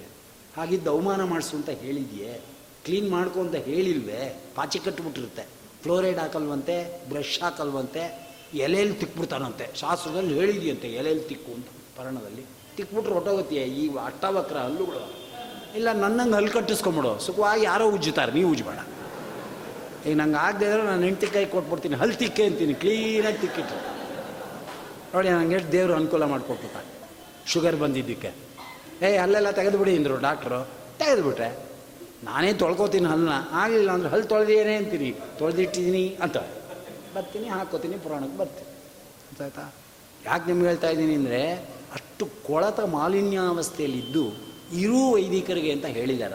ಹಾಗಿದ್ದು ಅವಮಾನ ಮಾಡಿಸು ಅಂತ ಹೇಳಿದೆಯೇ. ಕ್ಲೀನ್ ಮಾಡ್ಕೊ ಅಂತ ಹೇಳಿಲ್ವೇ. ಪಾಚಿ ಕಟ್ಟಿಬಿಟ್ಟಿರುತ್ತೆ ಫ್ಲೋರೈಡ್ ಹಾಕಲ್ವಂತೆ, ಬ್ರಷ್ ಹಾಕಲ್ವಂತೆ. ಎಲೆಯಲ್ಲಿ ತಿಕ್ಬಿಡ್ತಾನಂತೆ. ಶಾಸ್ತ್ರದಲ್ಲಿ ಹೇಳಿದೆಯಂತೆ ಎಲೆಯಲ್ಲಿ ತಿಕ್ಕು ಅಂತ ಪರಣದಲ್ಲಿ. ತಿಕ್ಬಿಟ್ರೆ ಹೊಟ್ಟೋಗತ್ತೆ ಈ ಅಟ್ಟವಕ್ರ ಹಲ್ಲುಗಳು. ಇಲ್ಲ, ನನ್ನಂಗೆ ಹಲ್ಲು ಕಟ್ಟಿಸ್ಕೊಂಬಿಡು. ಸುಖವಾಗಿ ಯಾರೋ ಉಜ್ಜುತ್ತಾರೆ ನೀವು ಉಜ್ಬೇಡ ಈಗ ನಂಗೆ ಆಗದೆ ಇದ್ರೆ ನಾನು ಹೆಂಡ್ತಿ ಕೈ ಕೊಟ್ಬಿಡ್ತೀನಿ. ಹಲ್ಲು ತಿಕ್ಕೆ ಅಂತೀನಿ, ಕ್ಲೀನಾಗಿ ತಿಕ್ಕಿಟ್ರು. ನೋಡಿ, ನಂಗೆ ಎಷ್ಟು ದೇವರು ಅನುಕೂಲ ಮಾಡಿಕೊಟ್ಬಿಟ್ಟ ಶುಗರ್ ಬಂದಿದ್ದಕ್ಕೆ. ಏಯ್ ಹಲ್ಲೆಲ್ಲ ತೆಗೆದುಬಿಡಿ ಅಂದರು ಡಾಕ್ಟ್ರು. ತೆಗೆದುಬಿಟ್ರೆ, ನಾನೇ ತೊಳ್ಕೊತೀನಿ ಹಲ್ಲನ್ನ ಆಗಲಿಲ್ಲ ಅಂದ್ರೆ ಹಲ್ಲು ತೊಳೆದೇನೆ ಅಂತೀನಿ. ತೊಳೆದಿಟ್ಟಿದ್ದೀನಿ ಅಂತ. ಬರ್ತೀನಿ, ಹಾಕೋತೀನಿ, ಪುರಾಣಕ್ಕೆ ಬರ್ತೀನಿ. ಆಯ್ತಾ ಯಾಕೆ ನಿಮ್ಗೆ ಹೇಳ್ತಾ ಇದ್ದೀನಿ ಅಂದರೆ, ಅಷ್ಟು ಕೊಳತ ಮಾಲಿನ್ಯಾವಸ್ಥೆಯಲ್ಲಿದ್ದು ಇರೂ ವೈದಿಕರಿಗೆ ಅಂತ ಹೇಳಿದಾರ.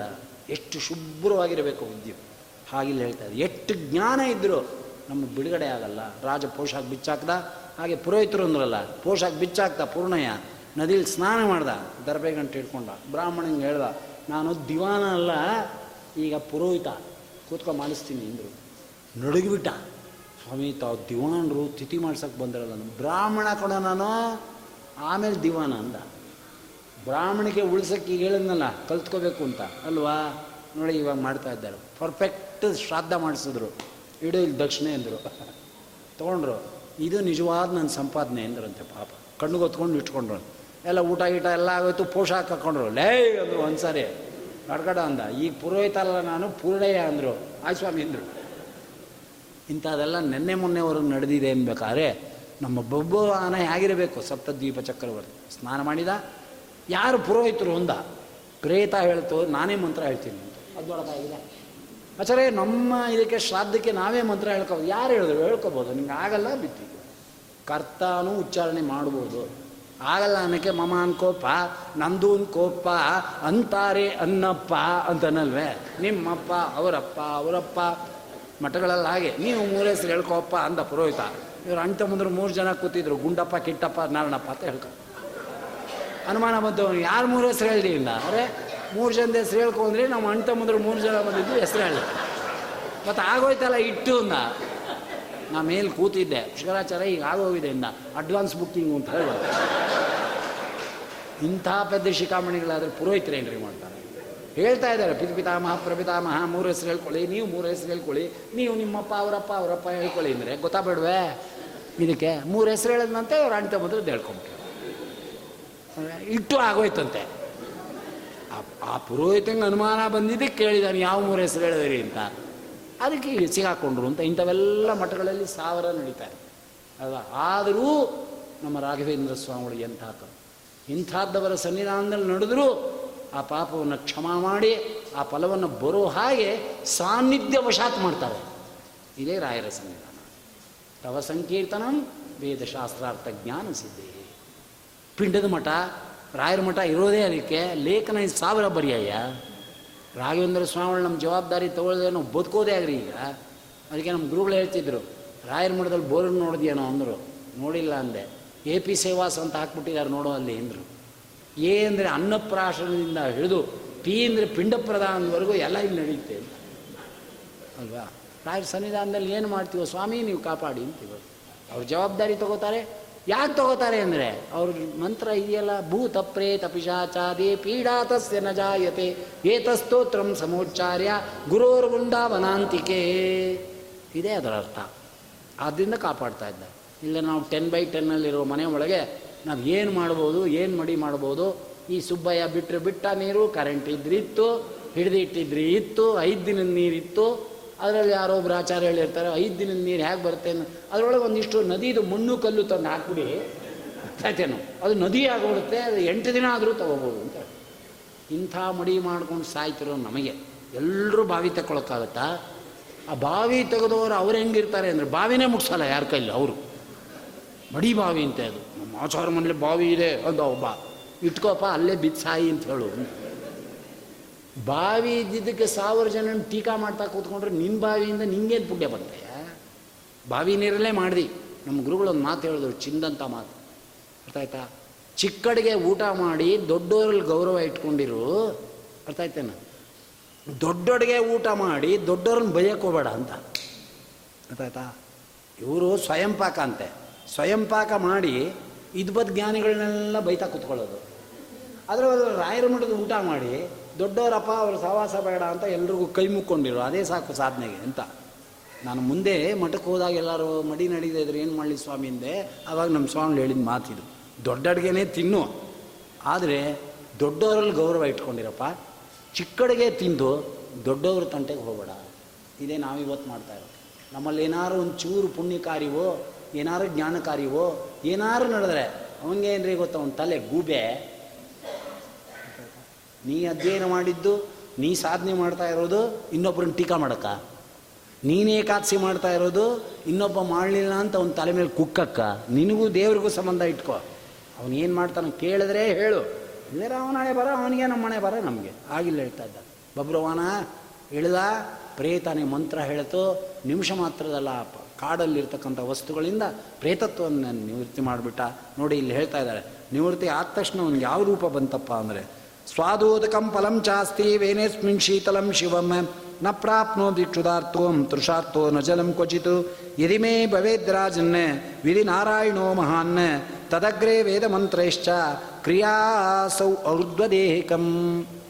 ಎಷ್ಟು ಶುಭ್ರವಾಗಿರಬೇಕು ವಿದ್ಯೆ. ಹಾಗಿಲ್ಲ ಹೇಳ್ತಾ ಇದ್ದಾರೆ. ಎಷ್ಟು ಜ್ಞಾನ ಇದ್ದರೂ ನಮ್ಮ ಬಿಡುಗಡೆ ಆಗಲ್ಲ. ರಾಜ ಪೋಷಾಕ್ ಬಿಚ್ಚಾಕ್ದ, ಹಾಗೆ ಪುರೋಹಿತರು ಅಂದ್ರಲ್ಲ, ಪೋಷಾಕ್ ಬಿಚ್ಚಾಕ್ದ ಪೂರ್ಣಯ್ಯ, ನದಿಲಿ ಸ್ನಾನ ಮಾಡ್ದ ದರ್ಬೆಗಂಟು ಹಿಡ್ಕೊಂಡ, ಬ್ರಾಹ್ಮಣಂಗೆ ಹೇಳ್ದ, ನಾನು ದಿವಾನ ಅಲ್ಲ, ಈಗ ಪುರೋಹಿತ ಕೂತ್ಕೊಂಡು ಮಾಡಿಸ್ತೀನಿ ಅಂದರು. ನಡುಗಿಬಿಟ್ಟ. ಸ್ವಾಮಿ, ತಾವು ದಿವಾನರು ತಿಥಿ ಮಾಡ್ಸಕ್ಕೆ ಬಂದಿರಲ್ಲ ನಾನು ಬ್ರಾಹ್ಮಣ ಕೊಡ ನಾನು, ಆಮೇಲೆ ದಿವಾನ ಅಂದ. ಬ್ರಾಹ್ಮಣಿಗೆ ಉಳ್ಸಕ್ಕೆ ಹೇಳಿದ್ನಲ್ಲ, ಕಲ್ತ್ಕೋಬೇಕು ಅಂತ. ಅಲ್ವಾ? ನೋಡಿ ಇವಾಗ ಮಾಡ್ತಾ ಇದ್ದಾರೆ. ಪರ್ಫೆಕ್ಟ್ ಶ್ರಾದ್ದ ಮಾಡಿಸಿದ್ರು. ಇಡು ಇಲ್ಲಿ ದಕ್ಷಿಣೆ ಅಂದರು. <laughs> ತೊಗೊಂಡ್ರು. ಇದು ನಿಜವಾದ ನನ್ನ ಸಂಪಾದನೆ ಅಂದ್ರಂತೆ ಪಾಪ. ಕಣ್ಣಿಗೆ ಹೊತ್ಕೊಂಡು ಇಟ್ಕೊಂಡ್ರು. ಎಲ್ಲ ಊಟ ಗೀಟ ಎಲ್ಲ ಆಗೋಯ್ತು, ಪೋಷಾಕ್ ಹಾಕೊಂಡ್ರು. ಲೇ ಅಂದರು ಒಂದು ಸಾರಿ ಕಡ್ಗಡ ಅಂದ. ಈಗ ಪುರೋಹಿತ ಅಲ್ಲ ನಾನು, ಪೂರ್ಣಯ್ಯ ಅಂದರು. ಆಯ್ ಸ್ವಾಮಿ ಅಂದರು. ಇಂಥದ್ದೆಲ್ಲ ನಿನ್ನೆ ಮೊನ್ನೆವರೆಗೆ ನಡೆದಿದೆ ಅನ್ಬೇಕಾದ್ರೆ ನಮ್ಮ ಬೊಬ್ಬವಾನ ಹೇಗಿರಬೇಕು ಸಪ್ತದ್ವೀಪ ಚಕ್ರವರ್ತಿ. ಸ್ನಾನ ಮಾಡಿದ? ಯಾರು ಪುರೋಹಿತರು ಅಂದ ಪ್ರೇತ ಹೇಳ್ತು, ನಾನೇ ಮಂತ್ರ ಹೇಳ್ತೀನಿ ಅಂತ. ಅದು ದೊಡ್ಡದಾಗಿದೆ. ನಮ್ಮ ಇದಕ್ಕೆ ಶ್ರಾದ್ದಕ್ಕೆ ನಾವೇ ಮಂತ್ರ ಹೇಳ್ಕೋಬೋದು. ಯಾರು ಹೇಳಿದ್ರು? ಹೇಳ್ಕೋಬೋದು. ನಿಮ್ಗೆ ಆಗಲ್ಲ ಬಿತ್ತಿ ಕರ್ತಾನು ಉಚ್ಚಾರಣೆ ಮಾಡ್ಬೋದು. ಆಗಲ್ಲ ಅನ್ನಕ್ಕೆ ಮಮ ಅನ್ಕೋಪ ನಂದು ಕೋಪ, ಅಂತಾರೆ ಅನ್ನಪ್ಪ ಅಂತನಲ್ವೇ? ನಿಮ್ಮಪ್ಪ, ಅವರಪ್ಪ ಅವರಪ್ಪ. ಮಠಗಳಲ್ಲಿ ಹಾಗೆ. ನೀವು ಮೂರು ಹೆಸರು ಹೇಳ್ಕೋಪ್ಪ ಅಂದ ಪುರೋಹಿತ. ಇವರು ಅಣ್ಣ ಮುಂದ್ರೆ ಮೂರು ಜನ ಕೂತಿದ್ರು. ಗುಂಡಪ್ಪ, ಕಿಟ್ಟಪ್ಪ ನಾರಣಪ್ಪ ಅಂತ ಹೇಳ್ಕೊ. ಅನುಮಾನ ಬಂದು ಯಾರು ಮೂರು ಹೆಸರು ಹೇಳಿ ಇಲ್ಲ ಅರೆ, ಮೂರು ಜನದ ಹೆಸರು ಹೇಳ್ಕೊ ನಮ್ಮ ನಾವು ಅಂಟ ಮುಂದ್ರೆ ಮೂರು ಜನ ಬಂದಿದ್ದು ಹೆಸರು ಹೇಳಿ ಮತ್ತು ಆಗೋಯ್ತಲ್ಲ ಇಟ್ಟು ಅಂದ. ನಾ ಮೇಲೆ ಕೂತಿದ್ದೆ. ಶುಕರಾಚಾರ ಈಗ ಆಗೋಗಿದೆ ಇಂದ. ಅಡ್ವಾನ್ಸ್ ಬುಕ್ಕಿಂಗು ಅಂತ ಹೇಳಿ ಇಂಥ ಪೆದ್ದ ಶಿಖಾಮಣಿಗಳಾದ್ರೆ ಪುರೋಹಿತರು ಏನ್ರಿ ಮಾಡ್ತಾರೆ? ಹೇಳ್ತಾ ಇದ್ದಾರೆ, ಪಿತ ಪಿತಾಮಹ ಪ್ರಪಿತಾಮಹ ಮೂರು ಹೆಸರು ಹೇಳ್ಕೊಳ್ಳಿ, ನೀವು ಮೂರು ಹೆಸರು ಹೇಳ್ಕೊಳ್ಳಿ, ನೀವು ನಿಮ್ಮಪ್ಪ, ಅವರಪ್ಪ ಅವರಪ್ಪ ಹೇಳ್ಕೊಳ್ಳಿ ಅಂದರೆ ಗೊತ್ತಾಗ್ಬೇಡ್ವೆ ಇದಕ್ಕೆ ಮೂರು ಹೆಸರು ಹೇಳಿದ್ನಂತೆ, ಅವ್ರು ಅಣ್ಣ ಹೇಳ್ಕೊಂಬಿಟ್ರು. ಇಟ್ಟು ಆಗೋಯ್ತಂತೆ. ಆ- ಪುರೋಹಿತಂಗೆ ಅನುಮಾನ ಬಂದಿದ್ದಕ್ಕೆ ಕೇಳಿದಾನೆ, ಯಾವ ಮೂರು ಹೆಸರು ಹೇಳಿದ್ರಿ ಅಂತ. ಅದಕ್ಕೆ ಸಿಗಾಕೊಂಡ್ರು ಅಂತ, ಇಂಥವೆಲ್ಲ ಮಠಗಳಲ್ಲಿ ಸಾವಿರ ನಡೀತಾರೆ ಅಲ್ವಾ? ಆದರೂ ನಮ್ಮ ರಾಘವೇಂದ್ರ ಸ್ವಾಮಿಗಳು ಎಂಥ ಇಂಥದ್ದವರ ಸನ್ನಿಧಾನದಲ್ಲಿ ನಡೆದರೂ ಆ ಪಾಪವನ್ನು ಕ್ಷಮಾ ಮಾಡಿ, ಆ ಫಲವನ್ನು ಬರೋ ಹಾಗೆ ಸಾನ್ನಿಧ್ಯ ವಶಾತ್ ಮಾಡ್ತಾರೆ. ಇದೇ ರಾಯರ ಸಂವಿಧಾನ. ತವ ಸಂಕೀರ್ತನ ವೇದಶಾಸ್ತ್ರಾರ್ಥ ಜ್ಞಾನ ಸಿದ್ಧಿ. ಪಿಂಡದ ಮಠ, ರಾಯರ ಮಠ ಇರೋದೇ ಅದಕ್ಕೆ. ಲೇಖನ ಐದು ಸಾವಿರ ಪರ್ಯಾಯ. ರಾಘವೇಂದ್ರ ಸ್ವಾಮಿಗಳು ನಮ್ಮ ಜವಾಬ್ದಾರಿ ತಗೊಳ್ಳದೆ ನಾವು ಬದುಕೋದೇ ಆಗ್ರಿ ಈಗ. ಅದಕ್ಕೆ ನಮ್ಮ ಗುರುಗಳು ಹೇಳ್ತಿದ್ರು, ರಾಯರ ಮಠದಲ್ಲಿ ಬೋರ್ಡ್ ನೋಡಿದ್ಯೇನೋ ಅಂದರು. ನೋಡಿಲ್ಲ ಅಂದೆ. ಎ ಪಿ ಸೇವಾಸ್ ಅಂತ ಹಾಕ್ಬಿಟ್ಟಿದ್ದಾರೆ ನೋಡೋ ಅಲ್ಲಿ ಅಂದರು. ಎ ಅಂದರೆ ಅನ್ನಪ್ರಾಶನದಿಂದ ಹಿಡಿದು ಪಿ ಅಂದರೆ ಪಿಂಡ ಪ್ರಧಾನದವರೆಗೂ ಎಲ್ಲ ಇಲ್ಲಿ ನಡೆಯುತ್ತೆ ಅಲ್ವಾ? ರಾಯರ ಸನ್ನಿಧಾನದಲ್ಲಿ ಏನು ಮಾಡ್ತೀವೋ ಸ್ವಾಮಿ, ನೀವು ಕಾಪಾಡಿ ಅಂತೀವ. ಅವ್ರ ಜವಾಬ್ದಾರಿ ತಗೋತಾರೆ. ಯಾಕೆ ತಗೋತಾರೆ ಅಂದರೆ, ಅವ್ರ ಮಂತ್ರ ಇದೆಯಲ್ಲ, ಭೂತ ಪ್ರೇತ ಪಿಶಾಚಾದಿ ಪೀಡಾತಸ್ಯ ನ ಜಾಯತೆ, ಏತಸ್ತೋತ್ರಂ ಸಮೋಚ್ಚಾರ್ಯ ವನಾಂತಿಕೆ. ಇದೇ ಅದರ ಅರ್ಥ. ಆದ್ದರಿಂದ ಕಾಪಾಡ್ತಾ ಇದ್ದ ಇಲ್ಲ ನಾವು ಟೆನ್ ಬೈ ಟೆನ್ನಲ್ಲಿರೋ ಮನೆ ಒಳಗೆ ನಾವು ಏನು ಮಾಡ್ಬೋದು, ಏನು ಮಡಿ ಮಾಡ್ಬೋದು, ಈ ಸುಬ್ಬಯ್ಯ ಬಿಟ್ಟರೆ ಬಿಟ್ಟ ನೀರು ಕರೆಂಟ್ ಇದ್ರೆ ಇತ್ತು ಹಿಡಿದಿಟ್ಟಿದ್ರಿ ಇತ್ತು, ಐದು ದಿನದ ನೀರಿತ್ತು ಅದರಲ್ಲಿ ಯಾರೋ ಒಬ್ರು ಆಚಾರ್ಯ ಹೇಳಿರ್ತಾರೆ, ಐದು ದಿನದ ನೀರು ಹೇಗೆ ಬರುತ್ತೆ ಅದರೊಳಗೆ ಒಂದಿಷ್ಟು ನದಿದು ಮಣ್ಣು ಕಲ್ಲು ತಂದು ಹಾಕ್ಬಿಡಿ. ಸತ್ಯನು ಅದು ನದಿ ಆಗಿಬಿಡುತ್ತೆ, ಅದು ಎಂಟು ದಿನ ಆದರೂ ತಗೋಬೋದು ಅಂತ ಇಂಥ ಮಡಿ ಮಾಡ್ಕೊಂಡು ಸಾಯ್ತಿರೋ ನಮಗೆ ಎಲ್ಲರೂ ಬಾವಿ ತಗೊಳಕ್ಕಾಗತ್ತಾ ಆ ಬಾವಿ ತೆಗೆದವರು ಅವ್ರು ಹೆಂಗಿರ್ತಾರೆ ಅಂದರೆ, ಬಾವಿನೇ ಮುಟ್ಸಲ್ಲ ಯಾರ ಕೈಲಿ, ಅವರು. ಮಡಿ ಬಾವಿ ಅಂತ ಅದು. ಆಚಾರ ಮನೇಲಿ ಬಾವಿ ಇದೆ, ಅಂದ ಒಬ್ಬ ಇಟ್ಕೋಪ, ಅಲ್ಲೇ ಬಿದ್ದು ಸಾಯಿ ಅಂತ ಹೇಳು. ಬಾವಿ ಇದ್ದಿದ್ದಕ್ಕೆ ಸಾವಿರ ಜನ ಟೀಕಾ ಮಾಡ್ತಾ ಕೂತ್ಕೊಂಡ್ರೆ ನಿಮ್ಮ ಬಾವಿಯಿಂದ ನಿಂಗೇನು ಪುಣ್ಯ ಬಂತೆ ಬಾವಿ ನೀರಲ್ಲೇ ಮಾಡ್ದಿ. ನಮ್ಮ ಗುರುಗಳೊಂದು ಮಾತು ಹೇಳಿದ್ರು, ಚಿಂದಂತ ಮಾತು. ಅರ್ಥ ಆಯ್ತಾ? ಚಿಕ್ಕಡಿಗೆ ಊಟ ಮಾಡಿ ದೊಡ್ಡೋರಲ್ಲಿ ಗೌರವ ಇಟ್ಕೊಂಡಿರು. ಅರ್ಥ ಆಯ್ತೇನ? ದೊಡ್ಡೊಡೆಗೆ ಊಟ ಮಾಡಿ ದೊಡ್ಡವ್ರನ್ನ ಬಯಕೋಬೇಡ ಅಂತ. ಅರ್ಥ ಆಯ್ತಾ? ಇವರು ಸ್ವಯಂಪಾಕ ಅಂತೆ. ಸ್ವಯಂಪಾಕ ಮಾಡಿ ಇದ್ಬದ್ ಜ್ಞಾನಿಗಳನ್ನೆಲ್ಲ ಬೈತಾ ಕೂತ್ಕೊಳ್ಳೋದು. ಅವರು ರಾಯರ ಮಠದ ಊಟ ಮಾಡಿ ದೊಡ್ಡವರಪ್ಪ ಅವರು ಸಹವಾಸ ಬೇಡ ಅಂತ ಎಲ್ರಿಗೂ ಕೈ ಮುಕ್ಕೊಂಡಿರು. ಅದೇ ಸಾಕು ಸಾಧನೆಗೆ, ಅಂತ. ನಾನು ಮುಂದೆ ಮಠಕ್ಕೆ ಹೋದಾಗ ಎಲ್ಲರೂ, ಮಡಿ ನಡೀತಾ ಇದ್ರೆ ಏನು ಮಾಡಲಿ ಸ್ವಾಮಿ? ಹಿಂದೆ ಆವಾಗ ನಮ್ಮ ಸ್ವಾಮಿ ಹೇಳಿದ ಮಾತಿದು ದೊಡ್ಡ ಅಡುಗೆನೇ ತಿನ್ನು. ಆದರೆ ದೊಡ್ಡವರಲ್ಲಿ ಗೌರವ ಇಟ್ಕೊಂಡಿರಪ್ಪ. ಚಿಕ್ಕಡಿಗೆ ತಿಂದು ದೊಡ್ಡವ್ರ ತಂಟೆಗೆ ಹೋಗಬೇಡ. ಇದೇ ನಾವಿವತ್ತು ಮಾಡ್ತಾ ಇರೋದು. ನಮ್ಮಲ್ಲಿ ಏನಾದ್ರು ಒಂದು ಚೂರು ಏನಾರು ಜ್ಞಾನ ಏನಾದ್ರು ನಡೆದ್ರೆ ಅವನಿಗೆ ಏನ್ರಿ ಗೊತ್ತ, ಅವನ ತಲೆ ಗೂಬೆ. ನೀ ಅಧ್ಯಯನ ಮಾಡಿದ್ದು, ನೀ ಸಾಧನೆ ಮಾಡ್ತಾ ಇರೋದು ಇನ್ನೊಬ್ಬರನ್ನ ಟೀಕಾ ಮಾಡಕ್ಕ. ನೀನೇ ಏಕಾದಶಿ ಮಾಡ್ತಾ ಇರೋದು, ಇನ್ನೊಬ್ಬ ಮಾಡಲಿಲ್ಲ ಅಂತ ಅವನ ತಲೆ ಮೇಲೆ ಕುಕ್ಕಕ್ಕ. ನಿನಗೂ ದೇವ್ರಿಗೂ ಸಂಬಂಧ ಇಟ್ಕೋ. ಅವನು ಏನು ಮಾಡ್ತಾನೆ ಕೇಳಿದ್ರೆ ಹೇಳು. ಇಲ್ಲರ ಅವನ ಹಣೆ ಬರ, ಅವನಿಗೆ ನಮ್ಮ ಮನೆ ಬರ ನಮಗೆ. ಆಗಿಲ್ಲ ಹೇಳ್ತಾ ಇದ್ದ. ಬಬ್ರವಾನ ಇಳಿದ ಪ್ರೇತಾನೆ ಮಂತ್ರ ಹೇಳ್ತು, ನಿಮಿಷ ಮಾತ್ರದಲ್ಲ ಪ- ಕಾಡಲ್ಲಿರ್ತಕ್ಕಂಥ ವಸ್ತುಗಳಿಂದ ಪ್ರೇತತ್ವವನ್ನು ನಿವೃತ್ತಿ ಮಾಡಿಬಿಟ್ಟ. ನೋಡಿ ಇಲ್ಲಿ ಹೇಳ್ತಾ ಇದ್ದಾರೆ, ನಿವೃತ್ತಿ ಆದ ತಕ್ಷಣ ಅವ್ನಿಗೆ ಯಾವ ರೂಪ ಬಂತಪ್ಪ ಅಂದರೆ, ಸ್ವಾದೋದಕಂ ಫಲಂ ಚಾಸ್ತಿ ವೇನೇಸ್ಮಿನ್ ಶೀತಲಂ ಶಿವಂ, ನ ಪ್ರಾಪ್ನೋ ದಿಕ್ಷುದಾರ್ಥೋ ತೃಷಾರ್ಥೋ ನ ಜಲಂ ಕ್ವಚಿತು, ಯದಿ ಭವೇದ್ರಾಜನ್ ವಿಧಿ ನಾರಾಯಣೋ ಮಹಾನ್ ತದಗ್ರೇ ವೇದ ಮಂತ್ರೈಶ್ಚ, ಕ್ರಿಯಾಸೌ ಔರ್ಧ್ವದೇಹಿಕಂ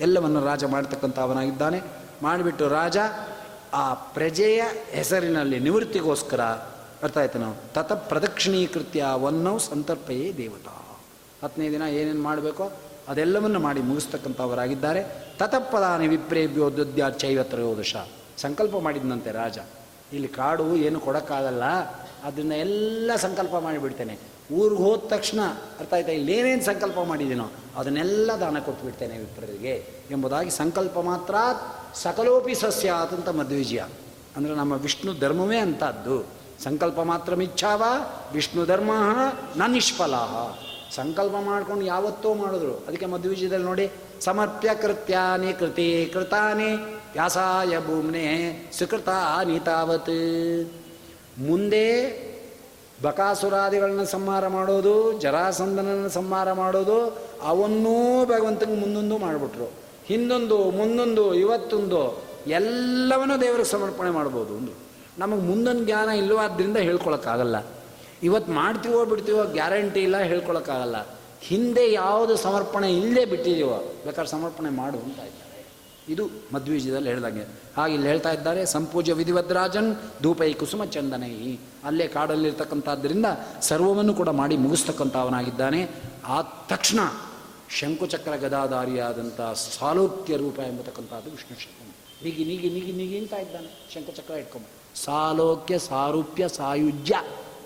ಎಲ್ಲವನ್ನು ರಾಜ ಮಾಡ್ತಕ್ಕಂಥ ಅವನಾಗಿದ್ದಾನೆ. ಮಾಡಿಬಿಟ್ಟು ರಾಜ ಆ ಪ್ರಜೆಯ ಹೆಸರಿನಲ್ಲಿ ನಿವೃತ್ತಿಗೋಸ್ಕರ ಅರ್ಥ ಆಯ್ತು ನಾವು? ತತ ಪ್ರದಕ್ಷಿಣೀಕೃತ್ಯ ಒನ್ನೌ ಸಂತರ್ಪಯೇ ದೇವತಾ. ಹತ್ತನೇ ದಿನ ಏನೇನು ಮಾಡಬೇಕೋ? ಅದೆಲ್ಲವನ್ನು ಮಾಡಿ ಮುಗಿಸ್ತಕ್ಕಂಥವರಾಗಿದ್ದಾರೆ. ತತಪದಾನಿ ವಿಪ್ರೇಭ್ಯೋ ದುದ್ಯ ಚೈವತ್ರಯೋದಶ ಸಂಕಲ್ಪ ಮಾಡಿದ್ನಂತೆ ರಾಜ. ಇಲ್ಲಿ ಕಾಡು ಏನು ಕೊಡೋಕ್ಕಾಗಲ್ಲ. ಅದನ್ನ ಎಲ್ಲ ಸಂಕಲ್ಪ ಮಾಡಿಬಿಡ್ತೇನೆ. ಊರಿಗೆ ಹೋದ ತಕ್ಷಣ ಅರ್ಥ ಆಯ್ತಾ ಇಲ್ಲಿ ಏನೇನು ಸಂಕಲ್ಪ ಮಾಡಿದ್ದೀನೋ ಅದನ್ನೆಲ್ಲ ದಾನ ಕೊಟ್ಟುಬಿಡ್ತೇನೆ ವಿಪ್ರರಿಗೆ ಎಂಬುದಾಗಿ ಸಂಕಲ್ಪ ಮಾತ್ರ ಸಕಲೋಪಿ ಸಸ್ಯ ಅಂತ ಮಧ್ವಿಜಯ ಅಂದರೆ ನಮ್ಮ ವಿಷ್ಣು ಧರ್ಮವೇ ಅಂತದ್ದು. ಸಂಕಲ್ಪ ಮಾತ್ರ ಮಿಚ್ಛಾವ, ವಿಷ್ಣು ಧರ್ಮ ನ ನಿಷ್ಫಲ ಸಂಕಲ್ಪ ಮಾಡ್ಕೊಂಡು ಯಾವತ್ತೋ ಮಾಡಿದ್ರು. ಅದಕ್ಕೆ ಮಧ್ವಿಜಯದಲ್ಲಿ ನೋಡಿ, ಸಮರ್ಪ್ಯ ಕೃತ್ಯಾನಿ ಕೃತಿ ಕೃತಾನಿ, ವ್ಯಾಸಾಯ ಭೂಮ್ನೆ ಸುಕೃತ ನೀತಾವತ್ ಮುಂದೆ ಬಕಾಸುರಾದಿಗಳನ್ನ ಸಂಹಾರ ಮಾಡೋದು ಜರಾಸಂದನನ್ನು ಸಂಹಾರ ಮಾಡೋದು, ಅವನ್ನೂ ಭಗವಂತನಿಗೆ ಮುಂದೊಂದು ಮಾಡಿಬಿಟ್ರು. ಹಿಂದೊಂದು, ಮುಂದೊಂದು, ಇವತ್ತೊಂದು, ಎಲ್ಲವನ್ನೂ ದೇವರಿಗೆ ಸಮರ್ಪಣೆ ಮಾಡ್ಬೋದು ಒಂದು. ನಮಗೆ ಮುಂದೊಂದು ಜ್ಞಾನ ಇಲ್ಲವಾದ್ರಿಂದ ಹೇಳ್ಕೊಳಕ್ಕಾಗಲ್ಲ. ಇವತ್ತು ಮಾಡ್ತೀವೋ ಬಿಡ್ತೀವೋ ಗ್ಯಾರಂಟಿ ಇಲ್ಲ, ಹೇಳ್ಕೊಳಕ್ಕಾಗಲ್ಲ. ಹಿಂದೆ ಯಾವುದು ಸಮರ್ಪಣೆ ಇಲ್ಲೇ ಬಿಟ್ಟಿದೀವೋ ಬೇಕಾದ್ರೆ ಸಮರ್ಪಣೆ ಮಾಡು ಅಂತ ಇದ್ದಾರೆ ಇದು ಮದ್ವೀಜದಲ್ಲಿ ಹೇಳ್ದಂಗೆ. ಹಾಗೆ ಇಲ್ಲಿ ಹೇಳ್ತಾ ಇದ್ದಾರೆ, ಸಂಪೂಜ್ಯ ವಿಧಿವದ್ರಾಜನ್ ಧೂಪೈ ಕುಸುಮ ಚಂದನೈ. ಅಲ್ಲೇ ಕಾಡಲ್ಲಿರ್ತಕ್ಕಂಥದ್ದರಿಂದ ಸರ್ವವನ್ನು ಕೂಡ ಮಾಡಿ ಮುಗಿಸ್ತಕ್ಕಂಥವನಾಗಿದ್ದಾನೆ. ಆ ತಕ್ಷಣ ಶಂಕುಚಕ್ರ ಗದಾಧಾರಿಯಾದಂಥ ಸಾಲೋಕ್ಯ ರೂಪ ಎಂಬತಕ್ಕಂಥದ್ದು ವಿಷ್ಣು ಶಕ್ತಿ. ನಿಗಿ ನಿಗಿ ನಿಗಿ ನಿಗಿ ಅಂತ ಇದ್ದಾನೆ. ಶಂಕುಚಕ್ರ ಇಟ್ಕೊಂಬ ಸಾಲೋಕ್ಯ ಸಾರೂಪ್ಯ ಸಾಯುಜ್ಯ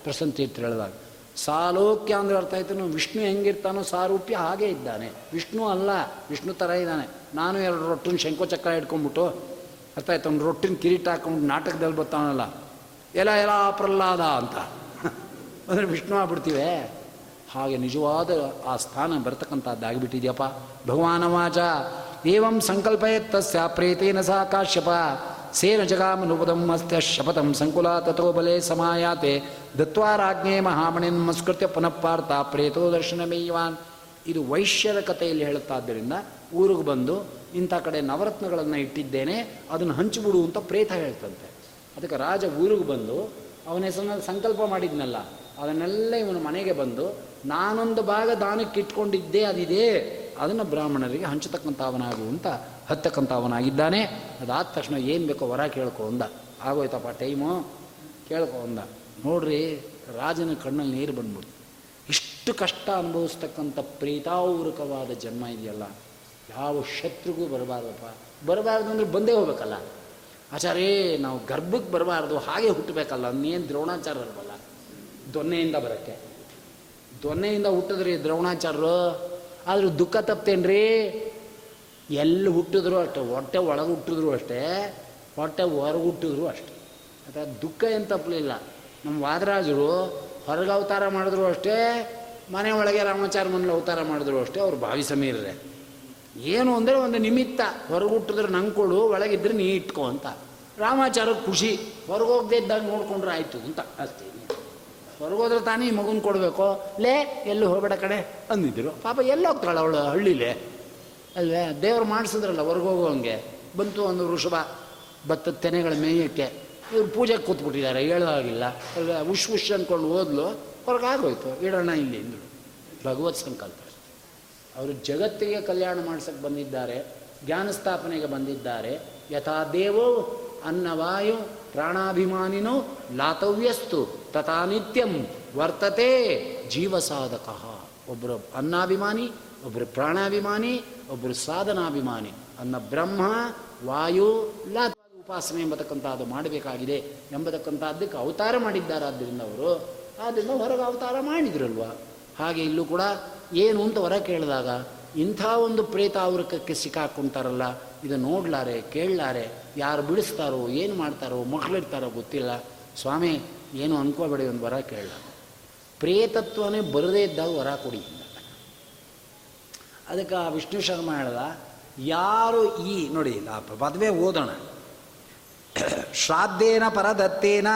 ಪ್ರಸಂತೀರ್ಥ ಹೇಳಿದಾಗ. ಸಾಲೋಕ್ಯ ಅಂದ್ರೆ ಅರ್ಥ ಆಯ್ತು ವಿಷ್ಣು ಹೆಂಗಿರ್ತಾನೋ ಸಾರೂಪ್ಯ ಹಾಗೇ ಇದ್ದಾನೆ. ವಿಷ್ಣು ಅಲ್ಲ, ವಿಷ್ಣು ಥರ ಇದ್ದಾನೆ. ನಾನು ಎರಡು ರೊಟ್ಟಿನ ಶಂಕುಚಕ್ರ ಇಟ್ಕೊಂಬಿಟ್ಟು ಅರ್ಥ ಆಯ್ತು ಅವ್ನು ರೊಟ್ಟಿನ ಕಿರೀಟ ಹಾಕೊಂಡು ನಾಟಕದಲ್ಲಿ ಬರ್ತಾನಲ್ಲ. ಎಲ್ಲ ಎಲ್ಲ ಪ್ರಹ್ಲಾದ ಅಂತ. ಅಂದರೆ ವಿಷ್ಣು ಆಗ್ಬಿಡ್ತೀವಿ? ಹಾಗೆ ನಿಜವಾದ ಆ ಸ್ಥಾನ ಬರ್ತಕ್ಕಂಥದ್ದಾಗಿಬಿಟ್ಟಿದೆಯಪ್ಪ. ಭಗವಾನವಾಚ ಏವಂ ಸಂಕಲ್ಪಯತ್ ತಸ್ಯ ಪ್ರೇತೇನ ಸಹ ಕಾಶ್ಯಪ ಸೇನ ಜಗಾಮನುಪದಂ ಅಸ್ತ್ಯ ಶಪಥಂ ಸಂಕುಲ ತಥೋ ಬಲೆ ಸಮಾಯಾತೆ ದತ್ವಾರಾಜ್ಞೆ ಮಹಾಮಣಿನ್ ನಮಸ್ಕೃತ್ಯ ಪುನಃಪಾರ್ಥ ಪ್ರೇತೋ ದರ್ಶನಮೇಯವಾನ್ ಇದು ವೈಶ್ಯರ ಕಥೆಯಲ್ಲಿ ಹೇಳುತ್ತಾದ್ದರಿಂದ ಊರಿಗೆ ಬಂದು ಇಂಥ ಕಡೆ ನವರತ್ನಗಳನ್ನು ಇಟ್ಟಿದ್ದೇನೆ, ಅದನ್ನು ಹಂಚಿಬಿಡು ಅಂತ ಪ್ರೇತ ಹೇಳ್ತಂತೆ. ಅದಕ್ಕೆ ರಾಜ ಊರಿಗೆ ಬಂದು ಅವನ ಹೆಸರಿನಲ್ಲಿ ಸಂಕಲ್ಪ ಮಾಡಿದ್ನಲ್ಲ ಅದನ್ನೆಲ್ಲ ಇವನು ಮನೆಗೆ ಬಂದು ನಾನೊಂದು ಭಾಗ ದಾನಕ್ಕೆ ಇಟ್ಕೊಂಡಿದ್ದೆ ಅದಿದೆ, ಅದನ್ನು ಬ್ರಾಹ್ಮಣರಿಗೆ ಹಂಚತಕ್ಕಂಥವನಾಗು ಅಂತ ಹತ್ತಕ್ಕಂಥವನಾಗಿದ್ದಾನೆ ಅದಾದ ತಕ್ಷಣ ಏನು ಬೇಕೋ ವರ ಕೇಳ್ಕೊ ಅಂದ. ಆಗೋಯ್ತಪ್ಪ, ಟೈಮು. ಕೇಳ್ಕೊ ಅಂದ. ನೋಡ್ರಿ, ರಾಜನ ಕಣ್ಣಲ್ಲಿ ನೀರು ಬಂದ್ಬಿಡ್ತು. ಇಷ್ಟು ಕಷ್ಟ ಅನುಭವಿಸ್ತಕ್ಕಂಥ ಪ್ರೀತಾವೃಕವಾದ ಜನ್ಮ ಇದೆಯಲ್ಲ. ಯಾವ ಶತ್ರುಗೂ ಬರಬಾರ್ದಪ್ಪ. ಬರಬಾರ್ದು ಅಂದ್ರೆ ಬಂದೇ ಹೋಗ್ಬೇಕಲ್ಲ. ಆಚಾರೇ, ನಾವು ಗರ್ಭಕ್ಕೆ ಬರಬಾರ್ದು, ಹಾಗೆ ಹುಟ್ಟಬೇಕಲ್ಲ. ಅನ್ನೇನು ದ್ರೋಣಾಚಾರ ಇರಬಲ್ಲ ದೊನ್ನೆಯಿಂದ ಬರೋಕ್ಕೆ. ದೊನ್ನೆಯಿಂದ ಹುಟ್ಟಿದ್ರಿ ದ್ರೋಣಾಚಾರ್ಯರು ಆದರೂ ದುಃಖ ತಪ್ತೇನ್ರಿ ಎಲ್ಲಿ ಹುಟ್ಟಿದ್ರು ಅಷ್ಟೇ, ಹೊಟ್ಟೆ ಒಳಗೆ ಹುಟ್ಟಿದ್ರು ಅಷ್ಟೇ, ಹೊಟ್ಟೆ ಹೊರಗೆ ಹುಟ್ಟಿದ್ರು ಅಷ್ಟೇ. ಅಥವಾ ದುಃಖ ಏನು ತಪ್ಪಲಿಲ್ಲ. ನಮ್ಮ ವಾದರಾಜರು ಹೊರಗೆ ಅವತಾರ ಮಾಡಿದ್ರು ಅಷ್ಟೇ, ಮನೆ ಒಳಗೆ ರಾಮಾಚಾರ ಮನೇಲಿ ಅವತಾರ ಮಾಡಿದ್ರು ಅಷ್ಟೇ, ಅವ್ರು ಭಾವಿ ಸಮೀರ್ರೆ. ಏನು ಅಂದರೆ ಒಂದು ನಿಮಿತ್ತ, ಹೊರಗೆ ಹುಟ್ಟಿದ್ರೆ ನಂಗೆ ಕೊಡು, ಒಳಗಿದ್ರೆ ನೀ ಇಟ್ಕೋ ಅಂತ. ರಾಮಾಚಾರ ಖುಷಿ, ಹೊರಗೆ ಹೋಗದೆ ಇದ್ದಾಗ ನೋಡ್ಕೊಂಡ್ರೆ ಆಯಿತು ಅಂತ ಅಷ್ಟೇ. ಹೊರಗೋದ್ರೆ ತಾನೇ ಈ ಮಗುನ ಕೊಡಬೇಕು. ಲೇ ಎಲ್ಲೂ ಹೋಗಬೇಡ ಕಡೆ ಅಂದಿದ್ರು. ಪಾಪ ಎಲ್ಲಿ ಹೋಗ್ತಾಳೆ ಅವಳು ಹಳ್ಳಿಲೇ. ಅಲ್ವೇ? ದೇವ್ರು ಮಾಡಿಸಿದ್ರಲ್ಲ ಹೊರಗೆ ಹೋಗೋಂಗೆ ಬಂತು ಒಂದು ವೃಷಭ ಭತ್ತದ ತೆನೆಗಳ ಮೇಯಕ್ಕೆ. ಇವ್ರು ಪೂಜೆಗೆ ಕೂತ್ಬಿಟ್ಟಿದ್ದಾರೆ ಹೇಳೋವಾಗಿಲ್ಲ ಅಲ್ವೇ? ಉಷ್ ಉಷ್ ಅಂದ್ಕೊಂಡು ಓದ್ಲು ಹೊರಗಾಗೋಯ್ತು. ಇಡೋಣ ಇಲ್ಲಿ ಅಂದರು ಭಗವತ್ ಸಂಕಲ್ಪ. ಅವರು ಜಗತ್ತಿಗೆ ಕಲ್ಯಾಣ ಮಾಡ್ಸಕ್ಕೆ ಬಂದಿದ್ದಾರೆ ಜ್ಞಾನ ಸ್ಥಾಪನೆಗೆ ಬಂದಿದ್ದಾರೆ. ಯಥಾ ದೇವೋ ಅನ್ನವಾಯು ಪ್ರಾಣಾಭಿಮಾನಿನೋ ಲಾತವ್ಯಸ್ತು ತಥಾ ನಿತ್ಯಂ ವರ್ತತೆ ಜೀವಸಾಧಕ. ಒಬ್ಬರು ಅನ್ನಾಭಿಮಾನಿ ಒಬ್ಬರು ಪ್ರಾಣಾಭಿಮಾನಿ ಒಬ್ಬರು ಸಾಧನಾಭಿಮಾನಿ. ಅನ್ನ ಬ್ರಹ್ಮ, ವಾಯು ಲಾತ ಉಪಾಸನೆ ಎಂಬತಕ್ಕಂಥದ್ದು ಮಾಡಬೇಕಾಗಿದೆ ಎಂಬತಕ್ಕಂಥದ್ದಕ್ಕೆ ಅವತಾರ ಮಾಡಿದ್ದಾರಾದ್ದರಿಂದ ಅವರು ಆದ್ದರಿಂದ ಹೊರಗೆ ಅವತಾರ ಮಾಡಿದ್ರಲ್ವ? ಹಾಗೆ ಇಲ್ಲೂ ಕೂಡ ಏನು ಅಂತ ಹೊರ ಕೇಳಿದಾಗ ಇಂಥ ಒಂದು ಪ್ರೇತಾವೃಕಕ್ಕೆ ಸಿಕ್ಕಾಕೊಂತಾರಲ್ಲ ಇದು ನೋಡ್ಲಾರೆ, ಕೇಳಲಾರೆ, ಯಾರು ಬಿಡಿಸ್ತಾರೋ, ಏನು ಮಾಡ್ತಾರೋ ಮಕ್ಕಳಿರ್ತಾರೋ ಗೊತ್ತಿಲ್ಲ. ಸ್ವಾಮಿ, ಏನು ಅನ್ಕೋಬೇಡಿ, ಒಂದು ವರ ಕೇಳ ಪ್ರೇತತ್ವನೇ ಬರದೇ ಇದ್ದಾಗ ವರ ಕೊಡಿ ಅದಕ್ಕೆ ವಿಷ್ಣು ಶರ್ಮ ಹೇಳ್ದ, ಯಾರು ಈ, ನೋಡಿ ಆ ಪದವೇ ಓದೋಣ. ಶ್ರಾದ್ದೇನ ಪರದತ್ತೇನ,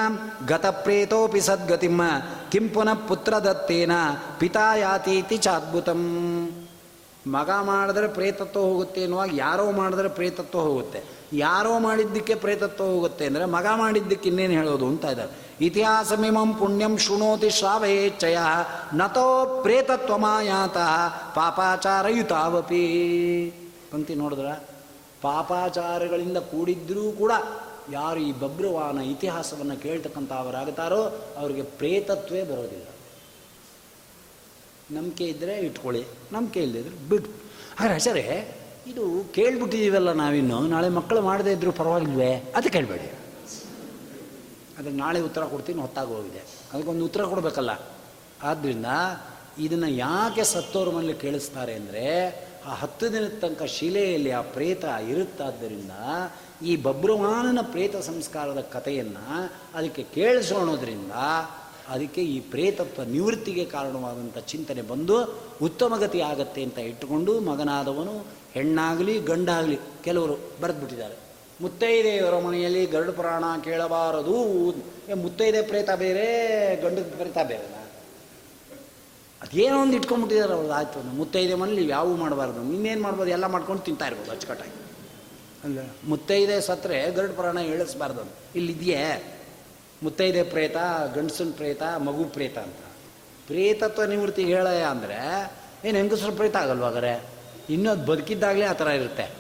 ಗತಪ್ರೇತೋಪಿ ಸದ್ಗತಿಮ್ಮ ಕಿಂ ಪುನಃ ಪುತ್ರದತ್ತೇನ ಪಿತಾ ಯಾತೀತಿ ಚಾದ್ಭುತಂ. ಮಗ ಮಾಡಿದ್ರೆ ಪ್ರೇತತ್ವ ಹೋಗುತ್ತೆ ಎನ್ನುವಾಗ ಯಾರೋ ಮಾಡಿದ್ರೆ ಪ್ರೇತತ್ವ ಹೋಗುತ್ತೆ. ಯಾರೋ ಮಾಡಿದ್ದಕ್ಕೆ ಪ್ರೇತತ್ವ ಹೋಗುತ್ತೆ ಅಂದರೆ ಮಗ ಮಾಡಿದ್ದಕ್ಕೆ ಇನ್ನೇನು ಹೇಳೋದು ಅಂತ ಇದ್ದಾರೆ ಇತಿಹಾಸಮಿಮಂ ಪುಣ್ಯಂ ಶೃಣೋತಿ ಶ್ರಾವೇಚ್ಛಯ ನತೋ ಪ್ರೇತತ್ವ ಮಾಯಾತ ಪಾಪಾಚಾರಯುತಾವಪಿ. ಪಂಕ್ತಿ ನೋಡಿದ್ರ? ಪಾಪಾಚಾರಗಳಿಂದ ಕೂಡಿದ್ರೂ ಕೂಡ ಯಾರು ಈ ಬಬ್ರವಾನ ಇತಿಹಾಸವನ್ನು ಕೇಳ್ತಕ್ಕಂಥವರಾಗುತ್ತಾರೋ ಅವರಿಗೆ ಪ್ರೇತತ್ವೇ ಬರೋದಿಲ್ಲ. ನಂಬಿಕೆ ಇದ್ದರೆ ಇಟ್ಕೊಳ್ಳಿ, ನಂಬಿಕೆ ಇಲ್ಲದಿದ್ರೆ ಬಿಡು. ಹಾಗಾದ್ರೆ ಆಚಾರೆ ಇದು ಕೇಳ್ಬಿಟ್ಟಿದ್ದೀವಲ್ಲ ನಾವಿನ್ನು, ನಾಳೆ ಮಕ್ಕಳು ಮಾಡದೇ ಇದ್ದರೂ ಪರವಾಗಿಲ್ವೇ? ಅದು ಕೇಳಬೇಡಿ ಅದಕ್ಕೆ ನಾಳೆ ಉತ್ತರ ಕೊಡ್ತೀನಿ, ಹೊತ್ತಾಗಿ ಹೋಗಿದೆ. ಅದಕ್ಕೊಂದು ಉತ್ತರ ಕೊಡಬೇಕಲ್ಲ. ಆದ್ದರಿಂದ ಇದನ್ನು ಯಾಕೆ ಸತ್ತೋರ ಮನೇಲಿ ಕೇಳಿಸ್ತಾರೆ ಅಂದರೆ, ಆ ಹತ್ತು ದಿನದ ತನಕ ಶಿಲೆಯಲ್ಲಿ ಆ ಪ್ರೇತ ಇರುತ್ತಾದ್ದರಿಂದ, ಈ ಬಬ್ರವಾನನ ಪ್ರೇತ ಸಂಸ್ಕಾರದ ಕಥೆಯನ್ನು ಅದಕ್ಕೆ ಕೇಳಿಸೋಣೋದ್ರಿಂದ ಅದಕ್ಕೆ ಈ ಪ್ರೇತತ್ವ ನಿವೃತ್ತಿಗೆ ಕಾರಣವಾದಂಥ ಚಿಂತನೆ ಬಂದು ಉತ್ತಮ ಗತಿ ಆಗತ್ತೆ ಅಂತ ಇಟ್ಟುಕೊಂಡು ಮಗನಾದವನು ಹೆಣ್ಣಾಗಲಿ ಗಂಡಾಗಲಿ ಕೆಲವರು ಬರೆದ್ಬಿಟ್ಟಿದ್ದಾರೆ. ಮುತ್ತೈದೆಯವರ ಮನೆಯಲ್ಲಿ ಗರುಡ ಪುರಾಣ ಕೇಳಬಾರದು ಏ, ಮುತ್ತೈದೆ ಪ್ರೇತ ಬೇರೆ ಗಂಡದ ಪ್ರೇತ ಬೇರೆ ಅದೇನೋ ಒಂದು ಇಟ್ಕೊಂಡ್ಬಿಟ್ಟಿದ್ದಾರೆ ಅವ್ರದ್ದು ಆಯ್ತು ಅಂದ್ರೆ ಮುತ್ತೈದೆ ಮನೇಲಿ ಯಾವೂ ಮಾಡಬಾರ್ದು. ಇನ್ನೇನು ಮಾಡ್ಬೋದು? ಎಲ್ಲ ಮಾಡ್ಕೊಂಡು ತಿಂತಾ ಇರ್ಬೋದು ಅಚ್ಚುಕಟ್ಟಾಗಿ. ಅಲ್ಲ. ಮುತ್ತೈದೆ ಸತ್ರೆ ಗರುಡ ಪುರಾಣ ಹೇಳಿಸ್ಬಾರ್ದು ಇಲ್ಲಿದೆಯೇ? ಮುತ್ತೈದೆ ಪ್ರೇತ, ಗಂಡಸನ ಪ್ರೇತ, ಮಗು ಪ್ರೇತ ಅಂತ. ಪ್ರೇತತ್ವ ನಿವೃತ್ತಿ ಹೇಳಯ ಅಂದರೆ, ಏನು ಹೆಂಗಸ್ರ ಪ್ರೇತ ಆಗಲ್ವಾಗರೆ ಇನ್ನೂ ಅದು ಬದುಕಿದ್ದಾಗಲೇ ಆ ಥರ ಇರುತ್ತೆ.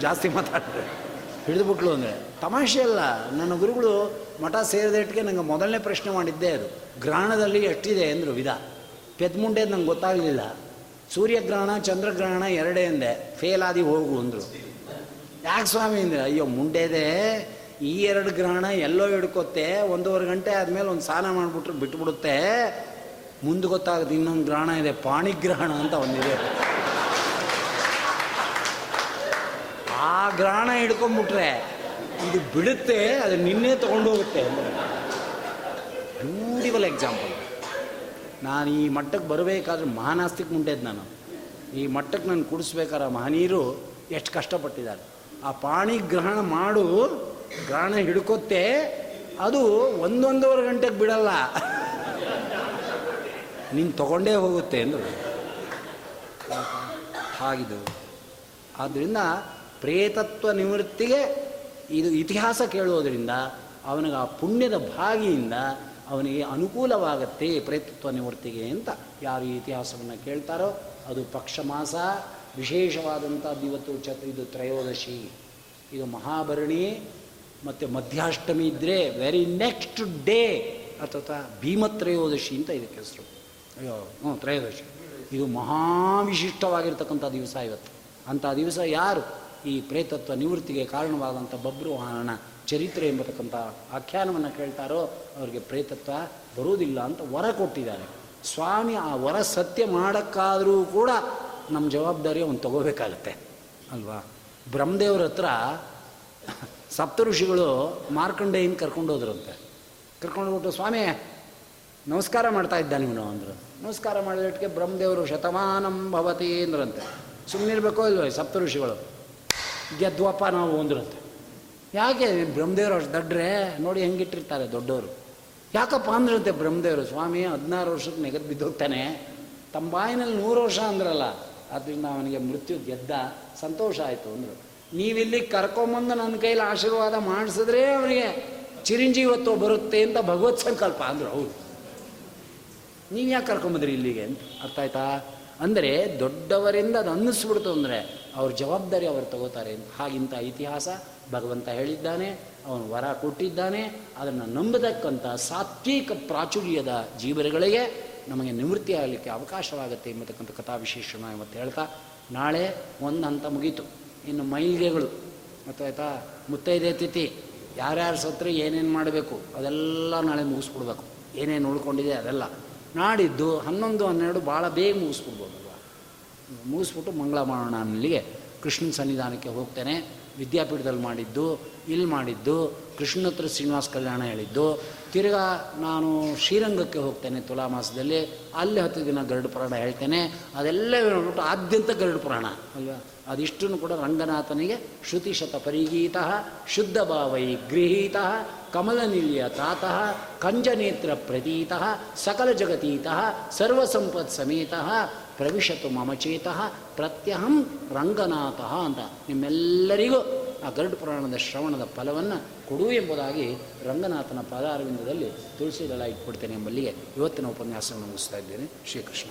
ಜಾಸ್ತಿ ಮಾತಾಡಿದ್ರೆ ಹಿಡಿದುಬಿಟ್ಲು ಅಂದರೆ. ತಮಾಷೆ ಅಲ್ಲ. ನನ್ನ ಗುರುಗಳು ಮಠ ಸೇರಿದಟ್ಟಿಗೆ ನನಗೆ ಮೊದಲನೇ ಪ್ರಶ್ನೆ ಮಾಡಿದ್ದೇ ಅದು. ಗ್ರಹಣದಲ್ಲಿ ಎಷ್ಟಿದೆ ಅಂದರು ವಿಧ. ಪೆದ್ಮುಂಡೆ ನಂಗೆ ಗೊತ್ತಾಗಲಿಲ್ಲ. ಸೂರ್ಯಗ್ರಹಣ, ಚಂದ್ರಗ್ರಹಣ ಎರಡೇ ಅಂದೆ. ಫೇಲ್ ಹೋಗು ಅಂದರು. ಯಾಕೆ ಸ್ವಾಮಿ ಅಂದರೆ, ಅಯ್ಯೋ, ಮುಂಡೆದೆ ಈ ಎರಡು ಗ್ರಹಣ ಎಲ್ಲೋ ಹಿಡ್ಕೊತ್ತೆ, ಒಂದೂವರೆ ಗಂಟೆ ಆದಮೇಲೆ ಒಂದು ಸ್ನಾನ ಮಾಡಿಬಿಟ್ರೆ, ಬಿಟ್ಬಿಡುತ್ತೆ. ಮುಂದೆ ಗೊತ್ತಾಗುತ್ತೆ ಇನ್ನೊಂದು ಗ್ರಹಣ ಇದೆ, ಪಾಣಿಗ್ರಹಣ ಅಂತ ಒಂದಿದೆ. ಆ ಗ್ರಹಣ ಹಿಡ್ಕೊಂಡ್ಬಿಟ್ರೆ ಇದು ಬಿಡುತ್ತೆ, ಅದು ನಿನ್ನೆ ತೊಗೊಂಡು ಹೋಗುತ್ತೆ ಅಂದರೆ ಬ್ಯೂಟಿಫುಲ್ ಎಕ್ಸಾಂಪಲ್. ನಾನು ಈ ಮಟ್ಟಕ್ಕೆ ಬರಬೇಕಾದ್ರೆ ಮಹಾನಾಸ್ತಿಕ್ ಮುಂಟೆದ್ದು ನಾನು. ಈ ಮಟ್ಟಕ್ಕೆ ನಾನು ಕುಡಿಸ್ಬೇಕಾದ್ರೆ ಮಹನೀಯರು ಎಷ್ಟು ಕಷ್ಟಪಟ್ಟಿದ್ದಾರೆ. ಆ ಪಾಣಿಗ್ರಹಣ ಮಾಡು ಗ್ರಹಣ ಹಿಡ್ಕೊತ್ತೆ, ಅದು ಒಂದೊಂದೂವರೆ ಗಂಟೆಗೆ ಬಿಡಲ್ಲ. ನೀನು ತಗೊಂಡೇ ಹೋಗುತ್ತೆ ಅಂದರು. ಹಾಗಿದು. ಆದ್ದರಿಂದ ಪ್ರೇತತ್ವ ನಿವೃತ್ತಿಗೆ ಇದು ಇತಿಹಾಸ ಕೇಳೋದರಿಂದ ಅವನಿಗೆ ಆ ಪುಣ್ಯದ ಭಾಗಿಯಿಂದ ಅವನಿಗೆ ಅನುಕೂಲವಾಗತ್ತೆ ಪ್ರೇತತ್ವ ನಿವೃತ್ತಿಗೆ ಅಂತ ಯಾರು ಈ ಇತಿಹಾಸವನ್ನು ಕೇಳ್ತಾರೋ ಅದು ಪಕ್ಷ ಮಾಸ ವಿಶೇಷವಾದಂಥದ್ದು ಇವತ್ತು ಚತು ಇದು ತ್ರಯೋದಶಿ. ಇದು ಮಹಾಭರಣಿ ಮತ್ತು ಮಧ್ಯಾಷ್ಟಮಿ ಇದ್ದರೆ ವೆರಿ ನೆಕ್ಸ್ಟ್ ಡೇ ಅಥವಾ ಭೀಮತ್ರಯೋದಶಿ ಅಂತ ಇದಕ್ಕೆ ಹೆಸರು ಅಯ್ಯೋ. ಹ್ಞೂ ತ್ರಯೋದಶಿ. ಇದು ಮಹಾವಿಶಿಷ್ಟವಾಗಿರ್ತಕ್ಕಂಥ ದಿವಸ ಇವತ್ತು. ಅಂಥ ದಿವಸ ಯಾರು ಈ ಪ್ರೇತತ್ವ ನಿವೃತ್ತಿಗೆ ಕಾರಣವಾದಂಥ ಬಬ್ರುವಾಹನ ಚರಿತ್ರೆ ಎಂಬತಕ್ಕಂಥ ಆಖ್ಯಾನವನ್ನು ಕೇಳ್ತಾರೋ ಅವರಿಗೆ ಪ್ರೇತತ್ವ ಬರುವುದಿಲ್ಲ ಅಂತ ವರ ಕೊಟ್ಟಿದ್ದಾರೆ. ಸ್ವಾಮಿ ಆ ವರ ಸತ್ಯ ಮಾಡೋಕ್ಕಾದರೂ ಕೂಡ ನಮ್ಮ ಜವಾಬ್ದಾರಿ ಅವನು ತಗೋಬೇಕಾಗತ್ತೆ. ಅಲ್ವಾ? ಬ್ರಹ್ಮದೇವ್ರ ಹತ್ರ ಸಪ್ತ ಋಷಿಗಳು ಮಾರ್ಕಂಡೇಯನ್ ಕರ್ಕೊಂಡು ಹೋದ್ರಂತೆ. ಕರ್ಕೊಂಡು ಹೋಗ್ಬಿಟ್ಟು, ಸ್ವಾಮಿ, ನಮಸ್ಕಾರ ಮಾಡ್ತಾ ಇದ್ದಾನೆ ನೀವು ಅಂದ್ರು. ನಮಸ್ಕಾರ ಮಾಡಿದಟ್ಟಿಗೆ ಬ್ರಹ್ಮದೇವರು ಶತಮಾನಂ ಭವತಿ ಅಂದ್ರಂತೆ. ಸುಮ್ಮನಿರ್ಬೇಕೋ ಇಲ್ವೋ ಸಪ್ತ ಋಷಿಗಳು ಗೆದ್ವಪ್ಪ ನಾವು ಅಂದ್ರಂತೆ. ಯಾಕೆ ಬ್ರಹ್ಮದೇವರು ಅಷ್ಟು ದಡ್ರೆ? ನೋಡಿ ಹೆಂಗಿಟ್ಟಿರ್ತಾರೆ ದೊಡ್ಡವರು. ಯಾಕಪ್ಪ ಅಂದ್ರಂತೆ ಬ್ರಹ್ಮದೇವರು? ಸ್ವಾಮಿ, ಹದಿನಾರು ವರ್ಷಕ್ಕೆ ನೆಗದು ಬಿದ್ದೋಗ್ತಾನೆ. ತಮ್ಮ ಬಾಯಿನಲ್ಲಿ ನೂರು ವರ್ಷ ಅಂದ್ರಲ್ಲ. ಅದರಿಂದ ಅವನಿಗೆ ಮೃತ್ಯು ಗೆದ್ದ ಸಂತೋಷ ಆಯಿತು, ಅಂದರು. ನೀವಿಲ್ಲಿ ಕರ್ಕೊಂಬಂದು ನನ್ನ ಕೈಲಿ ಆಶೀರ್ವಾದ ಮಾಡಿಸಿದ್ರೆ ಅವನಿಗೆ ಚಿರಂಜೀವತ್ವ ಬರುತ್ತೆ ಅಂತ ಭಗವತ್ ಸಂಕಲ್ಪ. ಅಂದರು ಹೌದು. ನೀವು ಯಾಕೆ ಕರ್ಕೊಂಬಂದ್ರಿ ಇಲ್ಲಿಗೆ ಅಂತ ಅರ್ಥ ಆಯ್ತಾ? ಅಂದರೆ ದೊಡ್ಡವರಿಂದ ಅದು ಅನ್ನಿಸ್ಬಿಡ್ತು ಅಂದರೆ ಅವ್ರ ಜವಾಬ್ದಾರಿ ಅವರು ತಗೋತಾರೆ ಹಾಗಿಂತ ಇತಿಹಾಸ ಭಗವಂತ ಹೇಳಿದ್ದಾನೆ, ಅವನು ವರ ಕೊಟ್ಟಿದ್ದಾನೆ. ಅದನ್ನು ನಂಬತಕ್ಕಂಥ ಸಾತ್ವಿಕ ಪ್ರಾಚುರ್ಯದ ಜೀವನಗಳಿಗೆ ನಮಗೆ ನಿವೃತ್ತಿ ಆಗಲಿಕ್ಕೆ ಅವಕಾಶವಾಗುತ್ತೆ ಎಂಬತಕ್ಕಂಥ ಕಥಾವಿಶೇಷಣ ಇವತ್ತು ಹೇಳ್ತಾ, ನಾಳೆ ಒಂದು ಹಂತ ಮುಗೀತು. ಇನ್ನು ಮೈಲಿಗೆಗಳು. ಗೊತ್ತಾಯ್ತಾ? ಮುತ್ತೈದೆ ತಿಥಿ. ಯಾರ್ಯಾರು ಸತ್ರೆ ಏನೇನು ಮಾಡಬೇಕು, ಅದೆಲ್ಲ ನಾಳೆ ಮುಗಿಸ್ಬಿಡ್ಬೇಕು. ಏನೇನು ಉಳ್ಕೊಂಡಿದೆ ಅದೆಲ್ಲ. ನಾಡಿದ್ದು ಹನ್ನೊಂದು, ಹನ್ನೆರಡು ಭಾಳ ಬೇಗ ಮುಗಿಸ್ಬಿಡ್ಬೋದಲ್ವ ಮುಗಿಸ್ಬಿಟ್ಟು ಮಂಗಳ ಮಾಡೋಣ ಅಲ್ಲಿಗೆ ಕೃಷ್ಣನ ಸನ್ನಿಧಾನಕ್ಕೆ ಹೋಗ್ತೇನೆ. ವಿದ್ಯಾಪೀಠದಲ್ಲಿ ಮಾಡಿದ್ದು, ಇಲ್ಲಿ ಮಾಡಿದ್ದು ಕೃಷ್ಣ ಹತ್ರ ಶ್ರೀನಿವಾಸ ಕಲ್ಯಾಣ ಹೇಳಿದ್ದು ತಿರ್ಗಾ ನಾನು ಶ್ರೀರಂಗಕ್ಕೆ ಹೋಗ್ತೇನೆ ತುಲಾ ಮಾಸದಲ್ಲಿ. ಅಲ್ಲಿ ಹತ್ತು ದಿನ ಗರುಡ ಪುರಾಣ ಹೇಳ್ತೇನೆ. ಅದೆಲ್ಲ ಹೇಳ್ಬಿಟ್ಟು ಆದ್ಯಂತ ಗರುಡ ಪುರಾಣ. ಅಲ್ವಾ? ಅದಿಷ್ಟನ್ನು ಕೂಡ ರಂಗನಾಥನಿಗೆ ಶ್ರುತಿಶತ ಪರಿಗೀತ, ಶುದ್ಧ ಭಾವೈ ಗೃಹೀತ ಕಮಲನಿಲಿಯ ತಾತಃ, ಕಂಜನೇತ್ರ ಪ್ರತೀತ, ಸಕಲ ಜಗತೀತ ಸರ್ವಸಂಪತ್ ಸಮೇತ ಪ್ರವಿಶತು ಮಮ ಚೇತಃ ಪ್ರತ್ಯಹಂ ರಂಗನಾಥ ಅಂತ. ನಿಮ್ಮೆಲ್ಲರಿಗೂ ಆ ಗರುಡ ಪುರಾಣದ ಶ್ರವಣದ ಫಲವನ್ನು ಕೊಡು ಎಂಬುದಾಗಿ ರಂಗನಾಥನ ಪಾದಾರವಿಂದದಲ್ಲಿ ತುಳಸಿಗಳ ಇಟ್ಬಿಡ್ತೇನೆ ಎಂಬಲ್ಲಿಗೆ ಇವತ್ತಿನ ಉಪನ್ಯಾಸವನ್ನು ಮುಗಿಸ್ತಾ ಇದ್ದೇನೆ. ಶ್ರೀಕೃಷ್ಣ